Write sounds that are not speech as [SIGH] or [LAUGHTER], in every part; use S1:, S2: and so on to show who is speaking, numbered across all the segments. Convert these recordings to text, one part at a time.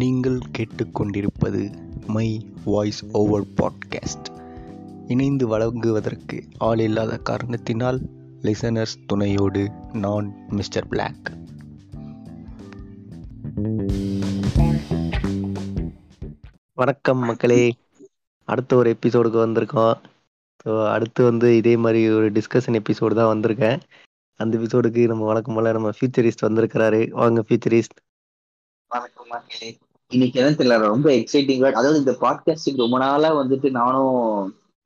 S1: நீங்கள் கேட்டுக்கொண்டிருப்பது my voice over podcast. இணைந்து வழங்குவதற்கு ஆள் இல்லாத காரணத்தினால் லிசனர்ஸ் துணையோடு நான் மிஸ்டர் பிளாக் வணக்கம் மக்களே. அடுத்த ஒரு எபிசோடுக்கு வந்திருக்கோம். ஸோ அடுத்து வந்து இதே மாதிரி ஒரு டிஸ்கஷன் எபிசோடு தான் வந்திருக்கேன். அந்த எபிசோடுக்கு நம்ம வழக்கம் போல நம்ம ஃபியூச்சரிஸ்ட் வந்திருக்கிறாரு. வாங்க ஃபியூச்சரிஸ்ட்
S2: வணக்கம் மக்களே. இன்னைக்கு என்ன தெரியல ரொம்ப எக்ஸைட்டிங்கா அதாவது இந்த பாட்காஸ்டுக்கு ரொம்ப நாளா வந்துட்டு நானும்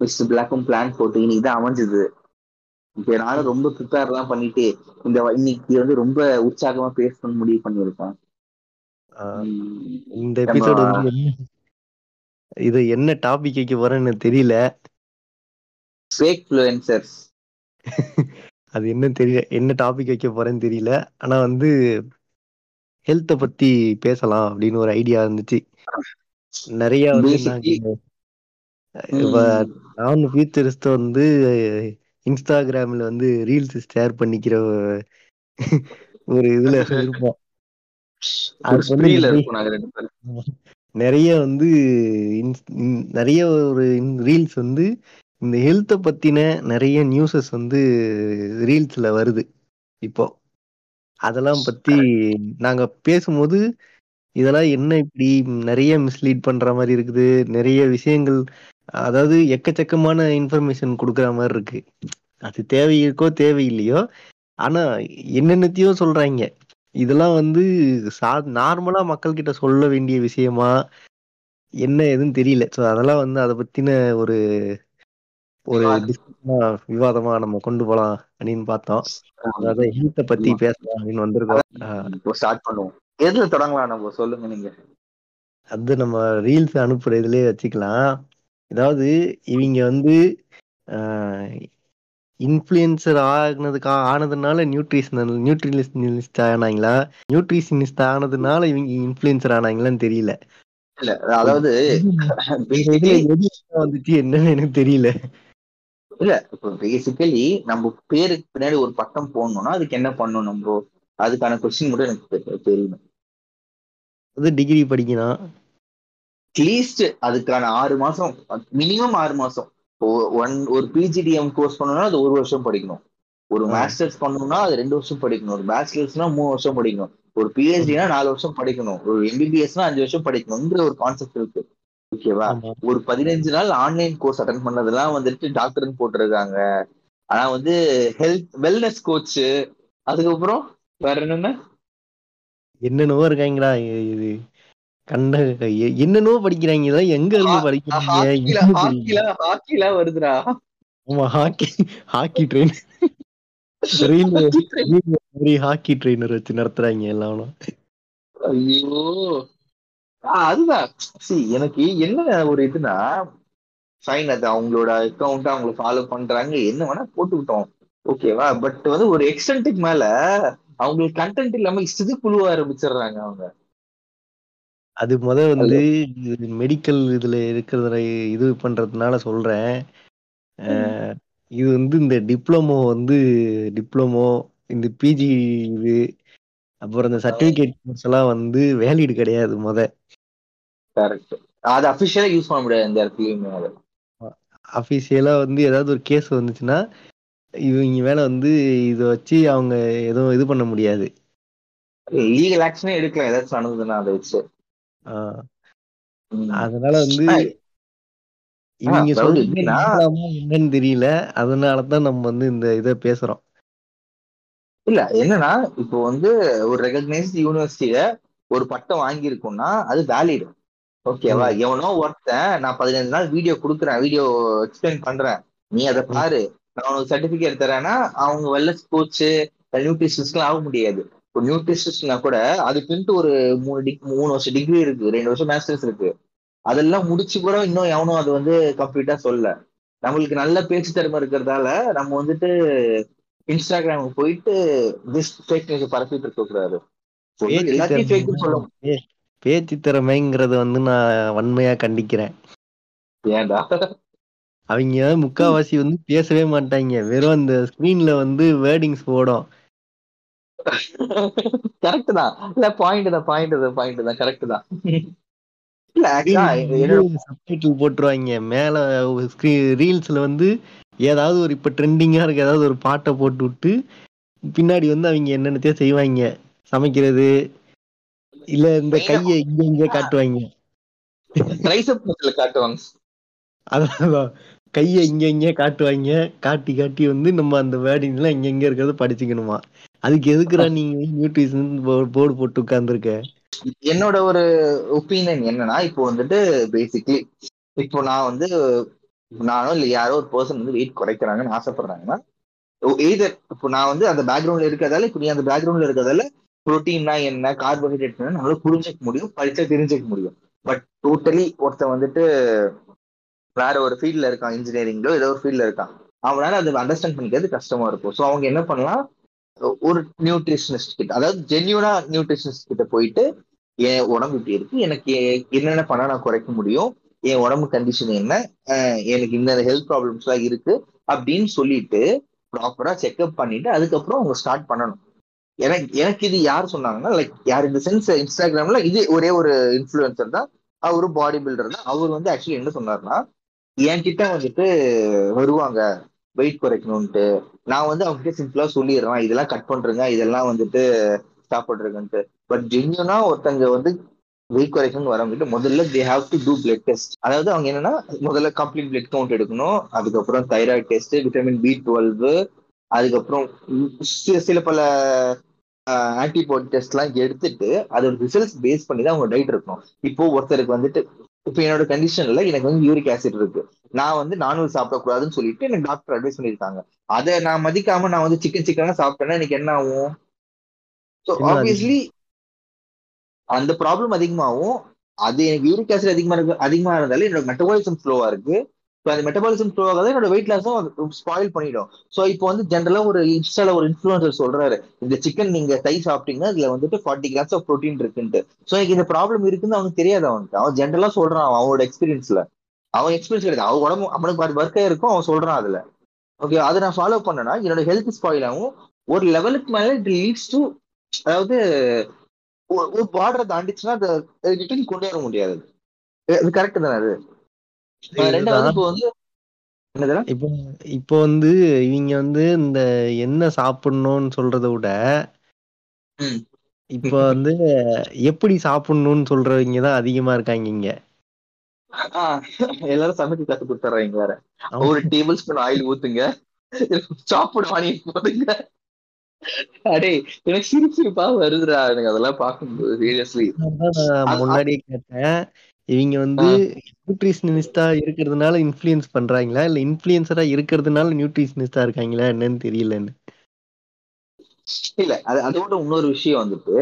S2: மிஸ்டர் பிளாக்கும் பிளான் போட்டு இன்னைக்கு தான் அமைஞ்சது. இப்போ நானும் ரொம்ப ப்ரிப்பேர் எல்லாம் பண்ணிட்டு இந்த இன்னைக்கு வந்து ரொம்ப உற்சாகமா பேசணும்னு முடிவு பண்ணியிருக்கேன்.
S1: இந்த எபிசோடு வந்து என்ன- இது என்ன டாபிக் வைக்க போறேன்னு தெரியல.
S2: ஃபேக் ஃப்ளூயன்சர்ஸ் [LAUGHS]
S1: அது என்ன தெரியல என்ன டாபிக் வைக்க போறேன்னு தெரியல. ஆனா வந்து ஹெல்த்தை பத்தி பேசலாம் அப்படின்னு ஒரு ஐடியா இருந்துச்சு. நிறைய வந்து நான் ஃபியூச்சரிஸ்ட் வந்து இன்ஸ்டாகிராம்ல வந்து ரீல்ஸ் ஷேர் பண்ணிக்கிற ஒரு இதுல [LAUGHS] இருப்போம். நிறைய- வந்து நிறைய ஒரு ரீல்ஸ் வந்து இந்த ஹெல்த்தை பத்தின நிறைய நியூஸஸ் வந்து ரீல்ஸ்ல வருது இப்போ. அதெல்லாம் பத்தி நாங்க பேசும்போது இதெல்லாம் என்ன இப்படி நிறைய மிஸ்லீட் பண்ற மாதிரி இருக்குது? நிறைய விஷயங்கள் அதாவது எக்கச்சக்கமான இன்ஃபர்மேஷன் கொடுக்குற மாதிரி இருக்கு. அது தேவை இருக்கோ தேவையில்லையோ? ஆனா என்னென்னத்தையோ சொல்றாங்க. இதெல்லாம் வந்து சா நார்மலா மக்கள் கிட்ட சொல்ல வேண்டிய விஷயமா? என்ன ஏதுன்னு தெரியல. ஸோ அதெல்லாம் வந்து அதை பத்தின ஒரு ஒரு
S2: விவாதம்.
S1: நம்ம கொண்டு போலாம். அப்படின்னு பார்த்தோம். அதாவது ஹெல்த்தை பத்தி. பேசலாம் அப்படின்னு வந்திருக்கோம்.
S2: ஸ்டார்ட் பண்ணுவோம். எதுல தொடங்கலாம் நம்ம? சொல்லுங்க நீங்க.
S1: அது நம்ம ரீல்ஸ் அனுப்புற இதுலயே வச்சுக்கலாம். அதாவது இவங்க வந்து இன்ஃப்ளூயன்சர் ஆனதுக்கா ஆனதுனால நியூட்ரிஷனல் நியூட்ரிலிஸ்ட் ஆனாங்களா? நியூட்ரிஷனிஸ்ட் ஆனதுனால இவங்க இன்ஃப்ளூயன்சர் ஆனாங்களான்னு தெரியல.
S2: இல்ல அதாவது
S1: வந்துச்சு என்னன்னு எனக்கு தெரியல.
S2: இல்ல இப்போ பேசிக்கலி நம்ம பேருக்கு பின்னாடி ஒரு பட்டம் போடணும்னா அதுக்கு என்ன பண்ணணும் நம்ம அதுக்கான கொஸ்டின் மட்டும் எனக்கு தெ- தெரியணும்
S1: அது டிகிரி படிக்கணும்
S2: அட்லீஸ்ட் அதுக்கான ஆறு மாசம் மினிமம் ஆறு மாசம். ஒன் ஒரு பிஜிடிஎம் கோர்ஸ் பண்ணணும்னா அது ஒரு வருஷம் படிக்கணும். ஒரு. மாஸ்டர்ஸ் பண்ணணும்னா அது ரெண்டு வருஷம் படிக்கணும். ஒரு பேச்சுலர்ஸ்னா மூணு வருஷம் படிக்கணும். ஒரு பிஹெச்டினா நாலு வருஷம் படிக்கணும். ஒரு எம்பிபிஎஸ்னா அஞ்சு வருஷம் படிக்கணுங்கிற ஒரு கான்செப்ட் இருக்கு. ஓகேவா ஒரு பதினஞ்சு நாள் ஆன்லைன் கோர்ஸ் அட்டன் பண்ணதெல்லாம் வந்துட்டு டாக்டர்னு போட்டிருக்காங்க. ஆனா வந்து ஹெல்த் வெல்னஸ் கோச் அதுக்கப்புறம் வேற என்னென்ன?
S1: என்னென்னவோ இருக்காங்களா இது கண்ட என்னென்னவோ படிக்கிறாங்க. இதெல்லாம் எங்க இருந்து படிக்கிறாங்க?
S2: ஹாக்கில வருதுடா.
S1: ஆமா hockey hockey train hockey trainer வச்சு நடத்துறாங்க எல்லாம்
S2: ஐயோ. அதுதான். சி எனக்கு என்ன ஒரு இதுனா ஃபைன் அது அவங்களோட அக்கௌண்ட் அவங்களை ஃபாலோ பண்றாங்க என்ன வேணா போட்டுக்கிட்டோம். ஓகேவா பட் வந்து ஒரு எக்ஸ்டென்ட்டுக்கு மேல அவங்களுக்கு கண்டென்ட் இல்லாம இஷ்டத்து புழுவ ஆரம்பிச்சிடுறாங்க அவங்க.
S1: அது முத வந்து மெடிக்கல் இதுல இருக்கிறத இது பண்றதுனால சொல்றேன். இது வந்து இந்த டிப்ளமோ வந்து டிப்ளமோ இந்த பிஜி இது அப்புறம் இந்த சர்டிபிகேட் கோர்ஸ் எல்லாம் வந்து வேலிடு கிடையாது முத
S2: கரெக்ட் அது அபிஷியலா யூஸ் பண்ண முடியாது இந்த இடத்துலயுமே அது.
S1: அஃபிஷியலா வந்து ஏதாவது ஒரு கேஸ் வந்துச்சுன்னா இவங்க மேல வந்து இதை வச்சு அவங்க எதுவும் இது பண்ண முடியாது.
S2: லீகல் ஆக்ஷனே எடுக்கலாம். ஏதாச்சும் நடந்ததுன்னா அதை வச்சு.
S1: அதனால வந்து இவங்க என்னன்னு தெரியல. அதனாலதான் நம்ம வந்து இந்த இதை பேசுறோம்.
S2: இல்ல என்னன்னா இப்போ வந்து ஒரு ரெகக்னைஸ்ட் யூனிவர்சிட்டியில ஒரு பட்டம் வாங்கியிருக்கோம்னா அது வேலிட் ஓகேவா எவனோ ஒருத்தன் நான் பதினஞ்சு நாள் வீடியோ கொடுக்குறேன் வீடியோ எக்ஸ்பிளைன் பண்றேன். நீ அதை பாரு. நான் உனக்கு சர்டிபிகேட் தரேன்னா அவங்க வெல்லஸ் கோச் நியூட்ரிஷன்ஸ்லாம் ஆக முடியாது. இப்போ நியூட்ரிஷன்ஸ்னா கூட அதுக்குன்ட்டு ஒரு மூணு டிக் மூணு வருஷம் டிகிரி இருக்கு. ரெண்டு வருஷம் மாஸ்டர்ஸ் இருக்கு. அதெல்லாம் முடிச்சு கூட இன்னும் எவனும் அது வந்து கம்ப்ளீட்டா சொல்ல நம்மளுக்கு நல்ல பேச்சு திறமை இருக்கிறதால நம்ம வந்துட்டு இன்ஸ்டாகிராமுக்கு போயிட்டு திஸ் ஃபேக் நியூஸ் பரப்பிட்டு இருக்க கூடாது சொல்ல
S1: பேச்சு திறமைங்கிறத வந்து நான் வன்மையா கண்டிக்கிறேன்.
S2: ஏன்டா?
S1: அவங்க முக்காவாசி வந்து பேசவே மாட்டாங்க. வெறும் அந்த ஸ்கிரீன்ல வந்து வேர்டிங்ஸ் ஓடும்
S2: கரெக்ட் தான். இல்ல பாயிண்ட் தான் பாயிண்ட் தான் பாயிண்ட் தான். கரெக்ட் தான்.
S1: சப்டைட்டில் போட்டுருவாங்க. மேல ரீல்ஸ்ல வந்து ஏதாவது ஒரு இப்ப ட்ரெண்டிங்கா இருக்க ஏதாவது ஒரு பாட்டை போட்டு விட்டு பின்னாடி வந்து அவங்க என்னென்னத்தையோ செய்வாங்க. சமைக்கிறது இல்ல இந்த கையை இங்க இங்க காட்டுவாங்க.
S2: ட்ரைசப் மசில் காட்டுவாங்க.
S1: அதான் கையை இங்க இங்க காட்டுவாங்க. காட்டி காட்டி வந்து நம்ம அந்த வேர்டிங் எல்லாம் இங்க இங்க இருக்கிறத படிச்சுக்கணுமா? அதுக்கு எதுக்குடா நீங்க நியூட்ரிஷன் போர்டு போட்டு உட்கார்ந்துருக்க?
S2: என்னோட ஒரு ஒப்பீனியன் என்னன்னா இப்போ வந்துட்டு பேசிக்லி இப்போ நான் வந்து நானோ இல்ல யாரோ ஒரு பர்சன் வந்து வெயிட் குறைக்கிறாங்கன்னு ஆசைப்படுறாங்கன்னா எய்தர் இப்போ நான் வந்து அந்த பேக்ரவுண்ட்ல இருக்கிறதால இப்போ நீ அந்த பேக்ரவுண்ட்ல இருக்கிறதால புரோட்டீன்னா என்ன கார்போஹைட்ரேட் என்ன நம்மளால புரிஞ்சுக்க முடியும் படிச்சா தெரிஞ்சுக்க முடியும். பட் டோட்டலி ஒருத்தன் வந்துட்டு வேற ஒரு ஃபீல்ட்ல இருக்கான் இன்ஜினியரிங்லோ ஏதோ ஒரு ஃபீல்ட்ல இருக்கான். அவனால அதை அண்டர்ஸ்டாண்ட் பண்ணிக்கிறது கஷ்டமா இருக்கும். ஸோ அவங்க என்ன பண்ணலாம்? ஒரு நியூட்ரிஷனிஸ்ட் கிட்ட அதாவது ஜென்யூனா நியூட்ரிஷனிஸ்ட் கிட்ட போயிட்டு என் உடம்பு இப்படி இருக்கு எனக்கு என்னென்ன பண்ணா நான் குறைக்க முடியும்? என் உடம்பு கண்டிஷன் என்ன? எனக்கு இந்த ஹெல்த் ப்ராப்ளம்ஸ் எல்லாம் இருக்கு. அப்படின்னு சொல்லிட்டு ப்ராப்பரா செக்அப் பண்ணிட்டு அதுக்கப்புறம் அவங்க ஸ்டார்ட் பண்ணணும். எனக்கு எனக்கு இது யார் சொன்னாங்கன்னா லைக் யார் இந்த சென்ஸ் இன்ஸ்டாகிராம்ல இது ஒரே ஒரு இன்ஃபுளுசர் தான் அவரு பாடி பில்டர் தான். அவர் வந்து ஆக்சுவலி என்ன சொன்னார்னா என்கிட்ட வந்துட்டு வருவாங்க வெயிட் குறைக்கணும்ட்டு நான் வந்து அவங்க கிட்ட சிம்பிளா சொல்லிடுறேன். இதெல்லாம் கட் பண்றேங்க. இதெல்லாம் வந்துட்டு ஸ்டாப் பண்றேங்கன்ட்டு. பட் ஜென்யூனா ஒருத்தங்க வந்து வெயிட் குறைக்கணும்னு வரவங்கிட்ட முதல்ல they have to do blood test அதாவது அவங்க என்னன்னா முதல்ல கம்ப்ளீட் பிளட் கவுண்ட் எடுக்கணும். அதுக்கப்புறம் thyroid test vitamin B twelve அதுக்கப்புறம் சில பல ஆன்டிபாடி டெஸ்ட் எல்லாம் எடுத்துட்டு அதோட ரிசல்ட்ஸ் பேஸ் பண்ணி தான் அவங்க டயட் இருக்கணும். இப்போ ஒருத்தருக்கு வந்துட்டு இப்போ என்னோட கண்டிஷன்ல எனக்கு வந்து யூரிக் ஆசிட் இருக்கு. நான் வந்து நான்வெஜ் சாப்பிடக்கூடாதுன்னு சொல்லிட்டு எனக்கு டாக்டர் அட்வைஸ் பண்ணியிருக்காங்க. அதை நான் மதிக்காம நான் வந்து சிக்கன் சிக்கனா சாப்பிட்டேன்னா எனக்கு என்ன ஆகும்? ஸோ ஆப்வியஸ்லி அந்த ப்ராப்ளம் அதிகமாகும். அது எனக்கு யூரிக் ஆசிட் அதிகமா இருக்கு அதிகமா இருந்தாலே என்னோட மெட்டபாலிசம் ஸ்லோவா இருக்கு. ஸோ அந்த மெட்டபாலிசம் ஸ்லோ ஆகாத என்னோட வெயிட் லாஸும் ஸ்பாயில் பண்ணிடும். ஸோ இப்போ வந்து ஜென்ரலாக ஒரு இன்ஸ்டால ஒரு இன்ஃபுளுசர் சொல்றாரு இந்த சிக்கன் நீங்க தை சாப்பிட்டீங்கன்னா இதுல வந்துட்டு ஃபார்ட்டி கிராம்ஸ் ஆஃப் ப்ரோட்டீன் இருக்குன்ட்டு. ஸோ எனக்கு இந்த ப்ராப்ளம் இருக்குன்னு அவனுக்கு தெரியாது அவனுக்கு. அவன் ஜென்ரலா சொல்றான் அவன் அவனோட எக்ஸ்பீரியன்ஸ்ல அவன் எக்ஸ்பீரியன்ஸ் கிடையாது. அவன் உடம்பு அவனுக்கு பாரு ஒர்க்கே இருக்கும் அவன் சொல்றான் அதுல. ஓகே அதை நான் ஃபாலோ பண்ணனா என்னோட ஹெல்த் ஸ்பாயில் ஆகும். ஒரு லெவலுக்கு மேல இட் லீட்ஸ் டு அதாவது ஒரு- பார்டரை தாண்டிச்சுன்னா அதை ரிட்டர்ன் கொண்டு வர முடியாது. அது கரெக்ட் தானே அது? இப்போ
S1: இப்போ வந்து இவங்க வந்து இந்த என்ன சாப்பிடணும்னு சொல்றதை விட. இப்போ வந்து எப்படி சாப்பிடணும்னு சொல்றவங்க தான் அதிகமா இருக்காங்க இங்க.
S2: எல்லாரும் சமைச்சு கத்து கொடுத்துறாங்க வேற. ஒரு டேபிள் ஸ்பூன் ஆயில் ஊத்துங்க. சாப்பிட வாங்கி போடுங்க. அடே எனக்கு சிரிப்பு சிரிப்பா வருதுடா. எனக்கு அதெல்லாம் பார்க்கும்போது சீரியஸ்லி
S1: முன்னாடியே கேட்டேன். இவங்க வந்து நியூட்ரிஷனிஸ்டா இருக்கிறதுனால இன்ஃப்ளூயன்ஸ் பண்றாங்களா? இல்ல இன்ஃப்ளூயன்சரா இருக்கிறதுனால நியூட்ரிஷனிஸ்டா இருக்காங்களா? என்னன்னு தெரியலன்னு.
S2: இல்ல அது அதோட இன்னொரு விஷயம் வந்துட்டு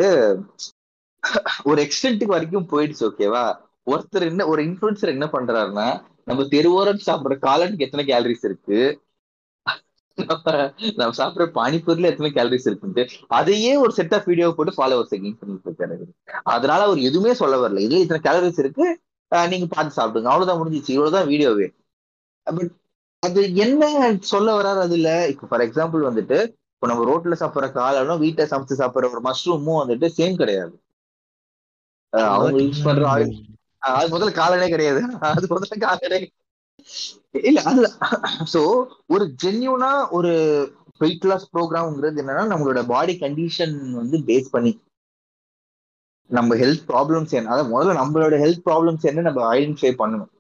S2: ஒரு எக்ஸ்டென்ட்டுக்கு வரைக்கும் போயிடுச்சு ஓகேவா ஒருத்தர் என்ன ஒரு இன்ஃபுளுசர் என்ன பண்றாருன்னா நம்ம தெருவோரம் சாப்பிடுற காலனுக்கு எத்தனை கேலரிஸ் இருக்கு? நம்ம நம்ம சாப்பிடுற பானிபூரில எத்தனை கேலரிஸ் இருக்குன்ட்டு அதையே ஒரு செட் ஆஃப் வீடியோ போட்டு ஃபாலோவர்ஸ் கெயின் பண்ணிட்டு இருக்காரு அதனால அவர் எதுவுமே சொல்ல வரல. இதுல இத்தனை கேலரிஸ் இருக்கு? நீங்க பார்த்து சாப்பிடுங்க. அவ்வளவுதான் முடிஞ்சிச்சு. இவ்வளவுதான் வீடியோவே பட் அது என்ன சொல்ல வராது அதுல? இப்ப ஃபார் எக்ஸாம்பிள் வந்துட்டு இப்போ நம்ம ரோட்ல சாப்பிடுற காளானும் வீட்டை சமைச்சு சாப்பிடுற ஒரு மஷ்ரூமும் வந்துட்டு சேம் கிடையாது. அவங்க யூஸ் பண்ற ஆயில் அது முதல்ல காலனே கிடையாது. அது முதல்ல காலனே இல்ல அதுல சோ ஒரு ஜென்யூனா ஒரு வெயிட் லாஸ் ப்ரோக்ராம்ங்கிறது என்னன்னா நம்மளோட பாடி கண்டிஷன் வந்து பேஸ் பண்ணி நம்ம ஹெல்த் ப்ராப்ளம்ஸ் என்ன அதாவது முதல்ல நம்மளோட ஹெல்த் ப்ராப்ளம்ஸ் என்ன நம்ம ஐடென்டிஃபை பண்ணணும்.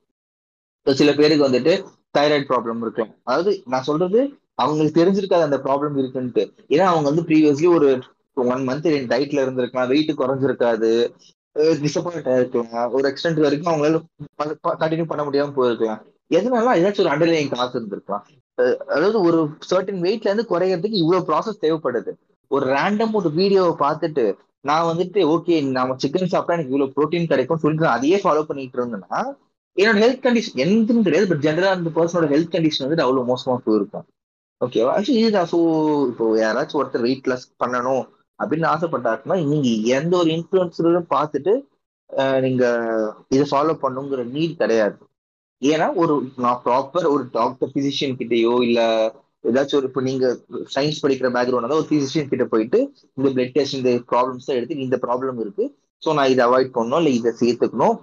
S2: சில பேருக்கு வந்துட்டு தைராய்டு ப்ராப்ளம் இருக்கலாம். அதாவது நான் சொல்றது அவங்களுக்கு தெரிஞ்சிருக்காது அந்த ப்ராப்ளம் இருக்குன்ட்டு. ஏன்னா அவங்க வந்து ப்ரீவியஸ்லி ஒரு ஒன் மந்த் டயட்ல இருந்திருக்கலாம் வெயிட் குறைஞ்சிருக்காது டிசப்பாயிண்ட் ஆயிருக்கலாம். ஒரு எக்ஸ்டென்ட் வரைக்கும் அவங்களால கண்டினியூ பண்ண முடியாம போயிருக்கலாம். எதனால ஏதாச்சும் ஒரு அண்டர்லைன் காசு இருந்திருக்கலாம். அதாவது ஒரு சர்டன் வெயிட்ல இருந்து குறையறதுக்கு இவ்வளவு ப்ராசஸ் தேவைப்படுது. ஒரு ரேண்டம் ஒரு வீடியோவை பார்த்துட்டு நான் வந்துட்டு ஓகே நம்ம சிக்கன் சாப்பிட்டா எனக்கு இவ்வளவு ப்ரோட்டீன் கிடைக்கும் சொல்லிட்டு நான் அதையே ஃபாலோ பண்ணிட்டு இருந்தேன்னா என்னோட ஹெல்த் கண்டிஷன் எதுவும் கிடையாது பட் ஜென்ரலா அந்த பர்சனோட ஹெல்த் கண்டிஷன் வந்து அவ்வளவு மோசமா போயிருக்கும். ஓகேவா ஆக்சுவலி இதுதான். ஸோ இப்போ யாராச்சும் ஒருத்தர் வெயிட் லாஸ் பண்ணணும் அப்படின்னு ஆசைப்பட்டாருன்னா நீங்க எந்த ஒரு இன்ஃபுளுசரும் பார்த்துட்டு நீங்க இதை ஃபாலோ பண்ணுங்கிற நீட் கிடையாது. ஏன்னா ஒரு நான் ப்ராப்பர் ஒரு டாக்டர் பிசிஷியன் கிட்டயோ இல்ல ஏதாச்சும் ஒரு இப்போ நீங்க சயின்ஸ் படிக்கிற பேக்ரவுண்ட் ஒரு பிசிஷியன் கிட்ட போயிட்டு இந்த பிளட் டெஸ்ட் இந்த ப்ராப்ளம்ஸ் எடுத்து இந்த ப்ராப்ளம் இருக்கு. ஸோ நான் இதை அவாய்ட் பண்ணணும் இல்லை இதை சேர்த்துக்கணும்.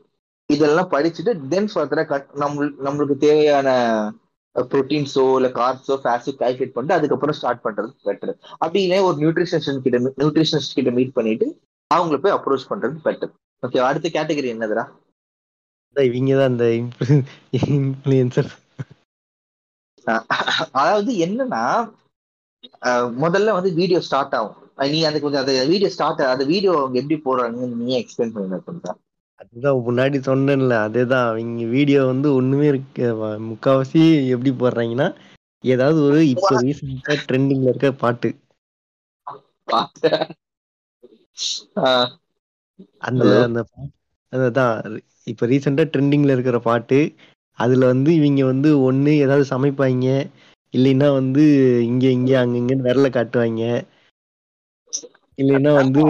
S2: இதெல்லாம் படிச்சுட்டு தென் ஃபர்தரா கட் நம்ம நம்மளுக்கு தேவையான ப்ரோட்டீன்ஸோ இல்லை கார்ப்ஸோ ஃபேட்ஸோ கால்குலேட் பண்ணிட்டு அதுக்கப்புறம் ஸ்டார்ட் பண்றது பெட்டர் அப்படின்னே ஒரு நியூட்ரிஷனிஸ்ட் கிட்ட நியூட்ரிஷனிஸ்ட் கிட்ட மீட் பண்ணிட்டு அவங்கள போய் அப்ரோச் பண்றது பெட்டர் ஓகே அடுத்த கேட்டகரி என்னதுடா?
S1: இவங்க தான் இந்த இன்ஃபுளுசர்
S2: அதாவது என்னன்னா முதல்ல வந்து வீடியோ ஸ்டார்ட் ஆகும். நீ அந்த கொஞ்சம் அந்த வீடியோ ஸ்டார்ட் அந்த வீடியோ எப்படி போடுறாங்கன்னு நீ எக்ஸ்பிளைன் பண்ணி
S1: அதுதான் முன்னாடி சொன்னேன்ல அதேதான். அவங்க வீடியோ வந்து ஒண்ணுமே இருக்கு முக்காவாசி எப்படி போடுறாங்கன்னா ஏதாவது ஒரு இப்போ ரீசெண்டா ட்ரெண்டிங்ல இருக்க பாட்டு. அந்த அந்த அதுதான் இப்ப ரீசெண்டா ட்ரெண்டிங்ல இருக்கிற பாட்டு அதுல வந்து இவங்க வந்து ஒண்ணு ஏதாவது சமைப்பாங்க இல்லைன்னா வந்து இங்க இங்க அங்க இங்கன்னு விரல காட்டுவாங்க. இல்லைன்னா வந்து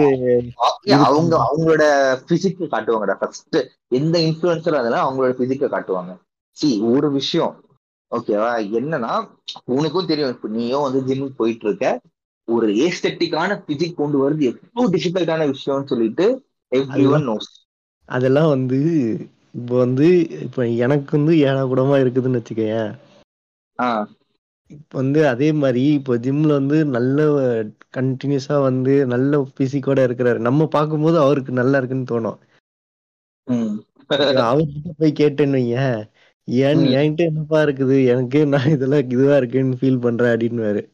S2: அவங்க அவங்களோட பிசிக்க காட்டுவாங்கடா ஃபர்ஸ்ட் எந்த இன்ஃபுளுசர் அதெல்லாம் அவங்களோட பிசிக்க காட்டுவாங்க. சி ஒரு விஷயம் ஓகேவா என்னன்னா உனக்கும் தெரியும் இப்ப நீயும் வந்து ஜிம்முக்கு போயிட்டு இருக்க ஒரு ஏஸ்தட்டிக்கான பிசிக் கொண்டு வருது எவ்வளவு டிஃபிகல்ட்டான விஷயம்னு சொல்லிட்டு எவ்ரி ஒன் நோஸ்
S1: அதெல்லாம் வந்து இப்போ வந்து இப்ப எனக்கு வந்து ஏழா கூடமா இருக்குதுன்னு வச்சுக்கேன் இப்ப வந்து அதே மாதிரி இப்போ ஜிம்ல வந்து நல்ல கண்டினியூஸா வந்து நல்ல பிசிக்கோட இருக்கிறாரு. நம்ம பார்க்கும்போது அவருக்கு நல்லா இருக்குன்னு தோணும். அவர்கிட்ட போய் கேட்டேன்னு ஏன் என்கிட்ட என்னப்பா இருக்குது? எனக்கு நான் இதெல்லாம் இதுவா இருக்குன்னு ஃபீல் பண்றேன் அப்படின்னு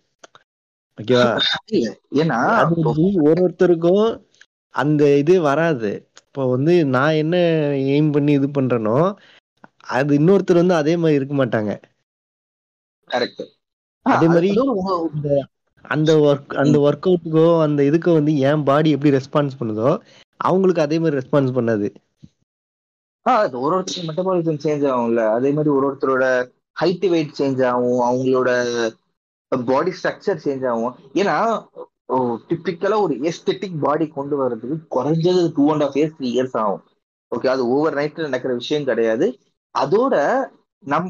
S1: ஓகேவா? [LAUGHS]
S2: ஏன்னா
S1: ஒரு ஒருத்தருக்கும் அந்த இது வராது. இப்போ வந்து நான் என்ன எய்ம் பண்ணி இது பண்றேனோ அது இன்னொருத்தர் வந்து அதே மாதிரி இருக்க மாட்டாங்க. அதே மாதிரி அந்த ஒர்க் அந்த ஒர்க் அவுட்டுக்கோ அந்த இதுக்கோ வந்து என் பாடி எப்படி ரெஸ்பான்ஸ் பண்ணுதோ அவங்களுக்கு அதே மாதிரி ரெஸ்பான்ஸ் பண்ணாது.
S2: அது ஒரு ஒருத்தர் மெட்டபாலிசம் சேஞ்ச் ஆகும்ல. அதே மாதிரி ஒரு ஒருத்தரோட ஹைட் வெயிட் சேஞ்ச் ஆகும் அவங்களோட பாடி ஸ்ட்ரக்சர் சேஞ்ச் ஆகும். ஏன்னா டிப்பிக்கலா ஒரு எஸ்தெட்டிக் பாடி கொண்டு வர்றதுக்கு குறைஞ்சது two and half years three years ஆகும். ஓகே அது ஓவர் நைட்ல நடக்கிற விஷயம் கிடையாது. அதோட நம்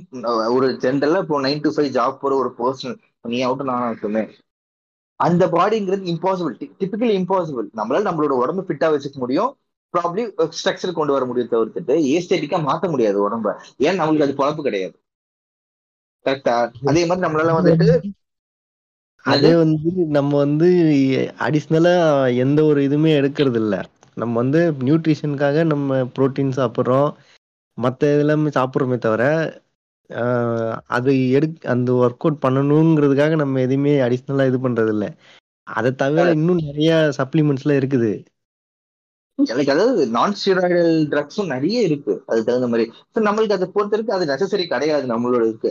S2: ஒரு ஜென்ரலா இப்போ நைன் டு ஃபைவ் ஜாப் போற ஒரு பர்சன் நீ அவுட்டும் நான் இருக்குமே அந்த பாடிங்கிறது இம்பாசிபிள் டிப்பிக்கலி இம்பாசிபிள் நம்மளால நம்மளோட உடம்பு ஃபிட்டா வச்சுக்க முடியும். ப்ராப்ளி ஸ்ட்ரக்சர் கொண்டு வர முடியும் தவிர்த்துட்டு ஏஸ்தெட்டிக்கா மாத்த முடியாது உடம்ப. ஏன்? நம்மளுக்கு அது குழப்பு கிடையாது. கரெக்டா அதே மாதிரி நம்மளால வந்துட்டு
S1: அதே வந்து நம்ம வந்து அடிஷ்னலா எந்த ஒரு இதுவுமே எடுக்கிறது இல்ல நம்ம வந்து நியூட்ரிஷனுக்காக நம்ம புரோட்டீன் சாப்பிட்றோம். மற்ற இதெல்லாமே சாப்பிட்றோமே தவிர அது எடு அந்த ஒர்க் அவுட் பண்ணணுங்கிறதுக்காக நம்ம எதுவுமே அடிஷ்னலா இது பண்றது இல்ல அதை தவிர இன்னும் நிறைய சப்ளிமெண்ட்ஸ்லாம் இருக்குது.
S2: எனக்கு அதாவது நான் ஸ்டீராய்டல் ட்ரக்ஸும் நிறைய இருக்கு. அதுக்கு தகுந்த மாதிரி. ஸோ நம்மளுக்கு அதை பொறுத்த வரைக்கும் அது நெசசரி கிடையாது நம்மளோட இருக்கு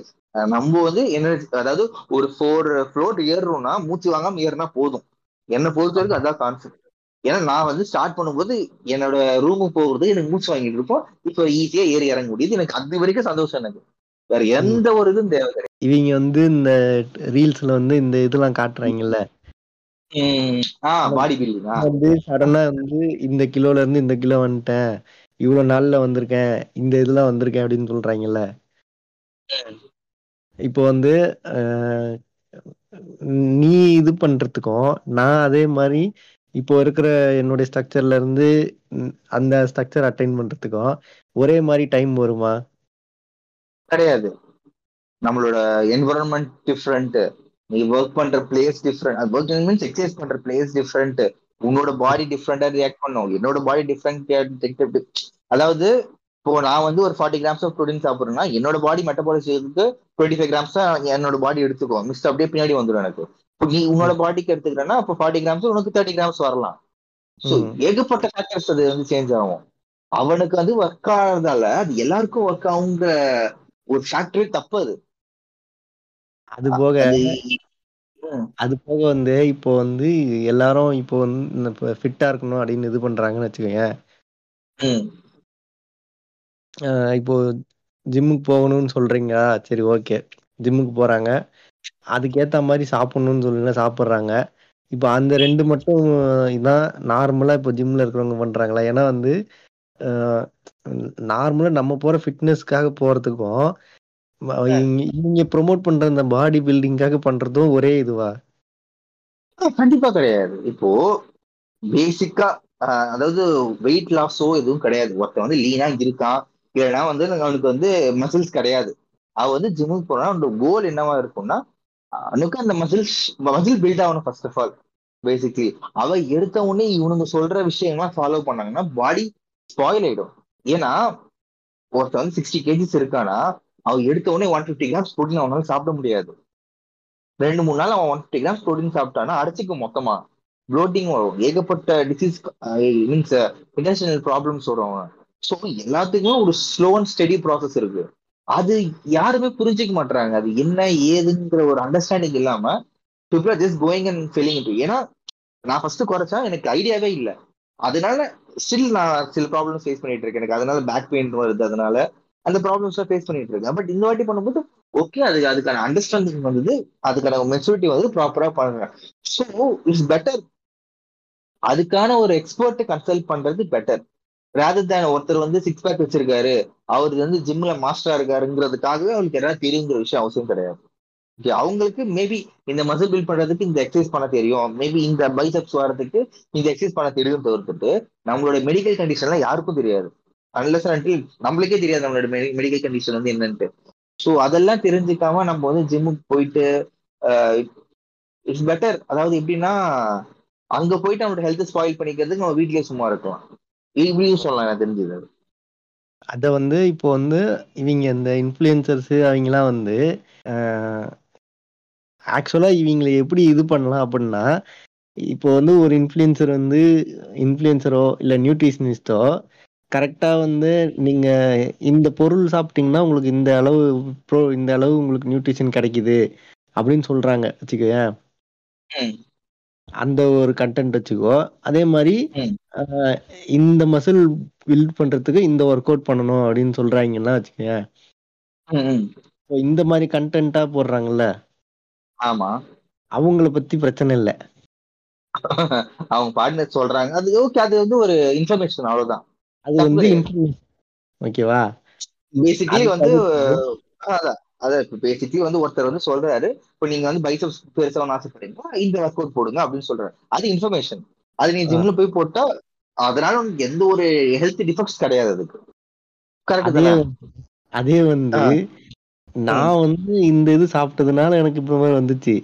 S2: நம்ம வந்து எனர்ஜி அதாவது ஒரு ஃபோர் ஃப்ளோர் ஏறுறோம்னா மூச்சு வாங்காம ஏறினா போதும். என்னை பொறுத்த வரைக்கும் அதான் கான்செப்ட் ஏன்னா நான் வந்து ஸ்டார்ட் பண்ணும்போது என்னோட ரூமுக்கு போகிறது எனக்கு மூச்சு வாங்கிட்டு இருப்போம் இப்போ ஈஸியா ஏறி இறங்க முடியுது. எனக்கு அது வரைக்கும் சந்தோஷம் எனக்கு. வேற எந்த ஒரு இதுவும் தேவை கிடையாது
S1: இவங்க வந்து இந்த ரீல்ஸ்ல வந்து இந்த இதெல்லாம் காட்டுறாங்கல்ல.
S2: பாடி பில்டிங்
S1: வந்து சடனா வந்து இந்த கிலோல இருந்து இந்த கிலோ வந்துட்டேன். இவ்வளவு நாள்ல வந்திருக்கேன். இந்த இதுல வந்திருக்கேன் அப்படின்னு சொல்றாங்கல்ல. இப்போ வந்து நீ இது பண்றதுக்கும் நான் அதே மாதிரி இப்போ இருக்கிற என்னுடைய ஸ்ட்ரக்சர்ல இருந்து அந்த ஸ்ட்ரக்சர் அட்டைன் பண்றதுக்கும் ஒரே மாதிரி டைம் வருமா?
S2: கிடையாது. நம்மளோட என்வரன்மெண்ட் டிஃப்ரெண்ட் நீ ஒர்க் பண்ற place different work means exercise பண்ற பிளேஸ் டிஃப்ரெண்ட் உன்னோட பாடி டிஃப்ரெண்டா ரியாக்ட் பண்ணும். என்னோட பாடி டிஃப்ரெண்ட் அதாவது இப்போ நான் வந்து ஒரு ஃபார்ட்டி கிராம்ஸ் ஆஃப் ப்ரோட்டீன் சாப்பிட்றேன்னா என்னோட பாடி மெட்டபாலிசத்துக்கு டுவெண்ட்டி ஃபைவ் கிராம்ஸ் தான் என்னோட பாடி எடுத்துக்கும் மிஸ் அப்படியே பின்னாடி வந்துடும் எனக்கு. இப்போ நீ உன்னோட பாடிக்கு எடுத்துக்கிறேன்னா இப்போ ஃபார்ட்டி கிராம்ஸ் உனக்கு தேர்ட்டி கிராம்ஸ் வரலாம். ஸோ ஏகப்பட்ட ஃபேக்டர்ஸ் அது வந்து சேஞ்ச் ஆகும். அவனுக்கு வந்து ஒர்க் ஆகிறதால அது எல்லாருக்கும் ஒர்க் ஆகுங்கிற ஒரு ஃபேக்டரி தப்பு அது.
S1: அது போக அது போக வந்து இப்போ வந்து எல்லாரும் இப்போ வந்து ஃபிட்டா இருக்கணும் அப்படின்னு இது பண்றாங்கன்னு வச்சுக்கோங்க இப்போ ஜிம்முக்கு போகணும்னு சொல்றீங்க சரி ஓகே. ஜிம்முக்கு போறாங்க. அதுக்கேத்த மாதிரி சாப்பிடணும்னு சொல்லி சாப்பிட்றாங்க. இப்போ அந்த ரெண்டு மட்டும் இதான் நார்மலா இப்போ ஜிம்ல இருக்கிறவங்க பண்றாங்களா? ஏன்னா வந்து நார்மலா நம்ம போற ஃபிட்னஸ்க்காக போறதுக்கும் இவங்க ப்ரொமோட் ப்ரோமோட் பண்ற அந்த பாடி பில்டிங்காக பண்றதும் ஒரே இதுவா?
S2: கண்டிப்பா கிடையாது. இப்போ பேசிக்கா அதாவது வெயிட் லாஸோ எதுவும் கிடையாது. ஒருத்தன் வந்து லீனா இருக்கான். இல்லைன்னா வந்து அவனுக்கு வந்து மசில்ஸ் கிடையாது. அவ வந்து ஜிம்முக்கு போனா அவனோட கோல் என்னவா இருக்கும்னா அவனுக்கு அந்த மசில்ஸ் மசில் பில்ட் ஆகணும் ஃபர்ஸ்ட் ஆஃப் ஆல் பேசிக்லி அவ எடுத்த உடனே இவனுங்க சொல்ற விஷயங்கள்லாம் ஃபாலோ பண்ணாங்கன்னா பாடி ஸ்பாயில் ஆயிடும். ஏன்னா ஒருத்தன் வந்து சிக்ஸ்டி கேஜிஸ் இருக்கானா அவன் எடுத்த உடனே ஒன் ஃபிஃப்டி கிராம்ஸ் புரோட்டீன் அவனால சாப்பிட முடியாது. ரெண்டு மூணு நாள் அவன் ஒன் ஃபிஃப்டி கிராம்ஸ் புரோட்டீன் சாப்பிட்டானா அரைச்சிக்கும் மொத்தமா. ப்ளோட்டிங் வரும் ஏகப்பட்ட டிசீஸ் மீன்ஸ் இன்டர்நேஷனல் ப்ராப்ளம்ஸ் வரும் அவன் ஸோ எல்லாத்துக்குமே ஒரு ஸ்லோ அண்ட் ஸ்டெடி ப்ராசஸ் இருக்கு. அது யாருமே புரிஞ்சுக்க மாட்டாங்க அது என்ன ஏதுங்கிற ஒரு அண்டர்ஸ்டாண்டிங் இல்லாம people are just going and feeling it ஏன்னா நான் ஃபர்ஸ்ட் குறைச்சா எனக்கு ஐடியாவே இல்லை. அதனால ஸ்டில் நான் சில ப்ராப்ளம் ஃபேஸ் பண்ணிட்டு இருக்கேன். எனக்கு அதனால பேக் பெயின் வருது. அதனால அந்த ப்ராப்ளம்ஸ் ஃபேஸ் பண்ணிட்டு இருக்கேன் பட் இந்த வாட்டி பண்ணும்போது ஓகே அது அதுக்கான அண்டர்ஸ்டாண்டிங் வந்தது அதுக்கான மெச்சூரிட்டி வந்து ப்ராப்பரா பண்ணுங்க. ஸோ இட்ஸ் பெட்டர் அதுக்கான ஒரு எக்ஸ்பர்ட்டை கன்சல்ட் பண்றது பெட்டர் ரேதர் தேன் ஒருத்தர் வந்து சிக்ஸ் பேக் வச்சிருக்காரு அவர் வந்து ஜிம்ல மாஸ்டரா இருக்காருங்கிறதுக்காகவே அவங்களுக்கு எதாவது தெரியுங்கிற விஷயம் அவசியம் கிடையாது. அவங்களுக்கு மேபி இந்த மசில் பில்ட் பண்றதுக்கு இந்த எக்ஸசைஸ் பண்ண தெரியும். மேபி இந்த பைசப்ஸ் வரதுக்கு இந்த எக்ஸசைஸ் பண்ண தெரியும் தவிர்த்துட்டு நம்மளோட மெடிக்கல் கண்டிஷன்லாம் யாருக்கும் தெரியாது. அன்லஸ் அன்டில் நம்மளுக்கே தெரியாது நம்மளோட மெடிக்கல் கண்டிஷன் வந்து என்னன்ட்டு. ஸோ அதெல்லாம் தெரிஞ்சுக்காம நம்ம வந்து ஜிம்முக்கு போயிட்டு இட்ஸ் பெட்டர் அதாவது எப்படின்னா அங்க போயிட்டு நம்மளோட ஹெல்த் ஸ்பாயில் பண்ணிக்கிறதுக்கு நம்ம வீட்லயே சும்மா இருக்கலாம். இப்படியும் சொல்லலாம் எனக்கு தெரிஞ்சது.
S1: அத வந்து இப்போ வந்து இவங்க இந்த இன்ஃப்ளூயன்சர்ஸ் அவங்கலாம் வந்து ஆக்சுவலா இவங்களை எப்படி இது பண்ணலாம் அப்படின்னா இப்போ வந்து ஒரு இன்ஃப்ளூயன்சர் வந்து இன்ஃப்ளூயன்சரோ இல்ல நியூட்ரிஷனிஸ்டோ கரெக்டா வந்து நீங்க இந்த பொருள் சாப்பிட்டீங்கன்னா உங்களுக்கு இந்த அளவு ப்ரோ இந்த அளவு உங்களுக்கு நியூட்ரிஷன் கிடைக்குது அப்படின்னு சொல்றாங்க வச்சுக்கோயேன். அந்த ஒரு கண்டென்ட் வச்சுக்கோ. அதே மாதிரி இந்த மசில் பில்ட் பண்றதுக்கு இந்த ஒர்க் அவுட் பண்ணணும் அப்படின்னு சொல்றாங்கன்னா வச்சுக்கோயேன் இந்த மாதிரி கண்டென்ட்டா போடுறாங்கல்ல.
S2: ஆமா.
S1: அவங்கள பத்தி பிரச்சனை இல்லை. [LAUGHS]
S2: அவங்க பார்ட்னர் சொல்றாங்க. அது ஓகே அது வந்து ஒரு இன்ஃபர்மேஷன் அவ்வளவுதான்.
S1: அது வந்து ஓகேவா
S2: பேசிக்கலி வந்து அதான் இப்போ பேசிக்கலி வந்து ஒருத்தர் வந்து சொல்றாரு இப்போ நீங்க வந்து பைசப்ஸ் பெருசா ஆசைப்படுறீங்கன்னா இந்த ஒர்க் அவுட் போடுங்க அப்படின்னு சொல்றாரு. அது இன்ஃபர்மேஷன் அது நீங்க ஜிம்ல போய் போட்டா அதனால உனக்கு எந்த ஒரு ஹெல்த் டிஃபெக்ட்ஸ் கிடையாது அதுக்கு. கரெக்ட்
S1: அதே
S2: தானே
S1: வந்து- அதே வந்து
S2: ஆ.
S1: நான் வந்து இந்த இது சாப்பிட்டதுனால எனக்கு இப்ப மாதிரி வந்துச்சு.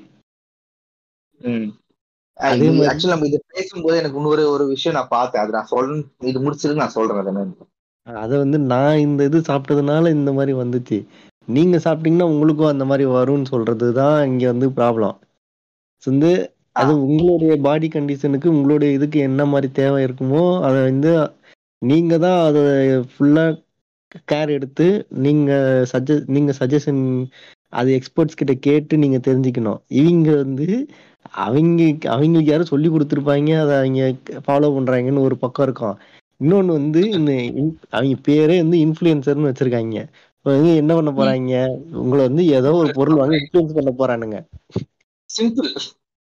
S2: ஆக்சுவலி நம்ம இது பேசும்போது எனக்கு இன்னொரு ஒரு விஷயம் நான் பார்த்தேன். அது நான் சொல்லணும் இது முடிச்சிருக்கு நான் சொல்றேன் அது
S1: வந்து நான் இந்த இது சாப்பிட்டதுனால இந்த மாதிரி வந்துச்சு. நீங்க சாப்பிட்டீங்கன்னா உங்களுக்கும் அந்த மாதிரி வரும்னு சொல்றது தான் இங்க வந்து ப்ராப்ளம் வந்து அது உங்களுடைய பாடி கண்டிஷனுக்கு உங்களுடைய இதுக்கு என்ன மாதிரி தேவை இருக்குமோ அதை வந்து நீங்க தான் அதை ஃபுல்லா கேர் எடுத்து நீங்க சஜ நீங்க சஜஷன் அது எக்ஸ்பர்ட்ஸ் கிட்ட கேட்டு நீங்க தெரிஞ்சுக்கணும். இவங்க வந்து அவங்க அவங்களுக்கு யாரும் சொல்லி கொடுத்துருப்பாங்க அதை அவங்க ஃபாலோ பண்றாங்கன்னு ஒரு பக்கம் இருக்கும். இன்னொன்னு வந்து அவங்க பேரே வந்து இன்ஃப்ளூயன்சர்னு வச்சிருக்காங்க. இப்போ வந்து என்ன பண்ண போறாங்க? உங்களை வந்து ஏதோ ஒரு பொருள் வாங்கி இன்ஃப்ளூயன்ஸ் பண்ண போறானுங்க.
S2: சிம்பிள்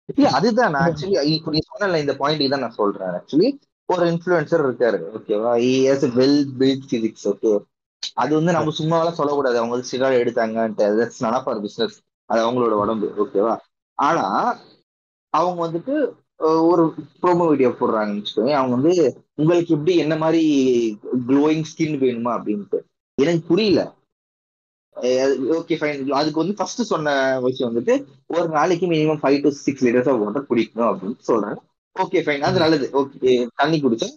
S2: இல்ல அதுதான் நான் ஆக்சுவலி இப்போ நீ சொன்னல இந்த பாயிண்ட் தான் நான் சொல்றேன் ஆக்சுவலி ஒரு இன்ஃபுளுசர் இருக்காரு ஓகேவா is well built physics okay அது வந்து நம்ம சும்மாவெல்லாம் சொல்லக்கூடாது. அவங்க சிகார் எடுத்தாங்கன்ட்டு. தட்ஸ் நன் ஆஃப் பிசினஸ் அது அவங்களோட உடம்பு ஓகேவா ஆனா அவங்க வந்துட்டு ஒரு ப்ரோமோ வீடியோ போடுறாங்கன்னு வச்சுக்கோங்க. அவங்க வந்து உங்களுக்கு எப்படி என்ன மாதிரி க்ளோயிங் ஸ்கின் வேணுமா? அப்படின்ட்டு. எனக்கு புரியல. ஓகே ஃபைன் அதுக்கு வந்து ஃபர்ஸ்ட் சொன்ன விஷயம் வந்துட்டு ஒரு நாளைக்கு minimum five to six litres of water குடிக்கணும் அப்படின்னு சொல்றாங்க ஓகே ஃபைன் அது நல்லது. ஓகே தண்ணி குடிச்சா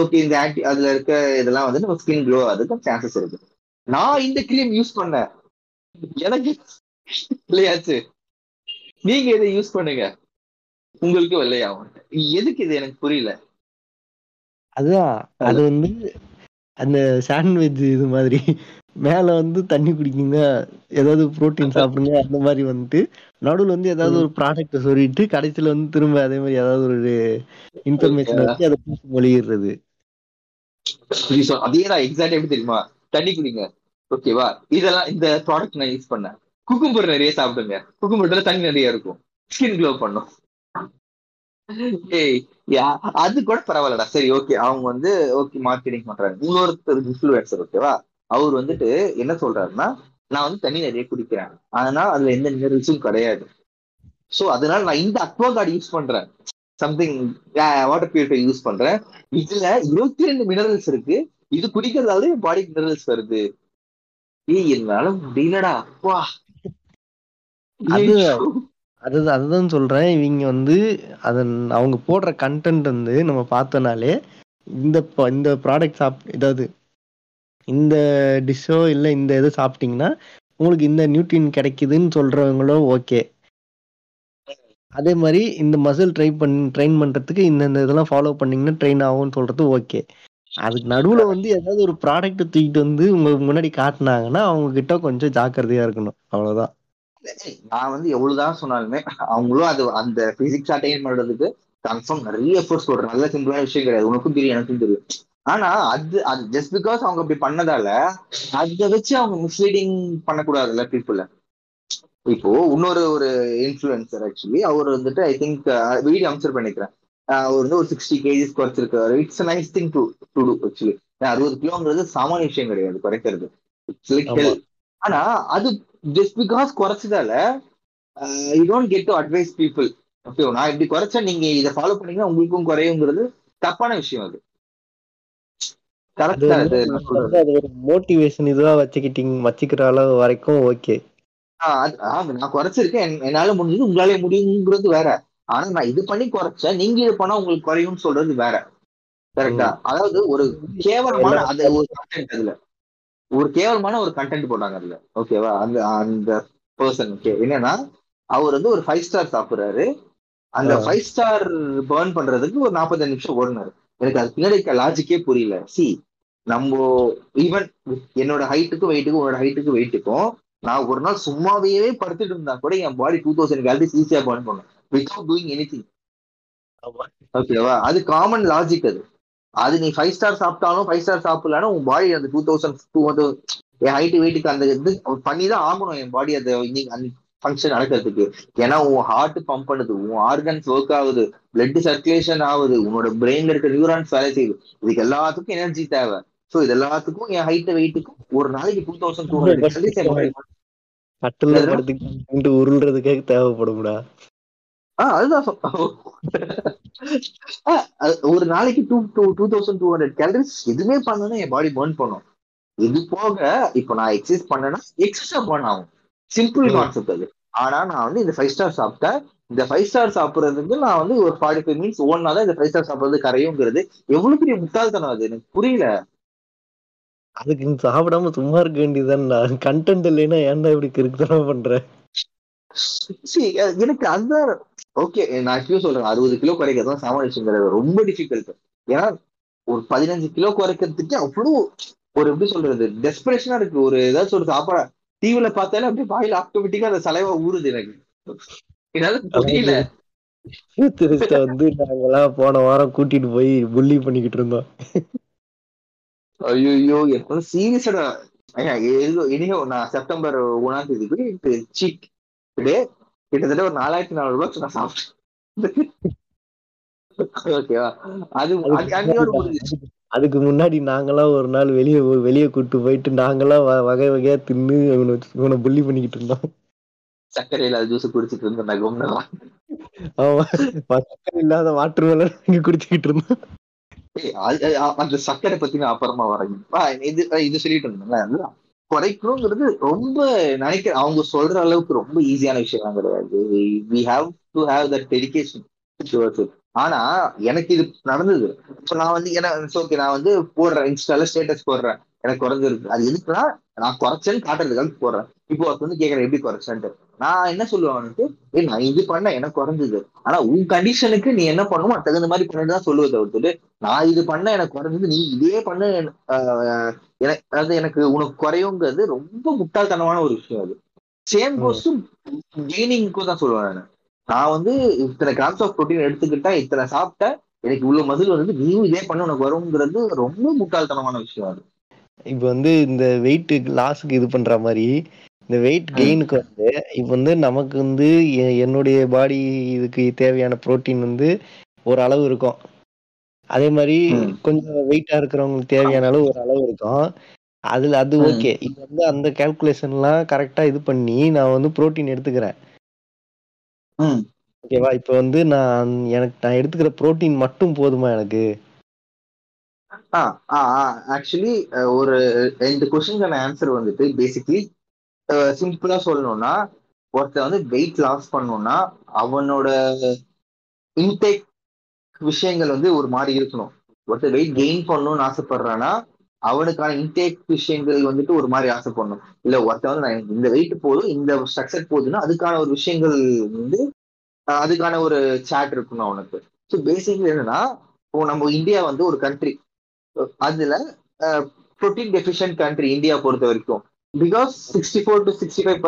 S2: ஓகே இந்த ஆன்டி அதுல இருக்க இதெல்லாம் வந்து நம்ம ஸ்கின் க்ளோ ஆகிறதுக்கு சான்சஸ் இருக்கு. நான் இந்த கிரீம் யூஸ் பண்ணேன். எனக்கு இல்லையாச்சு. நீங்க இதை யூஸ் பண்ணுங்க? உங்களுக்கு வெள்ளையாகும். எதுக்கு இது எனக்கு புரியல?
S1: அதுதான். அது வந்து அந்த சாண்ட்விச் இது மாதிரி. மேல வந்து தண்ணி குடிக்குங்க. ஏதாவது புரோட்டீன் சாப்பிடுங்க. அந்த மாதிரி வந்துட்டு நடுவுல வந்து ஏதாவது ஒரு ப்ராடக்ட் சொல்லிட்டு கடைசியில வந்து திரும்ப அதே மாதிரி ஏதாவது ஒரு இன்ஃபர்மேஷன் வச்சு அதை பூசி மொழிகிறது
S2: இப்படி சொல் அதே தான் எக்ஸாக்ட் எப்படி தெரியுமா? தண்ணி குடிங்க. ஓகேவா இதெல்லாம் இந்த ப்ராடக்ட் நான் யூஸ் பண்ணேன். குக்கும்பர் நிறைய சாப்பிடுங்க. குக்கும்பர்ல தண்ணி நிறைய இருக்கும். ஸ்கின் க்ளோ பண்ணும். ஏய் யா அது கூட பரவாயில்லடா. சரி ஓகே அவங்க வந்து ஓகே மார்க்கெட்டிங் பண்றாங்க. இன்னொருத்தர் இன்ஃபுளுசர் ஓகேவா அவர் வந்துட்டு என்ன சொல்றாருன்னா நான் வந்து தண்ணி நிறைய குடிக்கிறேன். அதனால அதுல எந்த மினரல்ஸும் கிடையாது. சோ அதனால நான் இந்த அக்வா கார்டு யூஸ் பண்றேன். சம்திங் வாட்டர் பியூரிஃபை யூஸ் பண்றேன். இதுல இருபத்தி ரெண்டு மினரல்ஸ் இருக்கு. இது குடிக்கிறதால என் பாடி மினரல்ஸ் வருது. ஏய் என்னால முடியலடா. அப்பா
S1: அது. அதுதான் அதுதான் சொல்றேன். இவங்க வந்து அதன் அவங்க போடுற கண்டென்ட் வந்து நம்ம பார்த்தனாலே இந்த இந்த ப்ராடக்ட் சாப் ஏதாவது இந்த டிஷ்ஷோ இல்லை இந்த இது சாப்பிட்டீங்கன்னா உங்களுக்கு இந்த நியூட்ரியன் கிடைக்குதுன்னு சொல்றவங்களோ ஓகே அதே மாதிரி இந்த மசில் ட்ரை பண் ட்ரெயின் பண்றதுக்கு இந்த இதெல்லாம் ஃபாலோ பண்ணீங்கன்னா ட்ரெயின் ஆகும்னு சொல்றது ஓகே அதுக்கு நடுவில் வந்து ஏதாவது ஒரு ப்ராடக்ட் தூக்கிட்டு வந்து உங்களுக்கு முன்னாடி காட்டினாங்கன்னா அவங்க கிட்ட கொஞ்சம் ஜாக்கிரதையா இருக்கணும்.
S2: அவ்வளோதான் நான் வந்து எவ்வளவுதான் சொன்னாலுமே அவங்களும் அது அந்த பிசிக்ஸ் அட்டைன் பண்றதுக்கு கன்ஃபார்ம் நிறைய எஃபோர்ட்ஸ் போடுற நல்ல சிம்பிளான விஷயம் கிடையாது. உனக்கும் தெரியும் எனக்கும் தெரியும். ஆனா அது அது ஜஸ்ட் பிகாஸ் அவங்க அப்படி பண்ணதால அதை வச்சு அவங்க மிஸ்லீடிங் பண்ணக்கூடாதுல்ல பீப்புள இப்போ இன்னொரு ஒரு இன்ஃபுளுசர் ஆக்சுவலி அவர் வந்துட்டு ஐ திங்க் வீடியோ அம்சர் பண்ணிக்கிறேன் அவர் வந்து ஒரு sixty KGs குறைச்சிருக்காரு. It's nice thing to to do actually அறுபது கிலோங்கிறது சாமானிய விஷயம் கிடையாது குறைக்கிறது. ஆனா அது just because குறைச்சதால you don't get to advise people okay நான் இப்படி குறைச்சா நீங்க இதை ஃபாலோ பண்ணீங்கன்னா உங்களுக்கும் குறையுங்கிறது தப்பான விஷயம் அது.
S1: மோட்டிவேஷன் இதுவா வச்சுக்கிட்டீங்க வச்சுக்கிற அளவு வரைக்கும் ஓகே
S2: நான் குறைச்சிருக்கேன். என்- என்னால முடிஞ்சது உங்களால முடியுங்கிறது வேற. ஆனா நான் இது பண்ணி குறைச்சேன் நீங்க இது பண்ணா உங்களுக்கு குறையும்னு சொல்றது வேற. கரெக்டா அதாவது ஒரு கேவலமான அது ஒரு அதுல. ஒரு கேவலமான ஒரு கண்டென்ட் போட்டாங்க அதுல. ஓகேவா அந்த அந்த பர்சன் ஓகே என்னன்னா அவர் வந்து ஒரு ஃபைவ் ஸ்டார் சாப்பிடுறாரு. அந்த. ஃபைவ் ஸ்டார் பேர்ன் பண்றதுக்கு ஒரு நாற்பத்தஞ்சு நிமிஷம் ஓடினாரு. எனக்கு அது பின்னாடி லாஜிக்கே புரியல. சி நம்ம ஈவன் என்னோட ஹைட்டுக்கும் வெயிட்டுக்கும் உன்னோட ஹைட்டுக்கும் வெயிட்டுக்கும் நான் ஒரு நாள் சும்மாவே படுத்துட்டு இருந்தா கூட என் பாடி டூ தௌசண்ட் கேலரிஸ் ஈஸியா பர்ன் பண்ணும். Without doing any thing. ஓகேவா அது காமன் லாஜிக் அது. அது நீ ஃபைவ் ஸ்டார் சாப்பிட்டாலும் ஃபைவ் ஸ்டார் சாப்பிடலாம் உன் பாடி அந்த டூ தௌசண்ட் டூ வந்து என் ஹைட் வெயிட்டுக்கு அந்த இது பண்ணி தான் ஆகணும் என் பாடி அந்த இன்னைக்கு ஃபங்க்ஷன் நடக்கிறதுக்கு. ஏன்னா உன் ஹார்ட் பம்ப் பண்ணுது உன் ஆர்கன்ஸ் ஒர்க் ஆகுது பிளட் சர்க்குலேஷன் ஆகுது உன்னோட பிரெயின்ல இருக்க நியூரான்ஸ் வேலை செய்யுது. இதுக்கு எல்லாத்துக்கும் எனர்ஜி தேவை. ஸோ இது எல்லாத்துக்கும் என் ஹைட் வெயிட்டுக்கும் ஒரு நாளைக்கு டூ தௌசண்ட் டூ ஹண்ட்ரட்
S1: கட்டில
S2: எதுனா?
S1: படுத்துக்கிட்டு உருள்றதுக்கே தேவைப்படும்டா.
S2: ஆ அதுதான். ஒரு நாளைக்கு two two two thousand two hundred calories எதுவுமே பண்ணணும் என் பாடி பர்ன் பண்ணும். இது போக இப்போ நான் எக்ஸசைஸ் பண்ணேன்னா எக்ஸ்ட்ரா பர்ன் ஆகும். சிம்பிள். கான்செப்ட் அது. ஆனா நான் வந்து இந்த ஃபைவ் ஸ்டார் சாப்பிட்டேன். இந்த ஃபைவ் ஸ்டார் சாப்பிடுறதுக்கு நான் வந்து ஒரு ஃபார்ட்டி ஃபைவ் மினிட்ஸ் ஓடினா தான் இந்த ஃபைவ் ஸ்டார் சாப்பிடுறது கரையுங்கிறது எவ்வளவு பெரிய முட்டாள்தனம் அது எனக்கு புரியல.
S1: அதுக்கு நீ சாப்பிடாம சும்மா இருக்க வேண்டியதுதான்டா கண்டென்ட் இல்லைன்னா ஏன்டா இப்படி கிறுக்குத்தனம் பண்ற?
S2: எனக்கு அதுதான் ஓகே நான் இப்பயும் சொல்றேன் அறுபது கிலோ குறைக்கிறது விஷயம் கிடையாது ரொம்ப டிஃபிகல்ட் ஏன்னா ஒரு பதினஞ்சு கிலோ குறைக்கிறதுக்கு அவ்வளவு ஒரு எப்படி சொல்றது டெஸ்பரேஷனா இருக்கு. ஒரு ஏதாச்சும் ஒரு சாப்பாடு டிவில பார்த்தாலே அப்படியே வாயில ஆட்டோமேட்டிக்கா அந்த சலைவா ஊறுது எனக்கு. என்னால புரியல?
S1: வந்து நாங்கெல்லாம் போன வாரம் கூட்டிட்டு போய் புள்ளி பண்ணிக்கிட்டு இருந்தோம்.
S2: ஐயோ எப்போ சீரியஸடா இனியோ நான் செப்டம்பர் ஒன்னாம் தேதிக்கு சீட் டே கிட்டத்தட்ட ஒரு நாலாயிரத்தி நானூறு ரூபாய் நான் சாப்பிட்டேன். ஓகேவா அது
S1: அதுக்கு முன்னாடி நாங்கெல்லாம் ஒரு நாள் வெளியே வெளியே கூட்டு போயிட்டு நாங்கெல்லாம் வ- வகை வகையா தின்னு இவனை இவனை புள்ளி பண்ணிக்கிட்டு இருந்தோம்.
S2: சர்க்கரை இல்லாத ஜூஸ் குடிச்சிட்டு இருந்தேன் நான்
S1: ஆமா. சக்கரை இல்லாத வாட்டர் மேலன் குடிச்சுக்கிட்டு இருந்தோம்.
S2: அந்த சர்க்கரை பத்தி நான் அப்புறமா வரேன். இது இது சொல்லிட்டு இருந்தேன்ல அதுதான். குறைக்கணுங்கிறது ரொம்ப நினைக்கிற அவங்க சொல்ற அளவுக்கு ரொம்ப ஈஸியான விஷயம் கிடையாது. We have to have that dedication ஆனா எனக்கு இது நடந்தது. இப்போ நான் வந்து என்ன ஓகே நான் வந்து போடுறேன் இன்ஸ்டால ஸ்டேட்டஸ் போடுறேன். எனக்கு குறைஞ்சிருக்கு. அது எதுக்குன்னா நான் குறைச்சேன்னு காட்டுறதுக்காக போடுறேன். இப்போ அது வந்து கேட்கறேன் எப்படி குறைச்சேன்ட்டு? நான் என்ன சொல்லுவேன் அவனுக்கு? ஏய் நான் இது பண்ண எனக்கு குறைஞ்சது. ஆனா உன் கண்டிஷனுக்கு நீ என்ன பண்ணுமோ அதுக்கு தகுந்த மாதிரி பண்ணிட்டு தான் சொல்லுவதை தவிர்த்துட்டு நான் இது பண்ண எனக்கு குறைஞ்சது நீ இதே பண்ண எனக்கு அதாவது எனக்கு உனக்கு குறையுங்கிறது ரொம்ப முட்டாள்தனமான ஒரு விஷயம் அது. சேம். கோஸ்டும் கெய்னிங்க்கும் தான் சொல்லுவேன் நான். நான் வந்து இத்தனை கிராம்ஸ் ஆஃப் ப்ரோட்டீன் எடுத்துக்கிட்டேன் இத்தனை சாப்பிட்டேன் எனக்கு இவ்வளவு மதில் வந்து நீயும் இதே பண்ண உனக்கு வருங்கிறது ரொம்ப முட்டாள்தனமான விஷயம் அது.
S1: இப்ப வந்து இந்த வெயிட் லாஸுக்கு இது பண்ற மாதிரி இந்த வெயிட். கெயினுக்கு வந்து இப்ப வந்து நமக்கு வந்து என்னுடைய பாடி இதுக்கு தேவையான புரோட்டீன் வந்து ஒரு அளவு இருக்கும். அதே மாதிரி. கொஞ்சம் வெயிட்டா இருக்கிறவங்களுக்கு தேவையான அளவு ஒரு அளவு இருக்கும். அதுல அது. ஓகே இது வந்து அந்த கால்குலேஷன்லாம் கரெக்டா இது பண்ணி நான் வந்து புரோட்டீன் எடுத்துக்கிறேன். ஓகேவா இப்போ வந்து நான் எனக்கு நான் எடுத்துக்கிற புரோட்டீன் மட்டும் போதுமா எனக்கு?
S2: ஆக்சுவலி ஒரு ரெண்டு கொஸ்டின்கான ஆன்சர் வந்துட்டு பேசிக்லி சிம்பிளா சொல்லணும்னா ஒருத்தன் வந்து வெயிட் லாஸ் பண்ணணும்னா அவனோட இன்டேக் விஷயங்கள் வந்து ஒரு மாதிரி இருக்கணும். ஒருத்தர் வெயிட் கெயின் பண்ணணும்னு ஆசைப்படுறான்னா அவனுக்கான இன்டேக் விஷயங்கள் வந்துட்டு ஒரு மாதிரி ஆசைப்படணும். இல்ல ஒருத்தர் வந்து நான் இந்த வெயிட் போதும் இந்த ஸ்ட்ரக்சர் போதுன்னா அதுக்கான ஒரு விஷயங்கள் வந்து அதுக்கான ஒரு சாட் இருக்கணும் அவனுக்கு. ஸோ பேசிக்லி என்னன்னா இப்போ நம்ம இந்தியா வந்து ஒரு கண்ட்ரி அதுல ப்ரோட்டீன் டெஃபிஷியன்ட் கண்ட்ரி இந்தியா பொறுத்த வரைக்கும். Because sixty four to sixty five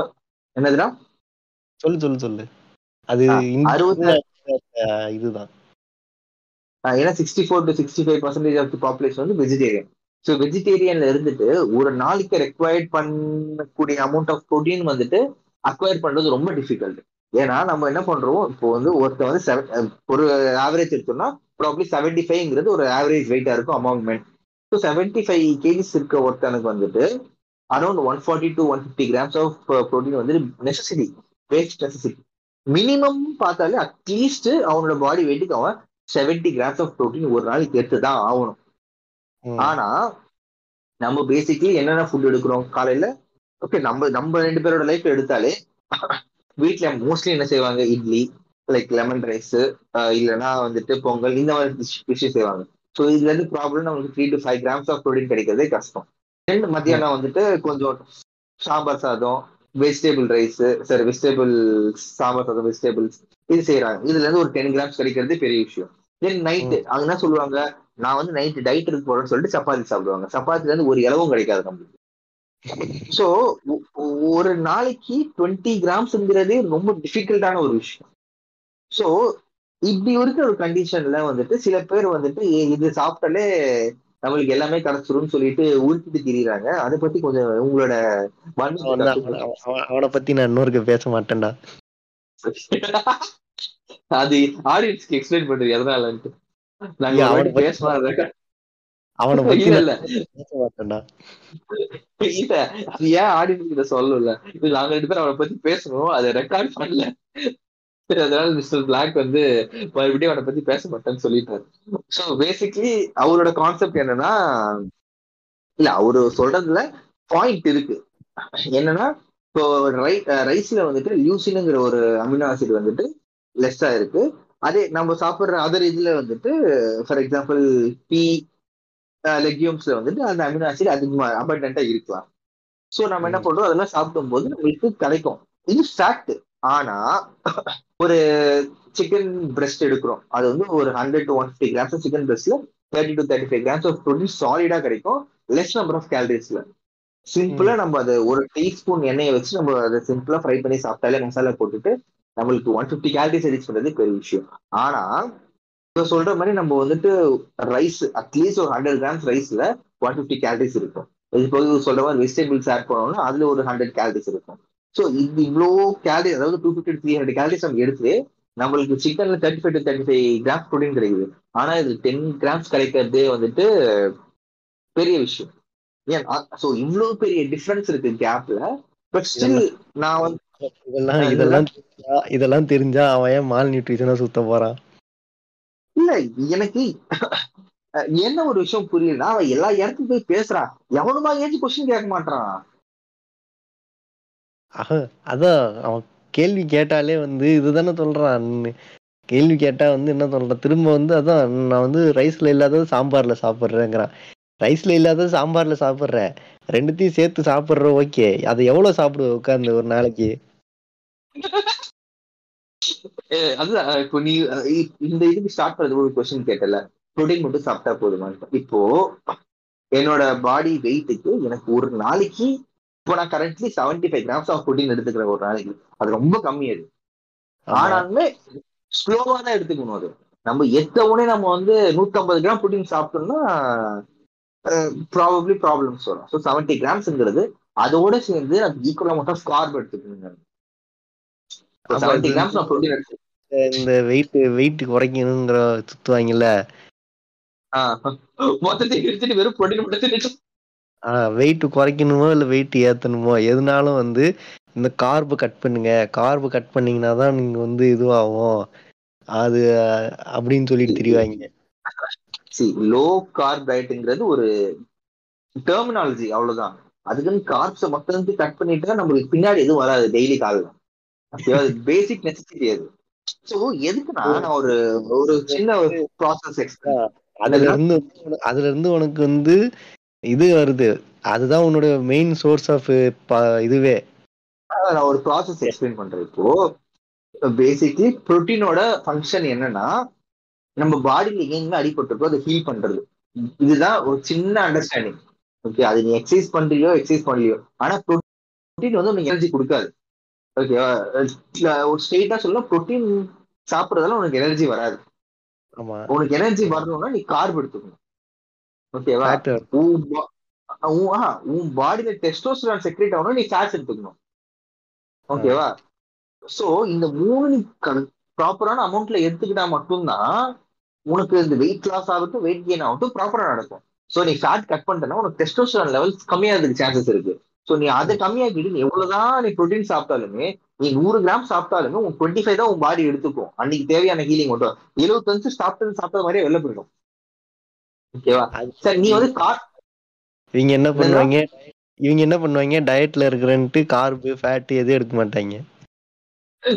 S2: என்னதுடா?
S1: சொல்லு சொல்லு சொல்லு. அது அஹ், இதுதான்.
S2: ஏன்னா sixty four to sixty five percentage of the population வந்து வெஜிடேரியன் ஸோ வெஜிடேரியன்ல இருந்துட்டு ஒரு நாளைக்கு ரெக்வயர்ட் பண்ணக்கூடிய அமௌண்ட் ஆஃப் ப்ரோட்டீன் வந்துட்டு அக்வயர் பண்றது ரொம்ப டிஃபிகல்ட் ஏன்னா நம்ம என்ன பண்றோம்? இப்போ வந்து ஒருத்தர் வந்து ஒரு ஆவரேஜ் எடுத்தோம்னா ப்ராப்ளி செவன்டி ஃபைவ்ங்கிறது ஒரு ஆவரேஜ் வெயிட்டா இருக்கும் among men so seventy five KGs இருக்க ஒருத்தனுக்கு வந்துட்டு around one forty to one fifty grams of protein வந்து நெசசிட்டி வேஸ்ட் நெசசிட்டி மினிமம் பார்த்தாலே அட்லீஸ்ட் அவனோட பாடி வெயிட்டுக்கு அவன் செவன்டி கிராம்ஸ் ஆஃப் ப்ரோட்டீன் ஒரு நாளைக்கு எடுத்து தான் ஆகணும். ஆனா நம்ம பேசிக்லி என்னென்ன ஃபுட் எடுக்கிறோம் காலையில? ஓகே நம்ம நம்ம ரெண்டு பேரோட லைஃப் எடுத்தாலே வீட்ல மோஸ்ட்லி என்ன செய்வாங்க? இட்லி லைக் லெமன் ரைஸ் இல்லைன்னா வந்துட்டு பொங்கல் இந்த மாதிரி விஷயம் செய்வாங்க. ஸோ இதுல இருந்து ப்ராப்ளம் நமக்கு three to five grams of protein கிடைக்கிறதே கஷ்டம். ரெண்டு மத்தியானம் வந்துட்டு கொஞ்சம் சாம்பார் சாதம் வெஜிடபிள் ரைஸ் சரி வெஜிடபிள் சாம்பார் சாதம் வெஜிடபிள்ஸ் இது செய்யறாங்க இதுல இருந்து ஒரு டென் கிராம்ஸ் கிடைக்கிறது பெரிய விஷயம். தென் நைட்டு அவங்க என்ன சொல்லுவாங்க? நான் வந்து நைட்டு டயட் இருக்கு போறேன்னு சொல்லிட்டு சப்பாத்தி சாப்பிடுவாங்க. சப்பாத்தில இருந்து ஒரு இலவும் கிடைக்காது நம்மளுக்கு. சோ ஒரு நாளைக்கு டுவெண்ட்டி கிராம்ஸ்ங்கிறதே ரொம்ப டிஃபிகல்ட்டான ஒரு விஷயம். சோ இப்படி இருக்கிற ஒரு கண்டிஷன்ல வந்துட்டு சில பேர் வந்துட்டு இது சாப்பிட்டாலே நம்மளுக்கு எல்லாமே கிடைச்சிரும்னு சொல்லிட்டு உருட்டிட்டு திரியுறாங்க. அதை பத்தி கொஞ்சம் உங்களோட
S1: அவன் பத்தி நான் இன்னொருக்கு பேச மாட்டேன்டா. [LAUGHS]
S2: அது ஆடியன்ஸ்க்கு எக்ஸ்பிளைன் பண்றது எதனாலன்ட்டு நாங்க
S1: அவனை
S2: பேசலாம்
S1: அவனை பத்தி
S2: இல்ல
S1: பேச மாட்டேன்டா.
S2: இல்ல அது ஏன் ஆடியன்ஸ் கிட்ட சொல்லல? நாங்க ரெண்டு பேரும் அவனை பத்தி பேசணும் அதை ரெக்கார்ட் பண்ணல. அதனால மிஸ்டர் பிளாக் வந்து மறுபடியும் அவனை பத்தி பேச மாட்டேன்னு சொல்லிட்டாரு. சோ பேசிக்லி அவரோட கான்செப்ட் என்னன்னா இல்ல அவரு சொல்றதுல பாயிண்ட் இருக்கு. என்னன்னா இப்போ ரைஸ்ல வந்துட்டு லியூசினுங்கிற ஒரு அமினோ ஆசிட் வந்துட்டு லெஸ்ஸா இருக்கு. அதே நம்ம சாப்பிடுற அதர் இதுல வந்துட்டு ஃபார் எக்ஸாம்பிள் பீ லெக்யூம்ஸ்ல வந்துட்டு அந்த அமினோ ஆசிட் அதிகமா அபண்டா இருக்கலாம். சோ நம்ம என்ன. பண்றோம் அதெல்லாம் சாப்பிடும்போது நம்மளுக்கு கிடைக்கும். இது ஃபேக்ட் ஆனா ஒரு சிக்கன் பிரஸ்ட் எடுக்கிறோம். அது வந்து ஒரு hundred to one fifty grams chicken பிரஸ்ட்ல thirty to thirty five grams of protein சாலிடா கிடைக்கும். லெஸ் நம்பர் ஆஃப் கேலரிஸ்ல சிம்பிளா நம்ம அதை ஒரு டீஸ்பூன் எண்ணெயை வச்சு நம்ம அதை சிம்பிளா ஃப்ரை பண்ணி சாப்பிட்டாலே மசாலா போட்டுட்டு நம்மளுக்கு ஒன் ஃபிஃப்டி கேலரிஸ் ரீச் பண்றது பெரிய விஷயம். ஆனா இப்ப சொல்ற மாதிரி நம்ம வந்துட்டு ரைஸ் அட்லீஸ்ட் ஒரு ஹண்ட்ரட் கிராம்ஸ் ரைஸ்ல ஒன் ஃபிஃப்டி கேலரிஸ் இருக்கும். இது போக சொல்ற மாதிரி வெஜிடபிள்ஸ் ஆட் பண்ணோம்னா அதுல ஒரு ஹண்ட்ரட் கேலரிஸ் இருக்கும். ஸோ இது இவ்வளோ கேலரி அதாவது two fifty three hundred calories நம்ம எடுத்து நம்மளுக்கு சிக்கன்ல thirty five to thirty five grams protein கிடைக்குது. ஆனா இது டென் கிராம்ஸ் கிடைக்கிறதே வந்துட்டு பெரிய விஷயம். ஏன்? ஸோ இவ்வளவு பெரிய டிஃபரன்ஸ் இருக்கு கேப்ல பட் ஸ்டில் நான் வந்து
S1: இதெல்லாம் இதெல்லாம் இதெல்லாம் தெரிஞ்சா அவன் ஏன் மால் நியூட்ரிஷனா சுத்த போறான்
S2: இல்ல எனக்கு என்ன ஒரு விஷயம் புரியலன்னா அவன் எல்லா இடத்துக்கும் போய் பேசுறான். எவனுமா ஏஞ்சி கொஸ்டின் கேட்க மாட்டான்
S1: ஆஹ், அதான் அவன் கேள்வி கேட்டாலே வந்து இதுதானே சொல்றான் கேள்வி கேட்டா வந்து என்ன சொல்றான் திரும்ப வந்து அதான் நான் வந்து ரைஸ்ல இல்லாதது சாம்பார்ல சாப்பிட்றேங்கிறான். ரைஸ்ல இல்லாதது சாம்பார்ல சாப்பிட்ற. ரெண்டுத்தையும் சேர்த்து சாப்பிட்ற ஓகே அதை எவ்வளவு சாப்பிடுவ உட்கார்ந்து ஒரு நாளைக்கு?
S2: அதுதான். இப்போ நீ இந்த இதுக்கு ஸ்டார்ட் பண்ணது ஒரு கொஸ்டின் கேட்டல. ப்ரோட்டீன் மட்டும் சாப்பிட்டா போதுமா இப்போ என்னோட பாடி வெயிட்டுக்கு எனக்கு ஒரு நாளைக்கு இப்போ நான் currently seventy five grams of protein எடுத்துக்கிறேன் ஒரு நாளைக்கு அது ரொம்ப கம்மி அது. ஆனாலுமே ஸ்லோவா தான் எடுத்துக்கணும் அது. நம்ம எத்த உடனே நம்ம வந்து 150 கிராம் ப்ரோட்டீன் சாப்பிட்டோம்னா ப்ராபப்ளி ப்ராப்ளம்ஸ் வரும். ஸோ செவன்டி கிராம்ஸ்ங்கிறது அதோட சேர்ந்து அது ஈக்குவல் அமௌண்ட் ஆஃப் கார்ப் எடுத்துக்கணுங்க. செவன்டி கிராம்ஸ் நான் ப்ரோட்டீன் எடுத்து
S1: இந்த வெயிட் வெயிட் குறைக்கணுங்கிற சுத்துவாங்கல்ல
S2: மொத்தத்தை எடுத்துட்டு வெறும் ப்ரோட்டீன் மட்டும்
S1: வெயிட் குறைக்கணுமோ இல்ல வெயிட் ஏத்தணுமோ? எதுனாலும் வந்து இந்த கார்பு கட் பண்ணுங்க. கார்பு கட் பண்ணீங்கன்னா தான் நீங்க வந்து இதுவாகும். அது அப்படின்னு சொல்லிட்டு திரிவாங்க.
S2: லோ கார்ப் டயட்டுங்கிறது ஒரு டெர்மினாலஜி அவ்வளவுதான். அதுக்குன்னு கார்ப்ஸை மொத்தம் கட் பண்ணிட்டா நம்மளுக்கு பின்னாடி எதுவும் வராது டெய்லி ஓகேவா பேசிக் நெசசிட்டி அது. சோ எதுக்குன்னா நான் ஒரு ஒரு சின்ன ஒரு ப்ராசஸ் எக்ஸ்பிளைன்
S1: அதுல இருந்து அதுல இருந்து உனக்கு வந்து இது வருது. அதுதான் உன்னோட மெயின் சோர்ஸ் ஆஃப் இதுவே.
S2: நான் ஒரு ப்ராசஸ் எக்ஸ்பிளைன் பண்றேன் இப்போ. பேசிக்லி புரோட்டீனோட ஃபங்க்ஷன் என்னன்னா நம்ம பாடியில எங்கெங்க அடிபட்டிருக்கோ அதை ஹீல் பண்றது. இதுதான் ஒரு சின்ன அண்டர்ஸ்டாண்டிங் ஓகே அது நீ எக்ஸசைஸ் பண்றியோ எக்ஸசைஸ் பண்ணலையோ. ஆனா புரோட்டீன் வந்து உனக்கு எனர்ஜி கொடுக்காது. ஓகேவா ஒரு ஸ்ட்ரெயிட்டா சொல்லலாம் புரோட்டீன் சாப்பிட்றதால உனக்கு எனர்ஜி வராது. உனக்கு எனர்ஜி வரணும்னா நீ கார்ப் எடுத்துக்கணும். ஓகேவா. உன் பாடியில டெஸ்டோஸ்டரான் செக்ரேட் ஆகணும் நீ ஃபேட்ஸ் எடுத்துக்கணும். ஓகேவா சோ இந்த மூணு நீ ப்ராப்பரான அமௌண்ட்ல எடுத்துக்கிட்டா மட்டும்தான் உனக்கு இந்த வெயிட் லாஸ் ஆகட்டும் வெயிட் கெயின் ஆகட்டும் ப்ராப்பரா நடக்கும். சோ நீ ஃபேட் கட் பண்ணிட்டனா உனக்கு டெஸ்டோஸ்டரான் லெவல்ஸ் கம்மியாகிறதுக்கு சான்சஸ் இருக்கு. சோ நீ அதை கம்மியாக்கிட்டு நீ எவ்வளவுதான் நீ ப்ரோட்டீன் சாப்பிட்டாலுமே நீ நூறு கிராம் சாப்பிட்டாலுமே உன் டுவெண்ட்டி ஃபைவ் தான் உன் பாடி எடுத்துக்கும். அன்னைக்கு தேவையான ஹீலிங் மட்டும் எழுபத்தஞ்சு சாப்பிட்டது சாப்பிட்டது மாதிரியே வெளில போயிடும். ஓகேவா?
S1: அது-
S2: சரி நீ வந்து கா
S1: இவங்க என்ன பண்ணுவாங்க? இவங்க என்ன பண்ணுவாங்க? டயட்ல இருக்கிறன்ட்டு கார்பு ஃபேட் எதுவும் எடுக்க மாட்டாங்க.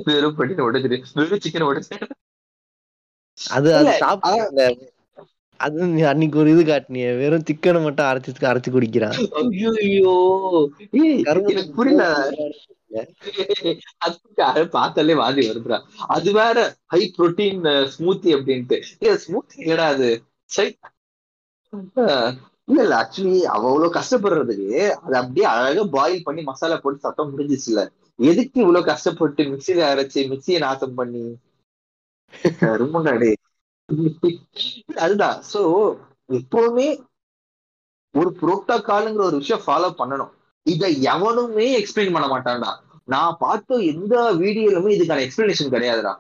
S2: வெறும் ப்ரோட்டீன் உடச்சிரு வெறும் சிக்கன் உடச்சு
S1: அது அது சாப்பிடல. அது நீ அன்னைக்கு ஒரு இது காட்டினிய. வெறும் சிக்கனை மட்டும் அரைச்சு அரைச்சு குடிக்கிறான்.
S2: ஐயோ ஏய் எனக்கு புரியல. [LAUGHS] அது பார்த்தாலே வாந்தி வருதுடா. அது வேற ஹை புரோட்டீன் ஸ்மூத்தி அப்படின்ட்டு. ஏ ஸ்மூத்தி இல்லடா அது? சை அஹ், இல்ல இல்ல ஆக்சுவலி அவ்வளவு கஷ்டப்படுறதுக்கு அது அப்படியே அழகா பாயில் பண்ணி மசாலா போட்டு சத்தம் முடிஞ்சிச்சு இல்ல எதுக்கு இவ்வளவு கஷ்டப்பட்டு மிக்சியில அரைச்சு மிக்சியை நாசம் பண்ணி? கருமண்டாடே அதுதான். சோ எப்பவுமே ஒரு புரோட்டோகாலுங்கிற ஒரு விஷயம் ஃபாலோ பண்ணணும். இதை எவனுமே எக்ஸ்பிளைன் பண்ண மாட்டான்டா. நான் பார்த்த எந்த வீடியோலுமே இதுக்கான எக்ஸ்பிளனேஷன் கிடையாதுடா.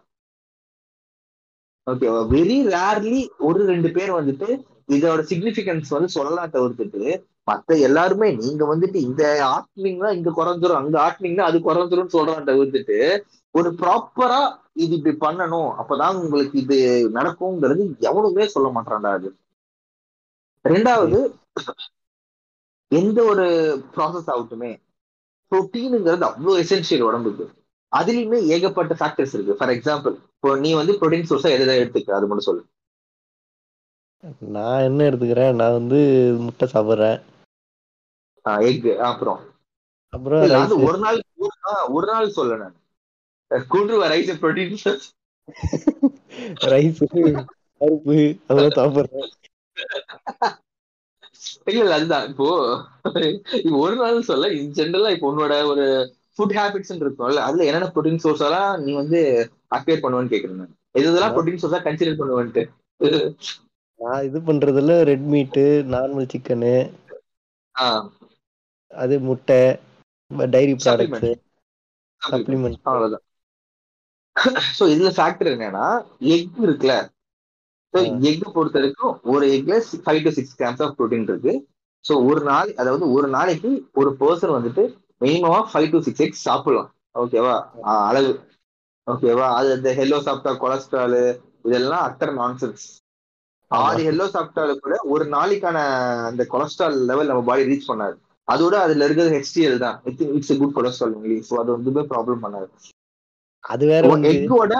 S2: ஓகே வெரி ரேர்லி ஒரு ரெண்டு பேர் வந்துட்டு இதோட சிக்னிபிகன்ஸ் வந்து சொல்லலாம் தவிர்த்துட்டு மத்த எல்லாருமே நீங்க வந்துட்டு இந்த ஆட்னிங்னா இங்க குறைஞ்சிரும் அங்க ஆட்னிங்னா அது குறைஞ்சிரும் சொல்றான் தவிர்த்துட்டு ஒரு ப்ராப்பரா இது இப்படி பண்ணணும் அப்பதான் உங்களுக்கு இது நடக்குங்கிறது எவனுமே சொல்ல மாட்டான்டா அது. ரெண்டாவது எந்த ஒரு ப்ராசஸ் ஆகட்டுமே ப்ரோட்டீனுங்கிறது அவ்வளோ எசென்ஷியல் உடம்புக்கு. அதுலயுமே ஏகப்பட்ட ஃபேக்டர்ஸ் இருக்கு. ஃபார் எக்ஸாம்பிள் இப்போ நீ வந்து ப்ரோட்டீன் சோர்ஸா எதை எடுத்துக்க அது மட்டும் சொல்லு.
S1: நான் என்ன எடுத்துக்கிறேன்? நான் வந்து முட்டை சாப்பிடுறேன்.
S2: எக் அப்புறம்.
S1: அப்புறம்.
S2: ஒரு நாள் ஒரு- நாள் சொல்ல நான். குன்று ரைஸ் ப்ரோட்டீன்
S1: ரைஸ் பருப்பு அதெல்லாம் சாப்பிடுறேன்.
S2: இல்ல இல்ல அதுதான். இப்போ ஒரு நாள் சொல்ல இன் ஜென்ரலா இப்போ உன்னோட ஒரு ஃபுட் ஹேபிட்ஸ் இருக்கும்ல அதுல என்னென்ன ப்ரோட்டீன் சோர்ஸ் எல்லாம் நீ வந்து அக்வேர் பண்ணுவேன்னு கேக்குறேன் நான். எது இதெல்லாம் ப்ரோட்டீன் சோர்ஸா கன்சிடர் பண்ணுவேன்ட்டு?
S1: நான் இது பண்றதுல ரெட் மீட்டு நார்மல் சிக்கனு அது முட்டை டைரி ப்ராடக்ட்ஸ். சப்ளிமெண்ட்
S2: அவ்வளவுதான். சோ இதுல ஃபேக்டர் என்னன்னா எக் இருக்குல்ல? ஸோ. எக் பொறுத்த வரைக்கும் ஒரு எக்ல five to six grams of protein இருக்கு. ஸோ ஒரு நாள் அதாவது ஒரு நாளைக்கு ஒரு பர்சன் வந்துட்டு மினிமமா ஃபைவ் டு சிக்ஸ் எக்ஸ் சாப்பிடலாம். ஓகேவா அளவு. ஓகேவா அது இந்த ஹெல்லோ சாப்பிட்டா கொலஸ்ட்ரால் இதெல்லாம் அத்தர் நான்சென்ஸ் ஆறு ஹெல்லோ சாப்பிட்டாலு கூட ஒரு நாளைக்கான அந்த கொலஸ்ட்ரால் லெவல் நம்ம பாடி ரீச் பண்ணாது. அதோட அதுல இருக்கிறது ஹெச்டிஎல் தான். It's good cholesterol only so அது வந்து ப்ராப்ளம் பண்ணாது.
S1: அது வேற
S2: எக்கோட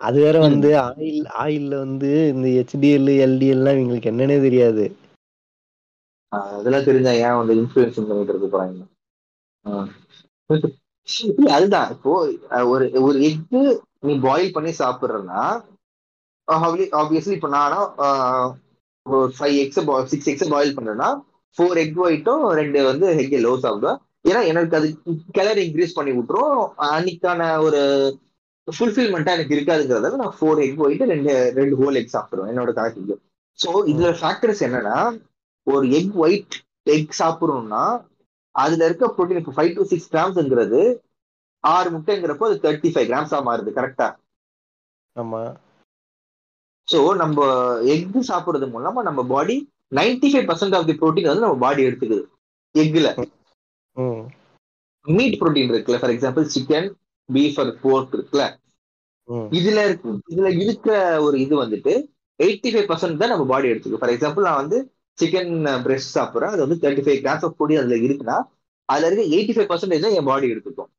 S1: அது வேற வந்து ஆயில் ஆயில்ல வந்து இந்த ஹெச்டிஎல் எல்டிஎல்லாம் இவங்களுக்கு என்னன்னே தெரியாது.
S2: அதெல்லாம் தெரிஞ்சா ஏன் வந்து இன்ஃபுளுன்ஸ் பண்ணிட்டு இருக்க போறாங்க அதுதான். இப்போ ஒரு ஒரு எக்கு நீ பாயில் பண்ணி சாப்பிடுறன்னா ஆப்வியஸ்லி இப்போ ஒரு five eggs six eggs boil பண்றேன்னா ஃபோர் எக் ஒயிட்டும் ரெண்டு வந்து எக் லோ சாப்பிடுவேன் ஏன்னா எனக்கு அது கலர் இன்க்ரீஸ் பண்ணி விட்டுரும். அன்னைக்கான ஒரு ஃபுல்ஃபில்மெண்ட்டா எனக்கு இருக்காதுங்கிறதால நான் ஃபோர் எக் ஒயிட் ரெண்டு ரெண்டு ஹோல் எக் சாப்பிடுவேன் என்னோட கணக்கு ஸோ இதுல ஃபேக்டர்ஸ் என்னன்னா ஒரு எக் ஒயிட் எக் சாப்பிடணும்னா அதுல இருக்க ப்ரோட்டீன் இப்போ ஃபைவ் டு சிக்ஸ் கிராம்ஸ்ங்கிறது ஆறு முட்டைங்கிறப்போ அது தேர்ட்டி ஃபைவ் கிராம்ஸா மாறுது கரெக்டா
S1: ஆமா.
S2: ஸோ நம்ம எக் சாப்பிடுறது மூலமா நம்ம body ninety five percent of the protein வந்து நம்ம பாடி எடுத்துக்குது. எக்ல மீட் புரோட்டீன் இருக்குல்ல for example chicken beef or pork இருக்குல்ல. இதுல இருக்கு இதுல இருக்க ஒரு இது வந்துட்டு எயிட்டி ஃபைவ் பர்சன்ட் தான் நம்ம பாடி எடுத்துக்கும் ஃபார் எக்ஸாம்பிள் நான் வந்து சிக்கன் பிரெஸ்ட் சாப்பிட்றேன் அது வந்து thirty five grams of protein அதுல இருக்குன்னா அதுல இருக்க எயிட்டி ஃபைவ் பர்சன்டேஜ் தான் என் பாடி எடுத்துக்கும்.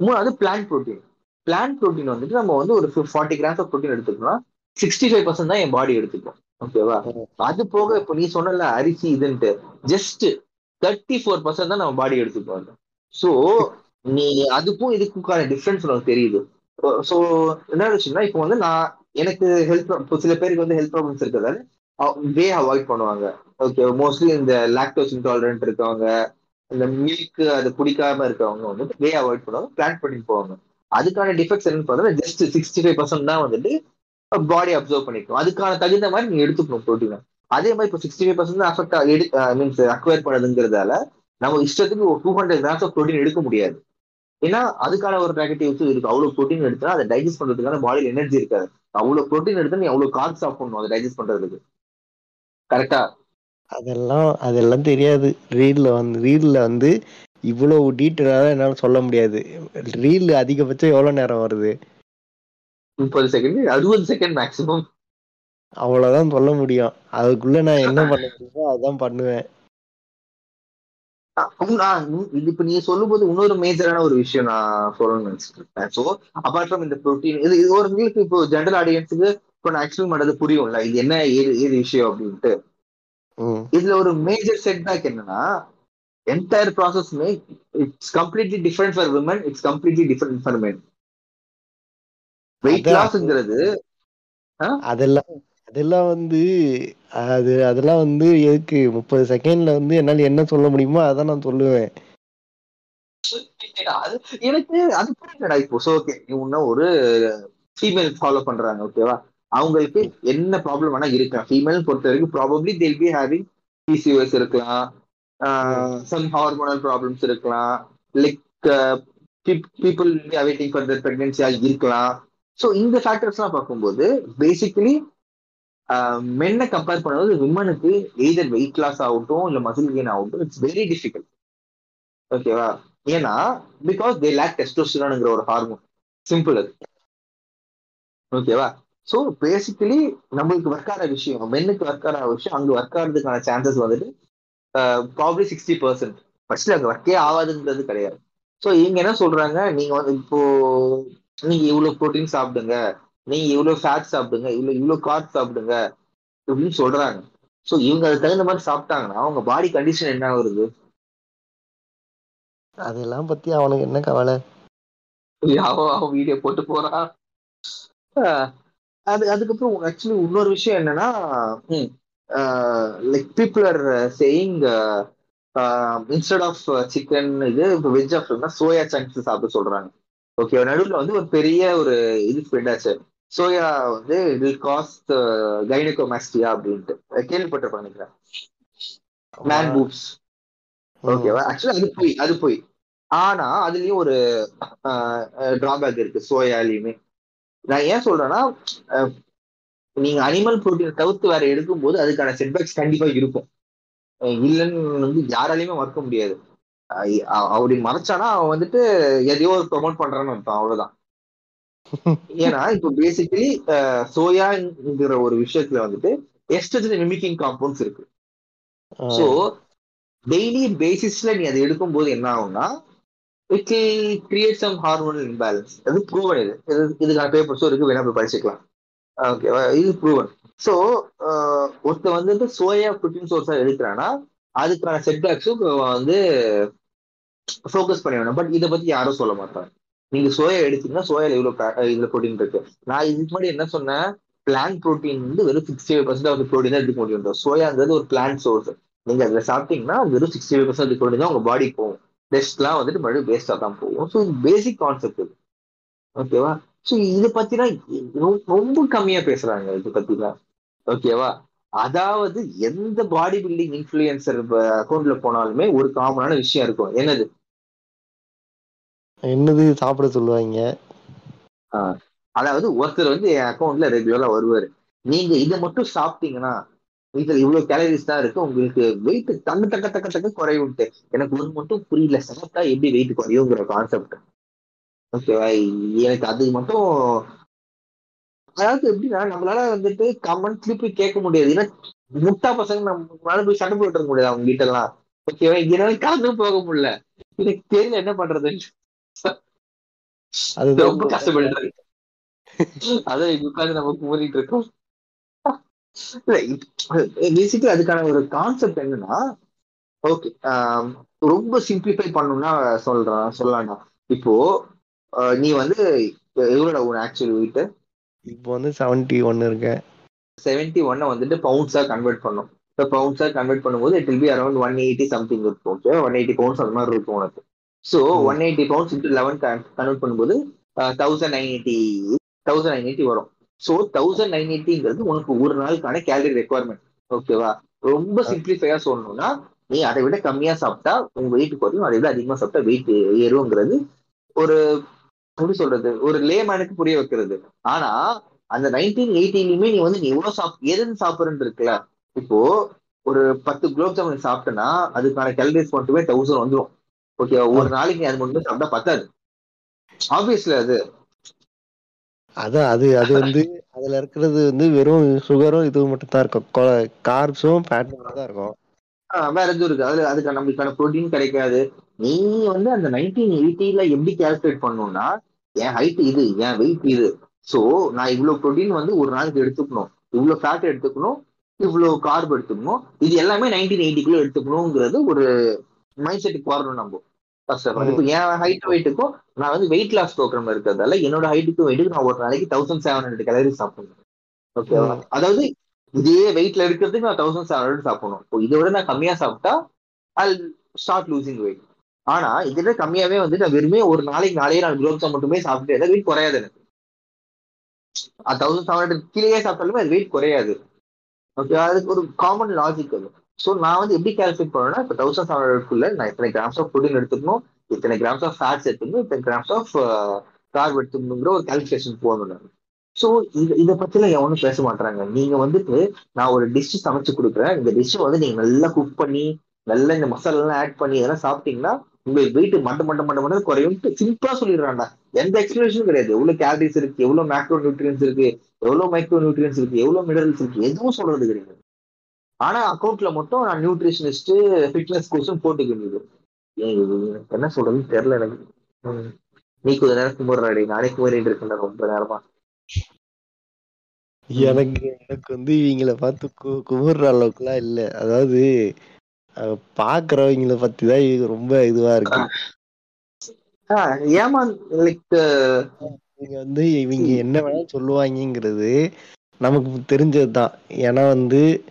S2: மூணாவது பிளான்ட் ப்ரோட்டீன் பிளான்ட் ப்ரோட்டீன் வந்துட்டு நம்ம வந்து ஒரு ஃபார்ட்டி கிராம்ஸ் ஆஃப் ப்ரோட்டீன் எடுத்துக்கணும்னா சிக்ஸ்டி ஃபைவ் பர்சன்ட் தான் என் பாடி எடுத்துக்கும். ஓகேவா அது போக இப்போ நீ சொன்னல அரிசி இதுன்ட்டு. ஜஸ்ட் தேர்ட்டி ஃபோர் பர்சன்ட் தான் நம்ம பாடி எடுத்துக்குவாங்க ஸோ நீ அதுக்கும் இதுக்குக்கான டிஃப்ரென்ஸ் உனக்கு தெரியுது. ஸோ என்ன விஷயம்னா இப்போ வந்து நான் எனக்கு ஹெல்த் இப்போ சில பேருக்கு வந்து ஹெல்த் ப்ராப்ளம்ஸ் இருக்கிறதால வே அவாய்ட் பண்ணுவாங்க. ஓகே மோஸ்ட்லி இந்த லாக்டோஸ் இன்டாலரண்ட் இருக்கவங்க இந்த மில்க் அது குடிக்காம இருக்கவங்க வந்து வே அவாய்ட் பண்ணுவாங்க பிளான் பண்ணி போவாங்க. அதுக்கான டிஃபெக்ட்ஸ் என்னன்னு பார்த்தா ஜஸ்ட் சிக்ஸ்டி ஃபைவ் பர்சன்ட் தான் வந்துட்டு பாடி அப்சர்வ் பண்ணிக்கும். அதுக்கான தகுந்த மாதிரி நீ எடுத்துக்கணும் ப்ரோட்டீனை அதே மாதிரி இப்போ சிக்ஸ்டி ஃபைவ் பர்சன்ட் அஃபெக்ட் எடு மீன்ஸ் அக்வயர் பண்ணதுங்கிறதால நம்ம இஷ்டத்துக்கு ஒரு two hundred grams of protein எடுக்க முடியாது. ஏன்னா அதுக்கான ஒரு நெகட்டிவ்ஸ் இருக்கு. அவ்வளவு ப்ரோட்டீன் எடுத்தா அதை டைஜஸ்ட் பண்றதுக்கான பாடியில் எனர்ஜி இருக்காது. அவ்வளவு ப்ரோட்டீன் எடுத்தா நீ அவ்வளவு கார்ப் சாப்பிடணும் அதை டைஜஸ்ட் பண்றதுக்கு. கரெக்டா
S1: அதெல்லாம் அதெல்லாம் தெரியாது. ரீல்ல வந்து ரீல்ல வந்து இவ்வளவு டீட்டெயிலாக என்னால சொல்ல முடியாது. ரீல் அதிகபட்சம் எவ்வளவு நேரம் வருது?
S2: முப்பது செகண்ட் அறுபது செகண்ட் மேக்ஸிமம்
S1: அவ்வளவுதான் சொல்ல முடியும். அதுக்குள்ள நான் என்ன பண்ண முடியுமோ அதான் பண்ணுவேன்.
S2: இது இப்ப நீ சொல்லும் போது இன்னொரு மேஜரான ஒரு விஷயம் நான் சொல்லணும்னு நினைச்சிட்டு இருக்கேன் ஸோ அபார்ட் ஃப்ரம் இந்த ப்ரோட்டீன் இது இது ஒரு உங்களுக்கு இப்போ ஜென்ரல் ஆடியன்ஸுக்கு இப்போ நான் எக்ஸ்பிளைன் பண்ணது புரியும்ல. இது என்ன ஏது ஏது விஷயம் அப்படின்ட்டு. இதுல ஒரு மேஜர் செட்பேக் என்னன்னா entire ப்ராசஸ்மே it's completely different for women it's completely different for men weight
S1: அதான்.
S2: லாஸ்ங்கிறது
S1: அதெல்லாம் அதெல்லாம் வந்து அது அதெல்லாம் வந்து எதுக்கு? முப்பது செகண்ட்ல வந்து என்னால என்ன சொல்ல முடியுமோ அதான் நான் சொல்லுவேன்.
S2: எனக்கு அது புரியலடா இப்போ. ஸோ ஓகே இவங்க ஒரு ஃபீமேல் ஃபாலோ பண்றாங்க ஓகேவா அவங்களுக்கு என்ன ப்ராப்ளம் வேணா இருக்கலாம். ஃபீமேல் பொறுத்த வரைக்கும் probably they'll be having PCOS இருக்கலாம். சம் ஹார்மோனல் ப்ராப்ளம்ஸ் இருக்கலாம். Like people awaiting for the பிரெக்னன்சியா இருக்கலாம். ஸோ இந்த ஃபேக்டர்ஸ்லாம் பார்க்கும்போது பேசிக்கலி மென்னை கம்பேர் பண்ணும்போது விமனுக்கு எய்தர் வெயிட் லாஸ் ஆகட்டும் இல்லை மசில் கெயின் ஆகட்டும் இட்ஸ் வெரி டிஃபிகல்ட் ஓகேவா ஏன்னா பிகாஸ் தே லேக் டெஸ்டோஸ்டிரானுங்கிற ஒரு ஹார்மோன் சிம்பிள் அது. ஓகேவா ஸோ பேசிக்கலி நம்மளுக்கு ஒர்க் ஆகிற விஷயம் மென்னுக்கு ஒர்க் ஆகிற விஷயம் அங்கே ஒர்க் ஆகிறதுக்கான சான்சஸ் வந்துட்டு ப்ராப்ளி சிக்ஸ்டி பர்சன்ட் ஃபர்ஸ்ட் அங்கே ஒர்க்கே ஆகாதுன்றது கிடையாது. ஸோ இவங்க என்ன சொல்றாங்க? நீங்க வந்து இப்போ நீங்க இவ்வளவு ப்ரோட்டீன் சாப்பிடுங்க. நீங்க இவ்வளவு ஃபேட் சாப்பிடுங்க. இவ்வளவு இவ்வளவு கார்ப் சாப்பிடுங்க அப்படின்னு சொல்றாங்க. ஸோ இவங்க அதுக்கு தகுந்த மாதிரி சாப்பிட்டாங்கன்னா அவங்க பாடி கண்டிஷன் என்ன வருது?
S1: அதெல்லாம் பத்தி அவனுக்கு என்ன கவலை?
S2: அவன் அவன் வீடியோ போட்டு போறான். அது அதுக்கப்புறம் ஆக்சுவலி இன்னொரு விஷயம் என்னன்னா like people are saying instead of chicken இது இப்போ வெஜ் ஆஃப்னா சோயா சங்க்ஸ் சாப்பிட சொல்றாங்க. ஓகே நடுவில் வந்து ஒரு பெரிய ஒரு இது ஸ்ப்ரெட் சோயா வந்து இது காஸ்ட் கைனகோமாஸ்டியா அப்படின்ட்டு. கேள்விப்பட்டிருப்பேன் நினைக்கிறேன். மேன் பூப்ஸ் ஓகேவா ஆக்சுவலி அது போய் அது போய். ஆனா அதுலயும் ஒரு டிராபேக் இருக்கு சோயாலையுமே நான் ஏன் சொல்றேன்னா நீங்க அனிமல் ப்ரோட்டீன் தவிர்த்து வேற எடுக்கும்போது அதுக்கான செட்பேக்ஸ் கண்டிப்பா இருக்கும். இல்லைன்னு வந்து யாராலையுமே மறக்க முடியாது. அப்படி மறைச்சானா அவன் வந்துட்டு எதையோ ஒரு ப்ரொமோட் பண்றான்னு அர்த்தம் அவ்வளவுதான். ஏன்னா இப்போ பேசிக்கலி சோயாங்கிற ஒரு விஷயத்துல வந்துட்டு எஸ்ட்ரஜன் மிமிக்கிங் காம்பவுண்ட்ஸ் இருக்கு. ஸோ டெய்லி பேசிஸ்ல நீ அதை எடுக்கும் போது என்ன ஆகும்னா it create some hormonal imbalance அது ப்ரூவன் இது. இதுக்கான பேப்பர்ஸும் இருக்கு வேணா போய் படிச்சுக்கலாம். ஓகேவா இது ப்ரூவன் ஸோ ஒருத்த வந்துட்டு சோயா ப்ரோட்டீன் சோர்ஸாக எடுக்கிறான்னா அதுக்கான செட்பேக்ஸும் வந்து ஃபோக்கஸ் பண்ணி வேணும். பட் இதை பத்தி யாரும் சொல்ல மாட்டாங்க. நீங்க சோயா எடுத்தீங்கன்னா சோயால இவ்வளவு இதுல ப்ரோட்டீன் இருக்கு. நான் இதுக்கு முன்னாடி என்ன சொன்னேன்? பிளான் ப்ரோட்டீன் வந்து வெறும் sixty five percent of protein தான் எடுக்க முடியும். சோயாங்கிறது ஒரு பிளான் சோர்ஸ் நீங்க அதுல சாப்பிட்டீங்கன்னா வெறும் சிக்ஸ்டி ஃபைவ் பர்சன்ட் ப்ரோட்டீன் தான் உங்க பாடி போகும். டெஸ்ட்லாம் வந்துட்டு மறுபடியும் வேஸ்டாக தான் போகும். ஸோ இது பேசிக் கான்செப்ட் இது. ஓகேவா ஸோ இதை பத்தினா ரொம்ப கம்மியா பேசுறாங்க இதை பத்திலாம் ஓகேவா அதாவது எந்த பாடி பில்டிங் இன்ஃபுளுசர் அக்கௌண்ட்ல போனாலுமே ஒரு காமனான விஷயம் இருக்கும். என்னது?
S1: என்னது சாப்பிட சொல்லுவாங்க?
S2: அதாவது ஒருத்தர் வந்து என் அக்கௌண்ட்ல ரெகுலரா வருவாரு. நீங்க இதை மட்டும் சாப்பிட்டீங்கன்னா இதுல இவ்வளவு கேலரிஸ் தான் இருக்கு. உங்களுக்கு வெயிட் தங்க தக்க தக்க தக்க குறையும்ட்டு. எனக்கு ஒரு மட்டும் புரியல. சாப்பிட்டா எப்படி வெயிட் குறையுங்கிற கான்செப்ட் ஓகேவா எனக்கு அது மட்டும் அதாவது எப்படின்னா நம்மளால வந்துட்டு கமெண்ட் திருப்பி கேட்க முடியாது. ஏன்னா முட்டா பசங்க நம்மளால போய் சண்டை போட்டு முடியாது அவங்க கிட்ட எல்லாம் ஓகேவா இதனால கலந்து போக முடியல. எனக்கு தெரியல என்ன பண்றது.
S1: அதுதான்
S2: ரொம்ப கஷ்டப்பட்டு அதான் உட்காந்து நம்ம கூறிட்டு இருக்கோம். பேசிக்கலி அதுக்கான ஒரு கான்செப்ட் என்னன்னா ஓகே ரொம்ப சிம்பிளிஃபை பண்ணணும்னா சொல்றேன் சொல்லலாம்டா. இப்போ நீ வந்து எவ்வளோட உன் ஆக்சுவல் வெயிட்
S1: இப்போ வந்து செவன்டி ஒன்னு இருக்கேன்
S2: செவன்டி ஒன்னை வந்துட்டு பவுண்ட்ஸா கன்வெர்ட் பண்ணும். இப்போ பவுண்ட்ஸா கன்வெர்ட் பண்ணும்போது it will be around one eighty something இருக்கும். ஓகே ஒன் எயிட்டி பவுண்ட்ஸ் அந்த மாதிரி இருக்கும் உனக்கு. So. One eighty pounds into eleven convert பண்ணும்போது thousand nine eighty thousand nine eighty வரும். ஸோ தௌசண்ட் நைன் எயிட்டிங்கிறது உனக்கு ஒரு நாளுக்கான கேலரி ரெக்குவயர்மெண்ட் ஓகேவா ரொம்ப சிம்பிளிஃபையா சொல்லணும்னா நீ அதை விட கம்மியா சாப்பிட்டா உங்க வெயிட் குறையும். அதை விட அதிகமா சாப்பிட்டா வெயிட் ஏறுங்கிறது ஒரு எப்படி சொல்றது? ஒரு லேமேனுக்கு புரிய வைக்கிறது. ஆனா அந்த நைன்டீன் எயிட்டிலுமே நீ வந்து நீ எவ்வளவு சாப் எதுன்னு சாப்பிடுன்னு இருக்குல்ல? இப்போ ஒரு பத்து குலோப் ஜாமுன் சாப்பிட்டனா அதுக்கான கேலரிஸ் மட்டுமே தௌசண்ட் வந்துடும் ஓகே ஒரு நாளைக்கு நீ அது மட்டும் சாப்பிட்டா பத்தாது. ஆப்வியஸ்ல அது.
S1: அதான் அது அது வந்து அதுல இருக்கிறது வந்து வெறும் சுகரும் இதுவும் மட்டும் தான் இருக்கும். கார்ப்ஸும் ஃபேட்டும் மட்டும் தான் இருக்கும்.
S2: வேற எதுவும் இருக்கு அதுல அதுக்கு நம்மளுக்கான ப்ரோட்டீன் கிடைக்காது. நீ வந்து அந்த நைன்டீன் எயிட்டில எப்படி கால்குலேட் பண்ணணும்னா என் ஹைட் இது என் வெயிட் இது. சோ நான் இவ்வளவு ப்ரோட்டீன் வந்து ஒரு நாளைக்கு எடுத்துக்கணும். இவ்வளவு ஃபேட் எடுத்துக்கணும் இவ்வளவு கார்ப் எடுத்துக்கணும். இது எல்லாமே நைன்டீன் எயிட்டிக்குள்ள எடுத்துக்கணுங்கிறது ஒரு மைண்ட் செட்டுக்கு வரணும் நம்ம. ஃபர்ஸ்ட் ஆஃப் ஆல் இப்போ என் ஹைட் வெயிட்டுக்கும் நான் வந்து வெயிட் லாஸ் ப்ரோக்ராம் இருக்கிறதால என்னோட ஹைட்டுக்கும் வெயிட்டுக்கு நான் ஒரு நாளைக்கு தௌசண்ட் செவன் ஹண்ட்ரட் கேலரிஸ் சாப்பிடணும். ஓகேவா. அதாவது இதே வெயிட்ல இருக்கிறதுக்கு நான் தௌசண்ட் செவன் ஹண்ட்ரட் சாப்பிடணும். இப்போ இதை விட நான் கம்மியா சாப்பிட்டா ஐ ஸ்டார்ட் லூசிங் வெயிட் ஆனா இதுல கம்மியாவே வந்து நான் வெறுமே ஒரு நாளைக்கு நாளையே நான் குலோப் மட்டுமே சாப்பிட்டு வெயிட் குறையாது எனக்கு. தௌசண்ட் செவன் ஹண்ட்ரட் கீழே சாப்பிட்டாலுமே அது வெயிட் குறையாது. ஓகே அதுக்கு ஒரு காமன் லாஜிக் அது. ஸோ நான் வந்து எப்படி கால்குலேட் பண்ணேன்னா இப்போ தௌசண்ட் செவன் ஹண்ட்ரட்குள்ள நான் இத்தனை கிராம்ஸ் ஆஃப் ப்ரோட்டீன் எடுத்துக்கணும் இத்தனை கிராம்ஸ் ஆஃப் ஃபேட்ஸ் எடுத்துக்கணும் இத்தனை கிராம்ஸ் ஆஃப் கார்ப் எடுத்துக்கணுங்கிற ஒரு கால்குலேஷன் போகணும் நான். ஸோ இது இதை பற்றிலாம் எவனும் பேச மாட்டாங்க நீங்கள் வந்துட்டு நான் ஒரு டிஷ் சமைச்சு கொடுக்குறேன். இந்த டிஷ்ஷை வந்து நீங்கள் நல்லா குக் பண்ணி நல்லா இந்த மசாலாலாம் ஆட் பண்ணி இதெல்லாம் சாப்பிட்டீங்கன்னா உங்களுக்கு வெயிட் மண்ட மண்ட மண்ட மண்ட குறையும் சிம்பிளா சொல்லிடுறான்டா. எந்த எக்ஸ்பிளேஷனும் கிடையாது. எவ்வளவு கேலரிஸ் இருக்கு எவ்வளவு மேக்ரோ நியூட்ரியன்ஸ் இருக்கு எவ்வளவு மைக்ரோ நியூட்ரியன்ஸ் இருக்கு எவ்வளவு மினரல்ஸ் இருக்கு எதுவும் சொல்றது கிடையாது. ஆனா அக்கௌண்ட்ல மட்டும் நான் நியூட்ரிஷனிஸ்ட் ஃபிட்னஸ் கோர்ஸும் போட்டுக்கிட்டு ஏன் எனக்கு என்ன சொல்றதுன்னு தெரியல எனக்கு. நீ கொஞ்ச நேரம் கும்பிடுறாடி நானே கும்பிட்டு இருக்கேன் ரொம்ப நேரமா.
S1: எனக்கு எனக்கு வந்து இவங்களை பார்த்து கு- குமுறுற அளவுக்குலாம் இல்ல. அதாவது பாக்குறவங்கள பத்தி தான் இது ரொம்ப இதுவா இருக்கு.
S2: ஏமா லைக்
S1: இவங்க வந்து இவங்க என்ன வேணாலும் சொல்லுவாங்கங்கிறது நமக்கு தெரிஞ்சதுதான். ஏன்னா வந்து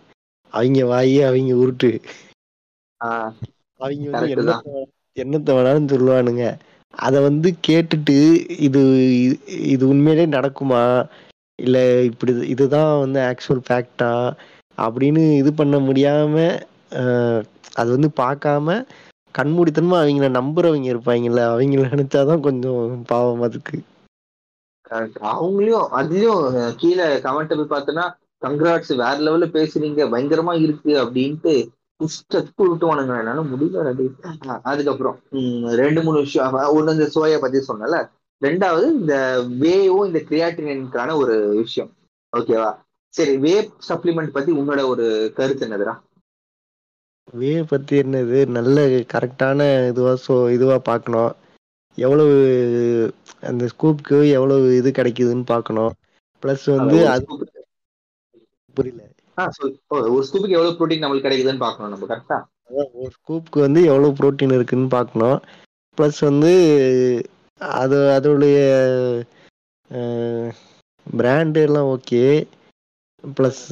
S1: அவங்க வாயி அவங்க உருட்டு. அவங்க வந்து
S2: தான்.
S1: என்னத்த வேணா- என்னத்த வேணாலும் சொல்லுவானுங்க. அத வந்து கேட்டுட்டு இது இது உண்மையிலே நடக்குமா? இல்ல இப்படி இதுதான் வந்து ஆக்சுவல் ஃபேக்டா அப்படின்னு இது பண்ண முடியாம அது வந்து பார்க்காம கண்மூடித்தனமா அவங்கள நம்புறவங்க இருப்பாங்கல்ல அவங்கள நினைச்சாதான் கொஞ்சம் பாவம் அதுக்கு.
S2: அவங்களையும் அதுலயும் கீழே கமெண்ட் போய் பார்த்தோன்னா கங்க்ராட்ஸ் வேற லெவல்ல பேசுறீங்க பயங்கரமா இருக்கு அப்படின்ட்டு இஷ்டத்துக்கு விட்டுவானுங்க என்னால முடியல அதுக்கப்புறம் ரெண்டு மூணு விஷயம். ஒண்ணு இந்த சோயா பத்தி சொன்னல ரெண்டாவது இந்த வேவும் இந்த கிரியாட்டினுக்கான ஒரு விஷயம். ஓகேவா சரி வே சப்ளிமெண்ட் பத்தி உன்னோட ஒரு கருத்து என்னதுடா?
S1: வே பத்தி என்னது? நல்ல கரெக்டான இதுவா ஸோ இதுவா பார்க்கணும் எவ்வளவு அந்த ஸ்கூப்க்கு எவ்வளவு இது கிடைக்குதுன்னு பார்க்கணும் ப்ளஸ் வந்து அது புரியல.
S2: ஒரு ஸ்கூப்புக்கு எவ்வளவு ப்ரோட்டீன் நம்மளுக்கு கிடைக்குதுன்னு பார்க்கணும் நம்ம கரெக்டா
S1: ஒரு ஸ்கூப்க்கு வந்து எவ்வளவு புரோட்டீன் இருக்குன்னு பார்க்கணும் ப்ளஸ் வந்து அது அதோடைய பிராண்டு எல்லாம் ஓகே ப்ளஸ்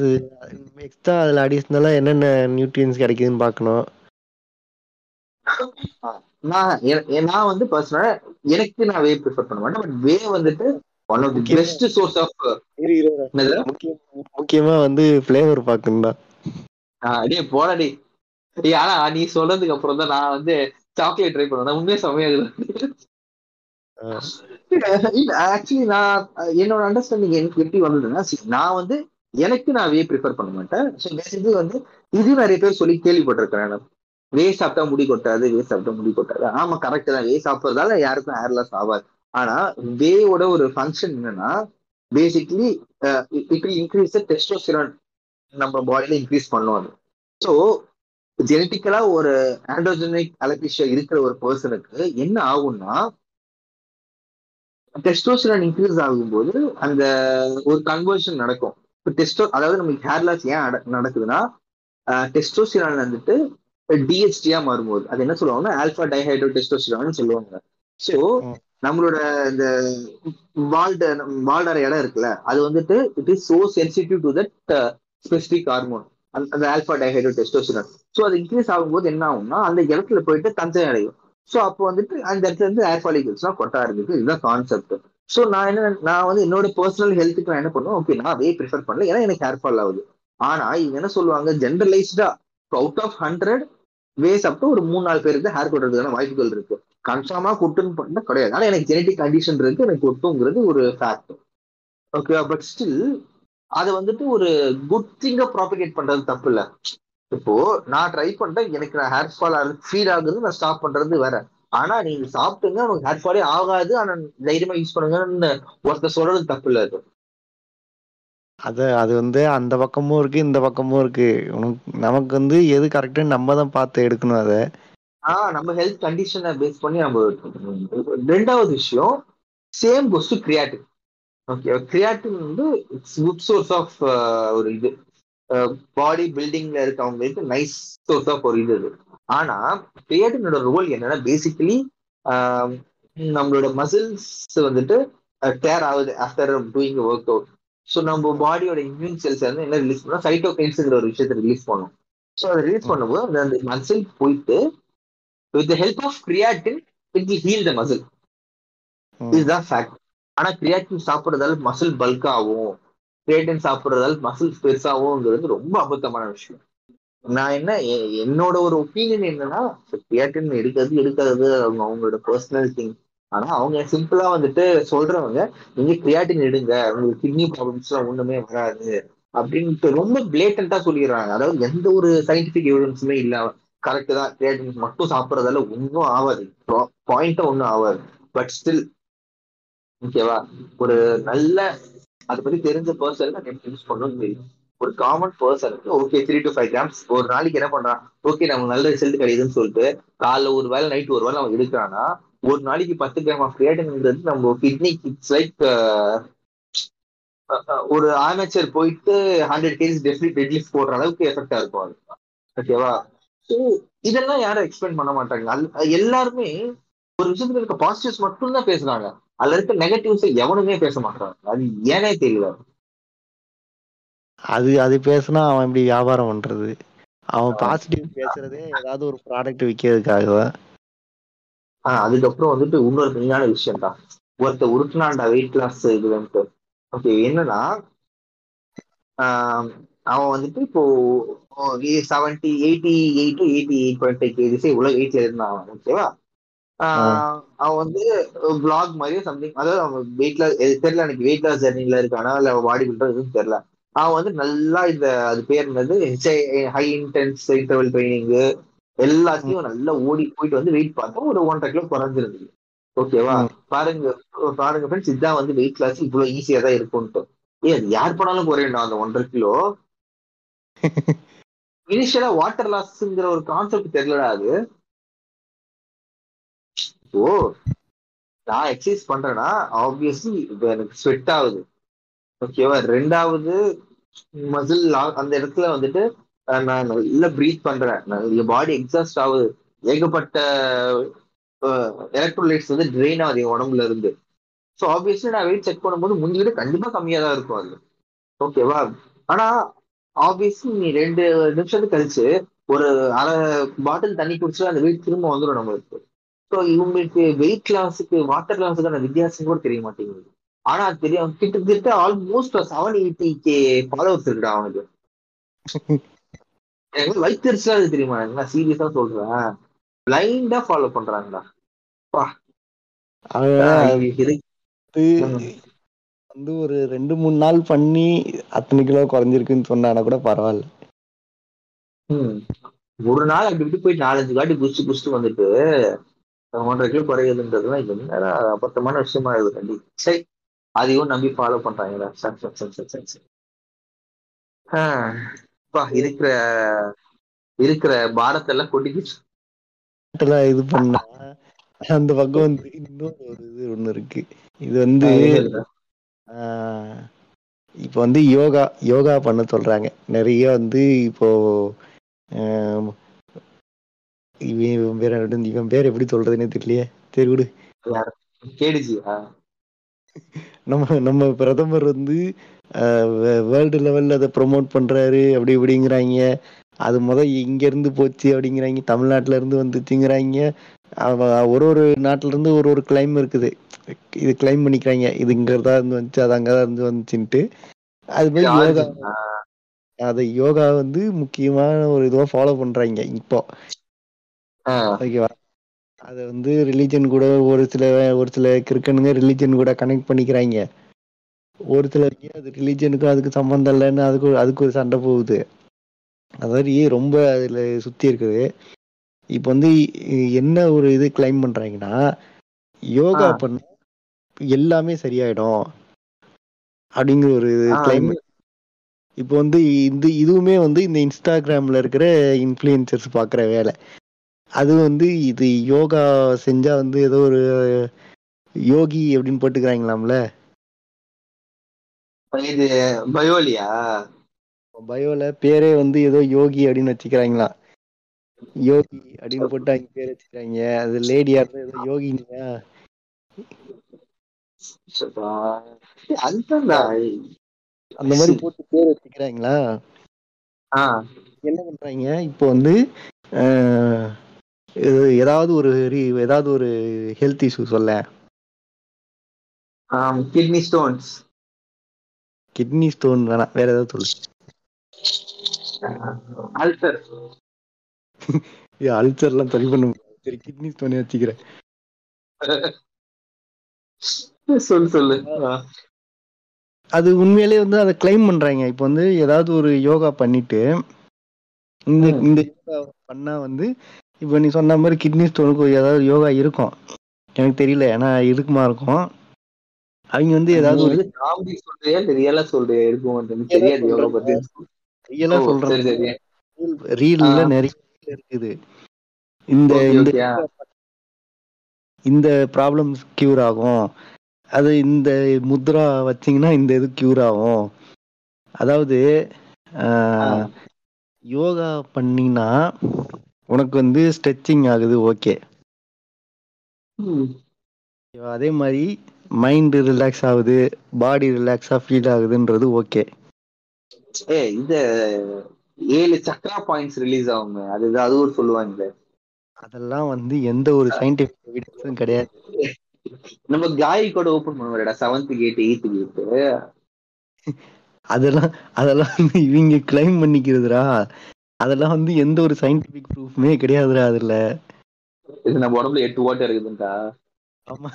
S1: எக்ஸ்ட்ரா அதில் அடிஷ்னலாக என்னென்ன நியூட்ரியன்ஸ் கிடைக்குதுன்னு பார்க்கணும்.
S2: நான் நான் வந்து பர்சனலா எனக்கு நான் வே ப்ரிஃபர் பண்ண மாட்டேன் பட் வே வந்துட்டு one of the. Best source of
S1: முக்கியம் வந்து ஃப்ளேவர் பார்க்கணும்டா.
S2: அடே போடடி டேய், ஆனா நீ சொல்றதுக்கு அப்புறம் தான் நான் வந்து சாக்லேட் ட்ரை பண்ணுவேன் உண்மையே இல்ல ஆக்சுவலி நான் என்னோட அண்டர்ஸ்டாண்டிங் எனக்கு எப்படி வந்ததுன்னா நான் வந்து எனக்கு நான் வே ப்ரிஃபர் பண்ண மாட்டேன். ஸோ பேசிக்கலி வந்து இது நிறைய பேர் சொல்லி கேள்விப்பட்டிருக்கிறேன் நான். வே சாப்பிட்டா முடி கொட்டாது வே சாப்பிட்டா முடி கொட்டாது. ஆமா கரெக்ட் தான். வே சாப்பிட்றதால யாருக்கும் ஹேர் லாஸ் ஆகாது. ஆனா வேவோட ஒரு ஃபங்க்ஷன் என்னன்னா பேசிக்லி இப்படி இன்க்ரீஸ் டெஸ்டோஸ்டிரான் நம்ம பாடியில இன்க்ரீஸ் பண்ணும் அது. ஸோ ஜெனட்டிக்கலா ஒரு ஆண்ட்ரோஜெனிக் அலபிஷியா இருக்கிற ஒரு பர்சனுக்கு என்ன ஆகும்னா டெஸ்டோஸ்டிரான் இன்க்ரீஸ் ஆகும்போது அந்த ஒரு கன்வர்ஷன் நடக்கும். இப்போ டெஸ்டோ அதாவது நமக்கு ஹேர் லாஸ் ஏன் நடக்குதுன்னா டெஸ்டோஸ்டிரான் வந்துட்டு டிஹெச்டியா மாறும்போது. அது என்ன சொல்லுவாங்கன்னா ஆல்பா டைஹைட்ரோ டெஸ்டோஸ்டிரான் சொல்லுவாங்க. ஸோ. நம்மளோட இந்த வால்ட வால்டர இடம் இருக்குல்ல அது வந்துட்டு it is so sensitive to that specific hormone அந்த ஆல்பா டைஹைட்ரோ டெஸ்டோஸ்டிரான் ஸோ அது இன்க்ரீஸ் ஆகும்போது என்ன ஆகும்னா அந்த இடத்துல போயிட்டு தஞ்சை அடையும். ஸோ அப்போ வந்துட்டு அந்த இடத்துல இருந்து ஏர் ஃபாலிகல்ஸ்லாம் கொட்ட ஆரம்பிக்கும். இதுதான் கான்செப்ட் ஸோ நான் என்ன நான் வந்து என்னோட பர்சனல் ஹெல்த்துக்கு நான் என்ன பண்ணுவேன்? ஓகே நான் வே ப்ரிஃபர் பண்ணல. ஏன்னா எனக்கு ஹேர் ஃபால் ஆகுது. ஆனா இவங்க என்ன சொல்லுவாங்க? ஜென்ரலைஸ்டா out of hundred ways up ஒரு மூணு நாலு பேருக்கு ஹேர் கொட்டுறதுக்கான வாய்ப்புகள் இருக்கு. கன்ஃபார்மா கொட்டுன்னு பண்ண கிடையாது. ஆனா எனக்கு ஜெனட்டிக் கண்டிஷன் இருக்கு. எனக்கு கொட்டுங்கிறது ஒரு ஃபேக்ட் ஓகே பட் ஸ்டில் அதை வந்துட்டு ஒரு குட் திங்க ப்ராபிகேட் பண்றது தப்பு இல்லை. இப்போ நான் ட்ரை பண்ணுறேன் எனக்கு நான் ஹேர் ஃபால் ஃபீல் ஆகுது நான் ஸ்டாப் பண்றது வேற. ஆனா நீங்க சாப்பிட்டுங்க உனக்கு ஹேர் ஃபாலே ஆகாது. ஆனா தைரியமா யூஸ் பண்ணுங்கன்னு ஒருத்தர் சொல்றது தப்பு இல்ல அது.
S1: அது அது வந்து அந்த பக்கமும் இருக்கு இந்த பக்கமும் இருக்கு. உனக்கு நமக்கு வந்து எது கரெக்டுன்னு நம்ம தான் பார்த்து எடுக்கணும் அதை.
S2: ஆஹ் நம்ம ஹெல்த் கண்டிஷனை பேஸ் பண்ணி நம்ம ரெண்டாவது விஷயம் same goes to creatine okay creatine வந்து இட்ஸ் குட் சோர்ஸ் ஆஃப் ஒரு இது. பாடி பில்டிங்ல இருக்கவங்களுக்கு நைஸ் சோர்ஸ் ஆஃப் ஒரு இது ஆனா கிரியாட்டினோட ரோல் என்னன்னா பேசிக்கலி நம்மளோட மசில்ஸ் வந்துட்டு டேர் ஆகுது after doing workout so நம்ம பாடியோட இம்யூன் செல்ஸ் வந்து என்ன ரிலீஸ் பண்ணோம் சைட்டோகைன்ஸுங்கிற ஒரு விஷயத்தை ரிலீஸ் பண்ணும். ஸோ அதை ரிலீஸ் பண்ணும்போது அந்த- மசில் போயிட்டு with the help of creatine it will heal the muscle. இதுதான் ஃபேக்ட் ஆனா கிரியாட்டின் சாப்பிடுறதால மசில் பல்க் ஆகும். கிரியாட்டின் சாப்பிடுறதால மசில் பெருசாகும்ங்கிறது ரொம்ப அபத்தமான விஷயம். நான் என்ன எ- என்னோட ஒரு ஒப்பீனியன் என்னன்னா தியேட்டர்னு எடுக்கிறது எடுக்காதது அவங்க அவங்களோட பர்சனல் திங் ஆனா அவங்க சிம்பிளா வந்துட்டு சொல்றவங்க நீங்க கிரியாட்டின் எடுங்க உங்களுக்கு கிட்னி ப்ராப்ளம்ஸ் எல்லாம் ஒண்ணுமே வராது. அப்படின்ட்டு ரொம்ப பிளேட்டண்டா சொல்லிடுறாங்க. அதாவது எந்த ஒரு சயின்டிபிக் எவிடன்ஸுமே இல்ல. கரெக்ட் தான். கிரியாட்டின் மட்டும் சாப்பிடுறதால ஒன்றும் ஆகாது பாயிண்ட்டும் ஒன்றும் ஆகாது பட் ஸ்டில் ஓகேவா ஒரு நல்ல அதை பத்தி தெரிஞ்ச பர்சன் யூஸ் பண்ணணும்னு தெரியும். ஒரு காமன் பர்சனுக்கு okay three to five grams ஒரு நாளைக்கு என்ன பண்றான்? ஓகே நமக்கு நல்ல ரிசல்ட் கிடைக்குதுன்னு சொல்லிட்டு காலைல ஒரு வேளை நைட் ஒரு வேளை அவன் எடுக்கிறான்னா ஒரு நாளைக்கு பத்து கிராம் ஆஃப் கிரியேட்டின்ங்கிறது நம்ம கிட்னி இட்ஸ் லைக் ஒரு ஆமேச்சர் போயிட்டு ஹண்ட்ரட் கேஜிஸ் டெஃபிட் டெட்லிஃப்ட் போடுற அளவுக்கு எஃபெக்டா இருக்கும் அது. ஓகேவா ஸோ இதெல்லாம் யாரும் எக்ஸ்பிளைன் பண்ண மாட்டாங்க. அது எல்லாருமே ஒரு விஷயத்துல இருக்க பாசிட்டிவ்ஸ் மட்டும் தான் பேசுறாங்க. அதுல இருக்க நெகட்டிவ்ஸை எவனுமே பேச மாட்டாங்க அது ஏனே தெரியல.
S1: அது அது பேசுனா அவன் எப்படி வியாபாரம் பண்றது? அவன் பாசிட்டிவ் பேசுறதே ஏதாவது ஒரு ப்ராடக்ட் விற்கிறதுக்காக தான்
S2: ஆஹ் அதுக்கப்புறம் வந்துட்டு இன்னொரு மெயினான விஷயம் தான் ஒருத்த உருட்டுனாண்டா வெயிட் லாஸ் இதுலன்ட்டு ஓகே என்னன்னா அவன் வந்துட்டு இப்போ seventy eighty eight to eighty eight point five KGs இவ்வளவு வெயிட்ல இருந்தான் அவன் ஓகேவா அவன் வந்து பிளாக் மாதிரியே சம்திங் அதாவது அவன் வெயிட் லாஸ் தெரியல எனக்கு வெயிட் லாஸ் ஜெர்னில இருக்கானா இல்ல பாடி பில்டர் எதுவும் தெரியல. அவன் வந்து நல்லா இந்த அது பேர் என்னது? ஹை இன்டென்ஸ் இன்டர்வல் ட்ரைனிங் எல்லாத்தையும் நல்லா ஓடி போயிட்டு வந்து வெயிட் பார்த்தா ஒரு ஒன்றரை கிலோ குறைஞ்சிருந்தது. ஓகேவா. பாருங்க பாருங்க ஃப்ரெண்ட்ஸ் இதான் வந்து வெயிட் லாஸ் இவ்வளவு ஈஸியா தான் இருக்கும்ட்டு ஏ அது யார் பண்ணாலும் குறையணும் அந்த ஒன்றரை கிலோ இனிஷியலா வாட்டர் லாஸ்ங்கிற ஒரு கான்செப்ட் தெரியலடா அது. ஓ நான் எக்ஸசைஸ் பண்றேன்னா ஆப்வியஸ்லி இப்போ எனக்கு ஸ்வெட் ஆகுது. ஓகேவா ரெண்டாவது மசில் அந்த இடத்துல வந்துட்டு நான் நல்லா ப்ரீத் பண்றேன். நான் என் பாடி எக்ஸாஸ்ட் ஆகுது. ஏகப்பட்ட எலக்ட்ரோலைட்ஸ் வந்து ட்ரெயின் ஆகுது என் உடம்புல இருந்து. ஸோ ஆப்வியஸ்லி நான் வெயிட் செக் பண்ணும்போது முந்தி விட கண்டிப்பா கம்மியா தான் இருக்கும் அது. ஓகேவா ஆனா ஆப்வியஸ்லி நீ ரெண்டு நிமிஷத்துக்கு கழிச்சு ஒரு அரை பாட்டில் தண்ணி குடிச்சா அந்த வெயிட் திரும்ப வந்துடும் நம்மளுக்கு. ஸோ இவங்களுக்கு வெயிட் லாஸுக்கு வாட்டர் லாஸுக்கான வித்தியாசம் கூட தெரிய மாட்டேங்குது. ஆனா தெரியும் கிட்டத்தட்ட almost seven eighty K followers இருக்குடா அவனுக்கு. [LAUGHS] எனக்கு வைத்திருச்சா அது தெரியுமா? நான் சீரியஸா சொல்றேன். பிளைண்டா ஃபாலோ பண்றாங்கடா. இது
S1: வந்து ஒரு ரெண்டு மூணு நாள் பண்ணி அத்தனை கிலோ குறைஞ்சிருக்குன்னு சொன்னானா கூட பரவாயில்ல.
S2: ஒரு நாள் அப்படி இப்படி போய் நாலஞ்சு வாட்டி குஸ்ட் குஸ்ட் வந்துட்டு ஒன்றரை கிலோ குறையுதுன்றதுலாம் என்ன அபத்தமான விஷயமா இருக்குது. கண்டி சரி. அதையும் நம்பி ஃபாலோ பண்றாங்களா சரி சரி சரி சரி சரி சரி. ஆஹ், இருக்கிற இருக்கிற பாரத்தை எல்லாம் கொட்டிக்கிச்சு
S1: இது பண்ணா அந்த பக்கம் வந்து இன்னொரு ஒரு இது ஒண்ணு இருக்கு. இது வந்து இப்போ வந்து யோகா யோகா பண்ண சொல்றாங்க. நிறைய வந்து இப்போ இவன் இவன் பேர் இவன் பேர் எப்படி சொல்றதுன்னே தெரியலையே. சரி விடு.
S2: கேடுச்சியா
S1: நம்ம நம்ம பிரதமர் வந்து வேர்ல்டு லெவல்ல அதை ப்ரோமோட் பண்றாரு அப்படி இப்படிங்கிறாங்க. அது முத இங்க இருந்து போச்சு அப்படிங்கிறாங்க தமிழ்நாட்டுல இருந்து வந்துச்சுங்கிறாங்க. ஒரு ஒரு நாட்டுல இருந்து ஒரு ஒரு கிளைம் இருக்குது. இது கிளைம் பண்ணிக்கிறாங்க. இது இங்க தான் இருந்து வந்துச்சு அது அங்கதான் இருந்து வந்துச்சுன்ட்டு. அது மாதிரி யோகா அதை யோகா வந்து முக்கியமான ஒரு இதுவா ஃபாலோ பண்றாங்க இப்போ. ஓகேவா? அதை வந்து ரிலீஜன் கூட ஒரு சில ஒரு சில கிறுக்கனுங்க ரிலீஜன் கூட கனெக்ட் பண்ணிக்கிறாங்க ஒரு சிலருக்கு அது ரிலீஜனுக்கும் அதுக்கு சம்மந்தம் இல்லைன்னு அதுக்கு ஒரு- அதுக்கு ஒரு சண்டை போகுது. அது மாதிரி ரொம்ப அதுல சுத்தி இருக்குது. இப்போ வந்து இ- என்ன ஒரு இது கிளைம் பண்றாங்கன்னா யோகா
S2: ஆ.
S1: பண்ண எல்லாமே சரியாயிடும் அப்படிங்கிற ஒரு கிளைம் இப்போ வந்து இந்த இதுவுமே வந்து இந்த இன்ஸ்டாகிராம்ல இருக்கிற இன்ஃப்ளூயன்சர்ஸ் பார்க்குற வேலை. அது வந்து இது யோகா செஞ்சா வந்து ஏதோ ஒரு யோகி அப்படின்னு போட்டுக்கிறாங்களாம்ல?
S2: இது பயோலியா?
S1: பயோல பேரே வந்து ஏதோ யோகி அப்படின்னு வச்சுக்கிறாங்களாம் யோகி அப்படின்னு போட்டு அங்க பேர் வச்சுக்கிறாங்க. அது லேடியா இருந்தா ஏதோ யோகினியா அந்த மாதிரி போட்டு பேர் வச்சுக்கிறாங்களா?
S2: ஆ.
S1: என்ன பண்றாங்க? இப்போ வந்து ஏதாவது ஒரு ஏதாவது ஒரு ஹெல்த் இஷ்யூ சொல்ல.
S2: கிட்னி ஸ்டோன்ஸ்
S1: கிட்னி ஸ்டோன் வேணாம் வேற ஏதாவது சொல்லு.
S2: அல்சர்
S1: அல்சர்லாம் சரி பண்ண. சரி கிட்னி ஸ்டோனே வச்சுக்கிறேன்.
S2: சொல்லு சொல்லு.
S1: அது உண்மையிலேயே வந்து அதை கிளைம் பண்றாங்க. இப்போ வந்து ஏதாவது ஒரு யோகா பண்ணிட்டு இந்த. இந்த யோகா பண்ணா வந்து இப்போ நீ சொன்ன மாதிரி கிட்னி ஸ்டோனுக்கு ஏதாவது யோகா இருக்கும். எனக்கு தெரியல ஏன்னா இருக்குமா இருக்கும். அவங்க வந்து ஏதாவது ஒரு
S2: காமெடி சொல்றியா? இல்ல ரியலா சொல்றியா? இருக்கும் எனக்கு தெரியாது யோகா பத்தி.
S1: ரியலா சொல்றேன்.
S2: சரி. சரி
S1: ரீல்ல. நிறைய இருக்குது. இந்த இந்த ப்ராப்ளம்ஸ் கியூர் ஆகும். அது இந்த முத்ரா வச்சீங்கன்னா இந்த இது கியூர் ஆகும். அதாவது ஆஹ், யோகா பண்ணினா உனக்கு வந்து ஸ்ட்ரெச்சிங் ஆகுது ஓகே
S2: ம்.
S1: அதே மாதிரி மைண்ட் ரிலாக்ஸ் ஆகுது பாடி ரிலாக்ஸா ஃபீல் ஆகுதுன்றது ஓகே
S2: ஏய் இந்த ஏழு சக்ரா பாயிண்ட்ஸ் ரிலீஸ் ஆகும் அது அது ஒரு சொல்லுவாங்க
S1: அதெல்லாம் வந்து எந்த ஒரு சயின்டிபிக் எவிடன்ஸும் கிடையாது.
S2: நம்ம காய் கூட ஓபன் பண்ணுவோம்டா செவன்த் கேட் எயித் கேட்
S1: அதெல்லாம் அதெல்லாம் இவங்க கிளைம் பண்ணிக்கிறதுடா. அதெல்லாம் வந்து எந்த ஒரு சயின்டிபிக் ப்ரூஃப்மே கிடையாதுடா அதுல.
S2: இது நம்ம உடம்புல எட்டு ஓட்டை இருக்குதுண்டா
S1: ஆமா.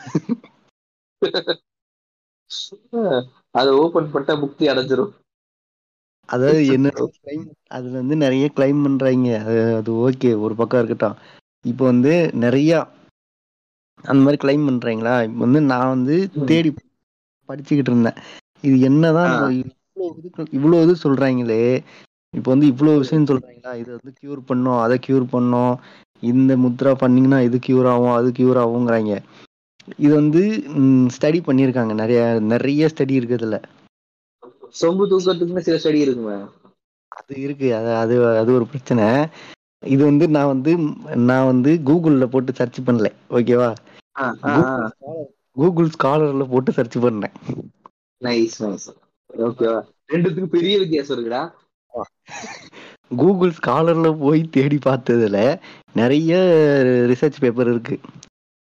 S2: அதை ஓபன் பண்ணிட்டா முக்தி அடைஞ்சிரும்.
S1: அதாவது என்ன கிளைம் அதுல வந்து நிறைய கிளைம் பண்றாங்க. அது ஓகே ஒரு பக்கம் இருக்கட்டும். இப்போ வந்து நிறைய அந்த மாதிரி கிளைம் பண்றாங்களா? இப்போ வந்து நான் வந்து. தேடி படிச்சுக்கிட்டு இருந்தேன். இது என்னதான்
S2: ஆ.
S1: இவ்வளவு இது இவ்வளவு இது சொல்றாங்களே. இப்போ வந்து இவ்வளவு விஷயம் சொல்றாங்களா? இது வந்து கியூர் பண்ணும் அதை கியூர் பண்ணும். இந்த முத்ரா பண்ணீங்கன்னா இது கியூர் ஆகும் அது கியூர் ஆகுங்கிறாங்க இது வந்து ஸ்டடி பண்ணியிருக்காங்க. நிறைய நிறைய ஸ்டடி இருக்கு இதுல.
S2: சொம்பு தூக்கத்துக்குன்னு சில ஸ்டடி இருக்குமே.
S1: அது இருக்கு. அது அது அது ஒரு பிரச்சனை. இது வந்து நான் வந்து நான் வந்து கூகுள்ல போட்டு சர்ச் பண்ணல. ஓகேவா கூகுள் ஸ்காலர்ல போட்டு சர்ச் பண்ணேன்.
S2: நைஸ் நைஸ் ஓகேவா ரெண்டுத்துக்கும் பெரிய வித்தியாசம் இருக்குடா.
S1: கூகுள் ஸ்காலர்ல போய் தேடி பார்த்ததுல நிறைய ரிசர்ச் பேப்பர் இருக்கு.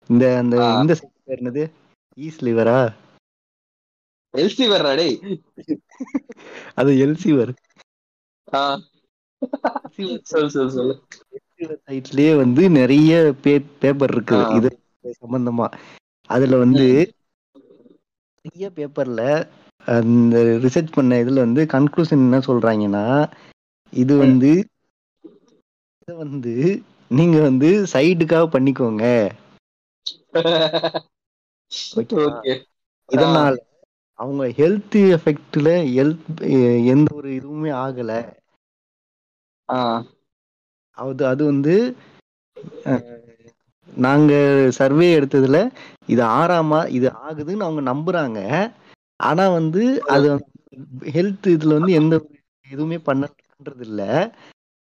S1: இந்த அந்த. இந்த site பேர் என்னது? ஈஸ் லிவரா
S2: எல்சி வர்றா டேய்
S1: அது எல்சிவர் சைட்லயே வந்து நிறைய பேப்பர் இருக்குது
S2: ஆ.
S1: இது சம்பந்தமா. அதுல வந்து பெரிய பேப்பர்ல அந்த ரிசர்ச் பண்ண இதுல வந்து கன்க்ளூஷன் என்ன சொல்றாங்கன்னா இது வந்து இத வந்து நீங்க வந்து சைடுக்காக பண்ணிக்கோங்க. இதனால அவங்க ஹெல்த் எஃபெக்ட்ல ஹெல்த் எந்த ஒரு இதுவுமே ஆகல. அது அது வந்து அஹ், நாங்க சர்வே எடுத்ததுல இது ஆறாமா இது ஆகுதுன்னு அவங்க நம்புறாங்க. ஆனா வந்து அது ஹெல்த் இதுல வந்து எந்த எதுவுமே பண்ண பண்றது இல்ல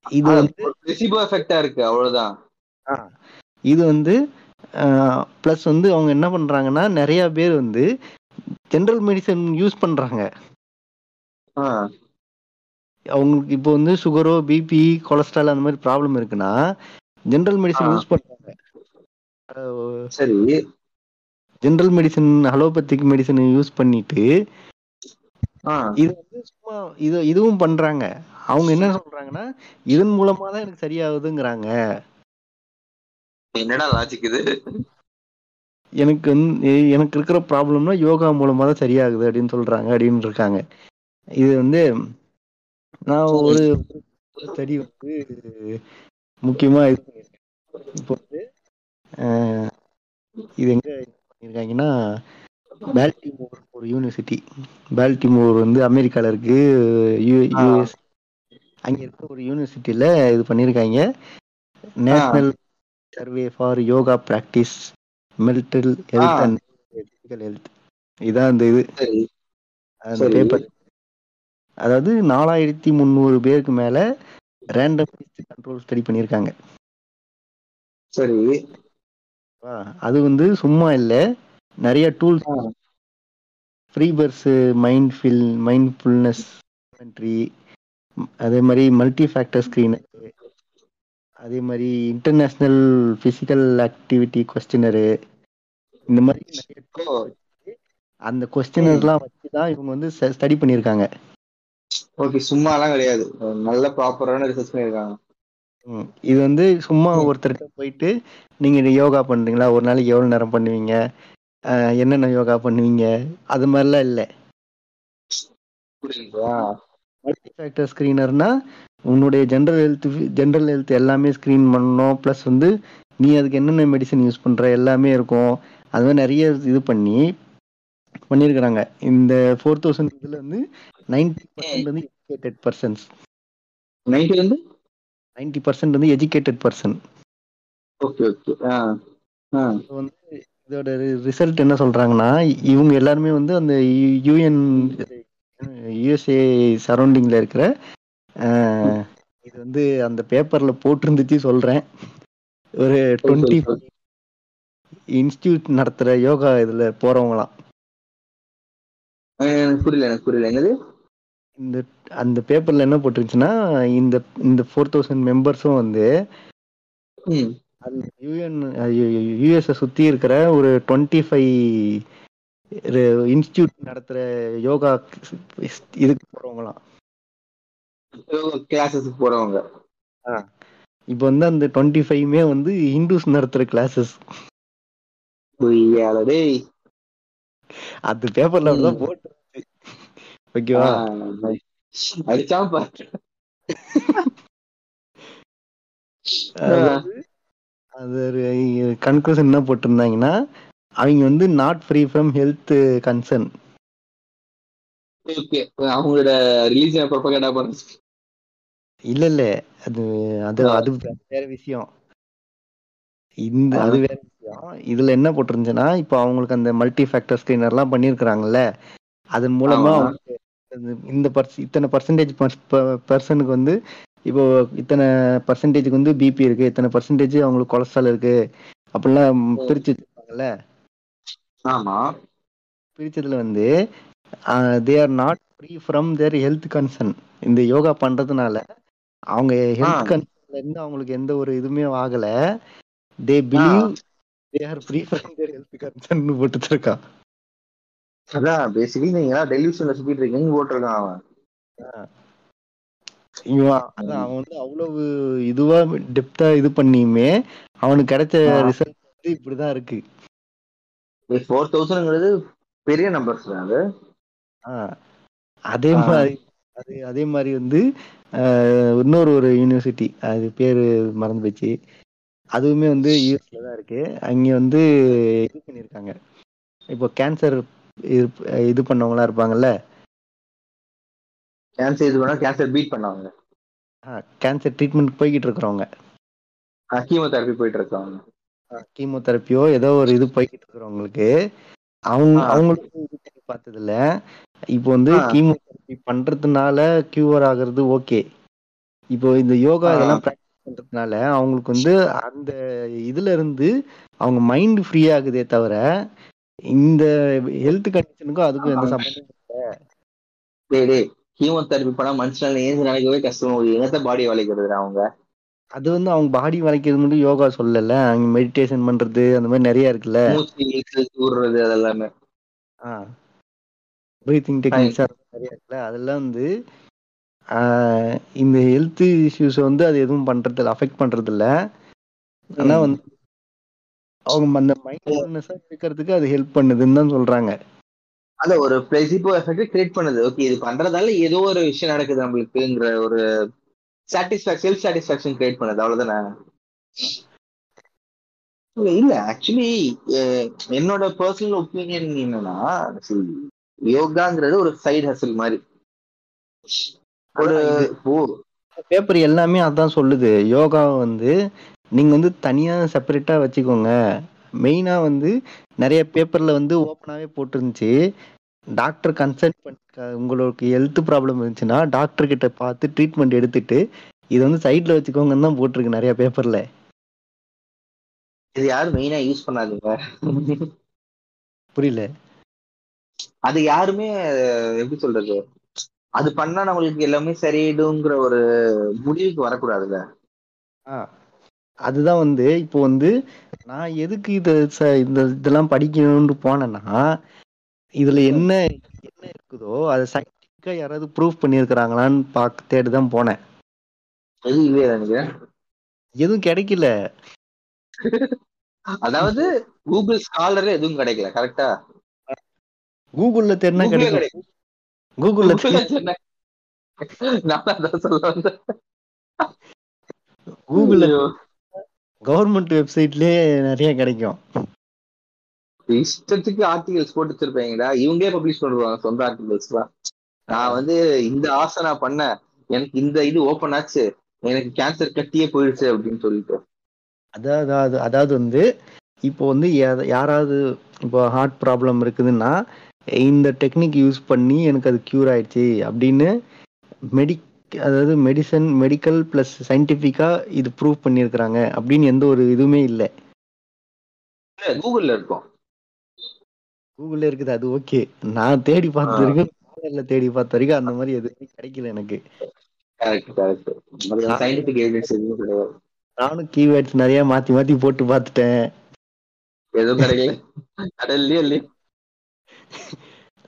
S1: இது வந்து
S2: பிளசிபோ எஃபெக்டா இருக்கு அவ்வளவுதான்.
S1: இது வந்து ப்ளஸ் வந்து அவங்க என்ன பண்றாங்கன்னா நிறைய பேர் வந்து ஜென்ரல் மெடிசன் யூஸ் பண்றாங்க. அவங்களுக்கு இப்போ வந்து சுகரோ பிபி கொலஸ்ட்ரால் அந்த மாதிரி ப்ராப்ளம் இருக்குன்னா ஜென்ரல் மெடிசன். யூஸ் பண்றாங்க.
S2: சரி.
S1: General medicine allopathic medicine use பண்ணிட்டு இது வந்து சும்மா இது இதுவும் பண்றாங்க. அவங்க என்ன சொல்றாங்கன்னா இதன் மூலமா தான் எனக்கு சரியாகுதுங்கிறாங்க.
S2: என்னடா லாஜிக் இது?
S1: எனக்கு எனக்கு இருக்கிற ப்ராப்ளம்னா யோகா மூலமா தான் சரியாகுது அப்படின்னு சொல்றாங்க அப்படின்னு இருக்காங்க. இது வந்து நான் ஒரு ஸ்டடி வந்து முக்கியமா இப்போ வந்து இது எங்க பண்ணியிருக்காங்கன்னா பால்டிமோர் ஒரு யூனிவர்சிட்டி பால்டிமோர் வந்து அமெரிக்கால இருக்கு. யூஎஸ் அங்க இருக்க ஒரு யூனிவர்சிட்டியில இது பண்ணியிருக்காங்க national survey for yoga practice mental health. And physical health இதான் அந்த இது. அந்த. பேப்பர் அதாவது நாலாயிரத்தி முந்நூறு பேருக்கு மேல ரேண்டம் கண்ட்ரோல் ஸ்டடி பண்ணியிருக்காங்க
S2: சரி.
S1: அது வந்து சும்மா இல்லை. நிறைய டூல்ஸ்
S2: ஆ.
S1: ஃப்ரீபர்ஸ் மைண்ட் ஃபில் மைண்ட்ஃபுல்னஸ் அதே மாதிரி மல்டி ஃபேக்டர் ஸ்க்ரீனு அதே மாதிரி இன்டர்நேஷ்னல் ஃபிசிக்கல் ஆக்டிவிட்டி கொஸ்டினரு இந்த மாதிரி அந்த கொஸ்டினர்லாம் வச்சு தான் இவங்க வந்து ஸ்டடி பண்ணியிருக்காங்க.
S2: ஓகே சும்மாலாம் கிடையாது. நல்ல ப்ராப்பரான ரிசர்ச் பண்ணிருக்காங்க
S1: ம். இது வந்து சும்மா
S2: ம்.
S1: ஒருத்தர்கிட்ட போயிட்டு நீங்க இது யோகா பண்றீங்களா? ஒரு நாளைக்கு எவ்வளவு நேரம் பண்ணுவீங்க? என்னென்ன யோகா பண்ணுவீங்க? அது மாதிரிலாம் இல்லை.
S2: புரியுதா
S1: மல்டி ஃபேக்டர் ஸ்க்ரீனர்னா உன்னுடைய ஜென்ரல் ஹெல்த் ஜென்ரல் ஹெல்த் எல்லாமே ஸ்க்ரீன் பண்ணணும். ப்ளஸ் வந்து நீ அதுக்கு என்னென்ன மெடிசன் யூஸ் பண்ற? எல்லாமே இருக்கும். அது மாதிரி நிறைய இது பண்ணி பண்ணியிருக்கிறாங்க. இந்த ஃபோர் தௌசண்ட் இதுல வந்து நைன்டி பர்சன்ட் வந்து எஜுகேட்டட் பர்சன்ஸ்
S2: நைன்டி வந்து?
S1: நைன்டி பர்சன்ட் வந்து எஜுகேட்டட் பர்சன்
S2: ஓகே ஓகே. ஆ
S1: வந்து இதோட ரிசல்ட் என்ன சொல்றாங்கன்னா இவங்க எல்லாருமே வந்து அந்த யூஎன் யூஎஸ்ஏ சரௌண்டிங்ல இருக்கிற இது வந்து அந்த பேப்பர்ல போட்டிருந்துச்சு சொல்றேன். ஒரு டுவெண்ட்டி. இன்ஸ்டியூட் நடத்துற யோகா இதுல போறவங்களாம்.
S2: எனக்கு புரியல எனக்கு புரியல. என்னது?
S1: இந்த அந்த பேப்பர்ல என்ன போட்டிருந்துச்சுன்னா இந்த இந்த ஃபோர் தௌசண்ட் மெம்பர்ஸும் வந்து யூஎன் யூஎஸ்ஐ சுத்தி இருக்கிற ஒரு டுவெண்ட்டி ஃபைவ் இன்ஸ்டியூட் நடத்துற யோகா இதுக்கு போறவங்களாம்.
S2: கிளாஸஸ் போறவங்க.
S1: இப்போ வந்து அந்த டுவெண்ட்டி ஃபைவ்மே வந்து ஹிந்துஸ் நடத்துற கிளாஸஸ் அந்த பேப்பர்ல அப்படிதான் போட்டு ஓகேவா
S2: அடிச்சாம பாரு
S1: அதாவது அது கன்க்ளூஷன் என்ன போட்டிருந்தாங்கன்னா அவங்க வந்து not free from health concern
S2: okay அவங்களோட ரிலீஜியன் ப்ரொபகேண்டா பண்ண
S1: இல்ல இல்ல அது அது வேற விஷயம். இந்த அது வேற விஷயம். இதுல என்ன போட்டிருந்துச்சுன்னா இப்போ அவங்களுக்கு அந்த மல்டி ஃபேக்டர் ஸ்கிரீனர்லாம் பண்ணியிருக்கிறாங்கல்ல அதன் மூலமா. அவங்களுக்கு இந்த- பர்ஸ் இத்தனை பர்சன்டேஜ் பர்சனுக்கு வந்து இப்போ இத்தனை பர்சன்டேஜுக்கு வந்து பிபி இருக்கு. இத்தனை பர்சன்டேஜ் அவங்களுக்கு கொலஸ்ட்ரால் இருக்கு. அப்படிலாம் பிரிச்சு வச்சிருப்பாங்கல்ல
S2: ஆமா.
S1: பிரிச்சதுல வந்து they are not free from their health concern இந்த யோகா பண்றதுனால அவங்க ஹெல்த். கன்சர்ன்ல இருந்து அவங்களுக்கு எந்த ஒரு இதுவுமே ஆகல. They believe they are free from their health concern போட்டு இருக்கா
S2: அதான் பேசிக்கலி நீங்க டெலிவிஷன்ல சுத்திட்டு இருக்கீங்க. போட்டிருக்கான் அவன்.
S1: இவன் அதான் அவன். வந்து அவ்வளவு இதுவா டெப்தா இது பண்ணியுமே அவனுக்கு கிடைச்ச. ரிசல்ட் வந்து இப்படிதான் இருக்கு.
S2: ஃபோர் தௌசண்ட்ங்கிறது பெரிய நம்பர்ஸ் அது.
S1: அதே. மாதிரி அது அதே மாதிரி வந்து இன்னொரு ஒரு யூனிவர்சிட்டி அது பேரு மறந்து போச்சு. அதுவுமே வந்து யூஎஸ்ல தான் இருக்கு. அங்க வந்து இது பண்ணியிருக்காங்க. இப்போ கேன்சர் இது பண்ணவங்களா இருப்பாங்கல்ல
S2: கேன்சர் இது பண்ணா கேன்சர் பீட் பண்ணாங்க
S1: கேன்சர் ட்ரீட்மெண்ட் போய்கிட்டு இருக்கிறவங்க
S2: கீமோதெரபி போயிட்டு இருக்காங்க
S1: கீமோதெரப்பியோ ஏதோ ஒரு இது போய்கிட்டு இருக்கிறவங்களுக்கு அவங்க. அவங்களுக்கு பண்ணி பார்த்ததுல இப்போ வந்து
S2: ஆ.
S1: கீமோதெரப்பி பண்றதுனால கியூர் ஆகுறது ஓகே இப்போ இந்த யோகா. இதெல்லாம் ப்ராக்டிஸ் பண்றதுனால அவங்களுக்கு வந்து அந்த இதுல இருந்து அவங்க மைண்ட் ஃப்ரீ ஆகுதே தவிர இந்த ஹெல்த் கண்டிஷனுக்கும் அதுக்கும் எந்த
S2: டேய் கீமோதெரபி பண்ணா மனுஷனால ஏந்து நினைக்கவே கஷ்டமா என்னத்த பாடி வளைக்கிறது அவங்க?
S1: அது வந்து அவங்க பாடி வளைக்கிறது மட்டும் யோகா சொல்லல. அவங்க மெடிடேஷன் பண்றது அந்த மாதிரி நிறைய இருக்குல்ல.
S2: ஊடுறது அதெல்லாமே.
S1: ப்ரீத்திங் டெக்னிக்ஸ் நிறைய இருக்குல்ல. அதெல்லாம் வந்து இந்த ஹெல்த் இஷ்யூஸ் வந்து அது எதுவும் பண்றது இல்ல அஃபெக்ட் பண்றது இல்ல ஆனா வந்து அவங்க அந்த மைண்ட்ஃபுல்னஸா இருக்கிறதுக்கு அது ஹெல்ப் பண்ணுதுன்னு தான் சொல்றாங்க.
S2: அத ஒரு பிளெசிபோ எஃபெக்ட் கிரியேட் பண்ணுது. ஓகே இது பண்றதால ஏதோ ஒரு விஷயம் நடக்குது நம்மளுக்குங்கிற ஒரு சாட்டிஸ்பாக்சன் செல்ஃப் சாட்டிஸ்பாக்சன் கிரியேட் பண்ணுது. அவ்வளவுதானே? இல்ல, ஆக்சுவலி என்னோட பர்சனல் ஒப்பீனியன் என்னன்னா யோகாங்கிறது ஒரு சைடு ஹசல் மாதிரி. ஒரு
S1: பேப்பர் எல்லாமே அதான் சொல்லுது. யோகா வந்து நீங்க வந்து தனியா செப்பரேட்டா வச்சுக்கோங்க. மெயினா வந்து நிறைய பேப்பர்ல வந்து ஓப்பனாவே போட்டிருந்துச்சு. டாக்டர் கன்சல்ட் பண்ணி உங்களுக்கு ஹெல்த் ப்ராப்ளம் இருந்துச்சுன்னா டாக்டர் கிட்ட பார்த்து ட்ரீட்மெண்ட் எடுத்துட்டு இது வந்து சைட்ல வச்சுக்கோங்கன்னு தான் போட்டிருக்கு நிறைய பேப்பர்ல
S2: இது யாரும் மெயினா யூஸ் பண்ணாதீங்க.
S1: புரியல.
S2: அது யாருமே எப்படி சொல்றது? அது பண்ணா நம்மளுக்கு எல்லாமே சரியிடுங்கிற ஒரு முடிவுக்கு வரக்கூடாதுல்ல?
S1: ஆ. அதுதான் வந்து இப்போ வந்து நான் எதுக்கு இத இந்த இதெல்லாம் படிக்கணும்னு போனேன்னா இதுல என்ன என்ன இருக்குதோ அதை சயின்டிஃபிக்கா யாராவது ப்ரூஃப் பண்ணியிருக்கிறாங்களான்னு பார்க்க தேடி தான் போனேன் எதுவும் கிடைக்கல.
S2: அதாவது கூகுள் ஸ்காலர் எதுவும் கிடைக்கல கரெக்டா
S1: கூகுள்ல
S2: கூகுளே
S1: கிடைக்கும். கூகுள்ல
S2: கூகுள்ல நான் அதான் சொல்ல வந்தேன்.
S1: கூகுள்ல. கவர்மெண்ட் வெப்சைட்லயே நிறைய கிடைக்கும்.
S2: இஷ்டத்துக்கு ஆர்டிகல்ஸ் போட்டு வச்சிருப்பாங்கடா இவங்களே பப்ளிஷ் பண்ணுவாங்க சொந்த ஆர்டிகல்ஸ் தான் நான் வந்து இந்த ஆசை நான் பண்ணேன். எனக்கு இந்த இது ஓபன் ஆச்சு. எனக்கு கேன்சர் கட்டியே போயிடுச்சு அப்படின்னு சொல்லிட்டு.
S1: அதாவது அதாவது- வந்து இப்போ வந்து யாராவது இப்போ ஹார்ட் ப்ராப்ளம் இருக்குதுன்னா இந்த டெக்னிக் யூஸ் பண்ணி எனக்கு அது க்யூர் ஆயிடுச்சு அப்படின்னு மெடி அதாவது மெடிசன் மெடிக்கல் ப்ளஸ் சயின்டிஃபிக்கா இது ப்ரூவ் பண்ணியிருக்கிறாங்க அப்படின்னு எந்த ஒரு இதுவுமே இல்லை.
S2: கூகுள்ல இருக்கும்.
S1: கூகுள்ல இருக்குது அது ஓகே நான் தேடி பார்த்த. வரைக்கும் கூகுள்ல தேடி பார்த்த வரைக்கும் அந்த மாதிரி எதுவுமே கிடைக்கல எனக்கு. நானும் கீவேர்ட்ஸ் நிறைய மாத்தி மாத்தி போட்டு பார்த்துட்டேன்.
S2: எதுவும் கிடைக்கல.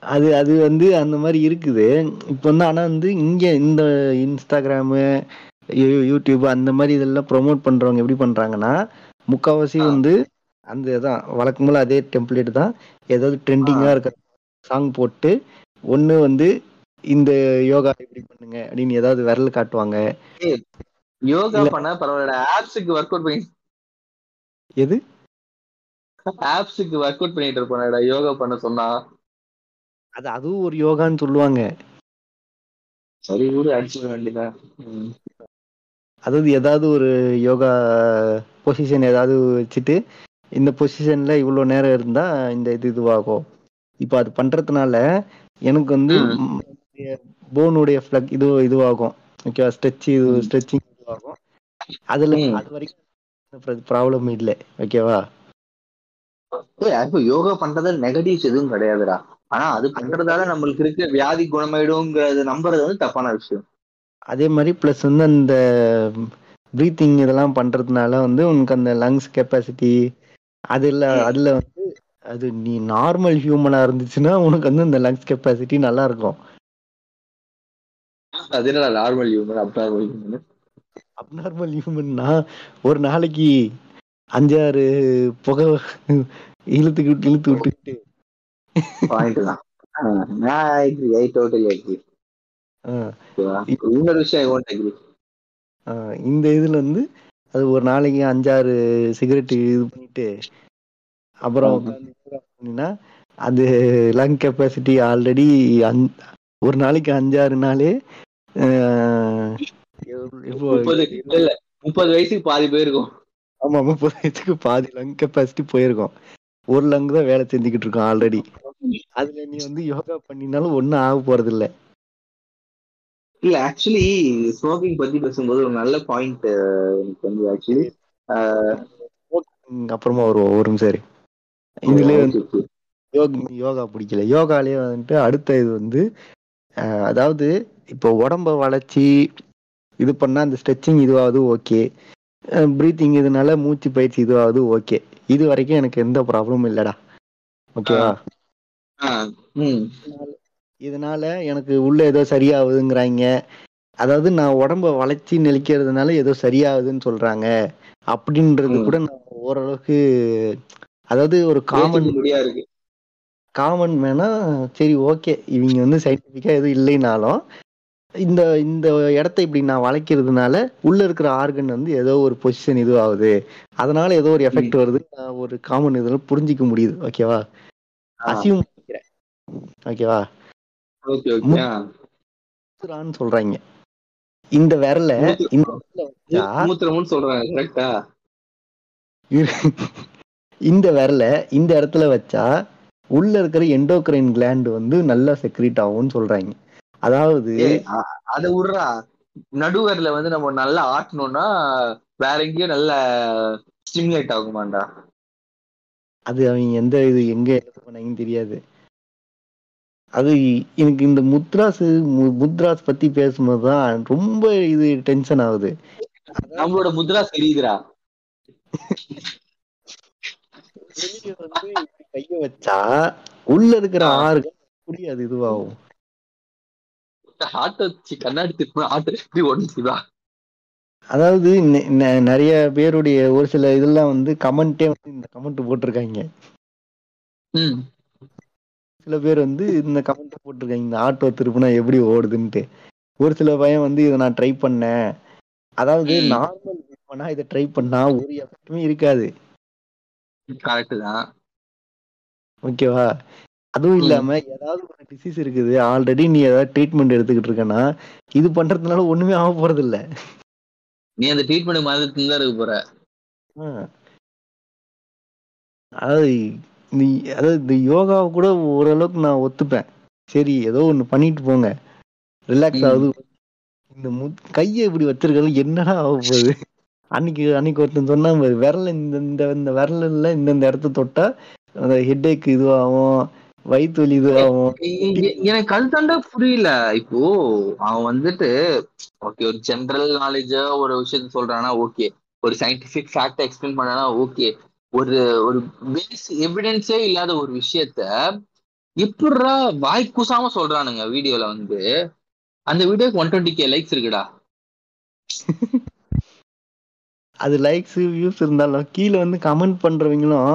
S1: அது அது வந்து அந்த மாதிரி இருக்குது இப்போ வந்து ஆனா வந்து இங்க இந்த இன்ஸ்டாகிராமு யூடியூப் அந்த மாதிரி இதெல்லாம் ப்ரோமோட் பண்றவங்க எப்படி பண்றாங்கன்னா முக்காவாசி
S2: ஆ.
S1: வந்து அந்த இதான் வழக்கம் போல அதே டெம்ப்ளேட் தான் ஏதாவது ட்ரெண்டிங்கா
S2: ஆ.
S1: இருக்க சாங் போட்டு ஒண்ணு வந்து இந்த யோகா இப்படி பண்ணுங்க அப்படின்னு ஏதாவது விரல் காட்டுவாங்க
S2: யோகா. பண்ணா பரவாயில்ல ஆப்ஸுக்கு ஒர்க் அவுட் பண்ணி
S1: எது
S2: ஆப்ஸுக்கு ஒர்க் அவுட் பண்ணிட்டு இருப்பானடா யோகா பண்ண சொன்னா
S1: அது அதுவும் ஒரு யோகான்னு சொல்லுவாங்க.
S2: சரி கூட அடிச்சுட வேண்டியதான் ம்.
S1: அதாவது ஏதாவது ஒரு யோகா பொசிஷன் ஏதாவது வச்சுட்டு இந்த பொசிஷன்ல இவ்வளோ நேரம் இருந்தா இந்த இது இதுவாகும். இப்போ அது பண்றதுனால எனக்கு வந்து போனுடைய ஃபிளக் இது இதுவாகும். ஓகேவா ஸ்ட்ரெச் இது. ஸ்ட்ரெச்சிங் இதுவாகும். அதுல. அது வரைக்கும் ப்ராப்ளம் இல்லை. ஓகேவா
S2: யோகா பண்றதுல நெகட்டிவ்ஸ் எதுவும் கிடையாதுடா. ஆனா அது பண்றதால நம்மளுக்கு இருக்க வியாதி குணமாயிடுங்கிறது நம்புறது வந்து தப்பான விஷயம்.
S1: அதே மாதிரி ப்ளஸ் வந்து அந்த ப்ரீத்திங் இதெல்லாம் பண்றதுனால வந்து உனக்கு அந்த லங்ஸ் கெப்பாசிட்டி அதுல. அதுல வந்து அது நீ நார்மல் ஹியூமனா இருந்துச்சுன்னா உனக்கு வந்து இந்த லங்ஸ் கெப்பாசிட்டி நல்லா இருக்கும்.
S2: அது என்னடா normal human abnormal human
S1: abnormal ஹியூமன்னா ஒரு நாளைக்கு அஞ்சாறு புகை இழுத்துக்கிட்டு இழுத்து விட்டுக்கிட்டு
S2: பாயிண்ட் தான். நான்? இன்னொரு விஷயம்
S1: இந்த இதுல வந்து அது ஒரு நாளைக்கு அஞ்சாறு சிகரெட் இது பண்ணிட்டு அப்புறம் பண்ணினா அது லங் கெப்பாசிட்டி ஆல்ரெடி ஒரு நாளைக்கு அஞ்சாறு நாளே
S2: முப்பது வயசுக்கு பாதி போயிருக்கும்.
S1: ஆமா முப்பது வயசுக்கு பாதி லங் கெப்பாசிட்டி போயிருக்கும். ஒரு லங் தான் வேலை செஞ்சுக்கிட்டு இருக்கோம் ஆல்ரெடி அதுல நீ வந்து யோகா பண்ணினாலும் ஒண்ணும் ஆக போறது இல்ல
S2: இல்ல ஆக்சுவலி ஸ்மோக்கிங் பத்தி பேசும்போது ஒரு நல்ல பாயிண்ட் எனக்கு வந்து ஆக்சுவலி
S1: அப்புறமா வருவோம் ஒரு நிமிஷம் இரு. இதுலயே வந்து யோக யோகா பிடிக்கல. யோகாலயே வந்துட்டு அடுத்த இது வந்து அதாவது இப்போ உடம்ப வளைச்சி இது பண்ணா அந்த ஸ்ட்ரெச்சிங் இதுவாவது ஓகே ப்ரீத்திங் இதனால மூச்சு பயிற்சி இதுவாவது ஓகே இது வரைக்கும் எனக்கு எந்த ப்ராப்ளமும் இல்லடா. ஓகேவா இதனால எனக்கு உள்ள ஏதோ சரியாகுதுங்கிறாங்க. அதாவது நான் உடம்ப வளைச்சி நெளிக்கிறதுனால ஏதோ சரியாகுதுன்னு சொல்றாங்க. அப்படின்றது. கூட நான் ஓரளவுக்கு அதாவது ஒரு காமன்
S2: முடியா இருக்கு.
S1: காமன் வேணா சரி ஓகே. இவங்க வந்து சயின்டிஃபிக்கா எதுவும் இல்லைனாலும் இந்த இந்த இடத்த இப்படி நான் வளைக்கிறதுனால உள்ள இருக்கிற ஆர்கன் வந்து ஏதோ ஒரு பொசிஷன் இதுவாகுது. அதனால ஏதோ ஒரு எஃபெக்ட் வருது நான் ஒரு காமன் இதுல புரிஞ்சிக்க முடியுது. ஓகேவா அசியும் பண்ணிக்கிறேன் ஓகேவா
S2: ஓகே ஓகே
S1: மூத்துறான்னு சொல்றாங்க. இந்த விரல இந்த
S2: சொல்றாங்க கரெக்டா
S1: இந்த விரல இந்த இடத்துல வச்சா உள்ள இருக்கிற எண்டோக்ரைன் கிளாண்ட் வந்து நல்லா செக்ரீட் ஆகும்னு சொல்றாங்க. அதாவது
S2: அத விடுறா. நடுவர்ல வந்து நம்ம நல்லா ஆட்டணும்னா வேற எங்கேயும் நல்ல ஸ்டிமுலேட் ஆகுமாண்டா.
S1: அது அவங்க எந்த இது எங்க பண்ணாங்கன்னு தெரியாது. அது எனக்கு இந்த முத்ராஸ் முத்ராஸ் பத்தி பேசும்போது தான் ரொம்ப இது டென்ஷன் ஆகுது.
S2: நம்மளோட முத்ரா தெரியுதுடா.
S1: கைய வச்சா உள்ள இருக்கிற
S2: ஆ.
S1: ஆறுகள் எப்படி அது இதுவாகும்
S2: சி- கண்ணாடி திருப்பி ஆட்டோ எப்படி உடஞ்சுதா
S1: அதாவது நிறைய பேருடைய ஒரு சில இதெல்லாம் வந்து கமெண்டே வந்து இந்த கமெண்ட் போட்டிருக்காங்க. சில பேர் வந்து இந்த கமெண்ட் போட்டிருக்காங்க இந்த ஆட்டோ திருப்புனா எப்படி ஓடுதுன்ட்டு. ஒரு சில பையன் வந்து இதை நான் ட்ரை பண்ணேன். அதாவது. நார்மல் பண்ணா இதை ட்ரை பண்ணா ஒரு எஃபெக்ட்டுமே இருக்காது. ஓகேவா அதுவும். இல்லாம ஏதாவது ஒரு டிசீஸ் இருக்குது. ஆல்ரெடி நீ ஏதாவது ட்ரீட்மெண்ட் எடுத்துக்கிட்டு இருக்கேன்னா இது பண்றதுனால ஒண்ணுமே ஆக போறது இல்ல
S2: நீ அந்த ட்ரீட்மெண்ட் மாதிரி தான் இருக்க போற.
S1: அதாவது நீ அதாவது இந்த யோகாவை கூட ஓரளவுக்கு நான் ஒத்துப்பேன். சரி ஏதோ ஒண்ணு பண்ணிட்டு போங்க. ரிலாக்ஸ். ஆகுது. இந்த மு கையை இப்படி வச்சிருக்கிறது என்னடா ஆக போகுது? அன்னைக்கு அன்னைக்கு ஒருத்தன் சொன்னா பாரு, விரல் இந்த இந்த இந்த விரல்ல இந்த இந்த இடத்த தொட்டா அந்த ஹெட்டேக் இதுவாகும் வயிற்று வலி இதுவாகும்
S2: எனக்கு அதுதாண்டா புரியல. இப்போ அவன் வந்துட்டு ஓகே ஒரு ஜெனரல் நாலேஜா ஒரு விஷயத்த சொல்றானா ஓகே ஒரு சயின்டிபிக் ஃபேக்ட் எக்ஸ்பிளைன் பண்ணானா ஓகே ஒரு ஒரு பேஸ் எவிடன்ஸே இல்லாத ஒரு விஷயத்த எப்படிடா வாய் கூசாம சொல்றானுங்க வீடியோல வந்து. அந்த வீடியோக்கு ஒன் டுவெண்ட்டி கே லைக்ஸ் இருக்குடா. [LAUGHS]
S1: அது லைக்ஸ் வியூஸ் இருந்தாலும் கீழே வந்து கமெண்ட் பண்றவங்களும்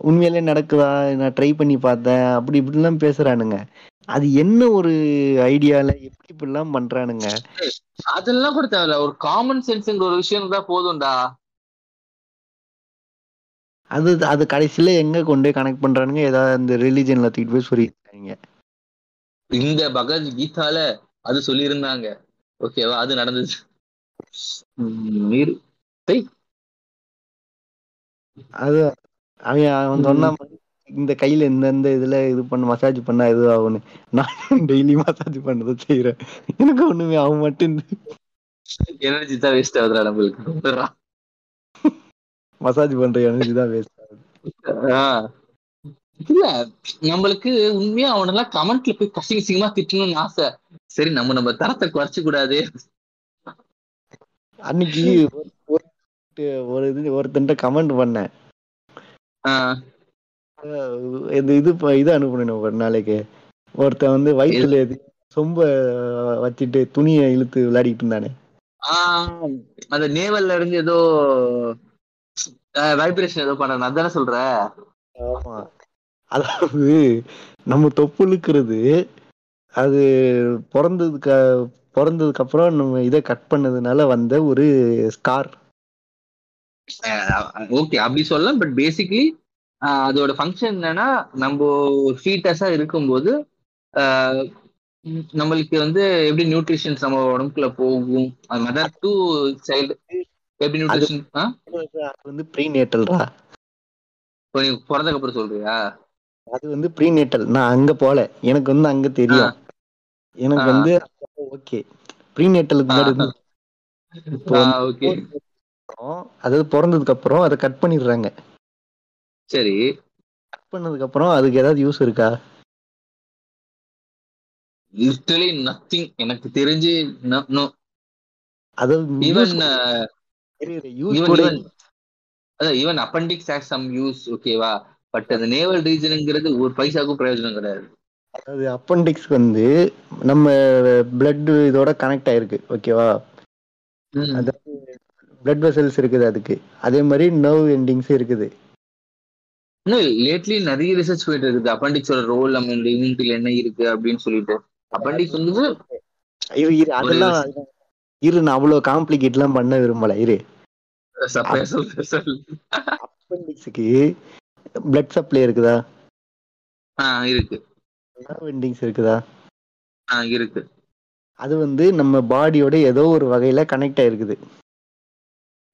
S1: உண்மையிலே நடக்குதா? நான் ட்ரை பண்ணி பார்த்தேன். அப்படி இப்படிலாம் பேசுறானுங்க. அது என்ன ஒரு ஐடியால எப்படி இப்படிலாம் பண்றானுங்க.
S2: அதெல்லாம் கூட தேவையில்ல. ஒரு காமன் சென்ஸ்ங்கிற ஒரு விஷயம் தான் போதும்டா.
S1: அது அது கடைசியில எங்க கொண்டு போய் கனெக்ட் பண்றானுங்க? ஏதாவது அந்த ரிலிஜன்ல தூக்கிட்டு போய் சொல்லியிருக்காங்க.
S2: இந்த பகவத்கீதால அது சொல்லியிருந்தாங்க. ஓகேவா அது நடந்துச்சு.
S1: அது அவன் அவன் சொன்ன மாதிரி இந்த கையில எந்தெந்த இதுல இது பண்ண மசாஜ் பண்ணா இது ஆகும்னு. நான் [LAUGHS] டெய்லி மசாஜ் பண்ணதை செய்யறேன் எனக்கு ஒண்ணுமே ஆக மாட்டேங்குது.
S2: எனர்ஜி தான் வேஸ்ட் ஆகுதுடா நம்மளுக்கு. [LAUGHS]
S1: மசாஜ் பண்ற எனர்ஜி தான் வேஸ்ட் ஆகுது.
S2: இல்ல நம்மளுக்கு உண்மையா அவனெல்லாம் கமெண்ட்ல போய் கசிங்க சிங்கமா திட்டணும்னு ஆசை. சரி நம்ம நம்ம தரத்தை குறைச்சு கூடாது.
S1: அன்னைக்கு ஒரு- இது ஒருத்தன்ட்ட கமெண்ட் பண்ணேன். இந்த இது இது அனுப்புனேன் ஒரு நாளைக்கு. ஒருத்தன் வந்து வயிற்றுல எது? சொம்ப வச்சுட்டு துணியை இழுத்து விளையாடிட்டு இருந்தானே.
S2: அந்த நேவல்ல இருந்து ஏதோ வைப்ரேஷன் ஏதோ பண்றான் அதானே சொல்ற.
S1: ஆமா. அதாவது நம்ம தொப்புளுக்கிறது அது பொறந்ததுக்கு பொறந்ததுக்கு அப்புறம் நம்ம இதை கட் பண்ணதுனால வந்த ஒரு ஸ்கார்
S2: ஓகே அப்படி சொல்லலாம் பட் பேசிக்லி அதோட ஃபங்க்ஷன் என்னன்னா நம்ம ஃபீட்டஸா இருக்கும்போது நம்மளுக்கு வந்து எப்படி நியூட்ரிஷன்ஸ் நம்ம உடம்புக்குள்ள போகும் மதர் டு சைல்டு எப்படி நியூட்ரிஷன்
S1: அது வந்து ப்ரீநேட்டல்டா
S2: நீ பிறந்ததுக்கு அப்புறம் சொல்றியா?
S1: அது வந்து ப்ரீநேட்டல் நான் அங்க போல. எனக்கு வந்து அங்க தெரியும். எனக்கு. வந்து ஓகே. ப்ரீநேட்டலுக்கு முன்னாடி இப்போ
S2: ஓகே.
S1: அதாவது பிறந்ததுக்கு அப்புறம் அதை கட் பண்ணிடுறாங்க.
S2: சரி.
S1: கட் பண்ணதுக்கு அப்புறம் அதுக்கு ஏதாவது யூஸ் இருக்கா?
S2: லிட்டரலி நத்திங் எனக்கு தெரிஞ்சு நோ
S1: அதாவது
S2: even appendix has some use ஓகேவா பட் அந்த நேவல் ரீஜனுங்கிறது ஒரு பைசாக்கும் பிரயோஜனம் கிடையாது.
S1: அதாவது அப்பண்டிக்ஸ் வந்து நம்ம பிளட் இதோட கனெக்ட் ஆயிருக்கு ஓகேவா. அதாவது பிளட் வெசல்ஸ் இருக்குது அதுக்கு. அதே மாதிரி நர்வ் எண்டிங்ஸ் இருக்குது.
S2: இன்னும் லேட்லி நிறைய ரிசர்ச் போயிட்டு இருக்குது. அப்பண்டிக்ஸோட ரோல் நம்ம இந்த இம்யூனிட்டில என்ன இருக்கு அப்படின்னு சொல்லிட்டு. அப்பண்டிக்ஸ் வந்து
S1: அதெல்லாம் இரு நான் அவ்வளவு காம்ப்ளிகேட்லாம் பண்ண விரும்பல இரு. அப்பண்டிக்ஸுக்கு பிளட் சப்ளை இருக்குதா?
S2: இருக்கு.
S1: நர்வ் எண்டிங்ஸ் இருக்குதா?
S2: இருக்கு.
S1: அது வந்து நம்ம பாடியோட ஏதோ ஒரு வகையில கனெக்ட் ஆயிருக்குது.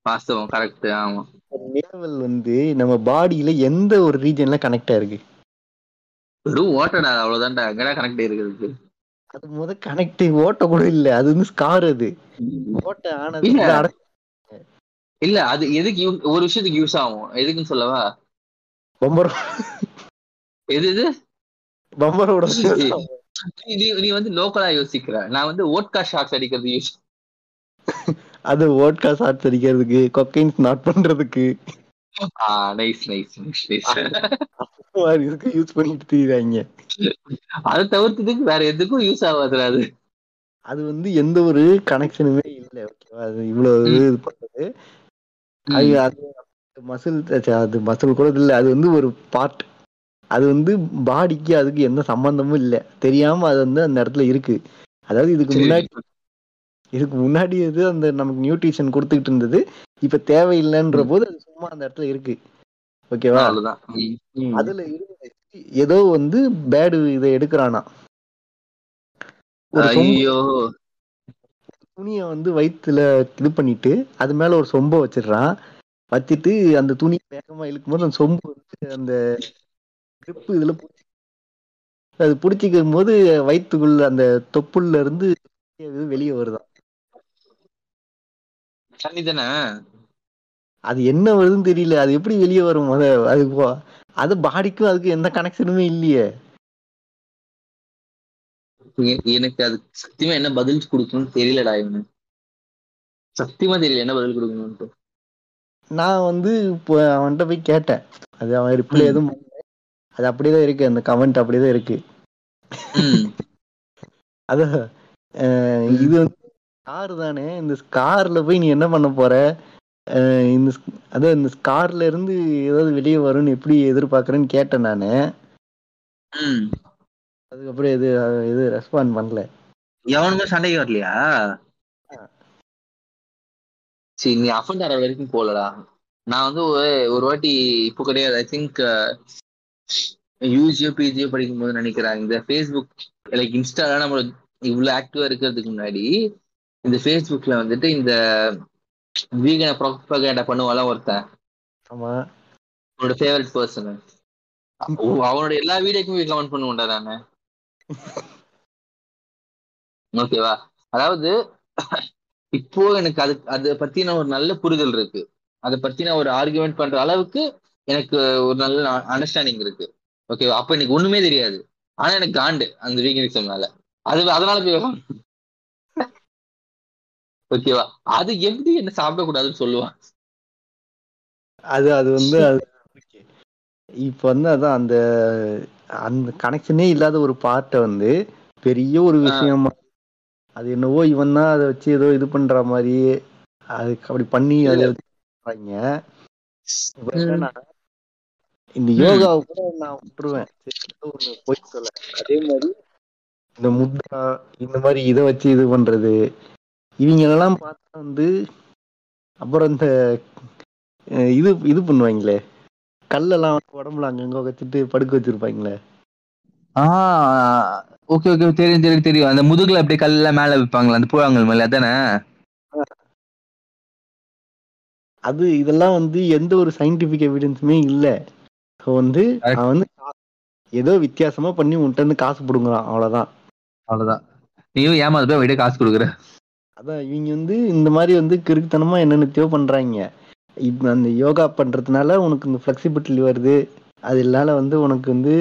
S2: வாஸ்தவம் கரெக்ட் ஆமா.
S1: நேவல் வந்து நம்ம பாடியில எந்த ஒரு ரீஜன்ல கனெக்ட் ஆயிருக்கு?
S2: வெறும் ஓட்டடா அவ்வளவுதான்டா. எங்கடா கனெக்ட் இருக்குது
S1: அது முத கனெக்ட் ஓட்ட கூட இல்ல. அது வந்து ஸ்கார் அது. ஓட்ட ஆனது
S2: இல்ல. அது எதுக்கு ஒரு விஷயத்துக்கு யூஸ் ஆகும்? எதுக்குன்னு சொல்லவா?
S1: பம்பர
S2: எது இது
S1: பம்பரோட
S2: நீ- வந்து லோக்கலா யோசிக்கிற. நான் வந்து ஓட்கா ஷாட்ஸ் அடிக்கிறது யூஸ்
S1: அது ஓட்கா ஷாட்ஸ் அடிக்கிறதுக்கு கொக்கைன்ஸ் நாட் பண்றதுக்கு.
S2: நைஸ் நைஸ் நைஸ்
S1: மாதிரி இதுக்கு யூஸ் பண்ணிட்டு திரியுறாங்க.
S2: அதை தவிர்த்ததுக்கு வேற எதுக்கும் யூஸ் ஆகாது அது.
S1: அது வந்து எந்த ஒரு கனெக்ஷனுமே இல்ல ஓகேவா அது இவ்வளவு. இது பண்றது அது அது மசில் அது மசில் கூட இல்ல. அது வந்து ஒரு பார்ட் அது வந்து பாடிக்கு அதுக்கு எந்த சம்பந்தமும் இல்ல. தெரியாம அது வந்து அந்த இடத்துல இருக்கு. அதாவது இதுக்கு. முன்னாடி இதுக்கு முன்னாடி இது அந்த நமக்கு நியூட்ரிஷன் கொடுத்துக்கிட்டு இருந்தது. இப்ப தேவையில்லைன்ற போது அது சும்மா அந்த இடத்துல இருக்கு. ஓகேவா. அதுல ஏதோ வந்து பேடு இதை எடுக்கிறானா. துணியை வந்து வயித்துல இது பண்ணிட்டு அது மேல ஒரு சொம்ப வச்சிடுறான் வச்சுட்டு அந்த துணி வேகமா இழுக்கும் போது அந்த சொம்பு வந்து அந்த grip இதுல அது பிடிச்சிக்கும் போது வயித்துக்குள்ள அந்த தொப்புள்ள இருந்து வெளியே வருதாம்
S2: தண்ணி தானே?
S1: அது என்ன வருதுன்னு தெரியல. அது எப்படி வெளியே வரும்? அது போ- அது பாடிக்கும் அதுக்கு எந்த கனெக்ஷனுமே இல்லையே.
S2: எனக்கு அது சத்தியமா என்ன பதில் கொடுக்கணும்னு தெரியலடா இவனு. சத்தியமா தெரியல என்ன பதில் கொடுக்கணும்னு
S1: நான் வந்து இப்போ அவன்கிட்ட போய் கேட்டேன். அது அவன் ரிப்ளை. எதுவும். அது அப்படியேதான் இருக்கு. அந்த கமெண்ட் அப்படியேதான் இருக்கு.
S2: ம்.
S1: இது வந்து ஸ்கார் தானே. இந்த ஸ்கார்ல போய் நீ என்ன பண்ண போற? இந்த அதான் இந்த ஸ்கார்ல இருந்து ஏதாவது வெளியே வரும்னு எப்படி எதிர்பார்க்கறேன்னு கேட்டேன் நானு. அதுக்கப்புறம் இது இது ரெஸ்பாண்ட் பண்ணல.
S2: எவனுமே சண்டைக்கு வரலையா? சரி நீ அஃபண்ட் ஆற வரைக்கும் போலடா. நான் வந்து ஒரு வாட்டி இப்போ கிடையாது. ஐ திங்க் யூஜியோ பிஜியோ படிக்கும் போது நினைக்கிறேன். இந்த ஃபேஸ்புக் லைக் இன்ஸ்டால நம்ம இவ்வளவு ஆக்டிவா இருக்கிறதுக்கு முன்னாடி இந்த ஃபேஸ்புக்ல வந்துட்டு இந்த வீகன ப்ரொபகேண்டா பண்ணுவான்ல ஒருத்தன்
S1: ஆமா.
S2: உன்னோட ஃபேவரட் பர்சன் அவனோட எல்லா வீடியோக்குமே கமெண்ட் பண்ணுவேன்டா நானு ஓகேவா அதாவது இப்போ எனக்கு அது அதை பத்தின ஒரு நல்ல புரிதல் இருக்கு. அதை பத்தின ஒரு ஆர்குமெண்ட் பண்ற அளவுக்கு எனக்கு ஒரு நல்ல அண்டர்ஸ்டாண்டிங் இருக்கு. ஓகேவா அப்ப எனக்கு ஒண்ணுமே தெரியாது. ஆனா எனக்கு காண்டு அந்த வீகனிசம் மேல அது அதனால போய் ஓகேவா அது எப்படி என்ன சாப்பிடக்கூடாதுன்னு சொல்லுவான்
S1: அது அது வந்து. [LAUGHS] இப்ப வந்து அதான் அந்த அந்த கனெக்ஷனே இல்லாத ஒரு பார்ட்டை வந்து பெரிய ஒரு விஷயமா அது என்னவோ இவன் தான் அதை வச்சு ஏதோ இது பண்ற மாதிரி அது அப்படி பண்ணி அதை பண்றாங்க. இந்த. யோகாவை கூட நான் விட்டுருவேன். ஒண்ணு போய் சொல்ல அதே மாதிரி இந்த முத்ரா இந்த மாதிரி இதை வச்சு இது பண்றது இவங்களெல்லாம் பார்த்தா வந்து அப்புறம் இந்த இது இது பண்ணுவாங்களே கல்லெல்லாம் உடம்புல அங்கங்க வச்சுட்டு படுக்க வச்சிருப்பாங்களே
S2: ஆ ஓகே ஓகே தெரியும் தெரியும் தெரியும். அந்த முதுகுல அப்படியே கல்ல மேல வைப்பாங்களா அந்த புழாங்கல் மேல அதானே?
S1: அது இதெல்லாம் வந்து எந்த ஒரு சயின்டிபிக் எவிடன்ஸுமே இல்ல. ஸோ வந்து. அவன் வந்து ஏதோ வித்தியாசமா பண்ணி உன்கிட்ட இருந்து காசு பிடுங்குறான் அவ்வளவுதான்.
S2: அவ்வளவுதான். நீயும் ஏமாந்து போய் விட காசு கொடுக்குற.
S1: அதான் இவங்க வந்து இந்த மாதிரி வந்து கிறுக்குத்தனமா என்னென்னத்தையோ பண்றாங்க. இப்ப அந்த யோகா பண்றதுனால உனக்கு இந்த ஃபிளெக்சிபிலிட்டி வருது. அது இல்லாத வந்து உனக்கு வந்து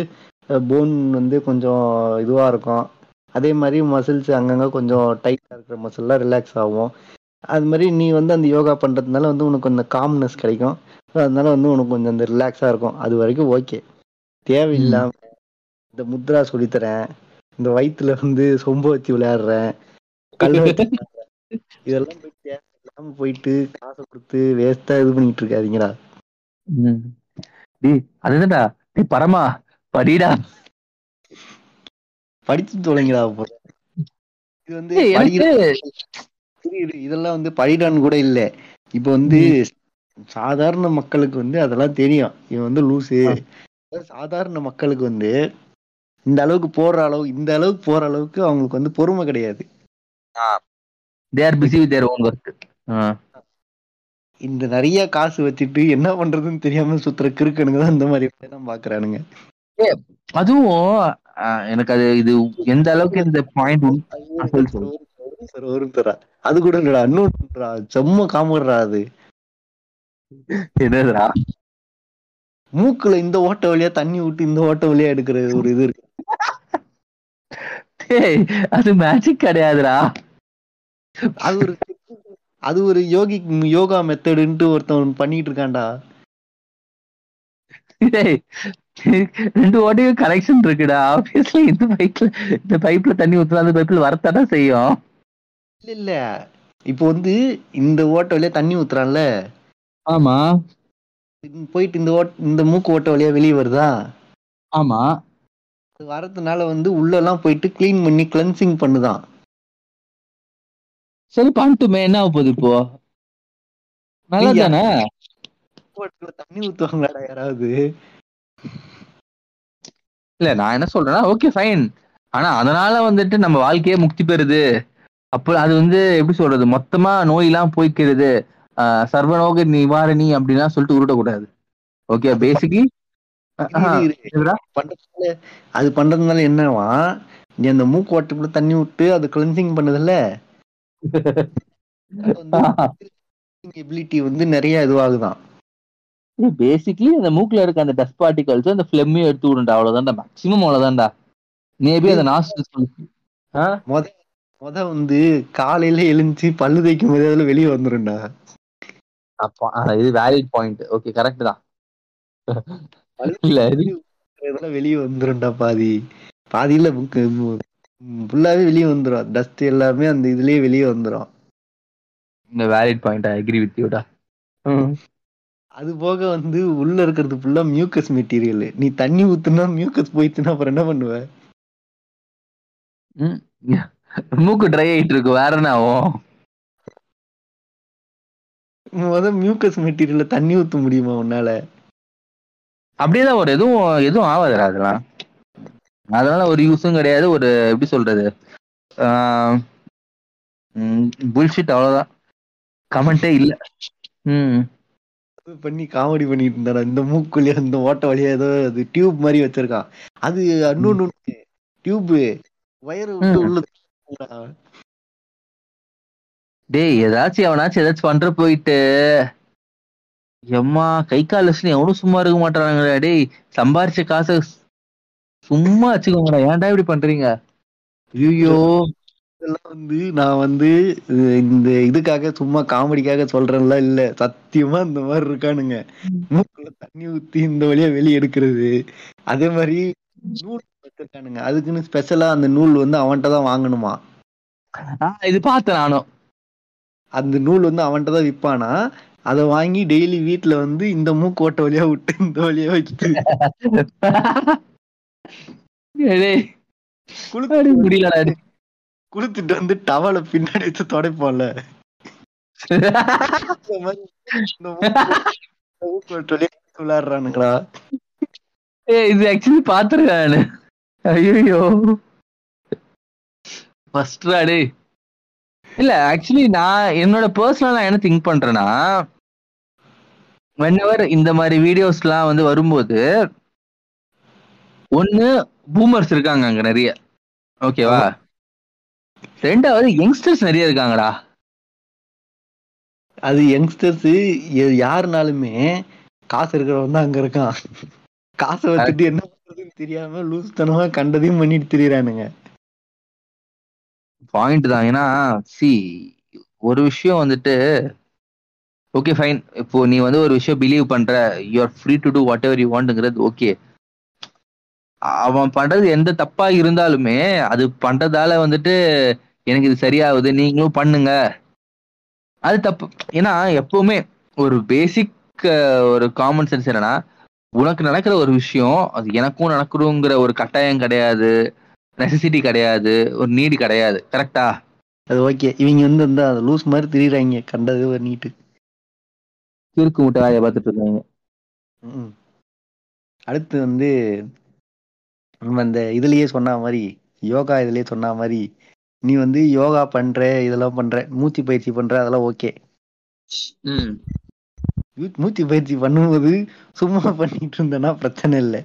S1: போன் வந்து கொஞ்சம் இதுவா இருக்கும். அதே மாதிரி மசில்ஸ் அங்கங்க கொஞ்சம் டைட்டா இருக்கிற மசில்லாம் ரிலாக்ஸ் ஆகும். அது மாதிரி நீ வந்து அந்த யோகா பண்றதுனால வந்து உனக்கு அந்த காம்னஸ் கிடைக்கும். அதனால வந்து உனக்கு கொஞ்சம் அந்த ரிலாக்ஸா இருக்கும். அது வரைக்கும் ஓகே தேவையில்லாம இந்த முத்ரா சொல்லித்தரேன். இந்த வயிற்றுல வந்து சொம்ப வச்சு விளையாடுறேன். கல் வச்சு இதெல்லாம் போய் தேவையில்லாம போயிட்டு காசை கொடுத்து வேஸ்டா இது பண்ணிட்டு இருக்காதீங்கடா.
S2: ம். டேய் அதுதான்டா டேய் பரமா படிடா.
S1: படிச்சு தொலைங்கடா இது வந்து இதெல்லாம் வந்து படிடான்னு கூட இல்ல. இப்ப வந்து சாதாரண மக்களுக்கு வந்து அதெல்லாம் தெரியும். இவன் வந்து லூசு. சாதாரண மக்களுக்கு வந்து இந்த அளவுக்கு போற அளவு இந்த அளவுக்கு போற அளவுக்கு அவங்களுக்கு வந்து பொறுமை கிடையாது.
S2: They are busy with their own work
S1: இந்த நிறைய காசு வச்சுட்டு என்ன பண்றதுன்னு தெரியாம சுத்துற கிறுக்கனுங்க தான் இந்த மாதிரி தான் பாக்குறானுங்க.
S2: அதுவும் எனக்கு அது இது எந்த அளவுக்கு இந்த பாயிண்ட்
S1: வரும் தரா அது கூட இல்லடா இன்னொன்றா செம்ம காமெடிடா அது.
S2: என்னதுடா?
S1: மூக்குல இந்த ஓட்ட வழியா தண்ணி விட்டு இந்த ஓட்ட வழியா எடுக்கிற ஒரு இது இருக்கு. [LAUGHS]
S2: அது மேஜிக் கிடையாதுடா.
S1: அது ஒரு அது ஒரு யோகி யோகா மெத்தடுன்ட்டு ஒருத்தன் பண்ணிட்டு இருக்கான்டா.
S2: ரெண்டு ஓட்டையும் கனெக்ஷன் இருக்குடா. ஆப்வியஸ்லி இந்த பைப்ல இந்த பைப்ல தண்ணி ஊத்துனா அந்த பைப்ல வரத்தானே செய்யும்.
S1: இல்ல இல்ல. இப்போ வந்து இந்த ஓட்ட வழியா தண்ணி ஊத்துறான்ல.
S2: ஆமா.
S1: போயிட்டு இந்த ஓட் இந்த மூக்கு ஓட்ட வழியா வெளியே வருதா?
S2: ஆமா.
S1: அது வரதுனால வந்து உள்ள எல்லாம் போயிட்டு க்ளீன் பண்ணி கிளென்சிங் பண்ணுதான்.
S2: சரி பண்ணிட்டுமே. என்ன போகுது இப்போ? நல்லா தானே
S1: தண்ணி ஊத்துவாங்களாடா யாராவது?
S2: இல்ல நான் என்ன சொல்றேன்னா ஓகே ஃபைன் ஆனா அதனால வந்துட்டு நம்ம வாழ்க்கையே முக்தி பெறுது. அப்போ அது வந்து எப்படி சொல்றது? மொத்தமா நோயெல்லாம் போய்க்கிறது. சர்வநோக நிவாரணி அப்படின்லாம் சொல்லிட்டு உருட்டக்கூடாது. ஓகே பேசிக்லி
S1: அது பண்றதுனால என்னவா? நீ அந்த மூக்கு ஓட்டுக்குள்ள தண்ணி விட்டு அது கிளென்சிங் பண்ணுதுல்ல? எபிலிட்டி வந்து நிறைய இதுவாகுதான்.
S2: பேசிக்லி அந்த மூக்குல இருக்க அந்த டஸ்ட் பார்ட்டிகல்ஸ் அந்த ஃபிளம்மையும் எடுத்து விடுண்டா அவ்வளவுதான்டா. மேக்ஸிமம் அவ்வளவுதான்டா. மேபி அந்த நாஸ்டல்
S1: முத முத வந்து காலையில எழுந்துச்சு பல்லு தேய்க்கும் போது அதுல வெளியே வந்துரும்டா.
S2: அப்பா இது வேலிட் பாயிண்ட் ஓகே கரெக்ட் தான். இல்ல
S1: இதெல்லாம் வெளியே வந்துரும்டா பாதி. பாதியில ஃபுல்லாவே வெளியே வந்துரும். டஸ்ட் எல்லாமே அந்த இதுலயே வெளியே வந்துரும்.
S2: இந்த valid point I agree with யூடா
S1: அது போக வந்து உள்ள இருக்கிறது ஃபுல்லா மியூக்கஸ் மெட்டீரியல் நீ தண்ணி ஊத்துனா மியூக்கஸ் போயிடுச்சுன்னா அப்புறம் என்ன பண்ணுவ?
S2: மூக்கு ட்ரை ஆயிட்டு இருக்கு வேற என்ன ஆகும்?
S1: முத மியூக்கஸ் மெட்டீரியல்ல தண்ணி ஊத்த முடியுமா உன்னால?
S2: அப்படியேதான் ஒரு எதுவும் எதுவும் ஆகாதுடா அதெல்லாம். அதனால ஒரு யூஸும் கிடையாது. ஒரு எப்படி சொல்றது? புல்ஷிட் அவ்வளவுதான். கமெண்டே இல்ல. ம்.
S1: பண்ணி காமெடி பண்ணிட்டு இருந்தாடா. இந்த மூக்குள்ளே இந்த ஓட்ட வழியா ஏதோ அது டியூப் மாதிரி வச்சிருக்கான் அது இன்னொன்னு டியூப் வயறு விட்டு. உள்ள
S2: டேய் ஏதாச்சும் எவனாச்சும் ஏதாச்சும் பண்ற போயிட்டு. எம்மா கை கால் எவனும் சும்மா இருக்க மாட்டானுங்கடா டேய் சம்பாரிச்ச காசை சும்மா வச்சுக்கோங்கடா. ஏன்டா இப்படி பண்றீங்க? ஐயோ
S1: இதெல்லாம் வந்து நான் வந்து இந்த இதுக்காக சும்மா காமெடிக்காக சொல்றேன்ல இல்ல. சத்தியமா இந்த மாதிரி இருக்கானுங்க. மூக்குல தண்ணி ஊத்தி இந்த வழியா வெளியே எடுக்கிறது. அதே மாதிரி நூல் வச்சிருக்கானுங்க. அதுக்குன்னு ஸ்பெஷலா அந்த நூல் வந்து அவன்கிட்ட தான் வாங்கணுமா?
S2: இது பார்த்தேன் நானும்.
S1: அந்த நூல் வந்து அவன்கிட்ட தான் விற்பானா அத வாங்கி டெய்லி வீட்ல வந்து இந்த மூக்கு ஓட்ட வழியா விட்டு இந்த வழியா வச்சுட்டு [LAUGHS] குளுத்துட்டு வந்து டவலை பின்னாடி வச்சு துடைப்போம்ல. விளையாடுறானுங்களா?
S2: ஏய், இது ஆக்சுவலி பாத்துருக்கேன் ஐயோ ஃபர்ஸ்ட் டேய். இல்ல ஆக்சுவலி நான் என்னோட பர்சனலா என்ன திங்க் பண்றேன்னா whenever இந்த மாதிரி வீடியோஸ்லாம் வந்து வரும்போது ஒண்ணு பூமர்ஸ் இருக்காங்க அங்க நிறைய. ஓகேவா ரெண்டாவது யங்ஸ்டர்ஸ் நிறைய இருக்காங்கடா.
S1: அது யங்ஸ்டர்ஸ் யாருனாலுமே காசு இருக்கிறவன் தான் அங்க இருக்கான். காசை வச்சுட்டு என்ன பண்றதுன்னு தெரியாம லூஸ் தனமா கண்டதையும் பண்ணிட்டு திரியறானுங்க.
S2: பாயிண்ட் தான். ஏன்னா சி ஒரு விஷயம் வந்துட்டு ஓகே ஃபைன் இப்போ நீ வந்து ஒரு விஷயம் பிலீவ் பண்ற you are free to do whatever you வாண்ட்ங்கிறது okay அவன் பண்றது எந்த தப்பா இருந்தாலுமே அது பண்றதால வந்துட்டு எனக்கு இது சரியாகுது நீங்களும் பண்ணுங்க. அது தப்பு. ஏன்னா எப்பவுமே ஒரு பேசிக் ஒரு காமன் சென்ஸ் என்னன்னா உனக்கு நடக்கிற ஒரு விஷயம் அது எனக்கும் நடக்கணுங்கிற ஒரு கட்டாயம் கிடையாது. நெசசிட்டி கிடையாது. ஒரு நீடு கிடையாது. கரெக்டா
S1: அது ஓகே இவங்க வந்து இந்த லூஸ் மாதிரி திரியறாங்க கண்டது பண்ணிட்டு
S2: கிறுக்கு முட்டை வேலையை பார்த்துட்டு இருக்காங்க.
S1: அடுத்து வந்து நம்ம இந்த இதுலயே சொன்ன மாதிரி யோகா இதுலயே சொன்ன மாதிரி நீ வந்து யோகா பண்ற இதெல்லாம் பண்ற மூச்சு பயிற்சி பண்ற அதெல்லாம் ஓகே. மூச்சு பயிற்சி பண்ணும்போது சும்மா பண்ணிட்டு இருந்தனா பிரச்சனை இல்லை.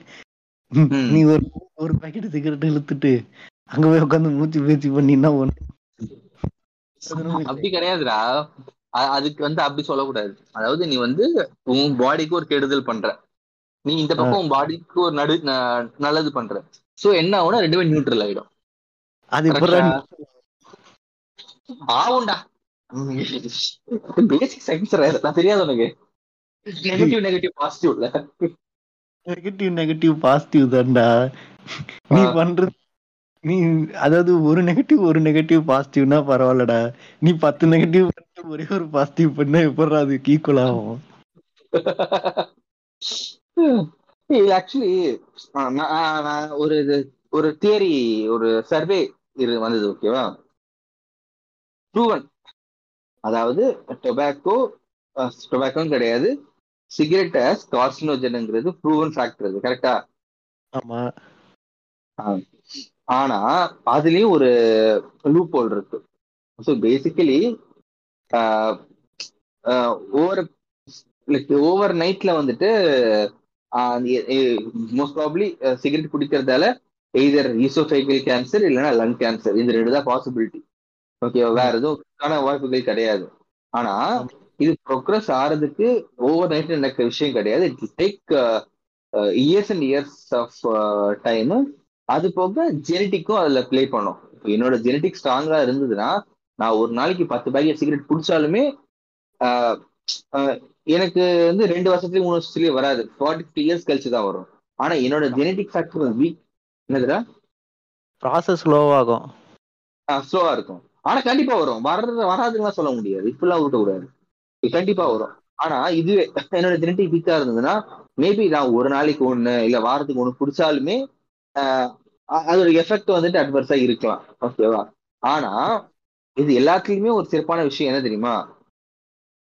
S1: நீ ஒரு ஒரு பாக்கெட் சிகரெட் இழுத்துட்டு அங்க போய் உட்காந்து மூச்சு பயிற்சி பண்ணினா ஒண்ணு.
S2: அப்படி கிடையாதுடா. அதுக்கு வந்து அப்படி சொல்லக்கூடாது. அதாவது நீ வந்து உன் பாடிக்கு ஒரு கெடுதல் பண்ற. நீ இந்த பக்கம் உன் பாடிக்கு ஒரு நடு நல்லது பண்ற. சோ என்ன ஆகும்னா ரெண்டுமே நியூட்ரல் ஆயிடும்.
S1: அது?
S2: ஆகும்டா பேசிக் சயின்ஸ் நான் தெரியாது உனக்கு. நெகட்டிவ் நெகட்டிவ் பாசிட்டிவ்ல
S1: நெகட்டிவ் நெகட்டிவ் பாசிட்டிவ் தான்டா. நீ
S2: ஆ.
S1: பண்றது நீ அதாவது ஒரு நெகட்டிவ் ஒரு நெகட்டிவ் பாசிட்டிவ்னா பரவாயில்லடா. நீ பத்து நெகட்டிவ் ஒரே ஒரு பாசிட்டிவ் பண்ணா எப்படி அதுக்கு ஈக்குவல் ஆகும்? [LAUGHS]
S2: இது ஆக்சுவலி நான் ஒரு இது ஒரு தியரி ஒரு சர்வே இது வந்தது ஓகேவா ப்ரூவன் அதாவது டொபாக்கோ டொபாக்கோன்னு கிடையாது. சிகரெட் ஆஸ் கார்சினோஜனுங்கிறது ப்ரூவன் ஃபேக்டர் அது கரெக்டா
S1: ஆமா.
S2: ஆனா அதுலயும் ஒரு லூப் ஹோல் இருக்கு so basically over like over நைட்ல வந்துட்டு மோஸ்ட் ப்ராப்ளி சிகரெட் குடிக்கிறதால எய்தர் ஈசோஃபைகல் கேன்சர் இல்லைன்னா லங் கேன்சர் இந்த ரெண்டு தான் பாசிபிலிட்டி ஓகே வேற எதுவும் வாய்ப்புகள் கிடையாது. ஆனா இது ப்ரோக்ரஸ் ஆறதுக்கு ஓவர் நைட் நடக்கிற விஷயம் கிடையாது. It take years and years of time அது போக ஜெனட்டிக்கும் அதுல ப்ளே பண்ணும். என்னோட ஜெனட்டிக் ஸ்ட்ராங்கா இருந்ததுன்னா நான் ஒரு நாளைக்கு பத்து பேக்கெட் சிகரெட் குடிச்சாலுமே எனக்கு வந்து ரெண்டு வருஷத்துலயும் மூணு வருஷத்துலயும் வராது. ஃபார்ட்டி இயர்ஸ் கழிச்சு தான் வரும். ஆனா என்னோட ஜெனட்டிக் ஃபேக்டர் வீக் என்னதுடா?
S1: ப்ராசஸ் ஸ்லோவாகும்
S2: ஸ்லோவா இருக்கும். ஆனா கண்டிப்பா வரும். வர்றது வராதுன்னு சொல்ல முடியாது. இப்பெல்லாம் விட்ட கூடாது கண்டிப்பா வரும். ஆனா இதுவே [LAUGHS] என்னோட ஜெனட்டிக் வீக்கா இருந்ததுன்னா மேபி நான் ஒரு நாளைக்கு ஒண்ணு இல்ல வாரத்துக்கு ஒண்ணு குடிச்சாலுமே அதோட எஃபெக்ட் வந்துட்டு அட்வர்ஸா இருக்கலாம். ஓகேவா ஆனா இது எல்லாத்துலயுமே ஒரு சிறப்பான விஷயம் என்ன தெரியுமா?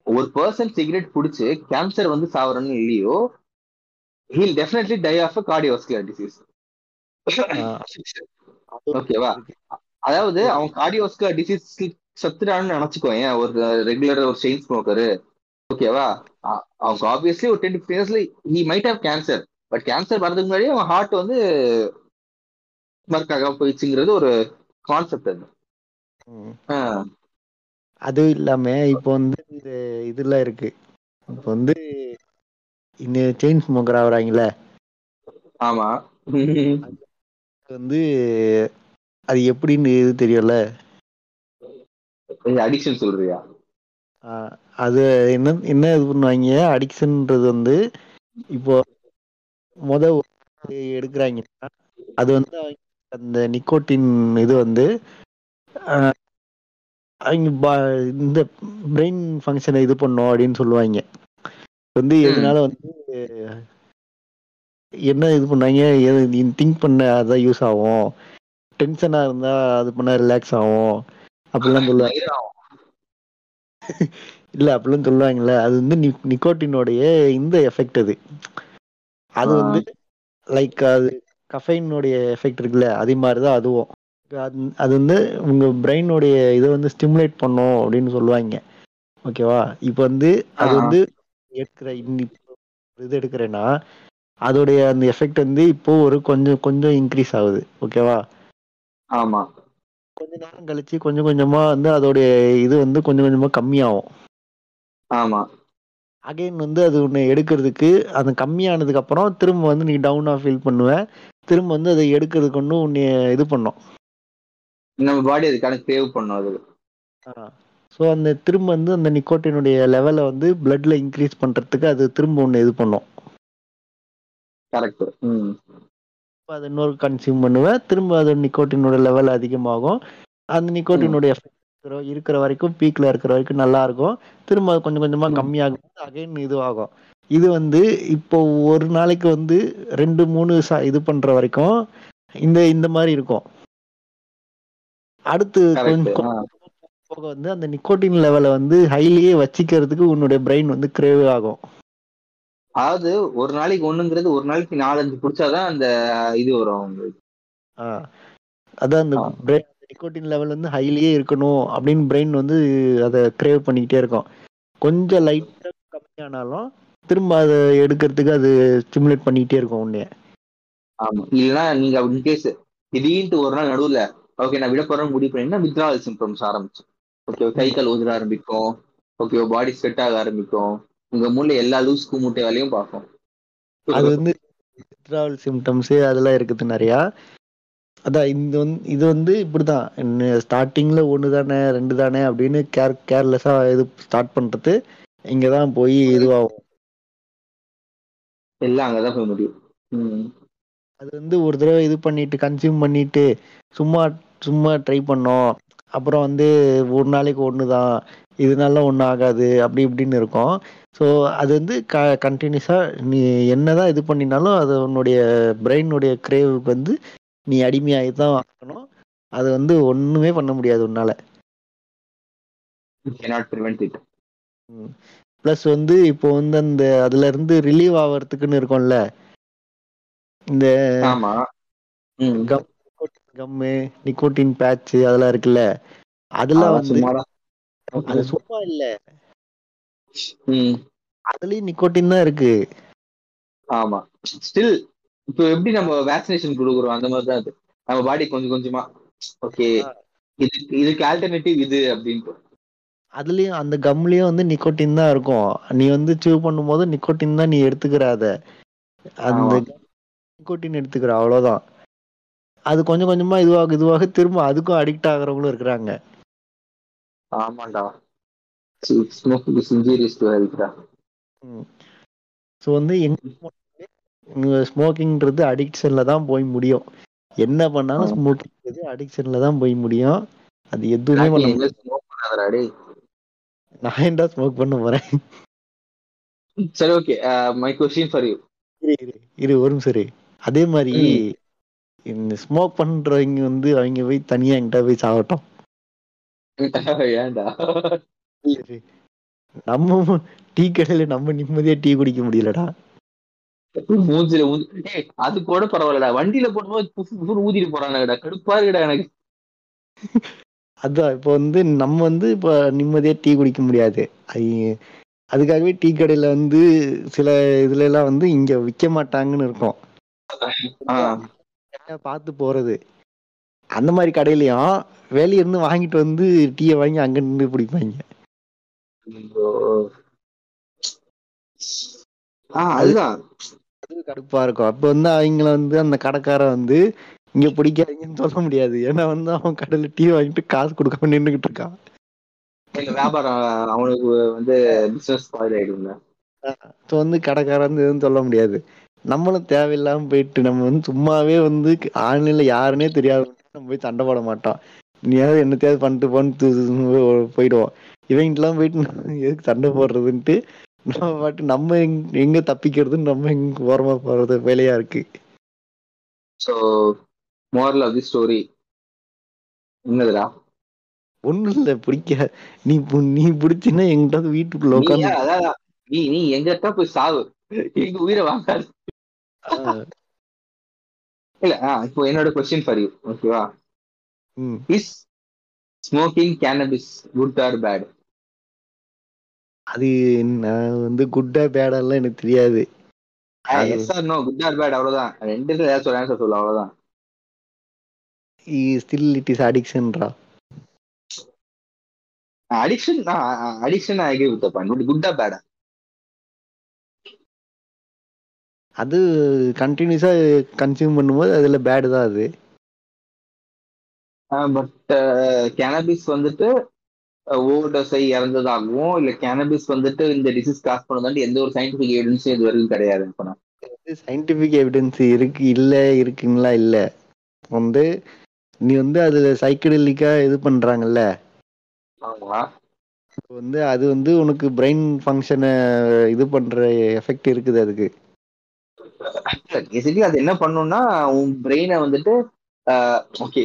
S2: ஒரு பர்சன் சிகரெட் குடிச்சு கேன்சர் வந்து சாவரன்னு இல்லையோ he'll definitely die of cardiovascular disease ஓகேவா அதாவது அவன் கார்டியோஸ்கர் டிசீஸ் சத்துறான்னு நினைச்சுக்கோ ஏன்? ஒரு ரெகுலர் ஒரு செயின் ஸ்மோக்கரு ஓகேவா அவங்க ஆப்வியஸ்லி ஒரு டென் ஃபிஃப்டின் இயர்ஸ்ல he might have cancer but cancer வரதுக்கு முன்னாடி அவன் ஹார்ட் வந்து ஒர்க் ஆகாம போயிடுச்சுங்கிறது ஒரு கான்செப்ட் அது.
S1: அதுவும் இல்லாம இப்போ வந்து இந்த இதெல்லாம் இருக்கு. இப்போ வந்து இந்த செயின் ஸ்மோக்கர் ஆகுறாங்கல்ல
S2: ஆமா.
S1: வந்து அது எப்படின்னு இது தெரியும்ல?
S2: அடிக்ஷன் சொல்றியா?
S1: அது என்ன என்ன இது பண்ணுவாங்க? அடிக்ஷன்ன்றது வந்து இப்போ முத ஒரு எடுக்கிறாங்கன்னா அது வந்து அந்த நிக்கோட்டின் இது வந்து அவங்க இந்த பிரெயின் ஃபங்க்ஷனை இது பண்ணும் அப்படின்னு சொல்லுவாங்க. வந்து. எதனால வந்து என்ன இது பண்ணாங்க? திங்க் பண்ண அதான் யூஸ் ஆகும். டென்ஷனா இருந்தா அது பண்ணா ரிலாக்ஸ் ஆகும். அப்படிலாம் சொல்லுவாங்க. [LAUGHS] இல்ல அப்படிலாம் சொல்லுவாங்கல்ல. அது வந்து நிக்கோட்டினோடைய இந்த எஃபெக்ட் அது. அது. வந்து லைக் அது கஃபைனுடைய எஃபெக்ட் இருக்குல்ல அதே மாதிரி தான் அதுவும். அது- அது வந்து உங்க பிரெயினுடைய இதை வந்து ஸ்டிமுலேட் பண்ணும் அப்படின்னு சொல்லுவாங்க. ஓகேவா? இப்போ வந்து அது. வந்து எடுக்கிற இது எடுக்கிறேன்னா அதோடைய அந்த எஃபெக்ட் வந்து இப்போ ஒரு கொஞ்சம் கொஞ்சம் இன்க்ரீஸ் ஆகுது. ஓகேவா?
S2: ஆமா.
S1: கொஞ்ச நேரம் கழிச்சு கொஞ்சம் கொஞ்சமா வந்து அதோடைய இது வந்து கொஞ்சம் கொஞ்சமா கம்மியாகும்.
S2: ஆமா.
S1: அகைன் வந்து அது உன்னை எடுக்கிறதுக்கு அது கம்மியானதுக்கு அப்புறம் திரும்ப வந்து நீ டவுனா ஃபீல் பண்ணுவ. திரும்ப வந்து அதை எடுக்கிறதுக்கு ஒன்று உன்னை இது பண்ணும்.
S2: நம்ம பாடி அதுக்கான சேவ் பண்ணும் அது
S1: ஸோ அந்த திரும்ப வந்து அந்த நிக்கோட்டினுடைய லெவலை வந்து பிளட்ல இன்க்ரீஸ் பண்றதுக்கு அது திரும்ப ஒன்று இது பண்ணும்.
S2: கரெக்ட் ம்.
S1: இப்போ அதை இன்னொரு கன்சியூம் பண்ணுவேன். திரும்ப அது நிக்கோட்டினோட லெவல் அதிகமாகும். அந்த நிக்கோட்டினோட எஃபெக்ட் இருக்கிற வரைக்கும் பீக்ல இருக்கிற வரைக்கும் நல்லா இருக்கும். திரும்ப அது கொஞ்சம் கொஞ்சமா. கம்மியாகும் அகைன் இது ஆகும் இது வந்து இப்போ ஒரு நாளைக்கு வந்து ரெண்டு மூணு இது பண்ற வரைக்கும் இந்த இந்த மாதிரி இருக்கும். அடுத்து கொஞ்சம் போக வந்து அந்த நிக்கோட்டின் லெவலை வந்து ஹைலியே வச்சிக்கிறதுக்கு உன்னுடைய பிரெயின் வந்து கிரேவ் ஆகும்.
S2: அதாவது ஒரு நாளைக்கு ஒண்ணுங்கிறது ஒரு நாளைக்கு நாலஞ்சு குடிச்சாதான் அந்த இது வரும் உங்களுக்கு
S1: ஆ. அதான் அந்த. பிரெயின் நிக்கோட்டின் லெவல் வந்து ஹைலியே இருக்கணும் அப்படின்னு பிரெயின் வந்து அதை கிரேவ் பண்ணிக்கிட்டே இருக்கும். கொஞ்சம் லைட்டா கம்மியானாலும் திரும்ப அதை எடுக்கிறதுக்கு அது ஸ்டிமுலேட் பண்ணிக்கிட்டே இருக்கும் உன்னைய.
S2: ஆமா. இல்லைன்னா நீங்க இன்கேஸ் திடீர்னு ஒரு நாள் நடுவுல ஓகே நான் விட போறேன்னு முடிவு பண்ணீங்கன்னா வித்ராவல் சிம்டம்ஸ் ஆரம்பிச்சு ஓகே கை கால் உதிர ஆரம்பிக்கும். ஓகே பாடி ஸ்வெட் ஆக ஆரம்பிக்கும். உங்க மூளை எல்லா லூஸ் கூமுட்டை வேலையும் பார்க்கும்.
S1: அது வந்து வித்ராவல் சிம்டம்ஸ் அதெல்லாம் இருக்குது நிறையா. அதான் இந்த வந்து இது வந்து இப்படிதான். ஸ்டார்டிங்ல ஒன்று தானே ரெண்டு தானே அப்படின்னு கேர் கேர்லெஸ்ஸா இது ஸ்டார்ட் பண்றது இங்க தான் போய் இதுவாகும்.
S2: எல்லாம் அங்கதான் போய் முடியும். ம்.
S1: அது வந்து ஒரு தடவை இது பண்ணிட்டு கன்சியூம் பண்ணிட்டு சும்மா சும்மா ட்ரை பண்ணோம். அப்புறம் வந்து ஒரு நாளைக்கு ஒன்று தான் இதனால ஒன்றும் ஆகாது. அப்படி இப்படின்னு இருக்கும். ஸோ அது வந்து க கண்டினியூஸாக நீ என்னதான் இது பண்ணினாலும் அது உன்னுடைய பிரெயினுடைய கிரேவுக்கு வந்து நீ அடிமையாகி தான் ஆகணும். அது வந்து ஒன்றுமே பண்ண முடியாது உன்னால. ப்ளஸ் வந்து இப்போ வந்து அந்த அதுல இருந்து ரிலீவ் ஆகிறதுக்குன்னு இருக்கும்ல. இந்த
S2: ஆமா.
S1: கம் கம்மு நிக்கோட்டின் பேட்ச் அதெல்லாம் இருக்குல்ல? அதெல்லாம்
S2: அதெல்லாம்
S1: வந்து அது சும்மா இல்ல. அதுலயும் நிக்கோட்டின் தான் இருக்கு.
S2: ஆமா. ஸ்டில் இப்போ எப்படி நம்ம வேக்சினேஷன் கொடுக்குறோம்? அந்த மாதிரி தான் அது. நம்ம பாடி கொஞ்சம் கொஞ்சமா ஓகே இதுக்கு இதுக்கு ஆல்டர்னேட்டிவ் இது அப்படின்ட்டு.
S1: அதுலயும் அந்த கம்லயும் வந்து நிக்கோட்டின் தான் இருக்கும். நீ வந்து சீவ் பண்ணும்போது நிக்கோட்டின் தான் நீ எடுத்துக்கிற அத அந்த
S2: ஆமா.
S1: நிக்கோட்டின் எடுத்துக்கிற அவ்வளவுதான். அது கொஞ்சம் கொஞ்சமா இதுவாக இதுவாக திரும்ப அதுக்கும் அடிக்ட் ஆகுறவங்களும் இருக்கிறாங்க.
S2: ஆமாண்டா.
S1: ஸோ வந்து எங்க ஸ்மோக்கிங்ன்றது அடிக்ஷன்ல தான் போய் முடியும். என்ன பண்ணாலும்
S2: ஆ.
S1: ஸ்மோக்கிங்கிறது அடிக்ஷன்ல தான் போய் முடியும். அது எதுவுமே பண்ண நான் ஏன்டா ஸ்மோக் பண்ண போறேன்?
S2: சரி okay my question for you
S1: இரு, இரு, ஒரு நிமிஷம். அதே மாதிரி இந்த ஸ்மோக் பண்றவங்க வந்து அவங்க போய் தனியா என்கிட்ட போய் சாகட்டும் இரு. [LAUGHS] நம்ம டீ கடையில நம்ம நிம்மதியா டீ குடிக்க முடியலடா.
S2: மூஞ்சில அது கூட பரவாயில்லடா. வண்டியில போடும்போது ஊதிட்டு போறானுங்கடா. கடுப்பா இருக்குடா எனக்கு.
S1: அதான் இப்போ வந்து நம்ம வந்து இப்போ நிம்மதியா டீ குடிக்க முடியாது. அதுக்காகவே டீ கடையில வந்து சில இதுல எல்லாம் வந்து இங்க விற்க மாட்டாங்கன்னு இருக்கும். பார்த்து போறது. அந்த மாதிரி கடையிலயும் வெளிய இருந்து வாங்கிட்டு வந்து டீயை வாங்கி அங்க நின்று பிடிப்பாங்க
S2: அதுதான்.
S1: அது கடுப்பா இருக்கும். அப்ப வந்து அவங்கள வந்து அந்த கடைக்காரன் வந்து இங்க பிடிக்காதீங்கன்னு சொல்ல முடியாது. ஏன்னா வந்து அவன் கடையில டீ வாங்கிட்டு காசு கொடுக்காம நின்றுகிட்டு இருக்கான்.
S2: வியாபாரம் அவனுக்கு வந்து பிசினஸ் ஸ்பாயில் ஆயிடும்ல.
S1: ஸோ வந்து கடைக்காரன் எதுவும் சொல்ல முடியாது. நம்மளும் தேவையில்லாம போயிட்டு நம்ம வந்து சும்மாவே வந்து ஆன்லைன்ல யாருன்னே தெரியாது நம்ம போய் சண்டை போட மாட்டோம். நீயாவது என்னத்தையாவது பண்ணிட்டு போன்னு போயிடுவோம். இவங்கெல்லாம் போயிட்டு எதுக்கு சண்டை போடுறதுன்ட்டு நம்ம பாட்டு நம்ம எங்க தப்பிக்கிறதுன்னு நம்ம எங்க ஓரமா போறது வேலையா இருக்கு.
S2: So moral of the story என்னதுடா?
S1: ஒண்ணும் இல்ல பிடிக்க நீ நீ பிடிச்சின்னா எங்கிட்ட வீட்டுக்குள்ள உட்காந்து
S2: நீ நீ எங்கிட்ட போய் சாவு. எங்க உயிரை வாங்காது. இல்ல இப்போ என்னோட கொஸ்டின் ஃபார் யூ ஓகேவா is smoking cannabis good or bad
S1: அது நான் வந்து குட்டா பேடாலாம் எனக்கு தெரியாது. அது-
S2: yes or no good or bad அவ்வளவுதான். ரெண்டு ஏதாச்சும் ஒரு ஆன்சர் சொல்லு அவ்வளவுதான்.
S1: Still it is அடிக்ஷன்ரா
S2: addiction addiction I agree with point but பேடா
S1: அது கண்டினியூஸா கன்சியூம் பண்ணும்போது அதுல பேடு தான் அது.
S2: பட் கேனபிஸ் வந்துட்டு ஓவர்டோஸை இறந்ததாகவும் இல்ல கேனபிஸ் வந்துட்டு இந்த டிசீஸ் காஸ் பண்ணதாண்டி எந்த ஒரு சயின்டிபிக் எவிடன்ஸும் இது வரைக்கும் கிடையாது இப்ப நான்.
S1: சயின்டிபிக் எவிடன்ஸ் இருக்கு இல்ல இருக்குங்களா இல்ல? வந்து நீ வந்து அதுல சைக்கடலிக்கா இது பண்றாங்கல்ல?
S2: ஆமா.
S1: இப்ப வந்து அது வந்து உனக்கு பிரெயின் ஃபங்க்ஷனை இது பண்ற எஃபெக்ட் இருக்குது அதுக்கு.
S2: பேசிக்கலி அது என்ன பண்ணும்னா உன் பிரெயினை வந்துட்டு ஓகே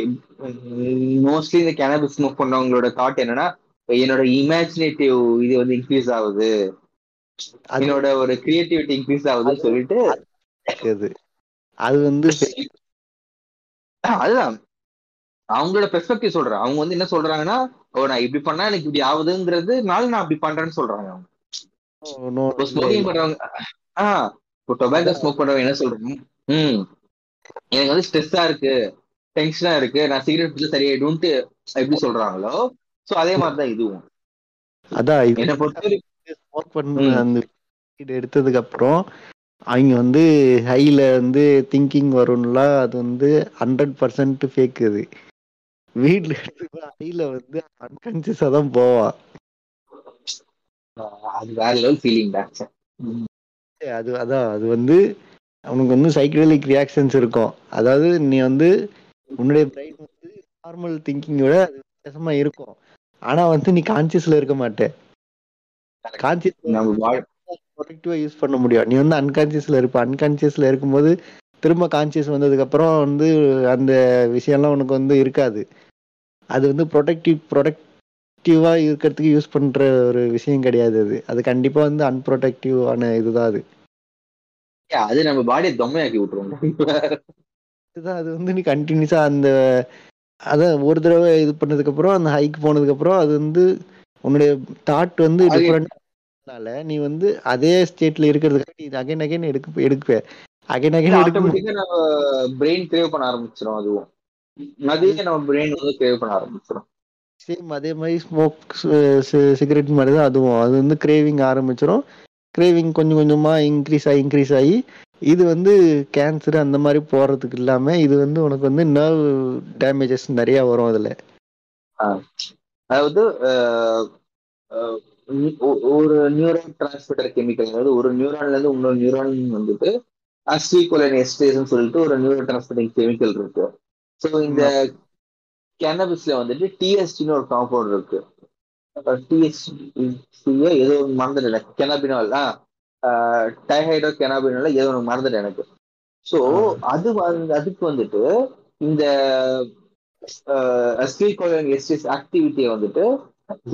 S2: மோஸ்ட்லி இந்த கேனபிஸ் ஸ்மோக் பண்ணவங்களோட தாட் என்னன்னா என்னோட இமேஜினேட்டிவ் இது வந்து இன்க்ரீஸ் ஆகுது. என்னோட ஒரு கிரியேட்டிவிட்டி இன்க்ரீஸ் ஆகுதுன்னு சொல்லிட்டு
S1: அது வந்து [LAUGHS]
S2: அதுதான். அவங்களோட பெர்ஸ்பெக்டிவ் சொல்றேன். அவங்க வந்து என்ன சொல்றாங்கன்னா ஓ நான் இப்படி பண்ணா எனக்கு இப்படி ஆகுதுங்கிறதுனால நான் அப்படி பண்றேன்னு சொல்றாங்க அவங்க. ஸ்மோக்கிங் பண்றவங்க ஆஹ் இப்போ டொபாக்கோ ஸ்மோக் பண்றவங்க என்ன சொல்றாங்க? ம். எனக்கு வந்து ஸ்ட்ரெஸ்ஸா இருக்கு டென்ஷனா இருக்கு நான் சிகரெட் பிடிச்சா சரியாயிடும்ட்டு எப்படி சொல்றாங்களோ சோ அதே மாதிரிதான் இதுவும்.
S1: அதான்
S2: என்னை பொறுத்த
S1: ஸ்மோக் பண்ண. அந்த எடுத்ததுக்கு அப்புறம் அவங்க வந்து ஹைல வந்து திங்கிங் வரும்ல அது வந்து ஹண்ட்ரட் பர்சன்ட் ஃபேக் அது. வீட்ல எடுத்து ஹைல வந்து அன்கான்சியஸா தான் போவான்
S2: அது வேற லெவல் ஃபீலிங் தான்
S1: அது அதான் அது வந்து அவனுக்கு வந்து சைக்கடலிக் ரியாக்ஷன்ஸ் இருக்கும். அதாவது நீ வந்து உன்னுடைய பிரைன் வந்து நார்மல் திங்கிங்கோட அது வித்தியாசமா இருக்கும். ஆனா வந்து நீ கான்சியஸ்ல இருக்க மாட்டே. கான்சியஸ்
S2: நம்ம
S1: ப்ரொடக்டிவா யூஸ் பண்ண முடியும். நீ வந்து அன்கான்சியஸ்ல இருப்ப. அன்கான்சியஸ்ல இருக்கும்போது திரும்ப கான்சியஸ் வந்ததுக்கு அப்புறம் வந்து அந்த விஷயம்லாம் உனக்கு வந்து இருக்காது. அது வந்து ப்ரொடக்டிவ் ப்ரொடக்டிவா இருக்கிறதுக்கு யூஸ் பண்ற ஒரு விஷயம் கிடையாது அது. அது கண்டிப்பா வந்து அன்ப்ரொடக்டிவான இதுதான் அது.
S2: அது நம்ம பாடியை தொம்மையாக்கி விட்டுருவோம்
S1: இதுதான் அது வந்து நீ கண்டினியூஸா அந்த அதான் ஒரு தடவை இது பண்ணதுக்கு அப்புறம் அந்த ஹைக் போனதுக்கு அப்புறம் அது வந்து உன்னுடைய தாட் வந்து டிஃப்ரெண்ட்னால நீ வந்து அதே ஸ்டேட்ல இருக்கிறதுக்காக நீ அகைன் அகைன் எடுக்க எடுப்ப அகைன் அகைன் எடுக்க
S2: நம்ம பிரெயின் கிரேவ் பண்ண ஆரம்பிச்சிடும் அதுவும். அதே நம்ம பிரெயின் வந்து கிரேவ் பண்ண ஆரம்பிச்சிடும்
S1: சேம் அதே மாதிரி ஸ்மோக் சிகரெட் மாதிரி தான் அதுவும். அது வந்து கிரேவிங் ஆரம்பிச்சிடும் கிரேவிங் கொஞ்சம் கொஞ்சமா இன்க்ரீஸ் ஆகி இன்க்ரீஸ் ஆகி இது வந்து கேன்சர் அந்த மாதிரி போறதுக்கு இல்லாம இது வந்து உனக்கு வந்து நர்வ் டேமேஜஸ் நிறைய வரும் அதுல.
S2: அதாவது ஒரு நியூரான் டிரான்ஸ்மிட்டர் கெமிக்கல் அதாவது ஒரு நியூரான்ல இருந்து இன்னொரு நியூரான் வந்துட்டு அஸ்வீகோலன் எஸ்டேஸ்ன்னு சொல்லிட்டு ஒரு நியூரோ டிரான்ஸ்மிட்டிங் கெமிக்கல் இருக்கு. ஸோ இந்த கேனபிஸ்ல வந்துட்டு டிஎஸ்டின்னு ஒரு காம்பவுண்ட் இருக்கு. டிஎஸ்டி ஏதோ ஒரு மறந்துட்டு எனக்கு கெனாபினால் டைஹைட்ரோ கெனாபினால் ஏதோ ஒன்று மறந்துட்டு எனக்கு. ஸோ அது வந்து அதுக்கு வந்துட்டு இந்த அஸ்வீகோலன் எஸ்டேஸ் ஆக்டிவிட்டியை வந்துட்டு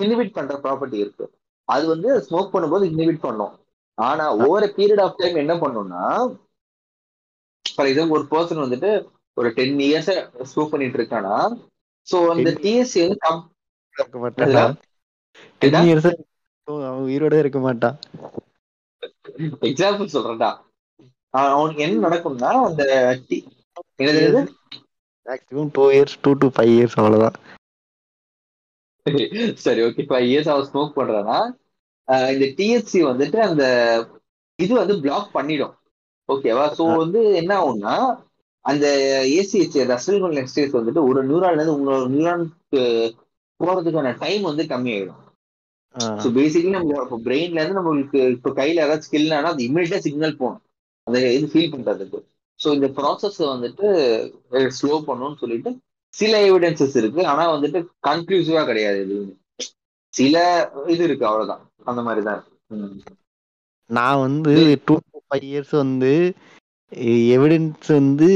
S2: இனிபிட் பண்ற ப்ராப்பர்ட்டி இருக்கு. அது வந்து ஸ்மோக் பண்ணும்போது இனிபிட் பண்ணும். ஆனா ஓவர் பீரியட் ஆஃப் டைம் என்ன பண்ணும்னா ஃபார் எக்ஸாம்பிள் ஒரு பர்சன் வந்துட்டு ஒரு டென் இயர்ஸ் ஸ்மோக் பண்ணிட்டு இருக்கானா சோ அந்த
S1: 10
S2: டிஎஸ்சி
S1: இருக்க மாட்டான்? டென்? இயர்ஸ் அவன் உயிரோட இருக்க மாட்டான்
S2: எக்ஸாம்பிள் சொல்றேன்டா. அவன் அவனுக்கு என்ன நடக்கும்னா அந்த
S1: maximum two years two to five years அவ்வளவுதான்.
S2: சரி ஓகே ஃபைவ் இயர்ஸ் அவன் ஸ்மோக் பண்றானா? இந்த டிஎஸ்சி வந்துட்டு அந்த இது வந்து பிளாக் பண்ணிடும். ஓகேவா சோ வந்து என்ன ஆகும்னா அந்த ஏசிஹெச் ரசல் எக்ஸ்டேஸ் வந்துட்டு ஒரு நியூரான்ல இருந்து இன்னொரு நியூரானுக்கு போறதுக்கான டைம் வந்து கம்மியாயிடும். ஸோ பேசிக்கலி நம்ம இப்போ பிரெயின்ல இருந்து நம்மளுக்கு இப்போ கையில ஏதாவது ஸ்கில் ஆனா அது இமீடியட்டா சிக்னல் போகணும் அந்த இது ஃபீல் பண்றதுக்கு. ஸோ இந்த ப்ராசஸ் வந்துட்டு ஸ்லோ பண்ணணும்னு சொல்லிட்டு சில எவிடன்சஸ் இருக்கு. ஆனா வந்துட்டு கன்க்ளூசிவா கிடையாது எதுவுமே. சில இது இருக்கு அவ்வளவுதான். அந்த மாதிரிதான் இருக்கு.
S1: நான் வந்து டூ ஃபைவ் இயர்ஸ் வந்து எவிடன்ஸ் வந்து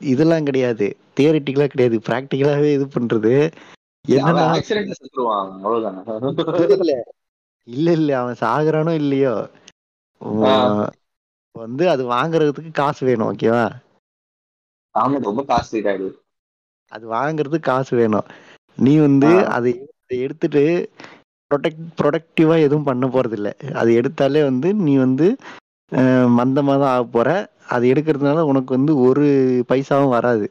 S1: இதெல்லாம் கிடையாது. தியரிட்டிக்கலா கிடையாது. ப்ராக்டிக்கலாவே இது பண்றது. இல்ல இல்ல அவன் சாகுறானோ இல்லையோ. வந்து அது வாங்குறதுக்கு காசு வேணும் ஓகேவா
S2: ரொம்ப டாடி
S1: அது வாங்குறதுக்கு காசு வேணும். நீ வந்து அதை எடுத்துட்டு ப்ரொடெக்ட் ப்ரொடக்டிவா எதுவும் பண்ண போறது இல்ல அது எடுத்தாலே வந்து நீ வந்து அஹ், மந்தமா தான் ஆக போற. அது எடுக்கிறதுனால உனக்கு வந்து ஒரு பைசாவும் வராது.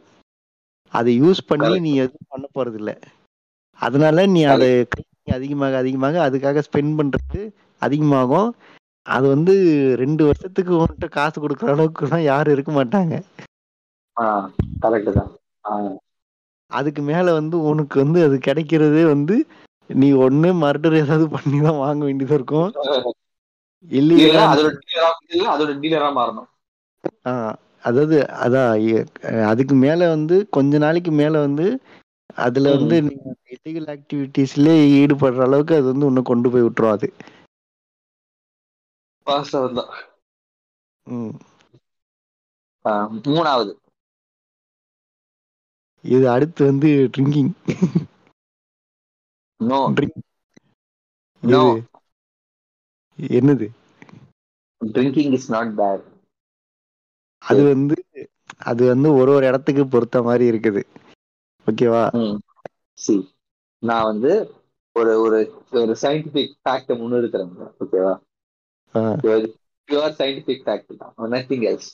S1: அதை யூஸ் பண்ணி. நீ எதுவும் பண்ண போறது இல்ல அதனால நீ அதை அதிகமாக அதிகமாக அதுக்காக ஸ்பெண்ட் பண்றது அதிகமாகும். அது வந்து ரெண்டு வருஷத்துக்கு உன்கிட்ட காசு கொடுக்குற அளவுக்குலாம் யாரும் இருக்க மாட்டாங்க.
S2: கரெக்ட் தான்.
S1: அதுக்கு மேல வந்து உனக்கு வந்து அது கிடைக்கிறதே வந்து நீ ஒண்ணு மர்டர் ஏதாவது பண்ணி தான் வாங்க வேண்டியதா இருக்கும். [LAUGHS] இல்லையா
S2: அதோட டீலரா இல்ல அதோட டீலரா மாறணும்.
S1: அதாவது அதான் அதுக்கு மேல வந்து கொஞ்ச நாளைக்கு மேல வந்து அதுல வந்து நீங்க இல்லீகல் ஆக்டிவிட்டீஸ்ல ஈடுபடுற அளவுக்கு அது வந்து உன்னை கொண்டு போய் விட்டுரும் அது.
S2: மூணாவது.
S1: இது அடுத்து வந்து ட்ரிங்கிங்
S2: நோ
S1: ட்ரிங்க்
S2: நோ
S1: என்னது?
S2: ட்ரிங்கிங் இஸ் நாட் பேட்
S1: அது வந்து அது வந்து ஒரு ஒரு இடத்துக்கு பொறுத்த மாதிரி இருக்குது. ஓகேவா?
S2: சி நான் வந்து ஒரு ஒரு ஒரு சயின்டிபிக் ஃபேக்ட முன்னிறுத்துறேன். ஓகேவா. பியூர் சயின்டிபிக் ஃபேக்ட் தான். நத்திங் எல்ஸ்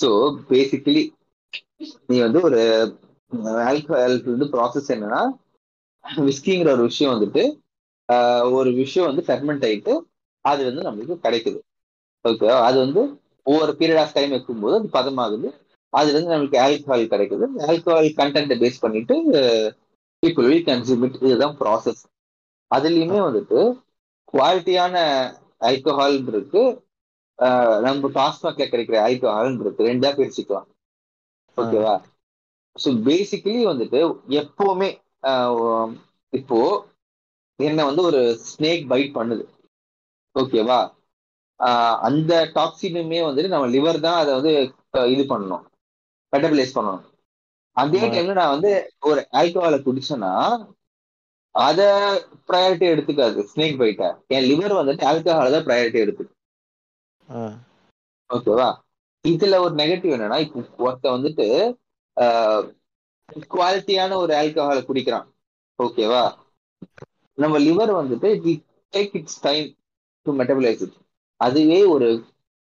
S2: ஸோ பேசிக்கலி நீ வந்து ஒரு ஆல்கஹால் வந்து ப்ராசஸ் என்னன்னா விஸ்கிங்கிற ஒரு விஷயம் வந்துட்டு ஒரு விஷயம் வந்து ஃபெர்மெண்ட் ஆயிட்டு அது வந்து நம்மளுக்கு கிடைக்குது. ஓகேவா அது வந்து ஒவ்வொரு பீரியட் ஆஃப் டைம் வைக்கும்போது அது பதமாகுது. அதுல இருந்து நம்மளுக்கு ஆல்கஹால் கிடைக்குது. ஆல்கஹால் கண்டென்ட்டை பேஸ் பண்ணிட்டு பீப்புள் வில் கன்சியூம் இட் இதுதான் ப்ராசஸ் அதுலயுமே வந்துட்டு குவாலிட்டியான ஆல்கஹால் இருக்கு. நம்ம டாஸ்மாக்ல கிடைக்கிற ஆல்கஹால் இருக்கு. ரெண்டா பிரிச்சுக்கலாம். ஓகேவா ஸோ பேசிக்கலி வந்துட்டு எப்பவுமே இப்போ என்ன வந்து ஒரு ஸ்னேக் பைட் பண்ணுது. ஓகேவா அந்த டாக்ஸினுமே வந்துட்டு நம்ம லிவர் தான் அதை வந்து இது பண்ணணும். மெட்டபிளைஸ் பண்ணணும். அதே. டைம்ல நான் வந்து ஒரு ஆல்கஹாலை குடிச்சேன்னா அத ப்ரையாரிட்டி எடுத்துக்காது ஸ்னேக் பைட்டை என் லிவர் வந்துட்டு ஆல்கஹால தான் ப்ரையாரிட்டி எடுத்துக்கு. ஓகேவா இதுல ஒரு நெகட்டிவ் என்னன்னா இப்போ ஒருத்த வந்துட்டு குவாலிட்டியான ஒரு ஆல்கஹாலை குடிக்கிறான். ஓகேவா நம்ம லிவர் வந்துட்டு take its time to metabolise it அதுவே ஒரு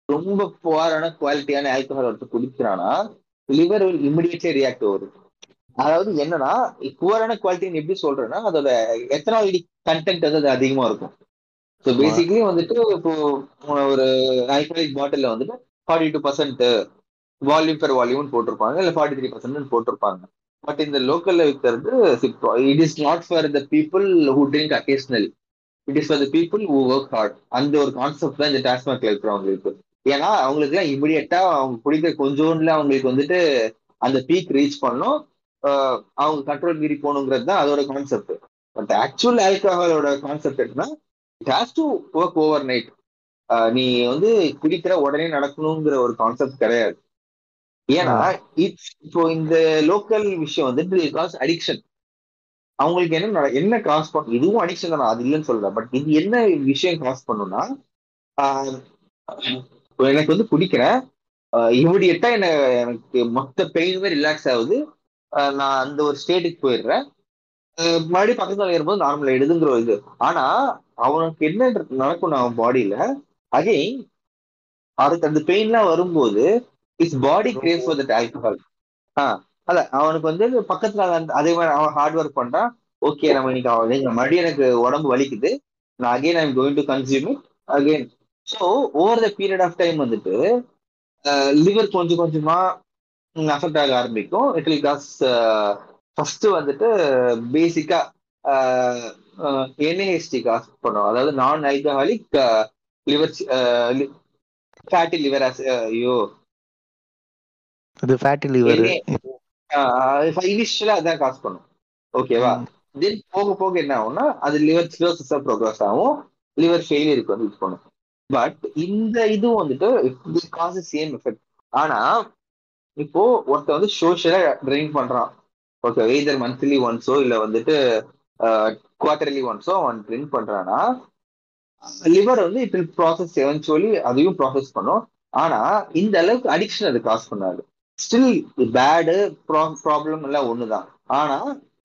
S2: ரொம்ப புவரான குவாலிட்டியான ஆல்கஹால் ஒருத்தர் குடிக்கிறானா லிவர் இமிடியட்லி ரியாக்ட் வரும் அதாவது என்னன்னா புவரான குவாலிட்டின்னு எப்படி சொல்றேன்னா அதோட எத்தனாலிட்டி கண்டென்ட் வந்து அது அதிகமா இருக்கும். ஸோ
S1: பேசிக்லி
S2: பேசிக்கலி வந்துட்டு இப்போ ஒரு ஆல்கஹாலிக் பாட்டில் வந்துட்டு forty two percent volume per வால்யூம்னு போட்டிருப்பாங்க இல்லை ஃபார்ட்டி த்ரீ பர்சன்ட்னு போட்டிருப்பாங்க. பட் இந்த லோக்கல்ல விற்கிறது it is not for the people who drink occasionally it is for the people who work hard அந்த ஒரு கான்செப்ட் தான் இந்த டாஸ்மாக்ல இருக்கிறவங்களுக்கு ஏன்னா அவங்களுக்கு எல்லாம் இமிடியட்டா அவங்க குடிக்கிற கொஞ்சோண்டுல அவங்களுக்கு வந்துட்டு அந்த பீக் ரீச் பண்ணும். அவங்க கண்ட்ரோல் மீறி போகணுங்கிறது தான் அதோட கான்செப்ட் பட் ஆக்சுவல் ஆல்கஹாலோட கான்செப்ட் என்னன்னா it has to work overnight நீ வந்து குடிக்கிற உடனே நடக்கணுங்கிற ஒரு கான்செப்ட் கிடையாது. ஏன்னா இட்ஸ் இப்போ இந்த லோக்கல் விஷயம் வந்து காஸ் அடிக்ஷன் அவங்களுக்கு என்ன என்ன காஸ் பண்ணும் இதுவும் அடிக்ஷன் தான் அது இல்லைன்னு சொல்றேன் பட் இது என்ன விஷயம் காஸ் பண்ணும்னா எனக்கு வந்து குடிக்கிறேன் இமிடியட்டா என்ன எனக்கு மொத்த பெயினுமே ரிலாக்ஸ் ஆகுது. நான் அந்த ஒரு ஸ்டேட்டுக்கு போயிடுறேன். மறுபடியும் பக்கத்துல ஏறும்போது நார்மல் ஆயிடுதுங்கிற இது. ஆனா அவனுக்கு என்ன நடக்கும் அவன் பாடியில அகைன் அதுக்கு அந்த பெயின்லாம் வரும்போது is body craves for that alcohol ஆ அல்ல அவனுக்கு வந்து பக்கத்துல அதே மாதிரி அவன் ஹார்ட் ஒர்க் பண்றான் ஓகே நம்ம இன்னைக்கு அவன் மறுபடியும் எனக்கு உடம்பு வலிக்குது. நான் again I'm going to consume it again so over the period of time வந்துட்டு லிவர் கொஞ்சம் கொஞ்சமா அஃபெக்ட் ஆக ஆரம்பிக்கும். இட் வில் காஸ் ஃபர்ஸ்ட் வந்துட்டு பேசிக்கா என்ஏஹெச்டி காஸ் பண்ணும். அதாவது நான் ஆல்கஹாலிக் லிவர் ஃபேட்டி லிவர் ஐயோ
S1: இது ஃபேட்டி லிவர்
S2: இனிஷியலா அதான் காசு பண்ணும். ஓகேவா தென் போக போக என்ன ஆகும்னா அது லிவர் சிரோசிஸா ப்ரோக்ரஸ் ஆகும். லிவர் ஃபெயிலியருக்கு வந்து யூஸ் பண்ணும். பட் இந்த இது வந்துட்டு காசு சேம் எஃபெக்ட் ஆனா இப்போ ஒருத்தன் வந்து சோஷியலா ட்ரைன் பண்றான். ஓகே எய்தர் மந்த்லி ஒன்ஸோ இல்ல வந்துட்டு குவார்டர்லி ஒன்ஸோ அவன் ட்ரிங்க் பண்றான்னா லிவர் வந்து இட் வில் ப்ராசஸ் எவென்ச்சுவலி அதையும் ப்ராசஸ் பண்ணும். ஆனா இந்த அளவுக்கு அடிக்ஷன் அது காசு பண்ணாது. ஸ்டில் பேடு ப்ராப்ளம் எல்லாம் ஒண்ணுதான். ஆனா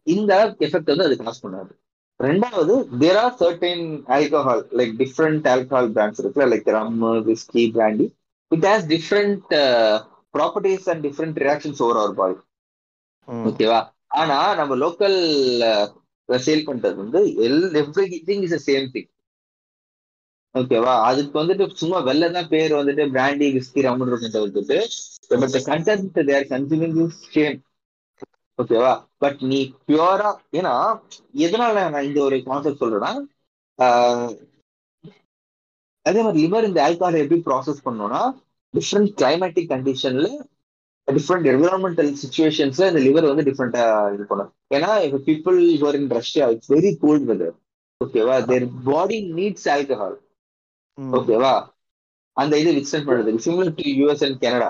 S2: இந்த அளவுக்கு எஃபெக்ட் வந்து அது காசு பண்ணாது. ரெண்டாவது there are certain alcohol like different alcohol brands இருக்குல்ல like rum whisky brandy it has different properties and different reactions over our body ஓகேவா ஆனா நம்ம லோக்கல் சேல் பண்றது வந்து L everything is same thing ஓகேவா அதுக்கு வந்துட்டு சும்மா வெளில தான் பேர் வந்துட்டு பிராண்டி விஸ்கி ரம்மன் இருக்கும் but content they're consuming same ஓகேவா பட் நீ பியூரா ஏன்னா எதனால நான் இந்த ஒரு கான்செப்ட் சொல்றேன்னா அதே மாதிரி லிவர் இந்த ஆல்கஹால் எப்படி ப்ராசஸ் பண்ணோம்னா டிஃப்ரெண்ட் கிளைமேட்டிக் கண்டிஷன்ல டிஃப்ரெண்ட் என்விரான்மெண்டல் சுச்சுவேஷன்ஸ்ல இந்த லிவர் வந்து டிஃப்ரெண்டா இது பண்ணும் ஏன்னா இப்போ people you're in Russia it's very cold weather ஓகேவா தேர் பாடி நீட்ஸ் ஆல்கஹால் ஓகேவா அந்த இது எக்ஸ்டெண்ட் பண்ணுறதுக்கு similar to US and Canada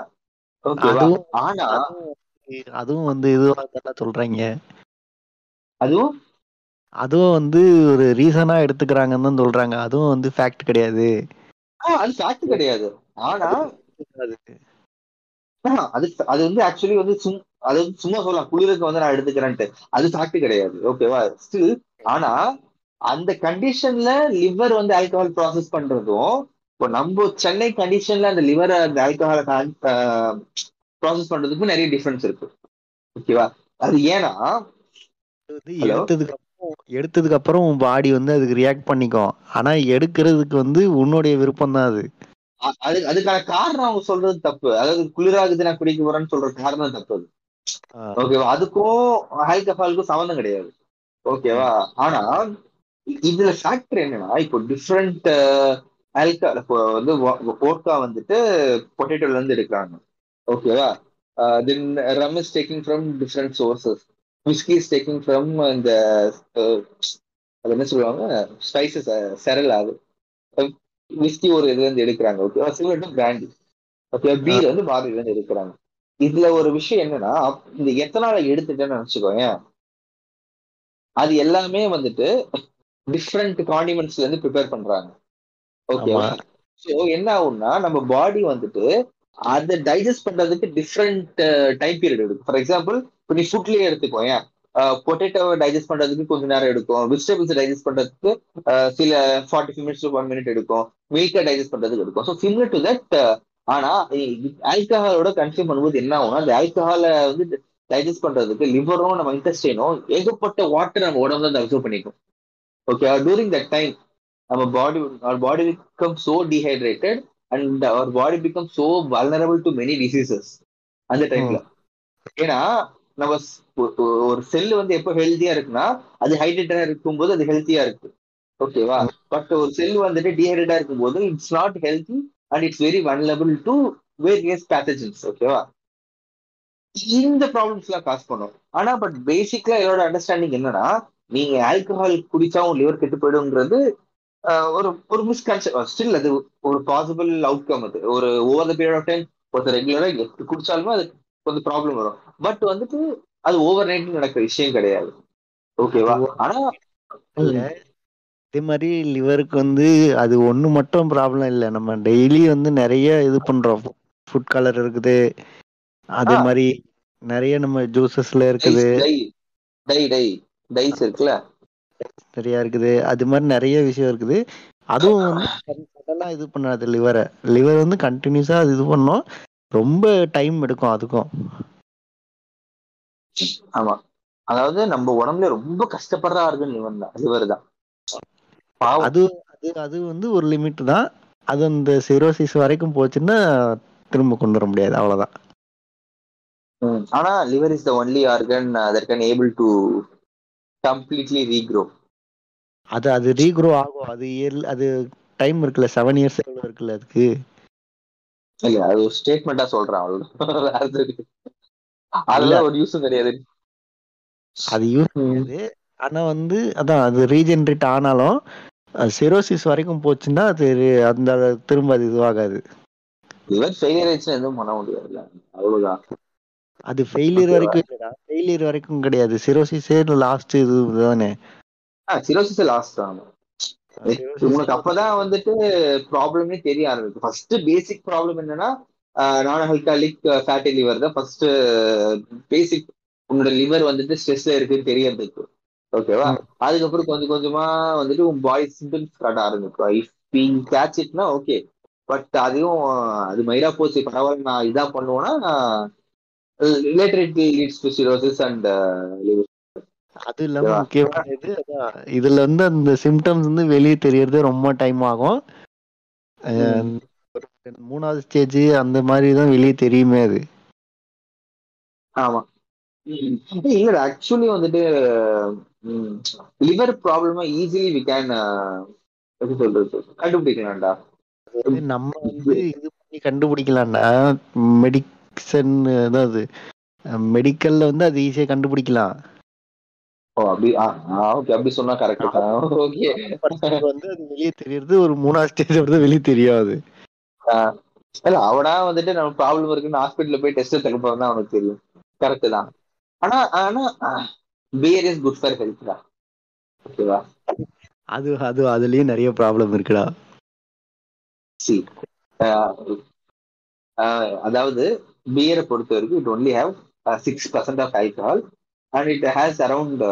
S2: ஓகேவா ஆனா
S1: அதுவும் வந்து இதுவா தானே சொல்றாங்க.
S2: அதுவும்?
S1: அதுவும் வந்து ஒரு ரீசனா எடுத்துக்கிறாங்கன்னு தான் சொல்றாங்க. அதுவும் வந்து ஃபேக்ட் கிடையாது.
S2: அது ஃபேக்ட் கிடையாது. ஆனா அது அது வந்து ஆக்சுவலி வந்து சும் அது சும்மா சொல்லலாம். குளிருக்கு வந்து நான் எடுத்துக்கிறேன்ட்டு. அது ஃபேக்ட் கிடையாது. ஓகேவா ஸ்டில் ஆனா அந்த கண்டிஷன்ல லிவர் வந்து ஆல்கஹால் ப்ராசஸ் பண்றதும் இப்போ நம்ம சென்னை கண்டிஷன்ல அந்த லிவர் அந்த ஆல்கஹாலை ப்ராசஸ் பண்றதுக்கும் நிறைய டிஃபரன்ஸ் இருக்கு. ஓகேவா அது ஏன்னா
S1: எடுத்ததுக்கு அப்புறம் எடுத்ததுக்கு அப்புறம் உன் பாடி வந்து அதுக்கு ரியாக்ட் பண்ணிக்கும். ஆனா எடுக்கிறதுக்கு வந்து உன்னுடைய விருப்பம் தான் அது.
S2: அது அதுக்கான காரணம் அவங்க சொல்றது தப்பு. அதாவது குளிராகுது நான் குடிக்க போறேன்னு சொல்ற காரணம் தப்பு அது. ஓகேவா அதுக்கும் ஆல்கஹாலுக்கும் சம்மந்தம் கிடையாது. ஓகேவா ஆனா இதுல ஃபேக்டர் என்னன்னா இப்போ டிஃப்ரெண்ட் இப்போ வந்து ஓட்கா வந்துட்டு பொட்டேட்டோல இருந்து எடுக்கிறாங்க. ஓகேவா then rum is taking from different sources whisky is taking from இந்த அது என்ன சொல்லுவாங்க? ஸ்பைசஸ் செரல் அது. விஸ்கி ஒரு இதுல இருந்து எடுக்கிறாங்க ஓகேவா similar to brandy okay beer வந்து பார்லில இருந்து எடுக்கிறாங்க. இதுல ஒரு விஷயம் என்னன்னா இந்த எத்தனால எடுத்துட்டேன்னு நினைச்சுக்கோங்க அது எல்லாமே வந்துட்டு டிஃப்ரெண்ட் காண்டிமெண்ட்ஸ்ல இருந்து ப்ரிப்பேர் பண்றாங்க. ஓகேவா ஸோ என்ன ஆகும்னா நம்ம பாடி வந்துட்டு அதை டைஜஸ்ட் பண்றதுக்கு டிஃப்ரெண்ட் டைம் பீரியட் எடுக்கும். ஃபார் எக்ஸாம்பிள் இப்போ நீ ஃபுட்லயே எடுத்துக்கோங்க பொட்டேட்டோவை டைஜஸ்ட் பண்றதுக்கு கொஞ்சம் நேரம் எடுக்கும். வெஜிடபிள்ஸ் டைஜஸ்ட் பண்றதுக்கு சில forty five minutes one minute எடுக்கும். மில்கை டைஜஸ்ட் பண்றதுக்கு எடுக்கும். ஸோ சிமிலர் டு தட் ஆனா ஆல்கஹாலோட கன்சியூம் பண்ணும்போது என்ன ஆகும்னா அந்த ஆல்கஹாலை வந்து டைஜஸ்ட் பண்றதுக்கு லிவரும் நம்ம இன்டெஸ்டைனும் ஏகப்பட்ட வாட்டர் நம்ம உடம்புல வந்து அப்சர்வ் பண்ணிக்கும். ஓகே டூரிங் தட் டைம் நம்ம body our body become so dehydrated and our body become so vulnerable to many diseases அந்த டைம்ல ஏன்னா நம்ம ஒரு செல் வந்து எப்போ ஹெல்த்தியா இருக்குன்னா அது ஹைட்ரேட்டடா இருக்கும்போது அது ஹெல்த்தியா இருக்கு. ஓகேவா பட் ஒரு செல் வந்துட்டு டீஹைட்ரேட்டா இருக்கும்போது it's not healthy and it's very vulnerable to various pathogens ஓகேவா இந்த ப்ராப்ளம்ஸ் எல்லாம் காஸ் பண்ணும். ஆனா பட் பேசிக்கலா என்னோட அண்டர்ஸ்டாண்டிங் என்னன்னா நீங்க ஆல்கஹால் குடிச்சா உங்க லிவர் கெட்டு போயிடுங்கிறது ஒரு ஒரு மிஸ்கன்செப்ட் ஸ்டில் அது ஒரு பாசிபிள் அவுட்கம் அது. ஒரு over the period of time ஒருத்தர் ரெகுலரா குடிச்சாலுமே அது கொஞ்சம் ப்ராப்ளம் வரும். பட் வந்துட்டு அது ஓவர் நைட் நடக்கிற விஷயம் கிடையாது. ஓகேவா ஆனா
S1: அதே மாதிரி லிவருக்கு வந்து அது ஒண்ணு மட்டும் ப்ராப்ளம் இல்லை. நம்ம டெய்லி வந்து நிறைய இது பண்றோம். ஃபுட் கலர் இருக்குது. அதே மாதிரி நிறைய நம்ம ஜூசஸ்ல இருக்குது.
S2: டை டை டைஸ் இருக்குல்ல?
S1: நிறைய இருக்குது. அது மாதிரி நிறைய விஷயம் இருக்குது. அதுவும் வந்து அதெல்லாம் இது பண்ணாது லிவரை லிவர் வந்து கண்டினியூஸா அது இது பண்ணும். ரொம்ப டைம் எடுக்கும் அதுக்கும்.
S2: ஆமா. அதாவது நம்ம உடம்புல ரொம்ப கஷ்டப்படுற ஆர்கன் லிவர் தான் லிவர் தான்.
S1: அது அது அது வந்து ஒரு லிமிட் தான். அது அந்த சிரோசிஸ் வரைக்கும் போச்சுன்னா திரும்ப கொண்டு வர முடியாது. அவ்வளவுதான்.
S2: ஆனா liver is the only organ that can able to completely regrow
S1: அது அது ரீக்ரோ ஆகும். அது அது டைம் இருக்குல்ல செவன் இயர்ஸ் இருக்குல்ல அதுக்கு?
S2: இல்ல அது ஒரு ஸ்டேட்மெண்டா சொல்றேன் அவ்வளவுதான். [LAUGHS] அதெல்லாம் ஒரு யூஸும் கிடையாது
S1: அது யூஸ் கிடையாது ஆனா வந்து அதான் அது ரீஜென்ரேட் ஆனாலும் சிரோசிஸ் வரைக்கும் போச்சுன்னா அது அந்த திரும்ப அது இதுவாகாது.
S2: இவர் ஃபெயிலியர் ஆயிடுச்சுன்னா எதுவும் பண்ண முடியாதுல்ல. அவ்வளவுதான்.
S1: அது ஃபெயிலியர் வரைக்கும் ஃபெயிலியர் வரைக்கும் கிடையாது. சிரோசிஸே லாஸ்ட் இது தானே.
S2: சிரோசிஸ் லாஸ்ட் தான். உனக்கு அப்பதான் வந்துட்டு ப்ராப்ளமே தெரிய ஆரம்பிக்கும். ஃபர்ஸ்ட் பேசிக் ப்ராப்ளம் என்னன்னா நான் அல்காலிக் ஃபேட்டி லிவர் தான் ஃபர்ஸ்ட் பேசிக் உன்னோட லிவர் வந்துட்டு ஸ்ட்ரெஸ்ல இருக்குன்னு தெரியறதுக்கு. ஓகேவா அதுக்கப்புறம் கொஞ்சம் கொஞ்சமா வந்துட்டு உன் பாடி சிம்டம்ஸ் காட்ட ஆரம்பிக்கும். இஃப் பீங் கேட்ச் இட்னா ஓகே பட் அதையும் அது மயிரா போச்சு. பரவாயில்ல நான் இதான் பண்ணுவேன்னா related leads to cirrhosis and
S1: அது இல்லாம முக்கியமான இது அதான். இதுல வந்து அந்த சிம்டம்ஸ் வந்து வெளியே தெரியறது ரொம்ப டைம் ஆகும். மூணாவது ஸ்டேஜ் அந்த மாதிரி தான் வெளியே தெரியுமே அது.
S2: ஆமா. இல்ல ஆக்சுவலி வந்துட்டு லிவர் ப்ராப்ளமா ஈஸிலி வி கேன் எப்படி சொல்றது? கண்டுபிடிக்கலாம்டா.
S1: நம்ம வந்து இது பண்ணி கண்டுபிடிக்கலாம்டா. மெடிசன் அதாவது மெடிக்கல்ல வந்து அது ஈஸியா கண்டுபிடிக்கலாம்.
S2: ஓ அப்படி ஓகே அப்படி சொன்னா கரெக்ட் ஓகே
S1: வந்து அது வெளியே தெரியறது ஒரு மூணாவது ஸ்டேஜ் வந்து வெளியே தெரியாது.
S2: இல்ல அவனா வந்துட்டு நம்ம ப்ராப்ளம் இருக்குன்னு ஹாஸ்பிட்டல்ல போய் டெஸ்ட் எடுக்க போறதா அவனுக்கு தெரியும். கரெக்ட் தான். ஆனா ஆனா beer is good for health தான் ஓகேவா
S1: அது அது அதுலயும் நிறைய ப்ராப்ளம் இருக்குடா.
S2: சி அதாவது பியரை பொறுத்த வரைக்கும் it only have six percent of alcohol and it has around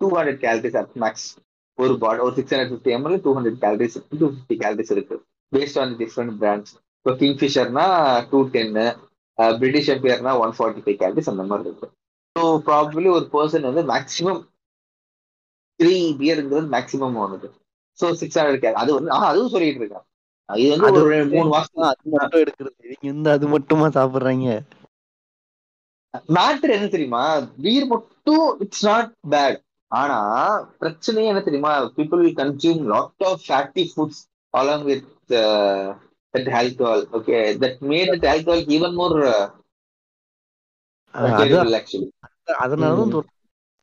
S2: two hundred calories at max ஒரு பாட் ஒரு six hundred fifty ML two hundred calories two fifty calories இருக்கு. பேஸ்ட் ஆன் டிஃப்ரெண்ட் பிராண்ட்ஸ் இப்போ கிங்ஃபிஷர்னா டூ டென்னு British எம்பியர்னா one forty five calories அந்த மாதிரி இருக்கு. ஸோ ப்ராபப்ளி ஒரு பர்சன் வந்து மேக்ஸிமம் த்ரீ பியருங்கிறது மேக்ஸிமம் ஒன்று ஸோ சிக்ஸ் ஹண்ட்ரட் கேலரி அது வந்து அதுவும் சொல்லிட்டு இருக்கேன் இது வந்து ஒரு மூணு மாசம்
S1: அது மட்டும் எடுக்கிறது. இவங்க வந்து அது மட்டுமா சாப்பிடுறாங்க?
S2: மேட்ரு என்ன தெரியுமா? பீர் மட்டும் இட்ஸ் நாட் பேட் ஆனா பிரச்சனையே என்ன தெரியுமா? People consume lot of fatty foods along with that alcohol okay that made that alcohol even more
S1: அதனாலதான்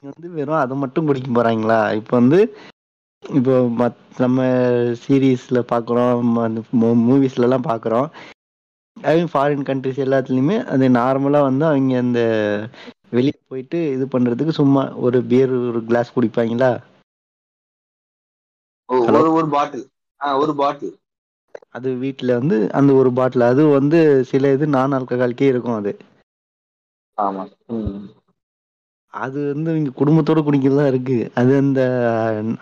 S1: வந்து வெறும் அதை மட்டும் குடிக்க போறாங்களா? இப்போ வந்து இப்போ மத் நம்ம சீரீஸ்ல பாக்குறோம் மூவிஸ்ல எல்லாம் பாக்குறோம். அவங்க ஃபாரின் கண்ட்ரிஸ் எல்லாத்துலயுமே அது நார்மலா வந்து அவங்க அந்த வெளியே போயிட்டு இது பண்றதுக்கு சும்மா ஒரு பியர் ஒரு கிளாஸ் குடிப்பாங்களா?
S2: ஒரு ஒரு பாட்டில் ஒரு பாட்டில்
S1: அது வீட்டுல வந்து அந்த ஒரு பாட்டில் அது வந்து சில இது நான் ஆல்கஹால்கே இருக்கும் அது.
S2: ஆமா.
S1: அது வந்து இங்க குடும்பத்தோட குடிக்கிறதா இருக்கு. அது அந்த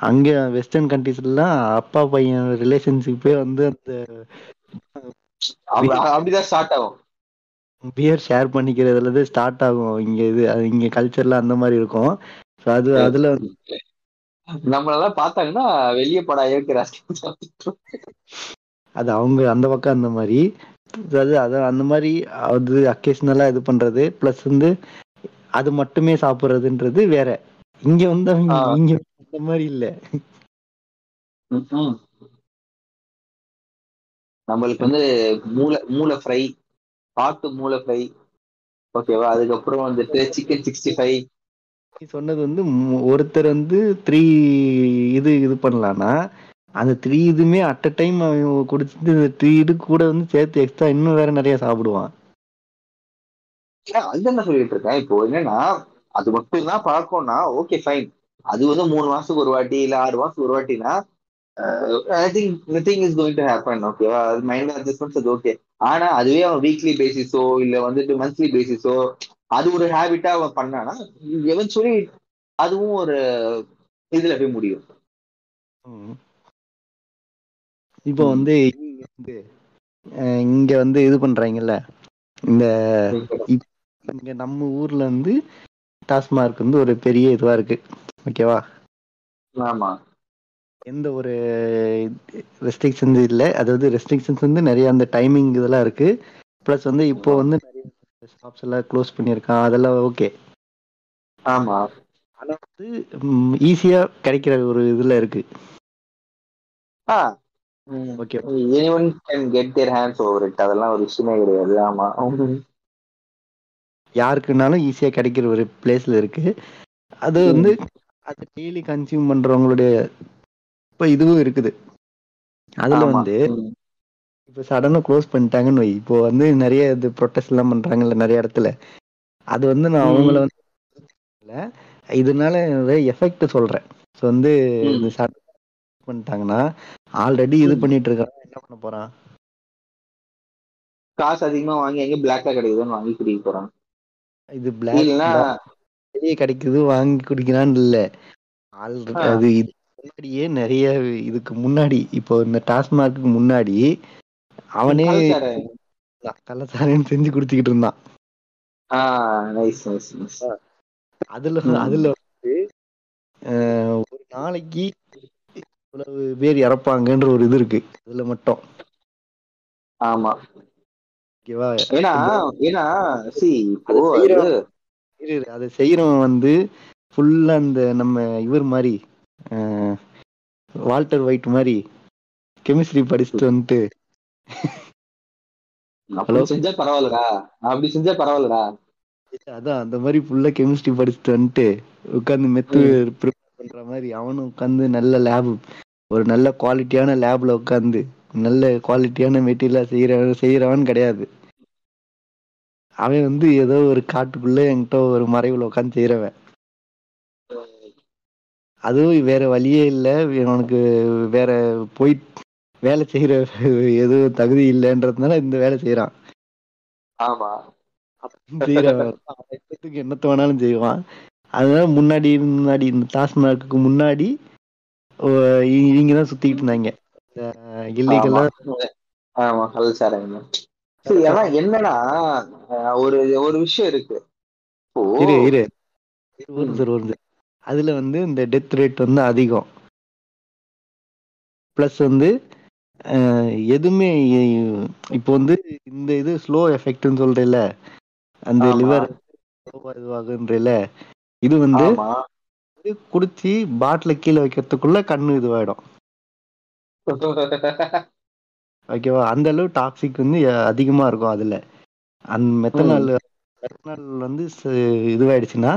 S1: அங்க வெஸ்டர்ன் கண்ட்ரிஸ்லாம் அப்பா பையன் ரிலேஷன்ஷிப்பே வந்து அந்த
S2: அப்படிதான் ஸ்டார்ட் ஆகும்.
S1: பியர் ஷேர் பண்ணிக்கிறதுல இருந்து ஸ்டார்ட் ஆகும். இங்க இது இங்க கல்ச்சர்ல அந்த மாதிரி இருக்கும். அது அதுல
S2: நம்மளெல்லாம் பார்த்தாங்கன்னா வெளியே படா இருக்கிற
S1: அது அவங்க அந்த பக்கம் அந்த மாதிரி. அது அது அந்த மாதிரி அது அக்கேஷனலா இது பண்றது. பிளஸ் வந்து அது மட்டுமே சாப்பிடுறதுன்றது வேற. இங்க வந்து அவங்க இங்க அந்த மாதிரி இல்ல.
S2: நம்மளுக்கு வந்து மூளை மூளை ஃப்ரை காட்டு மூளை ஃப்ரை ஓகேவா அதுக்கப்புறம் வந்துட்டு சிக்கன் சிக்ஸ்டி ஃபைவ்
S1: சொன்னது வந்து ஒருத்தர் வந்து த்ரீ இது இது பண்ணலாம்னா அந்த த்ரீ இதுமே அட் அ டைம் அவன் இந்த த்ரீ இது கூட வந்து சேர்த்து எக்ஸ்ட்ரா இன்னும் வேற நிறைய சாப்பிடுவான்.
S2: அது என்ன சொல்லிட்டு இருக்கேன்? இப்போ என்னன்னா அது மட்டும் தான் பழக்கம்னா ஓகே ஃபைன் அது வந்து மூணு மாசத்துக்கு ஒரு வாட்டி இல்ல ஆறு மாசத்துக்கு ஒரு வாட்டினா I think nothing is going to happen ஓகேவா அது மைண்ட் அட்ஜஸ்ட்மெண்ட்ஸ் அது ஓகே ஆனா அதுவே அவன் வீக்லி பேசிஸோ இல்ல வந்துட்டு மந்த்லி பேசிஸோ அது ஒரு ஹேபிட்டா அவன் பண்ணானா எவன்ச்சுவலி அதுவும் ஒரு இதுல போய் முடியும்.
S1: இப்போ வந்து இங்க வந்து இது பண்றாங்கல்ல இந்த இங்க நம்ம ஊர்ல வந்து டாஸ்மார்க் வந்து ஒரு பெரிய இதுவா இருக்கு. ஓகேவா?
S2: ஆமா.
S1: எந்த ஒரு ரெஸ்ட்ரிக்ஷன்ஸ் இல்லை. அதாவது ரெஸ்ட்ரிக்ஷன்ஸ் வந்து நிறைய அந்த டைமிங் இதெல்லாம் இருக்கு. ப்ளஸ் வந்து இப்போ வந்து நிறைய ஷாப்ஸ் எல்லாம் க்ளோஸ் பண்ணியிருக்கான். அதெல்லாம் ஓகே
S2: ஆமா.
S1: ஆனா வந்து ஈஸியா கிடைக்கிற ஒரு இதுல இருக்கு. Okay
S2: anyone can get their hands over it அதெல்லாம் ஒரு விஷயமே கிடையாது. ஆமா.
S1: யாருக்குனாலும் ஈஸியா கிடைக்கிற ஒரு பிளேஸ்ல இருக்கு அது வந்து அது டெய்லி கன்சியூம் பண்றவங்களுடைய இப்ப இதுவும் இருக்குது அதுல. வந்து. இப்ப சடனா க்ளோஸ் பண்ணிட்டாங்கன்னு வை இப்போ வந்து நிறைய இது ப்ரொட்டஸ்ட் எல்லாம் பண்றாங்கல்ல நிறைய இடத்துல அது வந்து நான். அவங்கள வந்து இதனால எஃபெக்ட் சொல்றேன் ஸோ வந்து. இந்த சட்டம் பண்ணிட்டாங்கன்னா ஆல்ரெடி இது. பண்ணிட்டு இருக்கான் என்ன பண்ண போறான்
S2: காசு அதிகமா வாங்கி எங்க பிளாக்ல கிடைக்குதுன்னு வாங்கி குடிக்க போறான்
S1: இது பிளாக் வெளியே கிடைக்குது வாங்கி குடிக்கிறான்னு இல்ல. ஆல்ரெடி. அது இது முன்னாடியே நிறைய இதுக்கு முன்னாடி இப்போ இந்த டாஸ்மார்க்கு முன்னாடி அவனே.
S2: கள்ளச்சாரையும்
S1: செஞ்சு குடிச்சுக்கிட்டு இருந்தான். அதுல. அதுல வந்து ஒரு நாளைக்கு இவ்வளவு பேர் இறப்பாங்கன்ற ஒரு இது இருக்கு. அதுல மட்டும்.
S2: ஆமா. ஏன்னா ஏன்னா சி இப்போ
S1: அது
S2: அது
S1: செய்யறவன் வந்து ஃபுல்லா அந்த நம்ம இவர் மாதிரி வால்டர் ஒயிட் மாதிரி கெமிஸ்ட்ரி படிச்சுட்டு வந்துட்டு Hello?
S2: செஞ்சா பரவாயில்லடா. அப்படி செஞ்சா பரவாயில்லடா.
S1: அதான் அந்த மாதிரி ஃபுல்லா கெமிஸ்ட்ரி படிச்சுட்டு வந்துட்டு உட்காந்து மெத்து ப்ரிப்பேர் பண்ற மாதிரி அவனும் உட்காந்து நல்ல லேப் ஒரு நல்ல குவாலிட்டியான லேப்ல உட்காந்து நல்ல குவாலிட்டியான மெட்டீரியலா செய்யறவன் செய்யறவன் கிடையாது. அவன் வந்து ஏதோ ஒரு காட்டுக்குள்ள என்கிட்ட ஒரு மறைவுல உட்காந்து செய்யறவன் அதுவும் வேற வழியே இல்லை. அவனுக்கு வேற போய் வேலை செய்யற எதுவும் தகுதி இல்லைன்றதுனால இந்த வேலை செய்யறான்
S2: ஆமா.
S1: செய்யறவன் என்னத்த வேணாலும் செய்வான். அதனால முன்னாடி முன்னாடி இந்த டாஸ்மார்க்கு முன்னாடி இவங்க தான் சுத்திட்டு இருந்தாங்க. இல்லீகலா
S2: ஆமா. என்னன்னா ஒரு ஒரு விஷயம் இருக்கு.
S1: இரு இரு. அதுல வந்து இந்த டெத் ரேட் வந்து அதிகம். ப்ளஸ் வந்து எதுவுமே இப்போ வந்து இந்த இது ஸ்லோ எஃபெக்ட்னு சொல்றேல அந்த. லிவர் இதுவாகுன்றல இது வந்து குடிச்சு பாட்டில கீழே வைக்கிறதுக்குள்ள கண்ணு இதுவாயிடும். [LAUGHS] ஓகேவா? அந்த அளவு டாக்ஸிக் வந்து அதிகமா இருக்கும் அதுல. அந்த மெத்தனால் மெத்தனால் வந்து இதுவாயிடுச்சுன்னா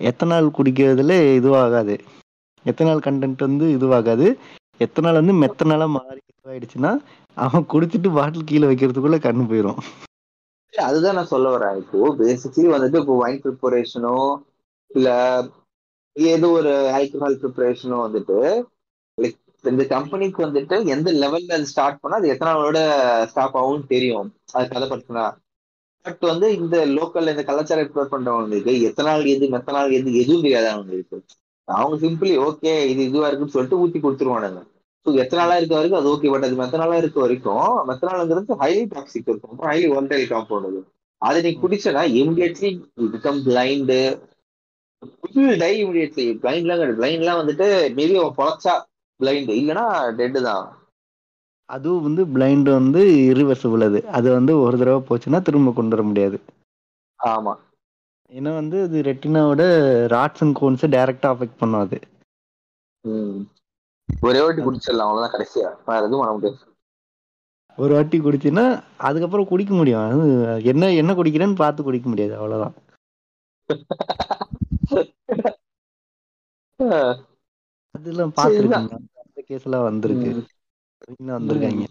S1: எத்தனால் குடிக்கிறதுல இதுவாகாது. எத்தனால் கண்டென்ட் வந்து இதுவாகாது. எத்தனால் வந்து மெத்தனாலா மாறி இதுவாயிடுச்சுன்னா அவன் குடிச்சிட்டு பாட்டில் கீழே வைக்கிறதுக்குள்ள கண்ணு போயிடும்
S2: அதுதான் நான் சொல்ல வரேன். இப்போ பேசிக்கலி வந்துட்டு இப்போ வைன் ப்ரிப்பரேஷனோ இல்ல ஏதோ ஒரு ஆல்கஹால் ப்ரிப்பரேஷனோ வந்துட்டு லைக் இந்த கம்பெனிக்கு வந்துட்டு எந்த லெவல்ல அது ஸ்டார்ட் பண்ணா அது எத்தனை நாளோட ஸ்டாப் ஆகும்னு தெரியும். அது கதை பட் வந்து இந்த லோக்கல்ல இந்த கலாச்சாரம் ப்ரிப்பேர் பண்றவங்களுக்கு எத்தனை நாள் எது மெத்த நாள் எது எதுவும் தெரியாது அவங்களுக்கு. அவங்க சிம்பிளி ஓகே இது இதுவா இருக்குன்னு சொல்லிட்டு ஊத்தி கொடுத்துருவானுங்க. ஸோ எத்தனை நாளா இருக்க வரைக்கும் அது ஓகே பட் அது மெத்த நாளா இருக்க வரைக்கும் மெத்த நாளுங்கிறது ஹைலி டாக்ஸிக் இருக்கும். ஹைலி ஒன்டைல் காம்பவுண்ட் அது. அதை நீ குடிச்சனா immediately become blind die immediately பிளைண்ட்லாம் கிடையாது. பிளைண்ட்லாம் வந்துட்டு மேபி அவன் பொழைச்சா பிளைண்ட் இல்லைன்னா டெட்டு தான்.
S1: அதுவும் வந்து பிளைண்ட் வந்து irreversible அது. அது வந்து ஒரு தடவை போச்சுன்னா திரும்ப கொண்டு வர முடியாது.
S2: ஆமா.
S1: ஏன்னா வந்து அது ரெட்டினாவோட ராட்ஸ் அண்ட் கோன்ஸை டைரக்டா அஃபெக்ட் பண்ணும் அது.
S2: ஒரே வாட்டி குடிச்சிடலாம். அவ்வளவுதான் கடைசியா. வேற எதுவும் பண்ண முடியாது.
S1: ஒரு வாட்டி குடிச்சுன்னா அதுக்கப்புறம் குடிக்க முடியும். அது என்ன என்ன குடிக்கிறேன்னு பார்த்து குடிக்க முடியாது. அவ்வளவுதான். [LAUGHS] அதெல்லாம் பார்த்துருக்கீங்க அந்த கேஸ் எல்லாம் வந்திருக்கு. வந்திருக்காங்க.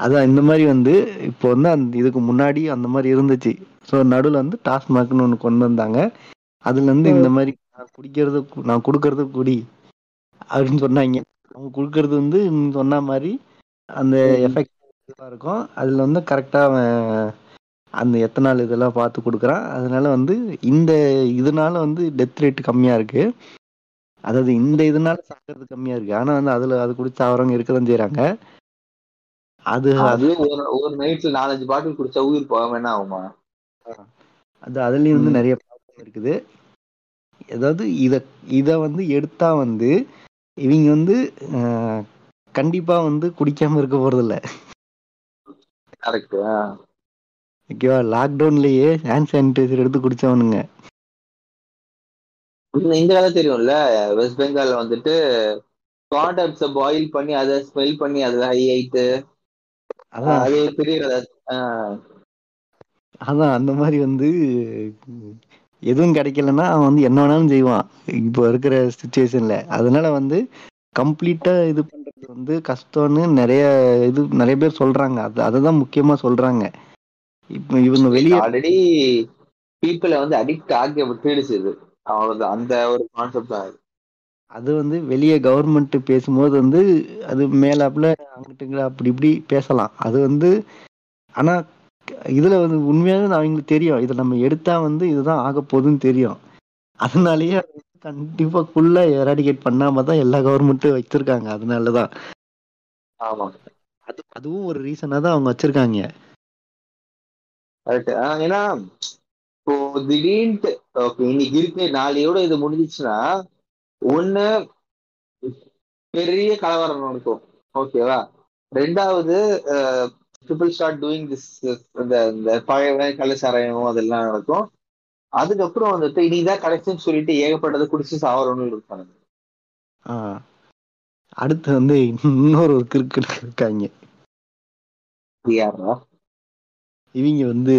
S1: அதான் இந்த மாதிரி வந்து இப்போ வந்து அந்த இதுக்கு முன்னாடி அந்த மாதிரி இருந்துச்சு. ஸோ நடுவில் வந்து டாஸ்மாக்னு ஒன்று கொண்டு வந்தாங்க. அதுல இருந்து இந்த மாதிரி நான் குடிக்கிறது நான் கொடுக்கறது குடி அப்படின்னு சொன்னாங்க. அவங்க கொடுக்கறது வந்து சொன்ன மாதிரி அந்த. எஃபெக்ட் இருக்கும். அதுல வந்து கரெக்டா அவன் அந்த எத்தனால் இதெல்லாம் பார்த்து கொடுக்குறான். அதனால வந்து இந்த இதனால வந்து டெத் ரேட் கம்மியா இருக்கு. அதாவது இந்த இதனால சாகிறது கம்மியா இருக்கு. ஆனா வந்து அதுல அது குடிச்சு சாவறவங்க இருக்கதான் செய்யறாங்க அது
S2: அது ஒரு ஒரு நைட்ல நாலஞ்சு பாட்டில் குடிச்சா உயிர் போக வேணா ஆகுமா?
S1: அது அதுலயும் வந்து. நிறைய ப்ராப்ளம் இருக்குது. அதாவது இத இத வந்து எடுத்தா வந்து இவங்க வந்து கண்டிப்பா வந்து குடிக்காம இருக்க போறது இல்ல
S2: கரெக்ட்
S1: ஓகேவா? லாக்டவுன்லயே ஹேண்ட் சானிடைசர் எடுத்து குடிச்சவனுங்க.
S2: இந்த கதை தெரியும்ல? வெஸ்ட் பெங்கால்ல வந்துட்டு காண்டம்ஸ பாயில் பண்ணி அதை ஸ்மெல் பண்ணி அதுல ஹை
S1: அதான்.
S2: அது பெரிய கதை.
S1: அதான் அந்த மாதிரி வந்து எதுவும் கிடைக்கலன்னா அவன் வந்து என்ன வேணாலும் செய்வான். இப்போ இருக்கிற சுச்சுவேஷன்ல அதனால வந்து கம்ப்ளீட்டா இது பண்றது வந்து கஷ்டம்னு நிறைய இது நிறைய பேர் சொல்றாங்க. அது அதை தான் முக்கியமா சொல்றாங்க. இப்போ இவங்க வெளியே
S2: ஆல்ரெடி பீப்புளை வந்து அடிக்ட் ஆகி விட்டுடுச்சு இது. அவ்வளவுதான். அந்த ஒரு கான்செப்ட் தான்.
S1: அது. வந்து வெளியே கவர்மெண்ட் பேசும்போது வந்து அது மேலாப்புல அங்கிட்டுங்களா அப்படி இப்படி பேசலாம். அது வந்து ஆனா இதுல வந்து உண்மையாவே அவங்களுக்கு தெரியும். இதை நம்ம எடுத்தா வந்து இதுதான் ஆக போகுதுன்னு தெரியும். அதனாலயே கண்டிப்பா ஃபுல்லா எராடிகேட் பண்ணாம தான் எல்லா கவர்மெண்ட்டும் வச்சிருக்காங்க. அதனாலதான்.
S2: ஆமா.
S1: அது அதுவும் ஒரு ரீசனா தான் அவங்க வச்சிருக்காங்க.
S2: ஏன்னா இப்போ திடீர்னுட்டு ஓகே இன்னைக்கு இருக்கு. நாளையோட இது முடிஞ்சிச்சுன்னா ஒண்ணு பெரிய கலவரம் நடக்கும். ஓகேவா ரெண்டாவது ட்ரிபிள் ஸ்டார்ட் டூயிங் திஸ் இந்த இந்த பழைய கள்ளச்சாராயம் அதெல்லாம் நடக்கும். அதுக்கப்புறம் வந்துட்டு இனிதான் கடைசின்னு சொல்லிட்டு ஏகப்பட்டதை குடிச்சு சாவரம்னு இருப்பாங்க.
S1: அடுத்து வந்து இன்னொரு ஒரு கிறுக்கு இருக்காங்க.
S2: யாரா
S1: இவங்க வந்து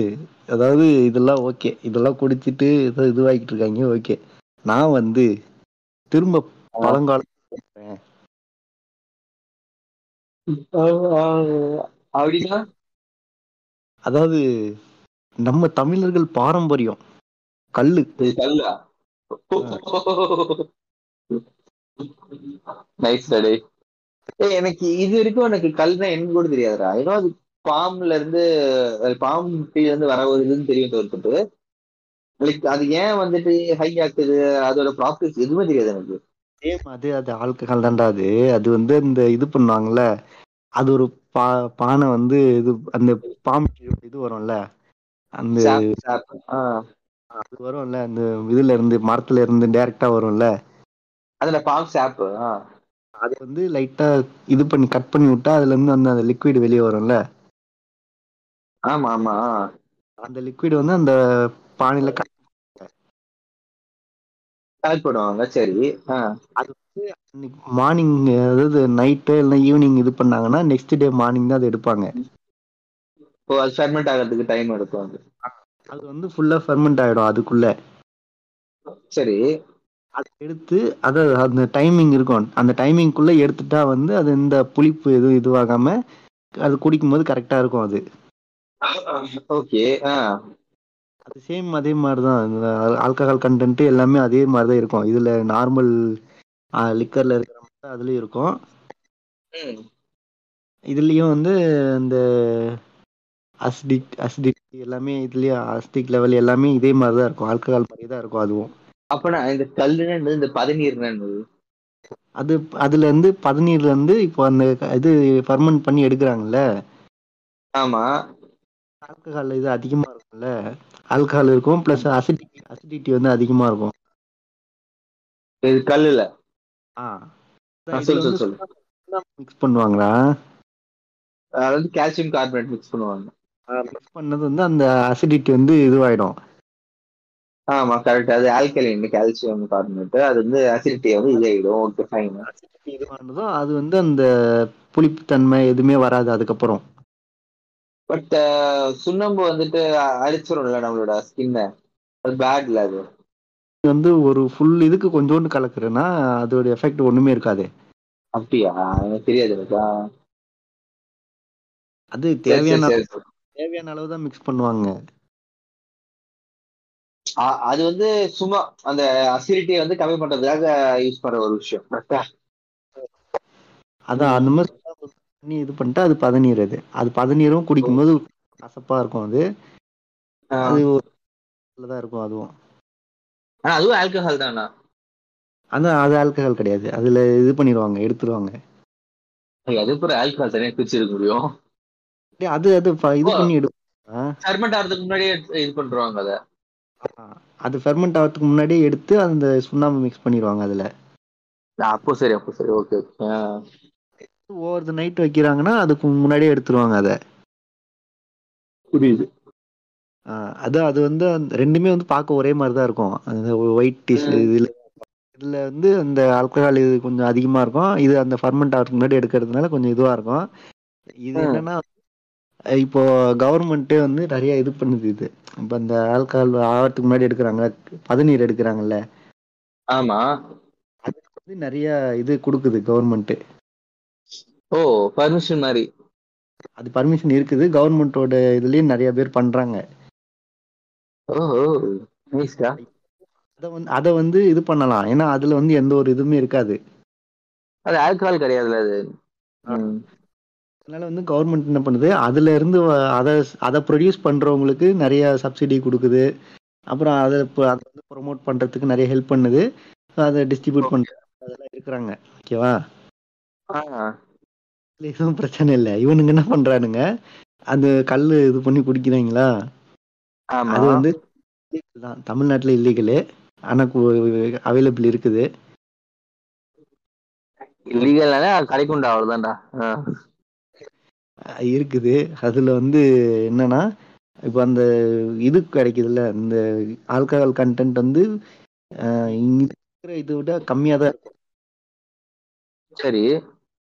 S1: அதாவது இதெல்லாம் ஓகே இதெல்லாம் குடிச்சிட்டு ஏதோ இதுவாகிட்டு இருக்காங்க ஓகே நான் வந்து திரும்ப.
S2: அப்படின்னா?
S1: அதாவது நம்ம தமிழர்கள் பாரம்பரியம் கல்லு.
S2: நைஸ் டே ஏய் எனக்கு இது வரைக்கும் எனக்கு கல்னா என்ன கூட தெரியாதுடா. ஏன்னா அது பாம்புல இருந்து பாம்பு முட்டையில இருந்து வர ஒரு இதுன்னு தெரியும் தவிர்த்துட்டு லைக் அது ஏன் வந்துட்டு ஹை ஆக்குது? அதோட ப்ராசஸ் எதுவுமே தெரியாது எனக்கு.
S1: சேம் அது அது ஆல்கஹால் தான்டா அது. அது வந்து இந்த இது பண்ணுவாங்கல்ல அது ஒரு பா பானை வந்து இது அந்த பாம்பு இது வரும்ல அந்த அது வரும்ல அந்த இதுல இருந்து மரத்துல இருந்து டைரக்டா வரும்ல.
S2: அதுல பாம்பு சாப்
S1: அது வந்து லைட்டா இது பண்ணி கட் பண்ணி விட்டா அதுல இருந்து அந்த லிக்விட் வெளியே வரும்ல.
S2: ஆமா ஆமா.
S1: அந்த லிக்விட் வந்து அந்த பானையில
S2: கலெக்ட் பண்ணுவாங்க சரி.
S1: அது வந்து மார்னிங் அதாவது நைட்டு இல்லை ஈவினிங் இது பண்ணாங்கன்னா நெக்ஸ்ட் டே மார்னிங் தான் அதை எடுப்பாங்க.
S2: இப்போ அது ஃபெர்மெண்ட் ஆகிறதுக்கு டைம் எடுக்கும் அது
S1: அது வந்து ஃபுல்லா ஃபெர்மெண்ட் ஆயிடும் அதுக்குள்ள.
S2: சரி.
S1: அதை எடுத்து அதை அந்த டைமிங் இருக்கும். அந்த டைமிங்குள்ள எடுத்துட்டா வந்து அது இந்த புளிப்பு எதுவும் இதுவாகாம அது குடிக்கும்போது கரெக்டா இருக்கும் அது. [LAUGHS]
S2: ஓகே
S1: அது சேம் அதே மாதிரி தான் ஆல்கஹால் கண்டென்ட் எல்லாமே அதே மாதிரி தான் இருக்கும். இதுல நார்மல் லிக்கர்ல இருக்கிற மாதிரி தான் அதுலயும் இருக்கும். இதுலயும் வந்து இந்த அசிடிக் அசிடிக் எல்லாமே இதுலயும் அசிடிக் லெவல் எல்லாமே இதே மாதிரி தான் இருக்கும். ஆல்கஹால் மாதிரி தான் இருக்கும் அதுவும்.
S2: அப்பனா இந்த கல்லுன்னு இந்த என்னது?
S1: அது அதுல இருந்து பதநீர்ல இருந்து இப்போ அந்த இது ஃபர்மெண்ட் பண்ணி எடுக்கிறாங்கல்ல?
S2: ஆமா.
S1: ஆல்கஹால் இது அதிகமா இருக்கும்ல. ஆல்கஹால் இருக்கும் பிளஸ் அசிடிட்டி அசிடிட்டி வந்து அதிகமா இருக்கும்.
S2: இது கல்லுல.
S1: ஆ.
S2: சொல்லு சொல்லு சொல்லு.
S1: மிக்ஸ் பண்ணுவாங்களா?
S2: அதாவது கால்சியம் கார்பனேட் மிக்ஸ் பண்ணுவாங்க.
S1: மிக்ஸ் பண்ணது வந்து அந்த அசிடிட்டி வந்து இதுவாயிடும்.
S2: ஆமா கரெக்ட் அது ஆல்கலைன் கால்சியம் கார்பனேட் அது வந்து அசிடிட்டியை வந்து இதாயிடும். ஓகே ஃபைன்
S1: அசிடிட்டி இதுவானதும் அது வந்து அந்த புளிப்புத்தன்மை எதுவுமே வராது அதுக்கப்புறம்.
S2: பட் சுண்ணாம்பு வந்துட்டு அ- அரிச்சிரும்ல நம்மளோட ஸ்கின்னை அது பேட்ல அது.
S1: வந்து ஒரு ஃபுல் இதுக்கு கொஞ்சோண்டு கலக்குறேன்னா அதோட எஃபெக்ட் ஒண்ணுமே இருக்காது?
S2: அப்படியா? எனக்கு தெரியாது எனக்கா
S1: அது தேவையான. தேவையான அளவு தான் மிக்ஸ் பண்ணுவாங்க.
S2: அது வந்து சும்மா அந்த அசிடிட்டியை வந்து கம்மி பண்றதுக்காக யூஸ் பண்ற ஒரு விஷயம்
S1: அதான் அந்த மாதிரி பண்ணி இது பண்ணிட்டு அது பதநீர் அது. அது பதநீரும் குடிக்கும்போது கசப்பா இருக்கும் அது. அது தான் இருக்கும் அதுவும்.
S2: அதுவும் ஆல்கஹால் தானா
S1: அதான் அது ஆல்கஹால் கிடையாது. அதுல இது பண்ணிடுவாங்க எடுத்துருவாங்க.
S2: அது அப்புறம் ஆல்கஹால் தனியா பிரிச்சிருக்க முடியும்?
S1: டேய், அது அது இது. பண்ணி எடுப்பாங்க
S2: ஃபெர்மெண்ட் ஆகிறதுக்கு முன்னாடியே இது பண்றாங்க அத.
S1: அது ஃபெர்மெண்ட் ஆகிறதுக்கு முன்னாடியே எடுத்து அந்த சுண்ணாம்பு மிக்ஸ் பண்ணிடுவாங்க அதுல.
S2: அப்போ சரி அப்போ சரி. Okay okay.
S1: Over the night வைக்கிறாங்கன்னா அதுக்கு முன்னாடியே எடுத்துருவாங்க அதை.
S2: புரியுது.
S1: அதான் அது வந்து ரெண்டுமே வந்து பார்க்க ஒரே மாதிரி தான் இருக்கும். அந்த ஒயிட்
S2: ம்.
S1: இதுல இதுல வந்து அந்த ஆல்கஹால் இது கொஞ்சம் அதிகமா இருக்கும். இது அந்த ஃபர்மெண்ட் ஆகிறதுக்கு முன்னாடி எடுக்கிறதுனால கொஞ்சம் இதுவா இருக்கும். இது. என்னன்னா இப்போ கவர்மெண்ட்டே வந்து நிறைய இது பண்ணுது இது. இப்போ அந்த ஆல்கஹால் ஆகிறதுக்கு முன்னாடி எடுக்கிறாங்க பதநீர் எடுக்கிறாங்கல்ல.
S2: ஆமா.
S1: அதுக்கு வந்து நிறைய இது கொடுக்குது கவர்மெண்ட்
S2: ஓ பர்மிஷன் மாதிரி.
S1: அது பர்மிஷன் இருக்குது. கவர்மெண்ட்டோட இதுலயும் நிறைய பேர் பண்றாங்க. அதை வந்து அதை வந்து இது பண்ணலாம். ஏன்னா அதுல வந்து எந்த ஒரு இதுவுமே இருக்காது.
S2: அது ஆல்கஹால் கிடையாதுல்ல அது.
S1: அதனால வந்து கவர்மெண்ட் என்ன பண்ணுது? அதுல இருந்து அதை அதை ப்ரொடியூஸ் பண்றவங்களுக்கு நிறைய சப்சிடி கொடுக்குது. அப்புறம் அதை இப்போ அதை வந்து ப்ரொமோட் பண்றதுக்கு நிறைய ஹெல்ப் பண்ணுது. அதை டிஸ்ட்ரிபியூட் பண்ற அதெல்லாம் இருக்கிறாங்க. ஓகேவா எதுவும் பிரச்சனை இல்லை. இவனுங்க என்ன பண்றானுங்க? அந்த கல் இது பண்ணி குடிக்கிறாங்களா? அது வந்து தான். தமிழ்நாட்டுல இல்லீகலு ஆனா அவைலபிள் இருக்குது.
S2: இல்லீகல்னாலே கடைக்குண்டா அவ்வளவுதான்டா.
S1: இருக்குது. அதுல வந்து என்னன்னா இப்போ அந்த இது கிடைக்குதுல்ல இந்த ஆல்கஹால் கண்டென்ட் வந்து இங்க இருக்கிற இதை விட கம்மியா தான்
S2: சரி.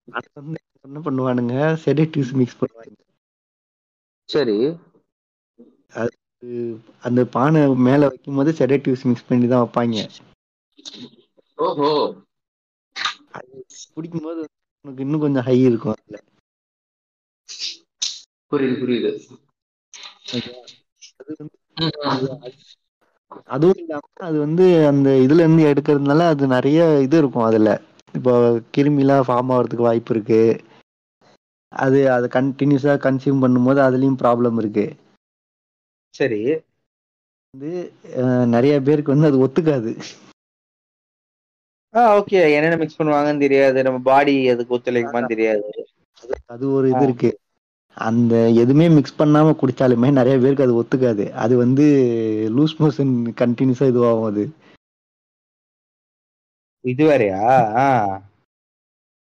S1: அது வந்து என்ன பண்ணுவானுங்க? செடேட்டிவ்ஸ் மிக்ஸ் பண்ணுவாங்க.
S2: சரி.
S1: அந்த பானை மேல வைக்கும் போது செடேட்டிவ்ஸ் மிக்ஸ் பண்ணி தான் வைப்பாங்க.
S2: ஓஹோ.
S1: குடிக்கும்போது உனக்கு இன்னும் கொஞ்சம் ஹை இருக்கும் அதுல.
S2: புரியுது புரியுது.
S1: அது வந்து அது அதுவும் இல்லாம அது வந்து அந்த இதுல இருந்து எடுக்கிறதுனால அது நிறைய இது இருக்கும் அதுல. இப்போ கிருமிலாம் ஃபார்ம் ஆகிறதுக்கு வாய்ப்பு இருக்கு. அது அதை கண்டினியூஸா கன்சியூம் பண்ணும்போது அதுலயும் ப்ராப்ளம் இருக்கு.
S2: சரி.
S1: வந்து நிறைய பேருக்கு வந்து அது ஒத்துக்காது.
S2: ஆ ஓகே என்னென்ன மிக்ஸ் பண்ணுவாங்கன்னு தெரியாது. நம்ம பாடி அதுக்கு ஒத்துழைக்குமான்னு தெரியாது.
S1: அது ஒரு இது இருக்கு. அந்த எதுவுமே மிக்ஸ் பண்ணாம குடிச்சாலுமே நிறைய பேருக்கு அது ஒத்துக்காது. அது வந்து லூஸ் மோஷன் கண்டினியூஸா இதுவாகும் அது.
S2: இது வேறயா.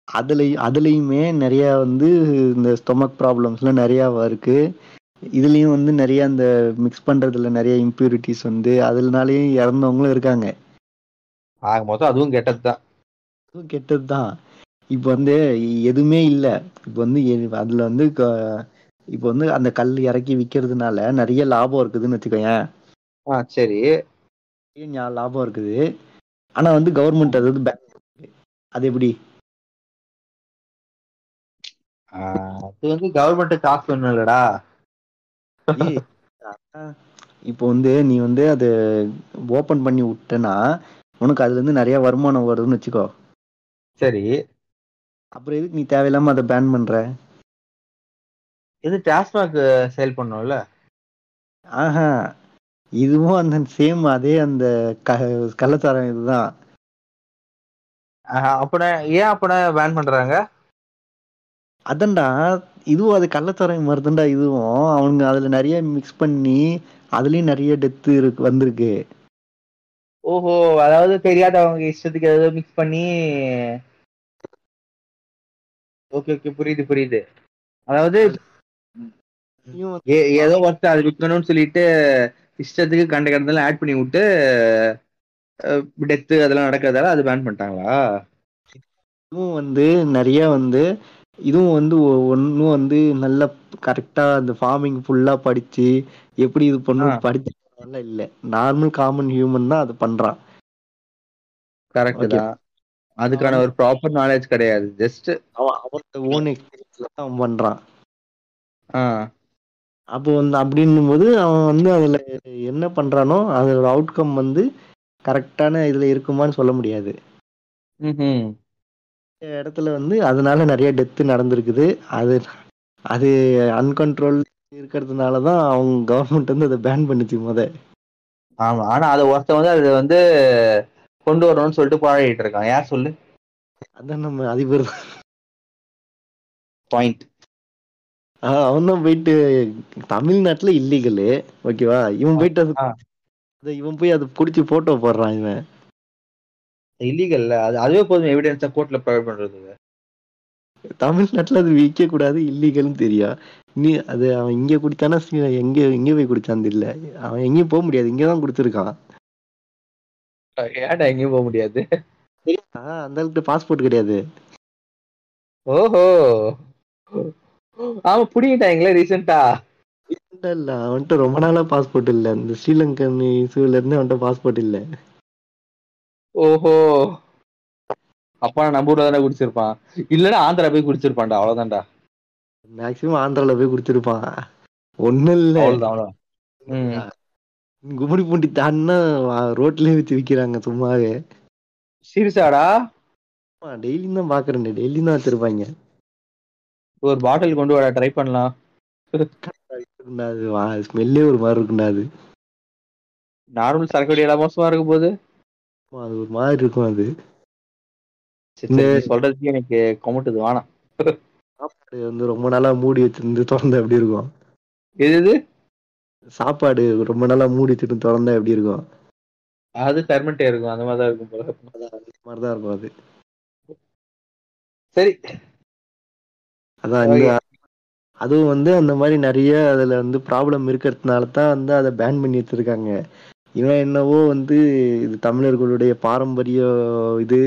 S1: அதுலயும் அதுலயுமே நிறைய வந்து இந்த ஸ்டொமக் ப்ராப்ளம்ஸ்லாம் நிறைய இருக்கு. இதுலயும் வந்து நிறைய அந்த மிக்ஸ் பண்றதுல நிறைய இம்பியூரிட்டிஸ் வந்து அதனாலயும் இறந்தவங்களும் இருக்காங்க.
S2: ஆக மொத்தம் அதுவும் கெட்டதுதான்.
S1: அதுவும் கெட்டதுதான். இப்போ வந்து எதுவுமே இல்லை. இப்போ வந்து அதுல வந்து இப்போ வந்து அந்த கல் இறக்கி விற்கிறதுனால நிறைய லாபம் இருக்குதுன்னு வச்சுக்கோயேன்.
S2: ஆ சரி.
S1: லாபம் இருக்குது. ஆனா வந்து கவர்மெண்ட் அது வந்து பண்ணுது. அது எப்படி?
S2: அது வந்து கவர்மெண்ட் காசு ஒண்ணும் இல்லடா
S1: இப்போ வந்து நீ வந்து அதை ஓபன் பண்ணி விட்டனா உனக்கு அதுல இருந்து நிறைய வருமானம் வருதுன்னு வச்சுக்கோ.
S2: சரி.
S1: அப்புறம் எதுக்கு நீ தேவையில்லாம அதை பேன் பண்ற?
S2: இது டாஸ்மாக் சேல் பண்ணோம்ல?
S1: ஆஹா இதுவும் அந்த சேம் அதே அந்த க கள்ளச்சாரம் இதுதான்.
S2: அப்பட ஏன் அப்பட பேன் பண்றாங்க?
S1: அதன்டா இதுவும் அது கள்ளச்சாராயம் மருந்துண்டா இதுவும். அவனுங்க அதுல நிறைய மிக்ஸ் பண்ணி அதுலயும் நிறைய டெத்து இருக்கு வந்திருக்கு.
S2: ஓஹோ அதாவது தெரியாதவங்க இஷ்டத்துக்கு ஏதாவது மிக்ஸ் பண்ணி. ஓகே ஓகே புரியுது புரியுது. அதாவது ஏதோ ஒருத்தர் அது விற்கணும்னு சொல்லிட்டு இஷ்டத்துக்கு கண்ட கடந்தெல்லாம் ஆட் பண்ணி விட்டு டெத்து அதெல்லாம் நடக்கிறதால அது பேன் பண்ணிட்டாங்களா?
S1: இதுவும் வந்து நிறைய வந்து இதுவும் வந்து ஒன்றும் வந்து நல்ல கரெக்டா அந்த ஃபார்மிங் ஃபுல்லா படிச்சு எப்படி இது பண்ணும்
S2: ஆ.
S1: படிச்சதுனால இல்ல. நார்மல் காமன் ஹியூமன் தான் அது பண்றான்.
S2: கரெக்ட். தான். அதுக்கான ஒரு ப்ராப்பர் நாலேஜ் கிடையாது. ஜஸ்ட்
S1: அவன் அவனோட ஓன் எக்ஸ்பீரியன்ஸ்ல தான் அவன் பண்றான்.
S2: ஆ.
S1: அப்போ வந்து அப்படின்னும் போது அவன் வந்து அதுல என்ன பண்றானோ அதோட அவுட்கம் வந்து கரெக்டான இதுல இருக்குமான்னு சொல்ல முடியாது.
S2: ம்ஹும்.
S1: இடத்துல வந்து அதனால நிறைய டெத்து நடந்திருக்குது. அது அது அன்கண்ட்ரோல் இருக்கிறதுனால தான் அவங்க கவர்மெண்ட் வந்து அதை பேன் பண்ணுச்சு முத.
S2: ஆமா ஆனா அதை ஒருத்தன் வந்து அது வந்து கொண்டு வரணும்னு சொல்லிட்டு போராடிட்டு இருக்கான். யார் சொல்லு?
S1: அதான் நம்ம அதிபர்.
S2: பாயிண்ட்
S1: அவன் தான் போயிட்டு தமிழ்நாட்டுல இல்லீகலு ஓகேவா இவன் போயிட்டு. அதை இவன் போய் அதை குடிச்சு போட்டோ போடுறான் இவன்.
S2: இல்லீகல்ல அது அதுவே போதும் எவிடன்ஸா கோர்ட்ல ப்ரொவைட் பண்றதுக்கு.
S1: தமிழ்நாட்டுல அது விற்க கூடாது இல்லீகல்னு தெரியும் நீ அது அவன் இங்க குடிச்சானா சி- எங்க எங்க போய் குடிச்சான்னு தெரியல. அவன் எங்கேயும் போக முடியாது இங்கதான் குடிச்சிருக்கான்
S3: ஏன்டா எங்கேயும் போக முடியாது?
S1: அந்த அளவுக்கு பாஸ்போர்ட் கிடையாது.
S3: ஓஹோ! ஆமா புடிங்கிட்டாங்களே ரீசெண்டா
S1: இல்ல இல்ல அவன்கிட்ட ரொம்ப நாளா பாஸ்போர்ட் இல்ல. இந்த ஸ்ரீலங்கன் இசுல இருந்து அவன்கிட்ட பாஸ்போர்ட் இல்ல.
S3: ஓஹோ. அப்பா நம்ம ஊர்ல தானே குடிச்சிருப்பான். இல்லன்னா ஆந்திரா போய் குடிச்சிருப்பான்டா அவ்வளவுதான்டா.
S1: மேக்சிமம் ஆந்திரால போய் குடிச்சிருப்பான். ஒண்ணும் இல்ல.
S3: அவ்வளவுதான்.
S1: கும்மிடி பூண்டி தாண்டினா ரோட்லயே வச்சு விக்கிறாங்க சும்மாவே.
S3: சீரியஸாடா?
S1: டெய்லியும் தான் பாக்குறேன் டெய்லியும் தான் வச்சிருப்பாங்க.
S3: ஒரு பாட்டில் கொண்டு வர ட்ரை பண்ணலாம்.
S1: ஸ்மெல்லே ஒரு மாதிரி இருக்குண்டா அது.
S3: நார்மல் சரக்கு வடியெல்லாம் மோசமா இருக்கும் போது
S1: அது ஒரு மாதிரி இருக்கும் அது.
S3: சொல்றதுக்கு எனக்கு கொமட்டுது வேணாம்
S1: சாப்பாடு வந்து ரொம்ப நாளா மூடி வச்சிருந்து திறந்தா எப்படி இருக்கும்?
S3: எது
S1: சாப்பாடு ரொம்ப நாளா மூடி வச்சிருந்து திறந்தா எப்படி இருக்கும்?
S3: அது ஃபெர்மெண்டே இருக்கும் அந்த மாதிரி தான் இருக்கும் போல.
S1: அந்த மாதிரி தான் இருக்கும் அது.
S3: சரி.
S1: அதான் அதுவும் வந்து அந்த மாதிரி நிறைய அதுல வந்து ப்ராப்ளம் இருக்கிறதுனால தான் வந்து அதை பேன் பண்ணி வச்சிருக்காங்க. இவன் என்னவோ வந்து இது தமிழர்களுடைய பாரம்பரிய இது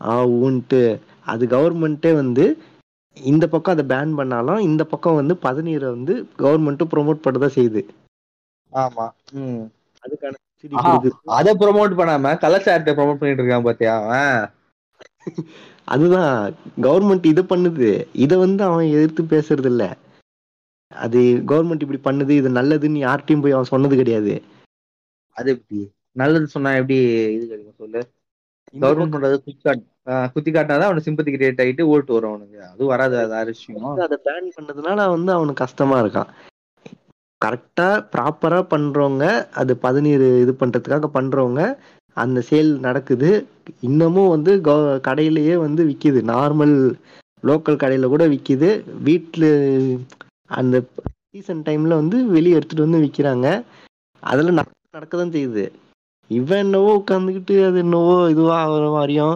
S1: ஆ ஊன்ட்டு. அது கவர்மெண்ட்டே வந்து இந்த பக்கம் அதை பேன் பண்ணாலும் இந்த பக்கம் வந்து பதநீரை வந்து கவர்மெண்ட்டும் ப்ரொமோட் பண்ணதான் செய்யுது.
S3: ஆமா ம்.
S1: அதுக்கான.
S3: அத ப்ரோமோட் பண்ணாம கலாச்சாரத்தை ப்ரோமோட் பண்ணிட்டு இருக்கான் பாத்தியா அவன்?
S1: அதுதான் கவர்மெண்ட் இதை பண்ணுது. இதை வந்து அவன் எதிர்த்து பேசுறது இல்ல அது கவர்மெண்ட் இப்படி பண்ணுது இது நல்லதுன்னு யார்கிட்டயும் போய் அவன் சொன்னது கிடையாது.
S3: அது எப்படி? நல்லது சொன்னா எப்படி இது கிடைக்கும்? சொல்லு. கவர்மெண்ட் பண்றது குத்தி காட் ஆஹ் குத்தி காட்டினாதான் அவனுக்கு சிம்பத்தி கிரியேட் ஆயிட்டு ஓட்டு வரும் அவனுக்கு. அது வராது அது
S1: வந்து அதை பேன் பண்ணதுனால வந்து அவனுக்கு கஷ்டமா இருக்கான். கரெக்டா ப்ராப்பரா பண்றவங்க அது பதநீர் இது பண்றதுக்காக பண்றவங்க அந்த சேல் நடக்குது. இன்னமும் வந்து கடையிலேயே வந்து விக்குது. நார்மல் லோக்கல் கடையில கூட விக்குது. வீட்ல அந்த சீசன் டைம்ல வந்து வெளியே எடுத்துட்டு வந்து விக்கிறாங்க. அதுல நடக்க தான் செய்யுது. இவன் என்னவோ உட்காந்துக்கிட்டு அது என்னவோ இதுவா ஆகிற மாதிரியும்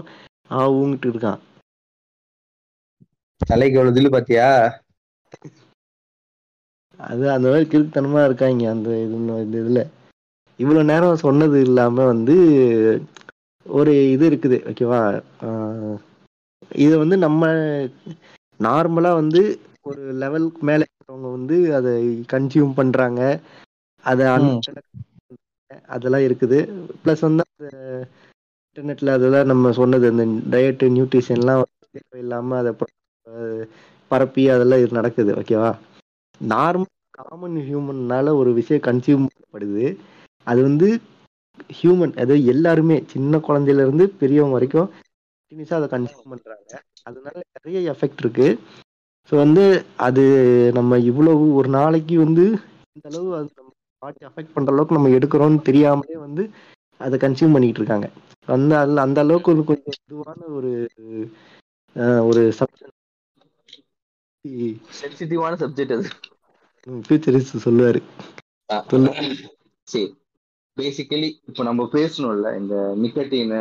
S1: ஆகுங்கிட்டு இருக்கான்.
S3: தலைக்கு எவ்வளவு தில்லு பாத்தியா?
S1: அது அந்த மாதிரி கிறுக்குத்தனமா இருக்காங்க அந்த இது இந்த இதுல. இவ்வளவு நேரம் சொன்னது இல்லாம வந்து ஒரு இது இருக்குது ஓகேவா? இது வந்து நம்ம நார்மலா வந்து ஒரு லெவலுக்கு மேல இருக்கிறவங்க வந்து அதை கன்சியூம் பண்றாங்க. அதை. அதெல்லாம் இருக்குது. ப்ளஸ் வந்து அந்த இன்டர்நெட்ல அதெல்லாம் நம்ம சொன்னது இந்த டயட்டு நியூட்ரிஷன்லாம் இல்லாம அதை பரப்பி அதெல்லாம் இது நடக்குது ஓகேவா நார்மல் காமன் ஹியூமன்னால ஒரு விஷயம் கன்சியூம் பண்ணப்படுது. அது வந்து ஹியூமன் அதாவது எல்லாருமே சின்ன குழந்தையில இருந்து பெரியவங்க வரைக்கும் கண்டினியூஸா அதை கன்சியூம் பண்றாங்க. அதனால நிறைய எஃபெக்ட் இருக்கு. ஸோ வந்து அது நம்ம இவ்வளவு ஒரு நாளைக்கு வந்து இந்த அளவு அது பாடி அஃபெக்ட் பண்ற அளவுக்கு நம்ம எடுக்கிறோம்னு தெரியாமலே வந்து அதை கன்சியூம் பண்ணிட்டு இருக்காங்க. அந்த அந்த அளவுக்கு ஒரு கொஞ்சம் இதுவான ஒரு ஒரு
S2: சென்சிட்டிவான சப்ஜெக்ட் அது.
S1: ஃபியூச்சரிஸ்ட் சொல்லுவாரு.
S2: சரி. பேசிக்கலி இப்போ நம்ம பேசணும்ல இந்த நிக்கட்டின்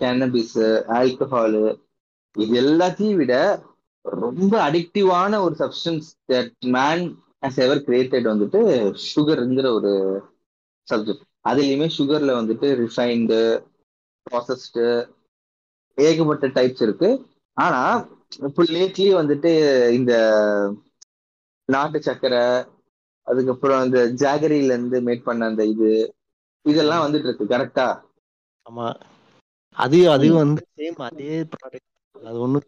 S2: கேனபிஸ் ஆல்கஹாலு இது எல்லாத்தையும் விட ரொம்ப அடிக்டிவான ஒரு substance that man has ever created வந்துட்டு சுகர்ங்கிற ஒரு சப்ஜெக்ட் அதுலயுமே சுகர்ல வந்துட்டு ரிஃபைன்டு ப்ராசஸ்டு ஏகப்பட்ட டைப்ஸ் இருக்கு. ஆனா இப்போ லேட்லி வந்துட்டு இந்த நாட்டு சக்கரை அதுக்கப்புறம் இந்த ஜாகரியில இருந்து மேட் பண்ண அந்த இது இதெல்லாம் வந்துட்டு இருக்கு கரெக்டா
S1: ஆமா. அது அது வந்து சேம் அதே ப்ராடக்ட் அது ஒண்ணும்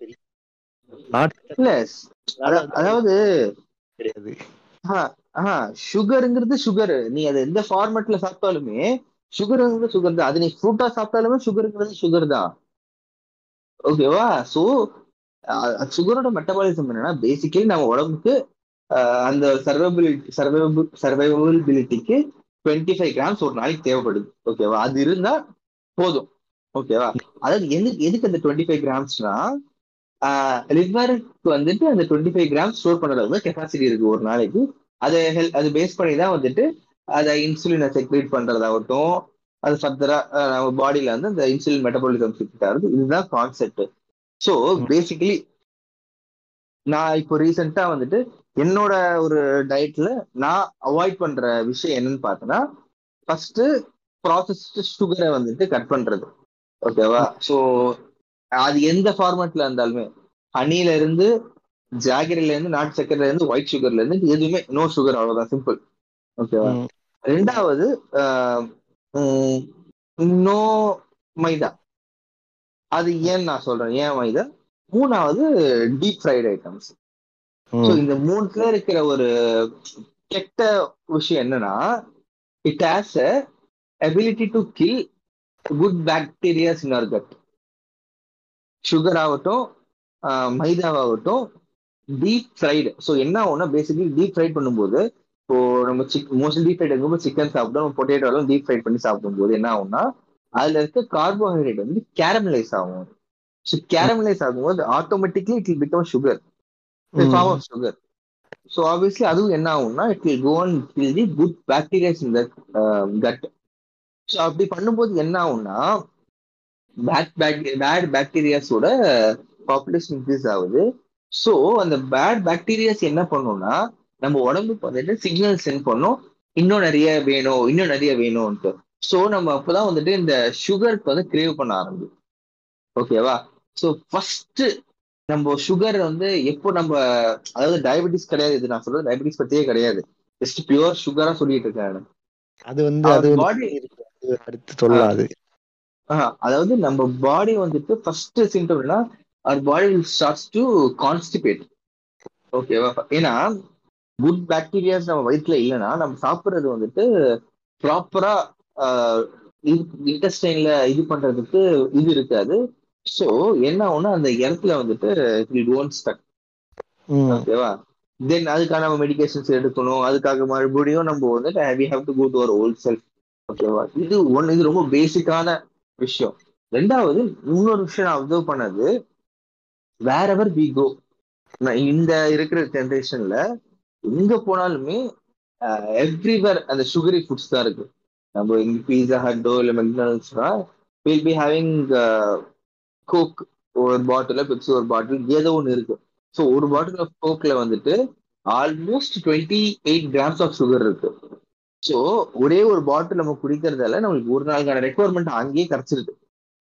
S2: இல்ல அத- அதாவது
S1: கிடையாது
S2: சுகருங்கிறது சுகர் நீ அதை எந்த ஃபார்மேட்ல சாப்பிட்டாலுமே சுகருங்கிறது சுகர் தான். அது நீ ஃப்ரூட்டா சாப்பிட்டாலுமே சுகருங்கிறது சுகர் தான். ஓகேவா ஸோ சுகரோட மெட்டபாலிசம் என்னன்னா பேசிக்கலி நம்ம உடம்புக்கு அந்த சர்வைபிலிட்டி சர்வைபிள் சர்வைவபிலிட்டிக்கு டுவெண்ட்டி ஃபைவ் கிராம்ஸ் ஒரு நாளைக்கு தேவைப்படுது. ஓகேவா அது இருந்தா போதும். ஓகேவா அதாவது எதுக்கு எதுக்கு அந்த டுவெண்ட்டி ஃபைவ் கிராம்ஸ்னா லிவருக்கு வந்துட்டு அந்த டுவெண்ட்டி ஃபைவ் கிராம் ஸ்டோர் பண்ற அளவுக்கு கெப்பாசிட்டி இருக்கு ஒரு நாளைக்கு. அதை ஹெல் அது பேஸ் பண்ணி தான் வந்துட்டு அதை இன்சுலினை செக்ரேட் பண்றதாகட்டும் அது ஃபர்தரா நம்ம பாடியில வந்து அந்த இன்சுலின் மெட்டபாலிசம் ஆகுது. இதுதான் கான்செப்ட் ஸோ பேசிக்கலி நான் இப்போ ரீசெண்டா வந்துட்டு என்னோட ஒரு டயட்ல நான் அவாய்ட் பண்ற விஷயம் என்னன்னு பார்த்தேன்னா ஃபர்ஸ்ட் ப்ராசஸ்டு சுகரை வந்துட்டு கட் பண்றது. ஓகேவா ஸோ அது எந்த ஃபார்மேட்ல இருந்தாலுமே ஹனில இருந்து ஜாகிரில இருந்து நாட்டு சக்கரைல இருந்து ஒயிட் சுகர்ல இருந்து எதுவுமே நோ சுகர் அவ்வளவுதான் சிம்பிள் ஓகேவா. ரெண்டாவது நோ மைதா. அது ஏன் நான் சொல்றேன்? ஏன் மைதா? மூணாவது டீப் ஃப்ரைட் ஐட்டம்ஸ். இந்த மூணுத்துல இருக்கிற ஒரு கெட்ட விஷயம் என்னன்னா it has a ability to kill good bacterias in our gut sugar ஆகட்டும் மைதாவாகட்டும் டீப் ஃப்ரைடு ஸோ என்ன ஆகும்னா பேசிக்கலி டீப் ஃப்ரைட் பண்ணும்போது இப்போ நம்ம சிக் மோஸ்ட்லி டீப் ஃப்ரைட் இருக்கும்போது சிக்கன் சாப்பிட்டோம் பொட்டேட்டோலாம் டீப் ஃப்ரைட் பண்ணி சாப்பிடும்போது என்ன ஆகும்னா அதுல இருக்க கார்போஹைட்ரேட் வந்து கேரமலைஸ் ஆகும். ஸோ கேரமலைஸ் ஆகும்போது automatically it will become sugar. Form of sugar so obviously அதுவும் என்ன ஆகும்னா it will go and kill the good bacterias in the gut so அப்படி பண்ணும்போது என்ன ஆகும்னா பேட் பேட் பாக்டீரியாஸோட பாப்புலேஷன் இன்க்ரீஸ் ஆகுது. ஸோ அந்த பேட் பாக்டீரியாஸ் என்ன பண்ணும்னா நம்ம உடம்புக்கு வந்துட்டு சிக்னல் சென்ட் பண்ணும்? இன்னும் நிறைய வேணும் இன்னும் நிறைய வேணும்ன்ட்டு. ஸோ நம்ம அப்பதான் வந்துட்டு இந்த சுகருக்கு வந்து கிரேவ் பண்ண ஆரம்பிக்கும். ஓகேவா ஸோ ஃபர்ஸ்ட் நம்ம சுகர் வந்து எப்போ நம்ம அதாவது டயபெட்டிஸ் கிடையாது இது நான் சொல்றது டயபெட்டிஸ் பத்தியே கிடையாது. ஜஸ்ட் பியூர் சுகரா சொல்லிட்டு இருக்கேன்.
S1: அது வந்து அது அது அடுத்து
S2: ஆஹ் அதாவது நம்ம பாடி வந்துட்டு first சிம்டம்னா our body will starts to constipate ஓகேவா ஏன்னா குட் பாக்டீரியாஸ் நம்ம வயிற்றுல இல்லைன்னா நம்ம சாப்பிட்றது வந்துட்டு ப்ராப்பரா இன்டெஸ்டைன்ல இது பண்றதுக்கு இது இருக்காது. ஸோ என்ன ஆகும்னா அந்த இடத்துல வந்துட்டு இட் ஒன் ஸ்டக். ஓகேவா தென் அதுக்காக நம்ம மெடிகேஷன்ஸ் எடுக்கணும். அதுக்காக மறுபடியும் நம்ம வந்துட்டு we have to go to our old self ஓகேவா இது ஒன்று இது ரொம்ப பேசிக்கான விஷயம். ரெண்டாவது இன்னொரு விஷயம் நான் அப்சர்வ் பண்ணது வேற எவர் வி கோ இந்த இருக்கிற ஜென்ரேஷன்ல எங்க போனாலுமே எவ்ரிவேர் அந்த சுகரி ஃபுட்ஸ் தான் இருக்கு. நம்ம இங்க பீஸா ஹட்டோ இல்லை மெக்டானல்ஸ்னா வில் பி ஹேவிங் கோக் ஒரு பாட்டில் பெப்சி ஒரு பாட்டில் ஏதோ ஒன்று இருக்கு. ஸோ ஒரு பாட்டில் ஆஃப் கோக்ல வந்துட்டு almost twenty eight grams of sugar இருக்கு. ஸோ ஒரே ஒரு பாட்டில் நம்ம குடிக்கிறதால நம்மளுக்கு ஒரு நாளுக்கான ரெக்குவயர்மெண்ட் அங்கேயே கிடைச்சிருக்கு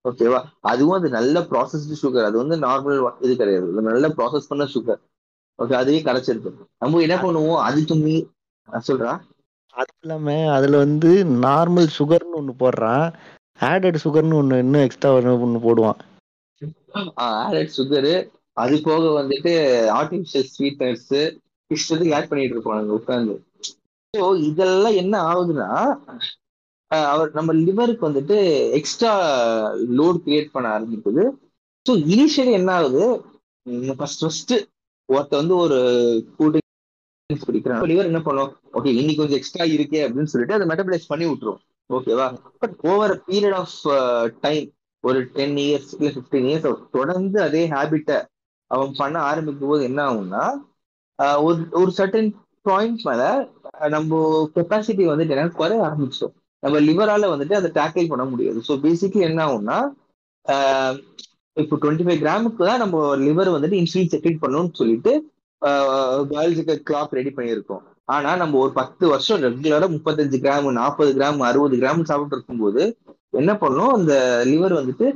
S2: ஓகேவா அதுவும் அது நல்ல ப்ராசஸ்டு சுகர் அது வந்து நார்மல் இது கிடையாது. நல்ல ப்ராசஸ் பண்ண சுகர் ஓகே அதுவே கிடைச்சிருக்கு நம்ம என்ன பண்ணுவோம்? அதுக்கு மீ நான் சொல்றேன்
S1: அது இல்லாம அதுல வந்து நார்மல் சுகர்னு ஒண்ணு போடுறான். ஆடட் சுகர்னு ஒண்ணு இன்னும் எக்ஸ்ட்ரா ஒண்ணு போடுவான்.
S2: ஆடட் சுகரு அது போக வந்துட்டு ஆர்டிஃபிஷியல் ஸ்வீட்னர்ஸ் இஷ்டத்துக்கு ஆட் பண்ணிட்டு இருப்பாங்க உட்காந்து ஸோ இதெல்லாம் என்ன ஆகுதுன்னா அவர் நம்ம லிவருக்கு வந்துட்டு எக்ஸ்ட்ரா லோட் கிரியேட் பண்ண ஆரம்பிக்குது. ஸோ இனிஷியலி என்ன ஆகுது? ஃபர்ஸ்ட் ஃபர்ஸ்ட் ஒருத்த வந்து ஒரு கூட்டு குடிக்கிறான் லிவர் என்ன பண்ணும்? ஓகே இன்னைக்கு கொஞ்சம் எக்ஸ்ட்ரா இருக்கே அப்படின்னு சொல்லிட்டு அதை மெட்டபிளைஸ் பண்ணி விட்டுரும். ஓகேவா but over period of time ஒரு டென் இயர்ஸ் இல்லை ஃபிஃப்டீன் இயர்ஸ் தொடர்ந்து அதே ஹேபிட்டை அவன் பண்ண ஆரம்பிக்கும் போது என்ன ஆகும்னா ஒரு ஒரு சர்டன் பாயிண்ட் மேல நம்ம கெப்பாசிட்டி வந்துட்டு என்ன குறைய ஆரம்பிச்சோம் நம்ம லிவரால வந்துட்டு அதை டேக்கிள் பண்ண முடியாது. ஸோ பேசிக்லி என்ன ஆகும்னா இப்போ டுவெண்ட்டி ஃபைவ் கிராமுக்கு தான் நம்ம லிவர் வந்துட்டு இன்சுலின் செக்ரேட் பண்ணணும்னு சொல்லிட்டு பயாலஜிக்கல் கிளாக் ரெடி பண்ணியிருக்கோம். ஆனா நம்ம ஒரு பத்து வருஷம் ரெகுலரா முப்பத்தஞ்சு கிராம் நாற்பது கிராம் அறுபது கிராம் சாப்பிட்டு இருக்கும்போது என்ன பண்ணும்? அந்த லிவர் வந்துட்டு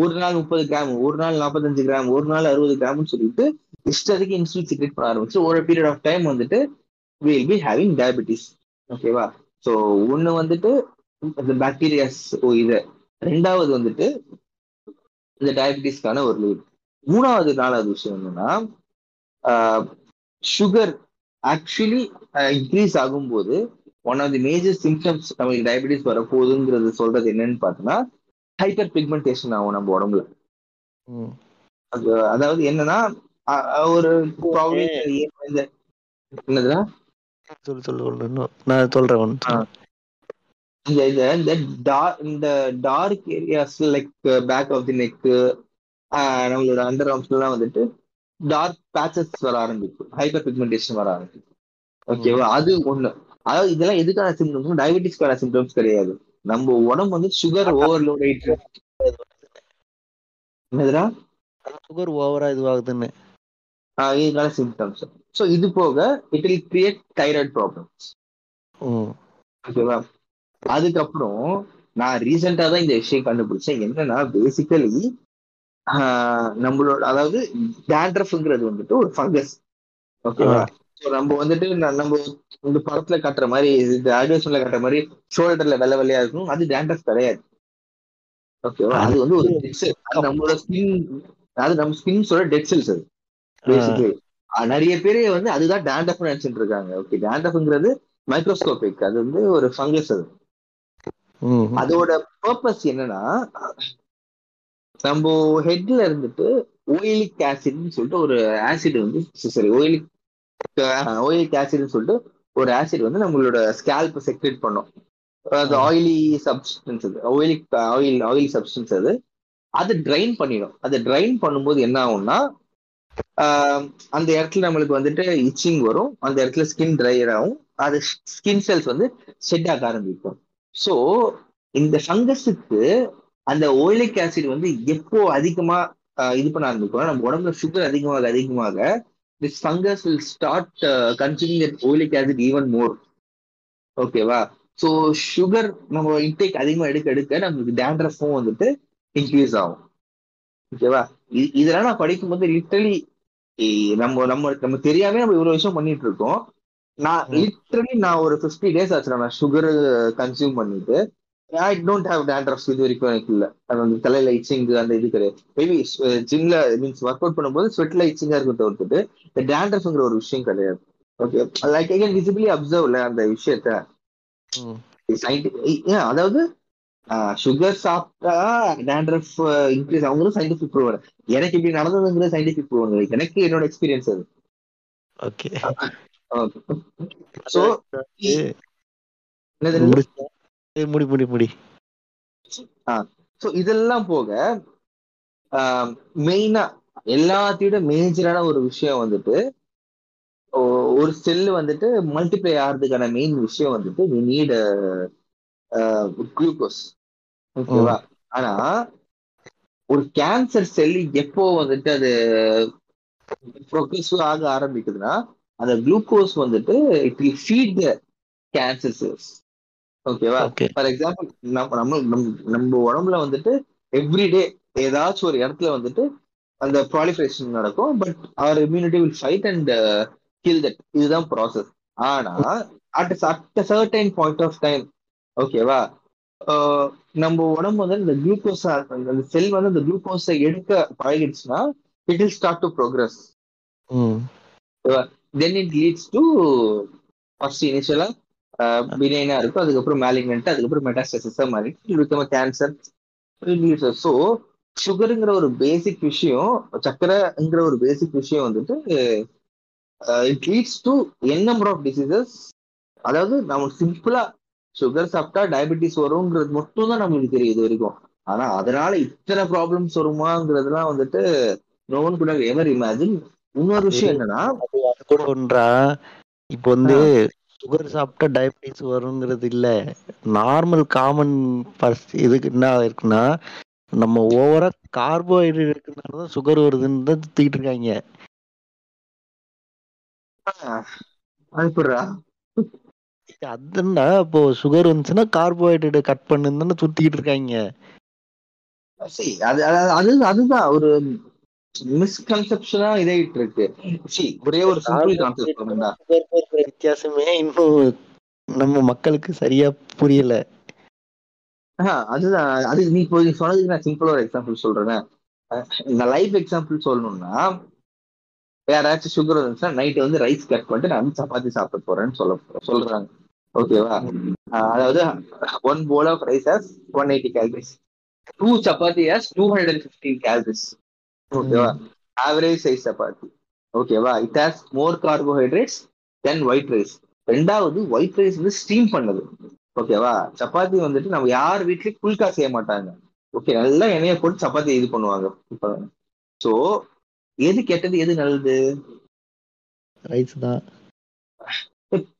S2: ஒரு நாள் முப்பது கிராம் ஒரு நாள் நாற்பத்தஞ்சு கிராம் ஒரு நாள் அறுபது கிராம்னு சொல்லிட்டு இஷ்டத்துக்கு இன்சுலின் செக்ரேட் பண்ண ஆரம்பிச்சு ஒரு பீரியட் ஆஃப் டைம் வந்துட்டு வில் பி ஹேவிங் டயபிட்டிஸ் ஓகேவா ஸோ ஒன்று வந்துட்டு இந்த பாக்டீரியாஸ் ஓ இது. ரெண்டாவது வந்துட்டு இந்த டயபிட்டிஸ்க்கான ஒரு லீட் மூணாவது நாலாவது விஷயம் என்னன்னா சுகர் ஆக்சுவலி இன்க்ரீஸ் ஆகும்போது one of the major symptoms நமக்கு டயபிட்டிஸ் வரப்போகுதுங்கிறது சொல்றது என்னன்னு பார்த்தோம்னா ஹைப்பர் பிக்மெண்டேஷன் ஆகும் நம்ம உடம்புல. அது அதாவது என்னன்னா ஒரு
S1: சொல்லு சொல்லு இன்னும். நான் சொல்றேன் ஒன்று.
S2: இந்த இந்த இந்த டா- இந்த dark areas like back of the neck நம்மளோட அண்டர் ஆர்ம்ஸ்லாம் வந்துட்டு டார்க் பேச்சஸ் வர ஆரம்பிக்கும். ஹைப்பர் பிக்மெண்டேஷன் வர ஆரம்பிக்கும். ஓகேவா அது ஒண்ணு. அதாவது இதெல்லாம் எதுக்கான சிம்டம்ஸ் டயபெட்டிஸ்க்கான சிம்டம்ஸ் கிடையாது. நம்ம உடம்பு வந்து சுகர் ஓவர்லோட் ஆயிட்டு என்னதுடா?
S1: சுகர் ஓவரா இதுவாகுதுன்னு.
S2: இதுக்கான சிம்டம்ஸ் ஸோ இது போக it will create thyroid problems. ஓகேவா அதுக்கப்புறம் நான் ரீசெண்டா தான் இந்த விஷயம் கண்டுபிடிச்சேன். என்னன்னா பேசிக்கலி நம்மளோட அதாவது டேண்ட்ரஃப்ங்கிறது வந்துட்டு ஒரு ஃபங்கஸ் ஓகேவா ஸோ நம்ம வந்துட்டு நம்ம இந்த படத்துல காட்டுற மாதிரி இந்த அட்வர்டைஸ்மெண்ட்ல காட்டுற மாதிரி ஷோல்டர்ல வெள்ளை வெள்ளையா இருக்கும். அது டேண்ட்ரஃப் கிடையாது. ஓகேவா அது வந்து ஒரு நம்மளோட ஸ்கின் அது நம்ம ஸ்கின்ஸோட டெட் செல்ஸ் அது. பேசிக்கலி நிறைய பேர் வந்து அதுதான் டேண்டஃப் நினைச்சிட்டு இருக்காங்க ஓகே டேண்டஃப்ங்கிறது மைக்ரோஸ்கோபிக் அது வந்து ஒரு ஃபங்கஸ் அது. அதோட பர்பஸ் என்னன்னா நம்ம ஹெட்ல இருந்துட்டு ஓயிலிக் ஆசிட்னு சொல்லிட்டு ஒரு ஆசிட் வந்து சரி ஓயிலிக் ஓயிலிக் ஆசிட்னு சொல்லிட்டு ஒரு ஆசிட் வந்து நம்மளோட ஸ்கேல்ப் செக்ரேட் பண்ணும். அது ஆயிலி சப்ஸ்டன்ஸ் அது. ஆயிலிக் ஆயில் ஆயிலி சப்ஸ்டன்ஸ் அது. அது ட்ரைன் பண்ணிடும். அது ட்ரைன் பண்ணும்போது என்ன ஆகும்னா அந்த இடத்துல நம்மளுக்கு வந்துட்டு இச்சிங் வரும். அந்த இடத்துல ஸ்கின் ட்ரையர் ஆகும். அது ஸ்கின் செல்ஸ் வந்து செட் ஆக ஆரம்பிக்கும். ஸோ இந்த ஃபங்கஸுக்கு அந்த ஓயிலிக் ஆசிட் வந்து எப்போ அதிகமா இது பண்ண ஆரம்பிக்கும் நம்ம உடம்புல சுகர் அதிகமாக அதிகமாக this fungus will start consuming that oleic acid even more ஓகேவா ஸோ சுகர் நம்ம இன்டேக் அதிகமாக எடுக்க எடுக்க நம்மளுக்கு டேண்ட்ரஃபும் வந்துட்டு இன்க்ரீஸ் ஆகும். ஓகேவா இதெல்லாம் நான் படிக்கும்போது லிட்டரலி நம்ம நம்ம நம்ம தெரியாம நம்ம இவ்வளவு விஷயம் பண்ணிட்டு இருக்கோம் நான்
S1: ம்.
S2: லிட்டரலி நான் ஒரு ஃபிஃப்டி டேஸ் ஆச்சு நான் சுகர் கன்சியூம் பண்ணிட்டு ஐ டோன்ட் ஹேவ் டேண்ட்ரஃப் இது வரைக்கும் எனக்கு இல்ல. அது வந்து தலையில இச்சிங் அந்த இது கிடையாது. மேபி ஜிம்ல மீன்ஸ் ஒர்க் அவுட் பண்ணும்போது ஸ்வெட்ல இச்சிங்கா இருக்கும் தவிர்த்துட்டு இந்த டேண்ட்ரஃப்ங்கிற ஒரு விஷயம் கிடையாது. Okay like I can visibly அப்சர்வ்ல அந்த விஷயத்த. அதாவது சுகர் சாப்பிட்டா டேண்ட்ரஃப் இன்க்ரீஸ் அவங்களும் சயின்டிபிக் ப்ரூவ் எனக்கு இப்படி நடந்ததுங்கிறது சயின்டிபிக் ப்ரூவ் எனக்கு என்னோட எக்ஸ்பீரியன்ஸ் அது.
S1: ஓகே? ஏய், முடி முடி முடி.
S2: ஸோ இதெல்லாம் போக மெயினா எல்லாத்தையோட மேஜரான ஒரு விஷயம் வந்துட்டு ஒரு செல்லு வந்துட்டு மல்டிப்ளை ஆகிறதுக்கான மெயின் விஷயம் வந்துட்டு need குளுக்கோஸ் ஓகேவா ஆனா ஒரு கேன்சர் செல் எப்போ வந்துட்டு அது ப்ரொக்ரெசிவ் ஆக ஆரம்பிக்குதுன்னா அந்த குளுக்கோஸ் வந்துட்டு it will feed the cancer cells ஓகேவா
S1: ஓகே
S2: ஃபார் எக்ஸாம்பிள் நம்ம நம்ம நம்ம- நம்ம உடம்புல வந்துட்டு எவ்ரிடே ஏதாச்சும் ஒரு இடத்துல வந்துட்டு அந்த ப்ராலிஃபரேஷன் நடக்கும் but our immunity will fight and kill that இதுதான் ப்ராசஸ் ஆனா at at certain point of time ஓகேவா நம்ம உடம்பு வந்து இந்த குளுக்கோஸ் அந்த செல் வந்து அந்த குளுக்கோஸை எடுக்க பழகிடுச்சுன்னா it will start to progress then it leads to first இனிஷியலா பினைனா இருக்கும். அதுக்கப்புறம் மேலிக்னன்ட் அதுக்கப்புறம் மெட்டாஸ்டசிஸா மாறி பிகம் கேன்சர் ஸோ சுகருங்கிற ஒரு பேசிக் விஷயம் சக்கரைங்கிற ஒரு பேசிக் விஷயம் வந்துட்டு it leads to n number of diseases அதாவது நமக்கு சிம்பிளா சுகர் சாப்பிட்டா டயபெட்டிஸ் வருங்கிறது மட்டும் தான் நம்மளுக்கு தெரியும் இது வரைக்கும். ஆனா அதனால இத்தனை ப்ராப்ளம்ஸ் வருமாங்கிறதுலாம் வந்துட்டு no one could ever imagine இன்னொரு விஷயம் என்னன்னா
S1: அது கூட ஒன்றா இப்போ வந்து சுகர் சாப்பிட்டா டயபிட்டிஸ் வருங்கிறது இல்ல. நார்மல் காமன் இதுக்கு என்ன இருக்குன்னா நம்ம ஓவரா கார்போஹைட்ரேட் இருக்கிறதுனால தான் சுகர் வருதுன்னு தான் இருக்காங்க.
S2: அது எப்படிடா?
S1: அதுன்னா இப்போ சுகர் வந்துச்சுன்னா கார்போஹைட்ரேட் கட் பண்ணுன்னு சுத்திட்டு இருக்காங்க.
S2: அது அது- அது அதுதான் ஒரு மிஸ்கன்செப்ஷனா இதாயிட்டு இருக்கு. ஒரே ஒரு
S1: வித்தியாசமே இன்னும் நம்ம மக்களுக்கு சரியா புரியல.
S2: அதுதான். அது நீ இப்போ சொன்னதுக்கு நான் சிம்பிளா ஒரு எக்ஸாம்பிள் சொல்றேன். இந்த லைஃப் எக்ஸாம்பிள் சொல்லணும்னா யாராச்சும் சுகர் வந்துச்சுன்னா நைட் வந்து ரைஸ் கட் பண்ணிட்டு நான் சப்பாத்தி சாப்பிட போறேன்னு சொல்ல சொல்றாங்க. ஓகேவா அதாவது one bowl of rice has one eighty calories two chapati has two hundred and fifteen calories ஓகேவா ஆவரேஜ் சைஸ் சப்பாத்தி ஓகேவா it has more carbohydrates than white rice ரெண்டாவது ஒயிட் ரைஸ் வந்து ஸ்டீம் பண்ணது. ஓகேவா சப்பாத்தி வந்துட்டு நம்ம யார் வீட்லயும் குல்கா செய்ய மாட்டாங்க. ஓகே நல்லா எண்ணெயை போட்டு சப்பாத்தி இது பண்ணுவாங்க. இப்போ. ஸோ எது கெட்டது எது நல்லது?
S1: ரைஸ் தான்.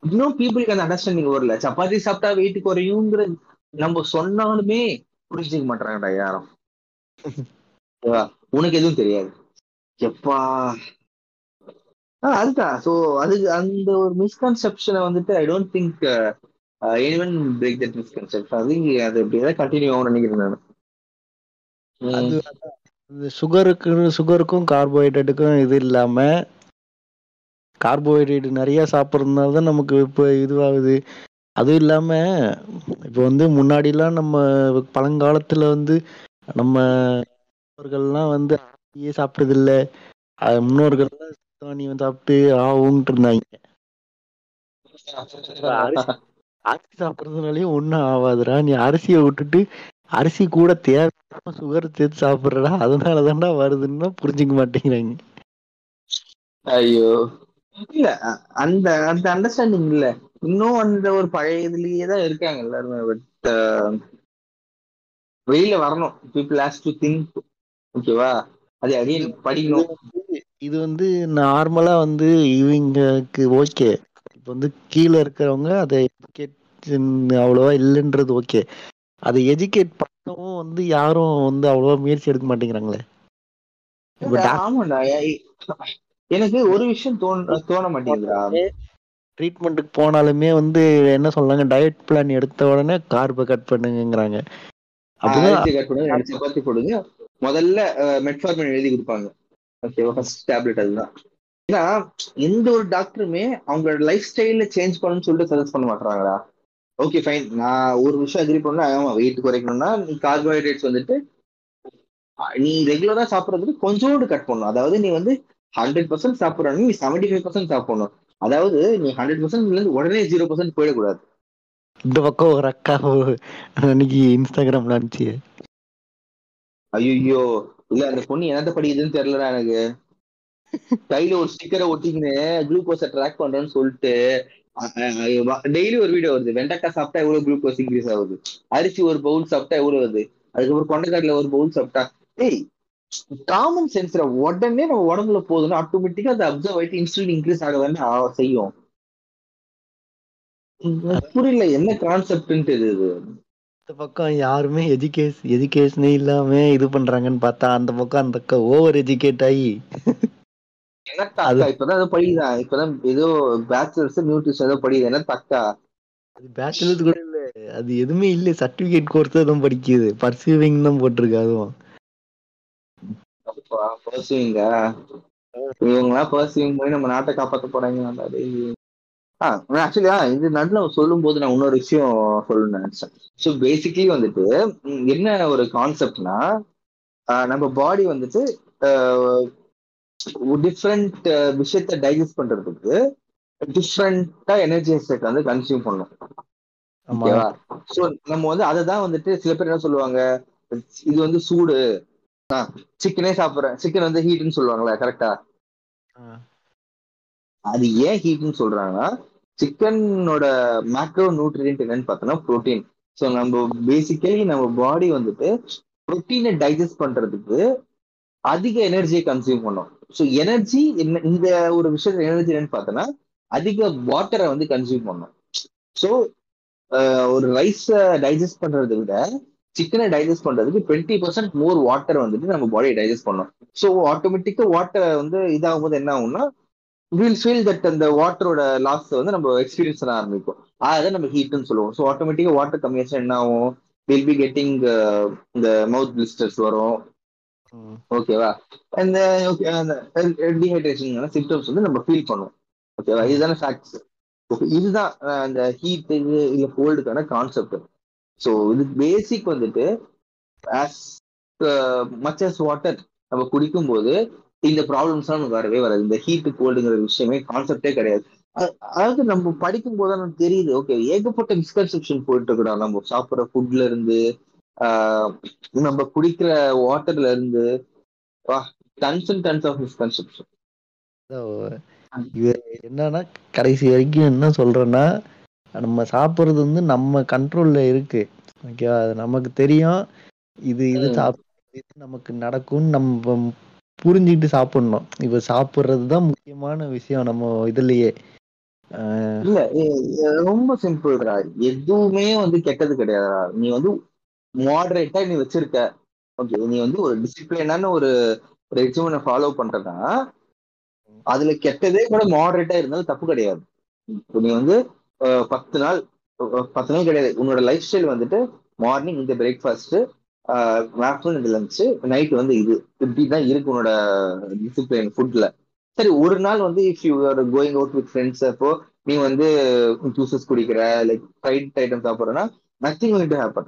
S2: இன்னும் பீப்புளுக்கு அந்த அண்டர்ஸ்டாண்டிங் வரல சப்பாத்தி சாப்பிட்டா வெயிட் குறையுங்கிற நம்ம சொன்னாலுமே புரிஞ்சுக்க மாட்டாங்கடா யாரும். உனக்கு எதுவும் தெரியாது. எப்பா? அதுதான். ஸோ அது அந்த ஒரு மிஸ்கன்செப்ஷனை வந்துட்டு I don't think anyone break that misconception அது அது எப்படியாவது கண்டினியூ ஆகும் நினைக்கிறேன் நான்.
S1: சுகருக்கு சுகருக்கும் கார்போஹைட்ரேட்டுக்கும் இது இல்லாம கார்போஹைட்ரேட் நிறைய சாப்பிட்றதுனால தான் நமக்கு இப்போ இதுவாகுது. அதுவும் இல்லாம இப்போ வந்து முன்னாடிலாம் நம்ம பழங்காலத்துல வந்து நம்ம முன்னோர்கள்லாம் வந்து அரிசியே சாப்பிட்டதில்ல. முன்னோர்கள்லாம் சித்தானியம் சாப்பிட்டு ஆகும்ட்டு இருந்தாங்க. அரிசி சாப்பிட்றதுனாலயும் ஒன்றும் ஆகாதுடா நீ அரிசியை விட்டுட்டு அரிசி கூட தேவையில்லாம சுகர் சேர்த்து சாப்பிட்றடா. அதனால தான்டா வருதுன்னா புரிஞ்சுக்க மாட்டேங்கிறாங்க.
S2: ஐயோ. இல்ல அந்த அந்த அண்டர்ஸ்டாண்டிங் இல்ல. இன்னும் அந்த ஒரு பழைய இதுலயே தான் இருக்காங்க எல்லாருமே பட் வெளியில வரணும். பீப்புள் ஹேஸ் டு திங்க் ஓகேவா அது அகைன் படிக்கணும்.
S1: இது வந்து நார்மலா வந்து இவங்களுக்கு ஓகே இப்போ வந்து கீழே இருக்கிறவங்க அதை எஜுகேஷன் அவ்வளோவா இல்லைன்றது ஓகே அதை எஜுகேட் பண்ணவும் வந்து யாரும் வந்து அவ்வளோவா முயற்சி எடுக்க மாட்டேங்கிறாங்களே.
S2: எனக்கு ஒரு விஷயம் தோண தோண மாட்டேங்குதுடா.
S1: ட்ரீட்மெண்ட்டுக்கு போனாலுமே வந்து என்ன சொல்றாங்க டயட் பிளான் எடுத்த உடனே கார்பை கட் பண்ணுங்கங்கிறாங்க. அப்படிதான்
S2: அரிசி கட் பண்ணுங்க ரெண்டு சப்பாத்தி போடுங்க. முதல்ல மெட்ஃபார்மின் எழுதி கொடுப்பாங்க. ஓகேவா ஃபர்ஸ்ட் டேப்லெட் அதுதான். ஏன்னா எந்த ஒரு டாக்டருமே அவங்களோட லைஃப் ஸ்டைல சேஞ்ச் பண்ணணும்னு சொல்லிட்டு சஜஸ்ட் பண்ண மாட்டாங்களா ஓகே ஃபைன் நான் ஒரு விஷயம் அக்ரி பண்ணா ஆமா வெயிட் குறைக்கணும்னா நீ கார்போஹைட்ரேட்ஸ் வந்துட்டு நீ ரெகுலரா சாப்பிட்றதுக்கு கொஞ்சோண்டு கட் பண்ணணும். அதாவது நீ வந்து ஹண்ட்ரட் பர்சன்ட் சாப்பிட்றன்னு நீ செவன்டி ஃபைவ் பர்சன்ட் சாப்பிடணும். அதாவது நீ ஹண்ட்ரட் பர்சன்ட் உடனே ஜீரோ பர்சன்ட் போயிடக்கூடாது.
S1: இந்த பக்கம் ஒரு அக்கா அன்னைக்கு இன்ஸ்டாகிராம்ல அனுப்பிச்சு.
S2: ஐயோ இல்ல அந்த பொண்ணு என்னத்த படிக்குதுன்னு தெரியலடா எனக்கு. கையில ஒரு ஸ்டிக்கரை ஒட்டிக்கின்னு குளுக்கோஸை ட்ராக் பண்றேன்னு சொல்லிட்டு டெய்லி ஒரு வீடியோ வருது. வெண்டைக்காய் சாப்பிட்டா எவ்வளவு குளுக்கோஸ் இன்க்ரீஸ் ஆகுது? அரிசி ஒரு பவுல் சாப்பிட்டா எவ்வளவு வருது? அதுக்கப்புறம் கொண்டைக்காட்டுல ஒரு பவுல் சாப்பிட்டா ஏய் காமன் சென்ஸ்ல உடனே நம்ம உடம்புல போகுதுன்னா ஆட்டோமேட்டிக்கா அதை அப்சர்வ் ஆயிட்டு இன்சுலின் இன்க்ரீஸ் ஆக தானே செய்யும். எனக்கு புரியல என்ன கான்செப்ட்ன்ட்டு இது
S1: இந்த பக்கம் யாருமே எஜுகேஷ் எஜுகேஷனே இல்லாம இது பண்றாங்கன்னு பார்த்தா அந்த பக்கம் அந்த அக்கா ஓவர் எஜுகேட் ஆகி
S2: என்ன தக்கா இப்பதான் படிக்குதான் இப்பதான் ஏதோ பேச்சுலர்ஸ் நியூட்ரிஷன் ஏதோ படிக்குது என்ன தக்கா
S1: அது பேச்சுலர்ஸ் கூட இல்ல. அது எதுவுமே இல்ல. சர்டிபிகேட் கோர்ஸ் தான் படிக்குது. பர்சீவிங் தான் போட்டிருக்கு அதுவும்.
S2: அப்பா பர்சுவிங்க இவங்களாம் பர்சுவிங் போய் நம்ம நாட்டை காப்பாத்த போறாங்க ஆக்சுவலி இது நடுவில் சொல்லும் போது நான் இன்னொரு விஷயம் சொல்லணும்னு நினைச்சேன். ஸோ பேசிக்லி வந்துட்டு என்ன ஒரு கான்செப்ட்னா நம்ம பாடி வந்துட்டு டிஃப்ரெண்ட் விஷயத்த டைஜஸ்ட் பண்றதுக்கு டிஃப்ரெண்டா எனர்ஜி செட் வந்து கன்சியூம் பண்ணும். ஓகேவா? சோ நம்ம வந்து அதை தான் வந்துட்டு சில பேர் என்ன சொல்லுவாங்க இது வந்து சூடு. சிக்கனே சாப்பிடுறேன். சிக்கன் வந்து ஹீட்னு சொல்லுவாங்களே கரெக்டா. அது ஏன் ஹீட்னு சொல்றாங்கன்னா சிக்கனோட மேக்ரோ நியூட்ரியன்ட் என்னன்னு பார்த்தோம்னா புரோட்டீன் ஸோ நம்ம பேசிக்கலி நம்ம பாடி வந்துட்டு புரோட்டீனை டைஜஸ்ட் பண்றதுக்கு அதிக எனர்ஜியை கன்சியூம் பண்ணும். ஸோ எனர்ஜி என்ன இந்த ஒரு விஷயத்துல எனர்ஜி என்னன்னு பார்த்தோன்னா அதிக வாட்டரை வந்து கன்சியூம் பண்ணும். ஸோ ஒரு ரைஸை டைஜஸ்ட் பண்றதை விட சிக்கனை டைஜஸ்ட் பண்றதுக்கு டுவெண்ட்டி பர்சன்ட் மோர் வாட்டர் வந்துட்டு நம்ம பாடியை டைஜஸ்ட் பண்ணணும். ஸோ ஆட்டோமேட்டிக்கா வாட்டர் வந்து இதாகும் போது என்ன ஆகும்னா வில் ஃபீல் தட் அந்த வாட்டரோட லாஸ் வந்து நம்ம எக்ஸ்பீரியன்ஸ் பண்ண ஆரம்பிக்கும். அதை நம்ம ஹீட்னு சொல்லுவோம். ஸோ ஆட்டோமேட்டிக்கா வாட்டர் கம்மியாச்சுன்னா என்ன ஆகும்? வில் பி கெட்டிங் இந்த மவுத் பிளிஸ்டர்ஸ் வரும். ஓகேவா அந்த ஓகே அந்த டீஹைட்ரேஷன் சிம்டம்ஸ் வந்து நம்ம ஃபீல் பண்ணுவோம். ஓகேவா இதுதானே ஃபேக்ட்ஸ் ஓகே இதுதான் அந்த ஹீட் இது இல்ல கோல்டுக்கான கான்செப்ட் ஸோ இது பேசிக் வந்துட்டு as much as uh, water நம்ம குடிக்கும் போது இந்த ப்ராப்ளம்ஸ்லாம் நமக்கு வரவே வராது. இந்த ஹீட்டு கோல்டுங்கிற விஷயமே கான்செப்டே கிடையாது. அதாவது நம்ம படிக்கும் போது நமக்கு தெரியுது. ஓகே ஏகப்பட்ட மிஸ்கன்செப்ஷன் போயிட்டு இருக்கிறோம் நம்ம சாப்பிட்ற ஃபுட்ல இருந்து ஆஹ், நம்ம குடிக்கிற வாட்டர்ல இருந்து tons and tons of misconception
S1: இது என்னன்னா கடைசி வரைக்கும் என்ன சொல்றேன்னா நம்ம சாப்பிடுறது வந்து நம்ம கண்ட்ரோல்ல இருக்கு. ஓகேவா அது நமக்கு தெரியும். இது இது. சாப்பிட்டு நமக்கு நடக்கும்னு நம்ம புரிஞ்சுக்கிட்டு சாப்பிடணும். இப்ப சாப்பிடுறது தான் முக்கியமான விஷயம் நம்ம இதுலயே.
S2: இல்ல ரொம்ப சிம்பிள்டா எதுவுமே வந்து கெட்டது கிடையாதுடா. நீ வந்து மாடரேட்டா நீ வச்சிருக்க. ஓகே நீ வந்து ஒரு டிசிப்ளினான ஒரு ரெஜிமனை ஃபாலோ பண்றதா அதுல கெட்டதே கூட மாடரேட்டா இருந்தாலும் தப்பு கிடையாது. இப்போ நீ வந்து பத்து நாள் பத்து நாள் கிடையாது. உன்னோட லைஃப் ஸ்டைல் வந்துட்டு மார்னிங் இந்த பிரேக்ஃபாஸ்ட் ஆஃப்டர்நூன் இந்த லஞ்ச் நைட் வந்து இது. இப்படிதான் இருக்கு உன்னோட டிசிப்ளின் ஃபுட்ல சரி ஒரு நாள் வந்து if you are going out with friends அப்போ நீ வந்து ஜூசஸ் குடிக்கிற லைக் ஃப்ரைட் ஐட்டம் சாப்பிட்றனா நத்திங் to happen.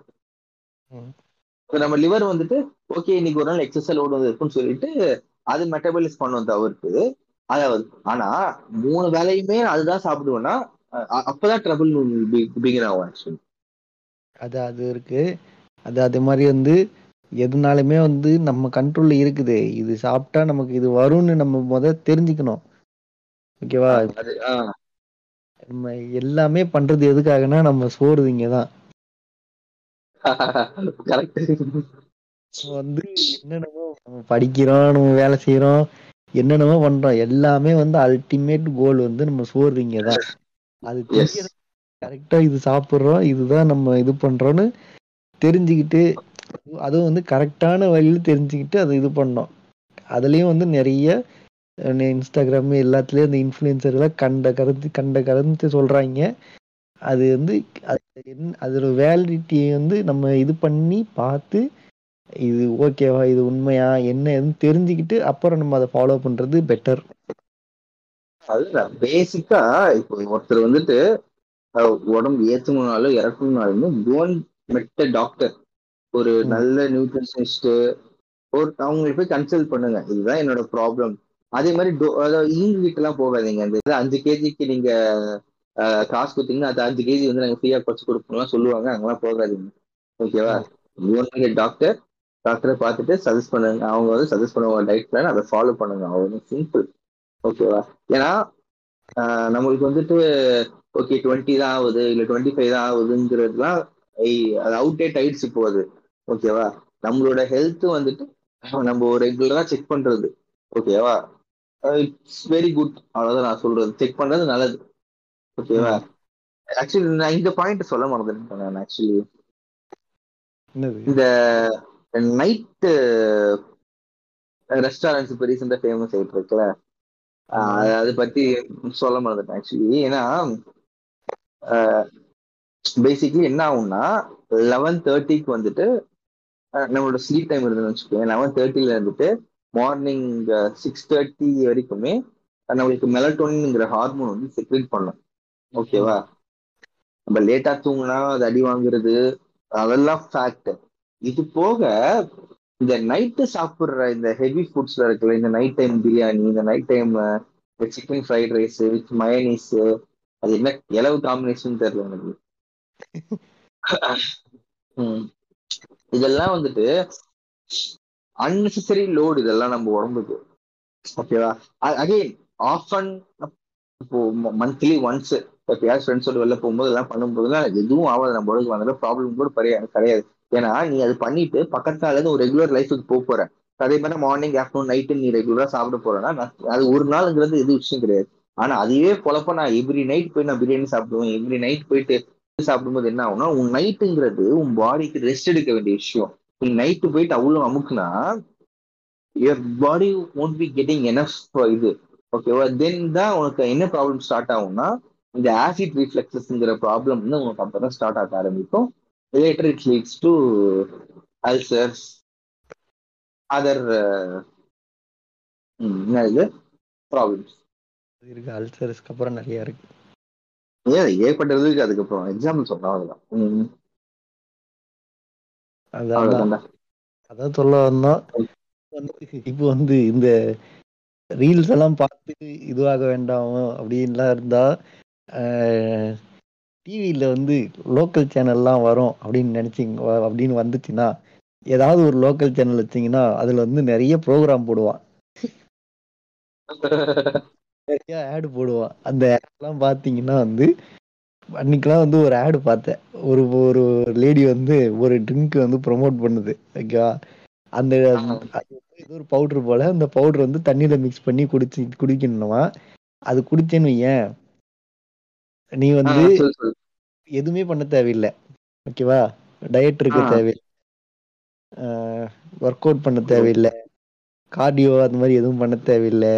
S1: ம்.
S2: இப்ப நம்ம லிவர் வந்துட்டு ஓகே இன்னைக்கு ஒரு நாள் எக்ஸசைஸ் லோடு இருக்குன்னு சொல்லிட்டு அது மெட்டபாலிஸ் பண்ணும் தவிர்த்து அதாவது ஆனா மூணு வேலையுமே அதுதான் சாப்பிடுவேன்னா அப்பதான் ட்ரபிள் பிகின் ஆகும் ஆக்சுவலி
S1: அது அது இருக்கு. அது அதே மாதிரி வந்து எதுனாலுமே வந்து நம்ம கண்ட்ரோல்ல இருக்குது. இது சாப்பிட்டா நமக்கு இது வரும்னு நம்ம முத தெரிஞ்சுக்கணும். ஓகேவா? நம்ம எல்லாமே பண்றது எதுக்காகனா நம்ம சோறு இங்கதான். [LAUGHS] வந்து என்னென்னமோ நம்ம படிக்கிறோம் நம்ம வேலை செய்யறோம் என்னென்னமோ பண்றோம். எல்லாமே வந்து அல்டிமேட் கோல் வந்து நம்ம சோறு இங்கதான். அது கரெக்டா இது சாப்பிடுறோம் இதுதான் நம்ம இது பண்றோம்னு தெரிஞ்சுக்கிட்டு அதுவும் வந்து கரெக்டான வழியில தெரிஞ்சுக்கிட்டு அதை இது பண்ணோம். அதுலயும் வந்து நிறைய இன்ஸ்டாகிராம் எல்லாத்துலயும் இந்த இன்ஃபுளுசர்லாம் கண்ட கருத்து கண்ட கருத்து சொல்றாங்க. அது வந்து அதோட வேலிடிட்டியை வந்து நம்ம இது பண்ணி பார்த்து இது ஓகேவா இது உண்மையா என்ன ஏதுன்னு தெரிஞ்சுக்கிட்டு அப்புறம் நம்ம அதை ஃபாலோ பண்றது பெட்டர்
S2: அதுதான். பேசிக்கா இப்போ ஒருத்தர் வந்துட்டு உடம்பு ஏத்தணும்னாலும் இறக்கணும்னாலுமே கோன் மெட்ட டாக்டர் ஒரு. நல்ல நியூட்ரிஷனிஸ்ட் ஒரு அவங்களை போய் கன்சல்ட் பண்ணுங்க. இதுதான் என்னோட ப்ராப்ளம் அதே மாதிரி டோ- அதாவது இவங்க கிட்ட எல்லாம் போகாதீங்க. அந்த இது அஞ்சு கேஜிக்கு நீங்க அஹ், காசு கொடுத்தீங்கன்னா அது அஞ்சு கேஜி வந்து நாங்க ஃப்ரீயா குறைச்சு கொடுப்போம்லாம் சொல்லுவாங்க. அங்கெல்லாம் போகாதீங்க. ஓகேவா டாக்டர் டாக்டரை பார்த்துட்டு சஜஸ்ட் பண்ணுங்க. அவங்க வந்து சஜஸ்ட் பண்ணுவாங்க டயட் பிளான் அதை ஃபாலோ பண்ணுங்க. அவ்வளவு சிம்பிள் ஓகேவா ஏன்னா நம்மளுக்கு வந்துட்டு ஓகே டுவெண்ட்டி தான் ஆகுது இல்ல டுவெண்ட்டி ஃபைவ் தான் ஆகுதுங்கிறதுலாம் ஐ- அது அவுடேட் ஆயிடுச்சு இப்போ அது. ஓகேவா நம்மளோட ஹெல்த் வந்துட்டு நம்ம ரெகுலரா செக் பண்றது. ஓகேவா இட்ஸ் வெரி குட் அவ்வளவுதான் நான் சொல்றது. செக் பண்றது நல்லது. ஓகேவா ஆக்சுவலி நான் இந்த பாயிண்ட் சொல்ல மறந்துட்டேன் நான் ஆக்சுவலி இந்த நைட்டு ரெஸ்டாரண்ட்ஸ் இப்போ ரீசெண்டாக ஃபேமஸ் ஆயிட்டு இருக்குல்ல. அது- பத்தி சொல்ல மறந்துட்டேன் ஆக்சுவலி ஏன்னா பேசிக்லி என்ன ஆகும்னா லெவன் தேர்ட்டிக்கு வந்துட்டு நம்மளோட ஸ்லீப் டைம் இருந்துன்னு வச்சுக்கோங்க லெவன் தேர்ட்டில இருந்துட்டு மார்னிங் சிக்ஸ் தேர்ட்டி வரைக்குமே நம்மளுக்கு மெலட்டோனின்ங்கிற ஹார்மோன் வந்து செக்ரேட் பண்ணும். ஓகேவா நம்ம லேட்டா தூங்கினா அது அடி வாங்குறது அதெல்லாம் ஃபேக்ட் இது போக இந்த நைட்டு சாப்பிடுற இந்த ஹெவி ஃபுட்ஸ்ல இருக்குல்ல இந்த நைட் டைம் பிரியாணி இந்த night time chicken fried rice with mayonnaise அது என்ன இலவு காம்பினேஷன் தெரியல எனக்கு. இதெல்லாம் வந்துட்டு அன்னெசரி லோடு இதெல்லாம் நம்ம உடம்புக்கு. ஓகேவா அகைன் ஆஃபன் இப்போ மந்த்லி ஒன்ஸ் எப்பயாவது ஃப்ரெண்ட்ஸோட வெளில போகும்போது எல்லாம் பண்ணும்போதுலாம் எதுவும் ஆகாது. நம்ம உடம்புக்கு வந்தாலும் ப்ராப்ளம் கூட பரிய கிடையாது. ஏன்னா நீ அது பண்ணிட்டு பக்கத்தால இருந்து ஒரு ரெகுலர் லைஃபுக்கு போக போற. அதே மாதிரி மார்னிங் ஆஃப்டர்நூன் நைட்டு நீ ரெகுலரா சாப்பிட போறேன்னா அது ஒரு நாளுங்கிறது எது விஷயம் கிடையாது. ஆனா அதையே குழப்ப நான் எவ்ரி நைட் போய் நான் பிரியாணி சாப்பிடுவேன். எவ்ரி நைட் போயிட்டு சாப்பிடும்போது என்ன ஆகும்னா உன் நைட்டுங்கிறது உன் பாடிக்கு ரெஸ்ட் எடுக்க வேண்டிய விஷயம். நீ நைட்டு போயிட்டு அவ்வளோ அமுக்குனா your body won't be getting enough இது. ஓகேவா தென் தான் உனக்கு என்ன ப்ராப்ளம் ஸ்டார்ட் ஆகும்னா இந்த ஆசிட் ரிஃப்ளெக்சஸ்ங்கிற ப்ராப்ளம் வந்து உனக்கு அப்பதான் ஸ்டார்ட் ஆக ஆரம்பிக்கும். Later it leads to ulcers other என்ன இது ப்ராப்ளம்ஸ்
S1: இருக்கு அல்சர்ஸ்க்கு அப்புறம் நிறைய இருக்கு.
S2: ஏன் ஏற்பட்டதுக்கு அதுக்கப்புறம் எக்ஸாம்பிள் சொன்னா அவ்வளவுதான்.
S1: அதான் அதான் சொல்ல வந்தோம். வந்து இப்போ வந்து இந்த ரீல்ஸ் எல்லாம் பார்த்து இதுவாக வேண்டாம் அப்படின்லாம் இருந்தா டிவியில வந்து லோக்கல் சேனல்லாம் வரும் அப்படின்னு நினைச்சிங்க அப்படின்னு வந்துச்சுன்னா ஏதாவது ஒரு லோக்கல் சேனல் வச்சீங்கன்னா அதுல வந்து நிறைய ப்ரோக்ராம் போடுவான். நிறைய ஆடு போடுவான். அந்த ad எல்லாம் பாத்தீங்கன்னா வந்து அன்னைக்கெல்லாம் வந்து ஒரு ஆடு பார்த்தேன். ஒரு ஒரு லேடி வந்து ஒரு ட்ரிங்க் வந்து ப்ரோமோட் பண்ணுது ஓகேவா அந்த ஏதோ ஒரு பவுடர் போல அந்த பவுடர் வந்து தண்ணியில மிக்ஸ் பண்ணி குடிச்சு குடிக்கணுமா? அது குடிச்சேன்னு ஏன் நீ வந்து. எதுவுமே பண்ண தேவையில்லை. ஓகேவா டயட் இருக்க. தேவையில்லை. ஒர்க் அவுட் பண்ண தேவையில்லை. கார்டியோ அந்த மாதிரி எதுவும் பண்ண தேவையில்லை.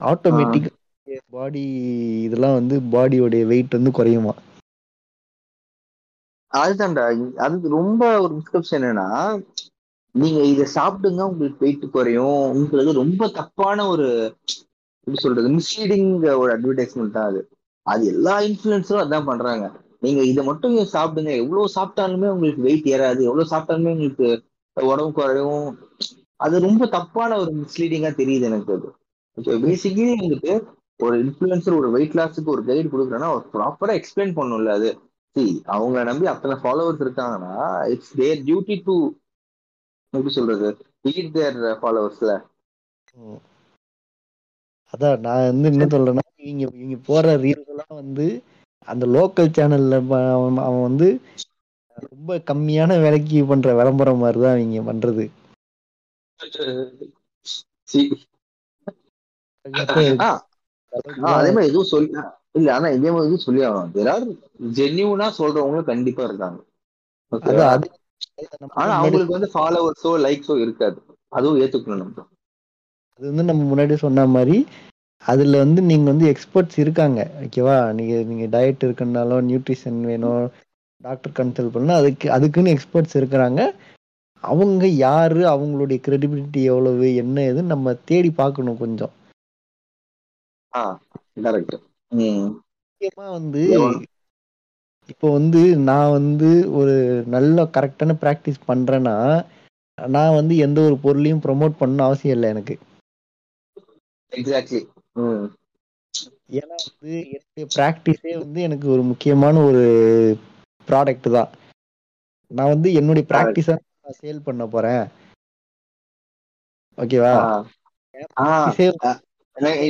S1: ஆட்டோமேட்டிக் பாடி இதெல்லாம் வந்து பாடியோடைய வெயிட் வந்து குறையுமா?
S2: அதுதான்டா. அது ரொம்ப ஒரு மிஸ்கப்ஷன் என்னன்னா நீங்க இதை சாப்பிடுங்க உங்களுக்கு வெயிட் குறையும். உங்களுக்கு ரொம்ப தப்பான ஒரு எப்படி சொல்றது மிஸ்லீடிங் ஒரு அட்வர்டைஸ்மெண்ட் தான் அது. அது எல்லா இன்ஃபுளுசரும் அதான் பண்றாங்க. நீங்க இதை மட்டும் சாப்பிடுங்க? எவ்வளவு சாப்பிட்டாலுமே உங்களுக்கு வெயிட் ஏறாது. எவ்வளவு சாப்பிட்டாலுமே உங்களுக்கு உடம்பு குறையும். அது ரொம்ப தப்பான ஒரு மிஸ்லீடிங்கா தெரியுது எனக்கு அது. பேசிக்கலி வந்துட்டு ஒரு இன்ஃபுளுசர் ஒரு வெயிட் லாஸுக்கு ஒரு கைடு கொடுக்குறேன்னா ஒரு ப்ராப்பரா எக்ஸ்பிளைன் பண்ணும்ல அது. சி அவங்கள நம்பி அத்தனை ஃபாலோவர்ஸ் இருக்காங்கன்னா இட்ஸ் தேர் டியூட்டி டு எப்படி சொல்றது லீட் தேர் ஃபாலோவர்ஸ்ல
S1: அதான் நான் வந்து என்ன சொல்றேன்னா இவங்க இவங்க போற ரீல்ஸ் எல்லாம் வந்து அந்த லோக்கல் சேனல்ல அவன் வந்து ரொம்ப கம்மியான விலைக்கு பண்ற விளம்பரம் மாதிரி தான் இவங்க பண்றது.
S2: அதே மாதிரி எதுவும் சொல்லி இல்ல ஆனா இதே மாதிரி எதுவும் சொல்லி ஆகணும் யாராவது ஜென்யூனா சொல்றவங்களும் கண்டிப்பா இருக்காங்க. ஆனா அவங்களுக்கு வந்து ஃபாலோவர்ஸோ லைக்ஸோ இருக்காது. அதுவும் ஏத்துக்கணும் நம்ம.
S1: அது வந்து நம்ம முன்னாடி சொன்ன மாதிரி அதுல வந்து நீங்க வந்து எக்ஸ்பர்ட்ஸ் இருக்காங்க. ஓகேவா நீங்க நீங்க டயட் இருக்குனாலும் நியூட்ரிஷன் வேணும் டாக்டர் கன்சல்ட் பண்ணா அதுக்கு அதுக்குன்னு எக்ஸ்பர்ட்ஸ் இருக்கிறாங்க. அவங்க யாரு அவங்களுடைய கிரெடிபிலிட்டி எவ்வளவு என்ன ஏதுன்னு நம்ம தேடி பார்க்கணும் கொஞ்சம். முக்கியமா வந்து இப்போ வந்து நான் வந்து ஒரு நல்ல கரெக்டான ப்ராக்டிஸ் பண்றேன்னா நான் வந்து எந்த ஒரு பொருளையும் ப்ரொமோட் பண்ணணும் அவசியம் இல்லை எனக்கு.
S2: எக்ஸாக்ட்லி
S1: ஏன்னா வந்து என்னுடைய ப்ராக்டிஸே வந்து எனக்கு ஒரு முக்கியமான ஒரு ப்ராடக்ட் தான். நான் வந்து என்னுடைய ப்ராக்டிஸ நான் சேல் பண்ண போறேன். ஓகேவா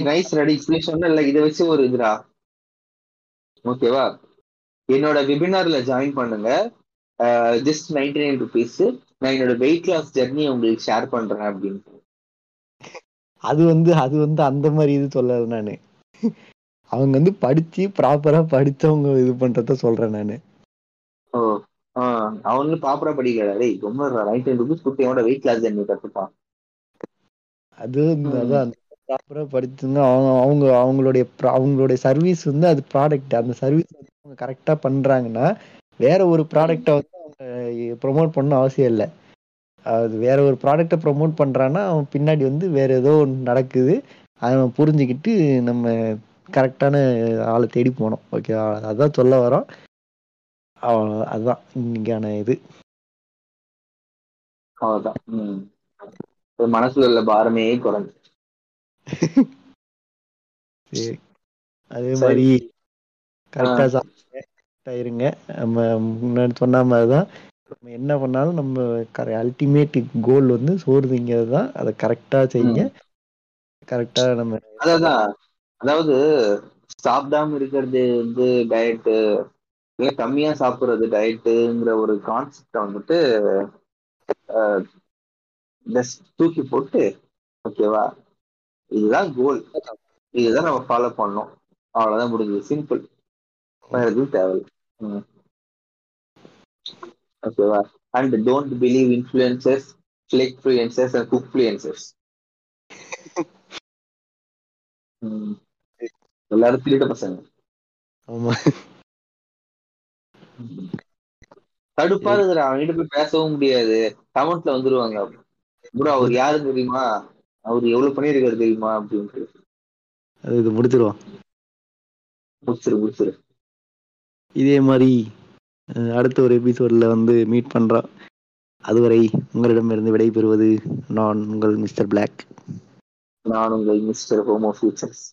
S2: நைஸ் ரெடி சொன்ன இல்ல இதை வச்சு ஒரு இதுடா. ஓகேவா என்னோட வெபினார்ல ஜாயின் பண்ணுங்க. ஜஸ்ட் நைன்டி நைன் ருபீஸ் நான் என்னோட வெயிட் லாஸ் ஜெர்னி உங்களுக்கு ஷேர் பண்றேன் அப்படின்னு.
S1: அது வந்து அது வந்து அந்த மாதிரி இது சொல்லல நானு. அவங்க வந்து படிச்சு ப்ராப்பரா படிச்சவங்க இது பண்றத சொல்றேன் நானு.
S2: ஓ அவனும் ப்ராப்பரா படிக்கல. டேய் ரொம்ப நைன்டி நைன் ருபீஸ் கொடுத்து என்னோட வெயிட் லாஸ் ஜெர்னி கத்துப்பான்.
S1: அது அதான் ப்ராப்பரா படிச்சுங்க அவங்க அவங்க அவங்களுடைய அவங்களுடைய சர்வீஸ் வந்து அது ப்ராடக்ட் அந்த சர்வீஸ் அவங்க கரெக்டா பண்றாங்கன்னா வேற ஒரு ப்ராடக்டை வந்து அவங்க ப்ரொமோட் பண்ண அவசியம் இல்லை. அது வேற ஒரு ப்ராடக்டை ப்ரொமோட் பண்றான்னா அவன் பின்னாடி வந்து வேற ஏதோ ஒன்று நடக்குது. அவன் புரிஞ்சுக்கிட்டு நம்ம கரெக்டான ஆளை தேடி போனோம் ஓகே அதான் சொல்ல வரோம் அதுதான் இன்னைக்கான இது.
S2: அவ்வளவுதான். மனசுல உள்ள பாரமே குறைஞ்சு
S1: அதே மாதிரி கரெக்டா சாப்பிடுங்க. நம்ம முன்னாடி சொன்ன மாதிரிதான் நம்ம என்ன பண்ணாலும் நம்ம அல்டிமேட் கோல் வந்து சோறு திங்கிறது தான் அதை கரெக்டா செய்யுங்க கரெக்டா நம்ம
S2: அதான் அதாவது சாப்பிடாம இருக்கிறது வந்து டயட்டு இல்ல கம்மியா சாப்பிடுறது டயட்டுங்கிற ஒரு கான்செப்ட வந்துட்டு தூக்கி போட்டு ஓகேவா இதுதான் கோல் இதுதான் நம்ம ஃபாலோ பண்ணோம் அவ்வளவுதான் முடிஞ்சது. சிம்பிள் வேற எதுவும் தேவையில்லை. ஓகேவா? And don't believe influencers flake fluencers and cook fluencers எல்லாரும் திருட பசங்க.
S1: ஆமா.
S2: கடுப்பா இருக்கிற அவன்கிட்ட போய் பேசவும் முடியாது. கமெண்ட்ல வந்துருவாங்க. ப்ரோ அவர் யாரு தெரியுமா? அவர் எவ்வளவு பண்ணிருக்காரு தெரியுமா? அப்படின்ட்டு.
S1: அது இது முடிச்சிருவோம்
S2: முடிச்சிரு முடிச்சிரு.
S1: இதே மாதிரி அடுத்த ஒரு எபிசோட்ல வந்து மீட் பண்றோம் அதுவரை உங்களிடமிருந்து விடைபெறுவது நான் உங்கள் மிஸ்டர் பிளாக்
S2: நான் உங்கள் மிஸ்டர் ஹோமோ ஃபியூச்சர்ஸ்